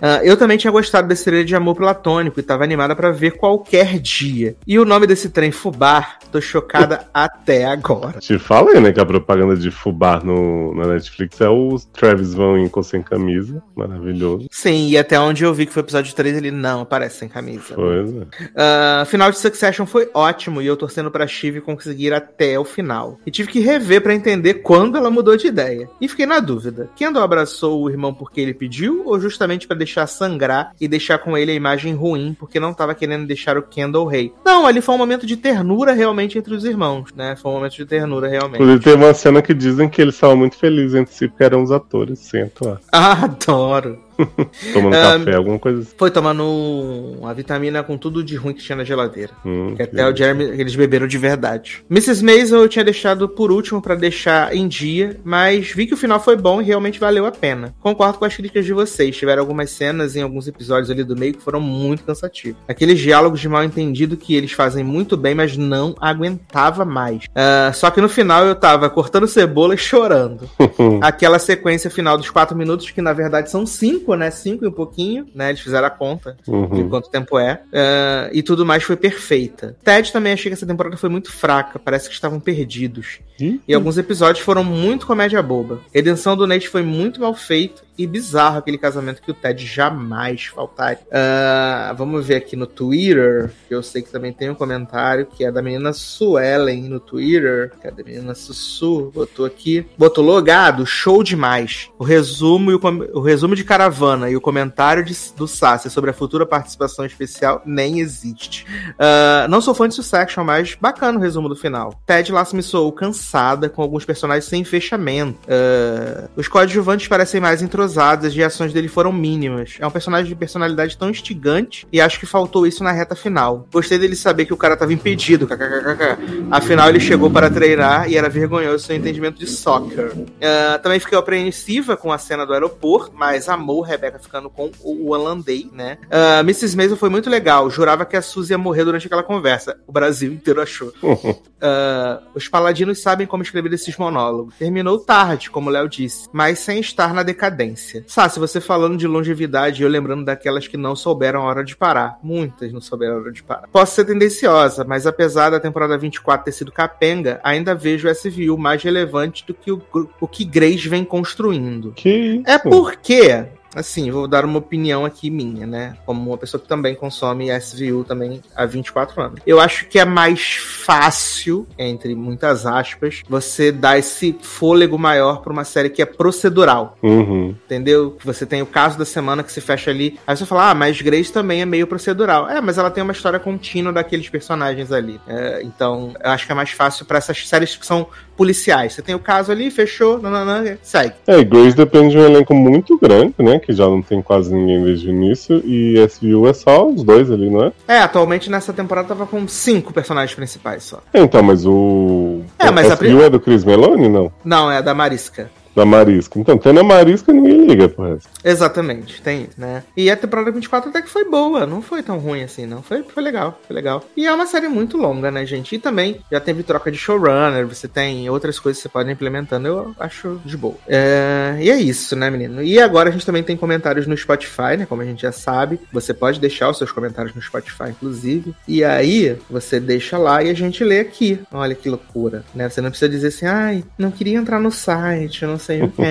Uh, eu também tinha gostado desse trailer de amor platônico e tava animada para ver qualquer dia. E o nome desse trem Fubar, tô chocada até agora. Te falei, né, que a propaganda de Fubar no, na Netflix é o Travis Van Winkle sem camisa. Maravilhoso. Sim, e até onde eu vi que foi o episódio 3, ele não aparece sem camisa. Pois é. Uh, final de Succession foi ótimo e eu torcendo pra Shiv conseguir até o final. E tive que rever para entender quando ela mudou de ideia. E fiquei na dúvida: Kendall abraçou o irmão porque ele pediu ou justamente para deixar sangrar e deixar com ele a imagem ruim porque não tava querendo deixar o Kendall rei? Não, ali foi um momento de ternura realmente entre os irmãos, né? Foi um momento de ternura realmente. Inclusive teve uma cena que dizem que eles estavam muito felizes entre si porque eram os atores sem atuar. <laughs> adoro. <laughs> Tomando um, café, alguma coisa assim. Foi tomando uma vitamina com tudo de ruim que tinha na geladeira. Hum, que até o Jeremy, eles beberam de verdade. Mrs. Maisel eu tinha deixado por último para deixar em dia, mas vi que o final foi bom e realmente valeu a pena. Concordo com as críticas de vocês. Tiveram algumas cenas em alguns episódios ali do meio que foram muito cansativos. Aqueles diálogos de mal entendido que eles fazem muito bem, mas não aguentava mais. Uh, só que no final eu tava cortando cebola e chorando. <laughs> Aquela sequência final dos quatro minutos, que na verdade são cinco né? Cinco e um pouquinho, né? Eles fizeram a conta uhum. de quanto tempo é. Uh, e tudo mais foi perfeita. Ted também achei que essa temporada foi muito fraca. Parece que estavam perdidos. Uhum. E alguns episódios foram muito comédia boba. Redenção do Nate foi muito mal feito e bizarro aquele casamento que o Ted jamais faltaria. Uh, vamos ver aqui no Twitter, que eu sei que também tem um comentário que é da menina Suelen no Twitter. Cadê a menina Sussu? Botou aqui. Botou logado, show demais. O resumo, e o, o resumo de caravana e o comentário de, do Sassi sobre a futura participação especial nem existe. Uh, não sou fã de Succession, mas bacana o resumo do final. Ted Lasso me soou cansada com alguns personagens sem fechamento. Uh, os coadjuvantes parecem mais entrosados as reações dele foram mínimas. É um personagem de personalidade tão instigante e acho que faltou isso na reta final. Gostei dele saber que o cara tava impedido, kkkk. Afinal, ele chegou para treinar e era vergonhoso seu entendimento de soccer. Uh, também fiquei apreensiva com a cena do aeroporto, mas amou Rebecca ficando com o holandês, né? Uh, Mrs. Mason foi muito legal. Jurava que a Suzy ia morrer durante aquela conversa. O Brasil inteiro achou. <laughs> Uh, os paladinos sabem como escrever esses monólogos. Terminou tarde, como o Léo disse, mas sem estar na decadência. Sá, se você falando de longevidade, eu lembrando daquelas que não souberam a hora de parar. Muitas não souberam a hora de parar. Posso ser tendenciosa, mas apesar da temporada 24 ter sido capenga, ainda vejo o SVU mais relevante do que o, o que Grace vem construindo. Que é porque assim, vou dar uma opinião aqui minha, né? Como uma pessoa que também consome SVU também há 24 anos. Eu acho que é mais fácil, entre muitas aspas, você dar esse fôlego maior para uma série que é procedural. Uhum. Entendeu? Você tem o caso da semana que se fecha ali. Aí você fala, ah, mas Grace também é meio procedural. É, mas ela tem uma história contínua daqueles personagens ali. É, então, eu acho que é mais fácil para essas séries que são policiais. Você tem o caso ali, fechou, nananã, segue. É, Grace depende de um elenco muito grande, né? Que já não tem quase ninguém desde o início. E SVU é só os dois ali, não é? É, atualmente nessa temporada tava com cinco personagens principais só. Então, mas o. É, mas SVU a... é do Chris Meloni, não? Não, é da Marisca da Marisca. Então, tendo a Marisca, ninguém liga pro resto. Exatamente, tem né? E a temporada 24 até que foi boa, não foi tão ruim assim, não. Foi, foi legal, foi legal. E é uma série muito longa, né, gente? E também já teve troca de showrunner, você tem outras coisas que você pode ir implementando, eu acho de boa. É... E é isso, né, menino? E agora a gente também tem comentários no Spotify, né? Como a gente já sabe. Você pode deixar os seus comentários no Spotify, inclusive. E aí, você deixa lá e a gente lê aqui. Olha que loucura, né? Você não precisa dizer assim, ai, não queria entrar no site, não sei o que,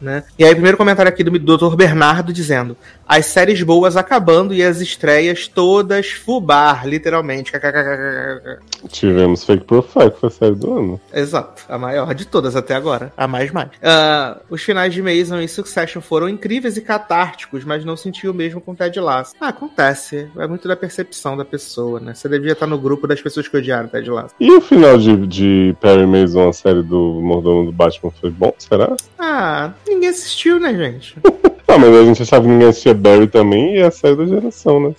né? E aí, primeiro comentário aqui do Dr. Bernardo dizendo: as séries boas acabando e as estreias todas fubar, literalmente. <laughs> Tivemos Fake Profile, que foi a série do ano. Exato, a maior de todas até agora, a mais mais. Uh, os finais de Mason e Succession foram incríveis e catárticos, mas não senti o mesmo com Ted Lasso. Ah, acontece, é muito da percepção da pessoa, né? Você devia estar no grupo das pessoas que odiaram Ted Lasso. E o final de, de Perry Mason, a série do Mordomo do Batman, foi bom, será? Ah, ninguém assistiu, né, gente? <laughs> Ah, mas a gente achava que ninguém assistia Barry também e é a série da geração, né?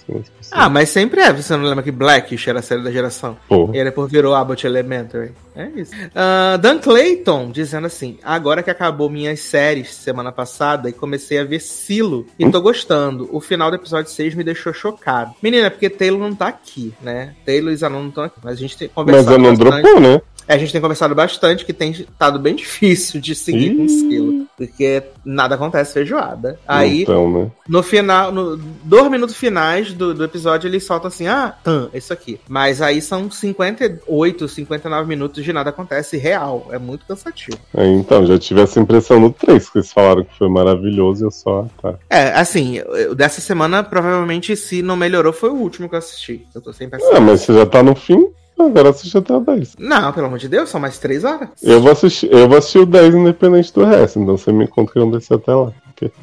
ah, mas sempre é. Você não lembra que Blackish era a série da geração? Pô. E depois virou Abbott Elementary. É isso. Uh, Dan Clayton dizendo assim: agora que acabou minhas séries semana passada e comecei a ver Silo e tô gostando. O final do episódio 6 me deixou chocado. Menina, é porque Taylor não tá aqui, né? Taylor e Zanon não estão aqui. Mas a gente tem conversado. Mas não dropou, né? É, a gente tem conversado bastante que tem estado bem <laughs> difícil de seguir Ih. com Silo. Porque nada acontece feijoada. Aí, então, né? no final, no dois minutos finais do, do episódio, eles soltam assim: ah, tan, isso aqui. Mas aí são 58, 59 minutos de nada acontece real. É muito cansativo. É, então, já tive essa impressão no 3, que eles falaram que foi maravilhoso e eu só. Tá. É, assim, dessa semana, provavelmente, se não melhorou, foi o último que eu assisti. Eu tô sem pensar. É, mas você já tá no fim? Agora assiste até o 10. Não, pelo amor de Deus, são mais 3 horas. Eu vou assistir, eu vou assistir o 10 independente do resto, então você me conta que eu não descer até lá.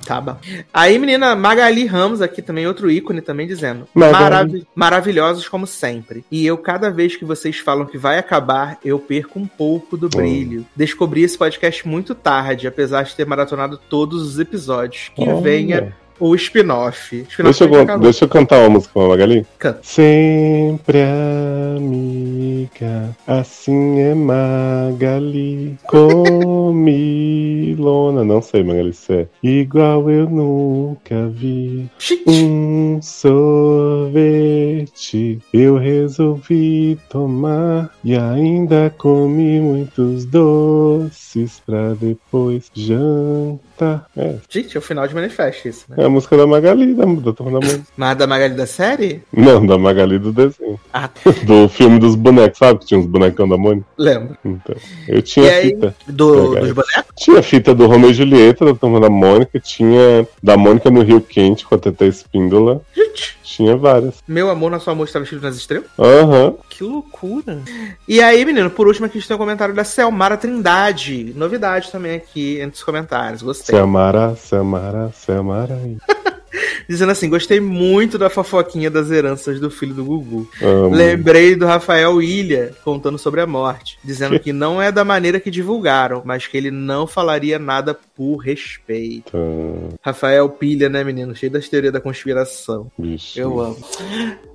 Tá bom. Aí, menina, Magali Ramos aqui também, outro ícone também dizendo. Marav maravilhosos como sempre. E eu, cada vez que vocês falam que vai acabar, eu perco um pouco do brilho. Hum. Descobri esse podcast muito tarde, apesar de ter maratonado todos os episódios. Que Olha. venha o spin-off. Spin deixa, eu, deixa eu cantar uma música com a Magali. Canta. Sempre amiga, assim é Magali. Comilona. Não sei, Magali, se é igual eu nunca vi. Um sorvete eu resolvi tomar e ainda comi muitos doces pra depois jantar. É. Gente, é o final de Manifest isso, né? É música da Magali, da, da Turma da Música. <laughs> Mas da Magali da série? Não, da Magali do desenho. Ah. <laughs> Do filme dos bonecos, sabe? Que tinha uns bonecão da Mônica. Lembro. Então, eu tinha e fita. Aí, do, dos bonecos? Tinha fita do Romeu e Julieta, da Turma da Mônica. Tinha da Mônica no Rio Quente, com a Teta Espíndola. Gente. Tinha várias. Meu amor na sua amor estava escrito nas estrelas? Aham. Uhum. Que loucura. E aí, menino, por último aqui a gente tem um comentário da Selmara Trindade. Novidade também aqui entre os comentários. Gostei. Selmara, Selmara, Selmara. <laughs> Dizendo assim: gostei muito da fofoquinha das heranças do filho do Gugu. Amo. Lembrei do Rafael Ilha contando sobre a morte, dizendo <laughs> que não é da maneira que divulgaram, mas que ele não falaria nada por respeito. Tá. Rafael Pilha, né, menino? Cheio das teorias da conspiração. Eu amo.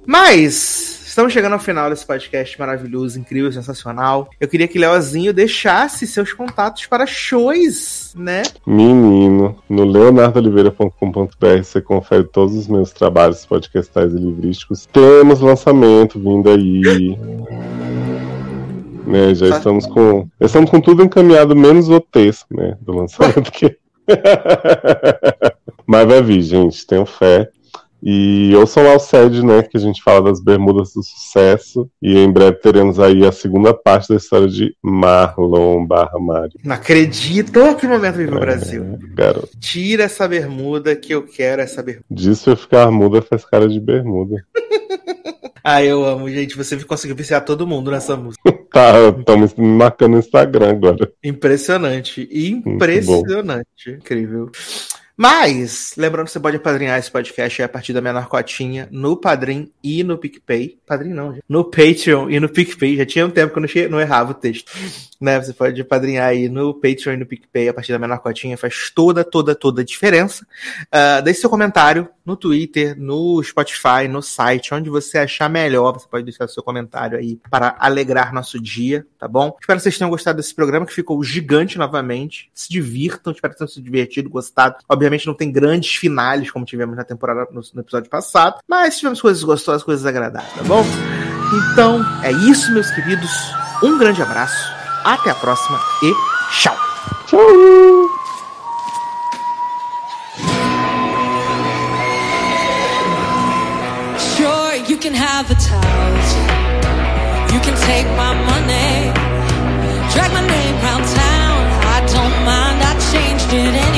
Mas Estamos chegando ao final desse podcast maravilhoso, incrível, sensacional. Eu queria que Leozinho deixasse seus contatos para shows, né? Menino, no leonardoliveira.com.br você confere todos os meus trabalhos podcastais e livrísticos. Temos lançamento vindo aí. né, já tá. estamos com. Estamos com tudo encaminhado, menos o texto, né? Do lançamento. que... <laughs> Mas vai vir, gente. Tenho fé. E ouçam lá o SED, né? Que a gente fala das bermudas do sucesso. E em breve teremos aí a segunda parte da história de Marlon barra Mario. Não acredito que momento vive o é, Brasil. Garoto. Tira essa bermuda que eu quero essa bermuda. Disso eu ficar muda faz cara de bermuda. <laughs> ah, eu amo, gente. Você conseguiu viciar todo mundo nessa música. <laughs> tá, estamos me marcando no Instagram agora. Impressionante. Impressionante. Incrível. Mas, lembrando que você pode apadrinhar esse podcast a partir da menor cotinha no Padrim e no PicPay. Padrim não, gente. No Patreon e no PicPay. Já tinha um tempo que eu não, che... não errava o texto. Né? Você pode apadrinhar aí no Patreon e no PicPay a partir da menor cotinha. Faz toda, toda, toda a diferença. Uh, deixe seu comentário no Twitter, no Spotify, no site, onde você achar melhor. Você pode deixar seu comentário aí para alegrar nosso dia, tá bom? Espero que vocês tenham gostado desse programa que ficou gigante novamente. Se divirtam, espero que tenham se divertido, gostado. Obviamente, Obviamente não tem grandes finais como tivemos na temporada no, no episódio passado, mas tivemos coisas gostosas, coisas agradáveis, tá bom? Então é isso, meus queridos. Um grande abraço, até a próxima e tchau! Tchau! You can have towels. You can take my money. Drag my name round town. I don't mind, I change.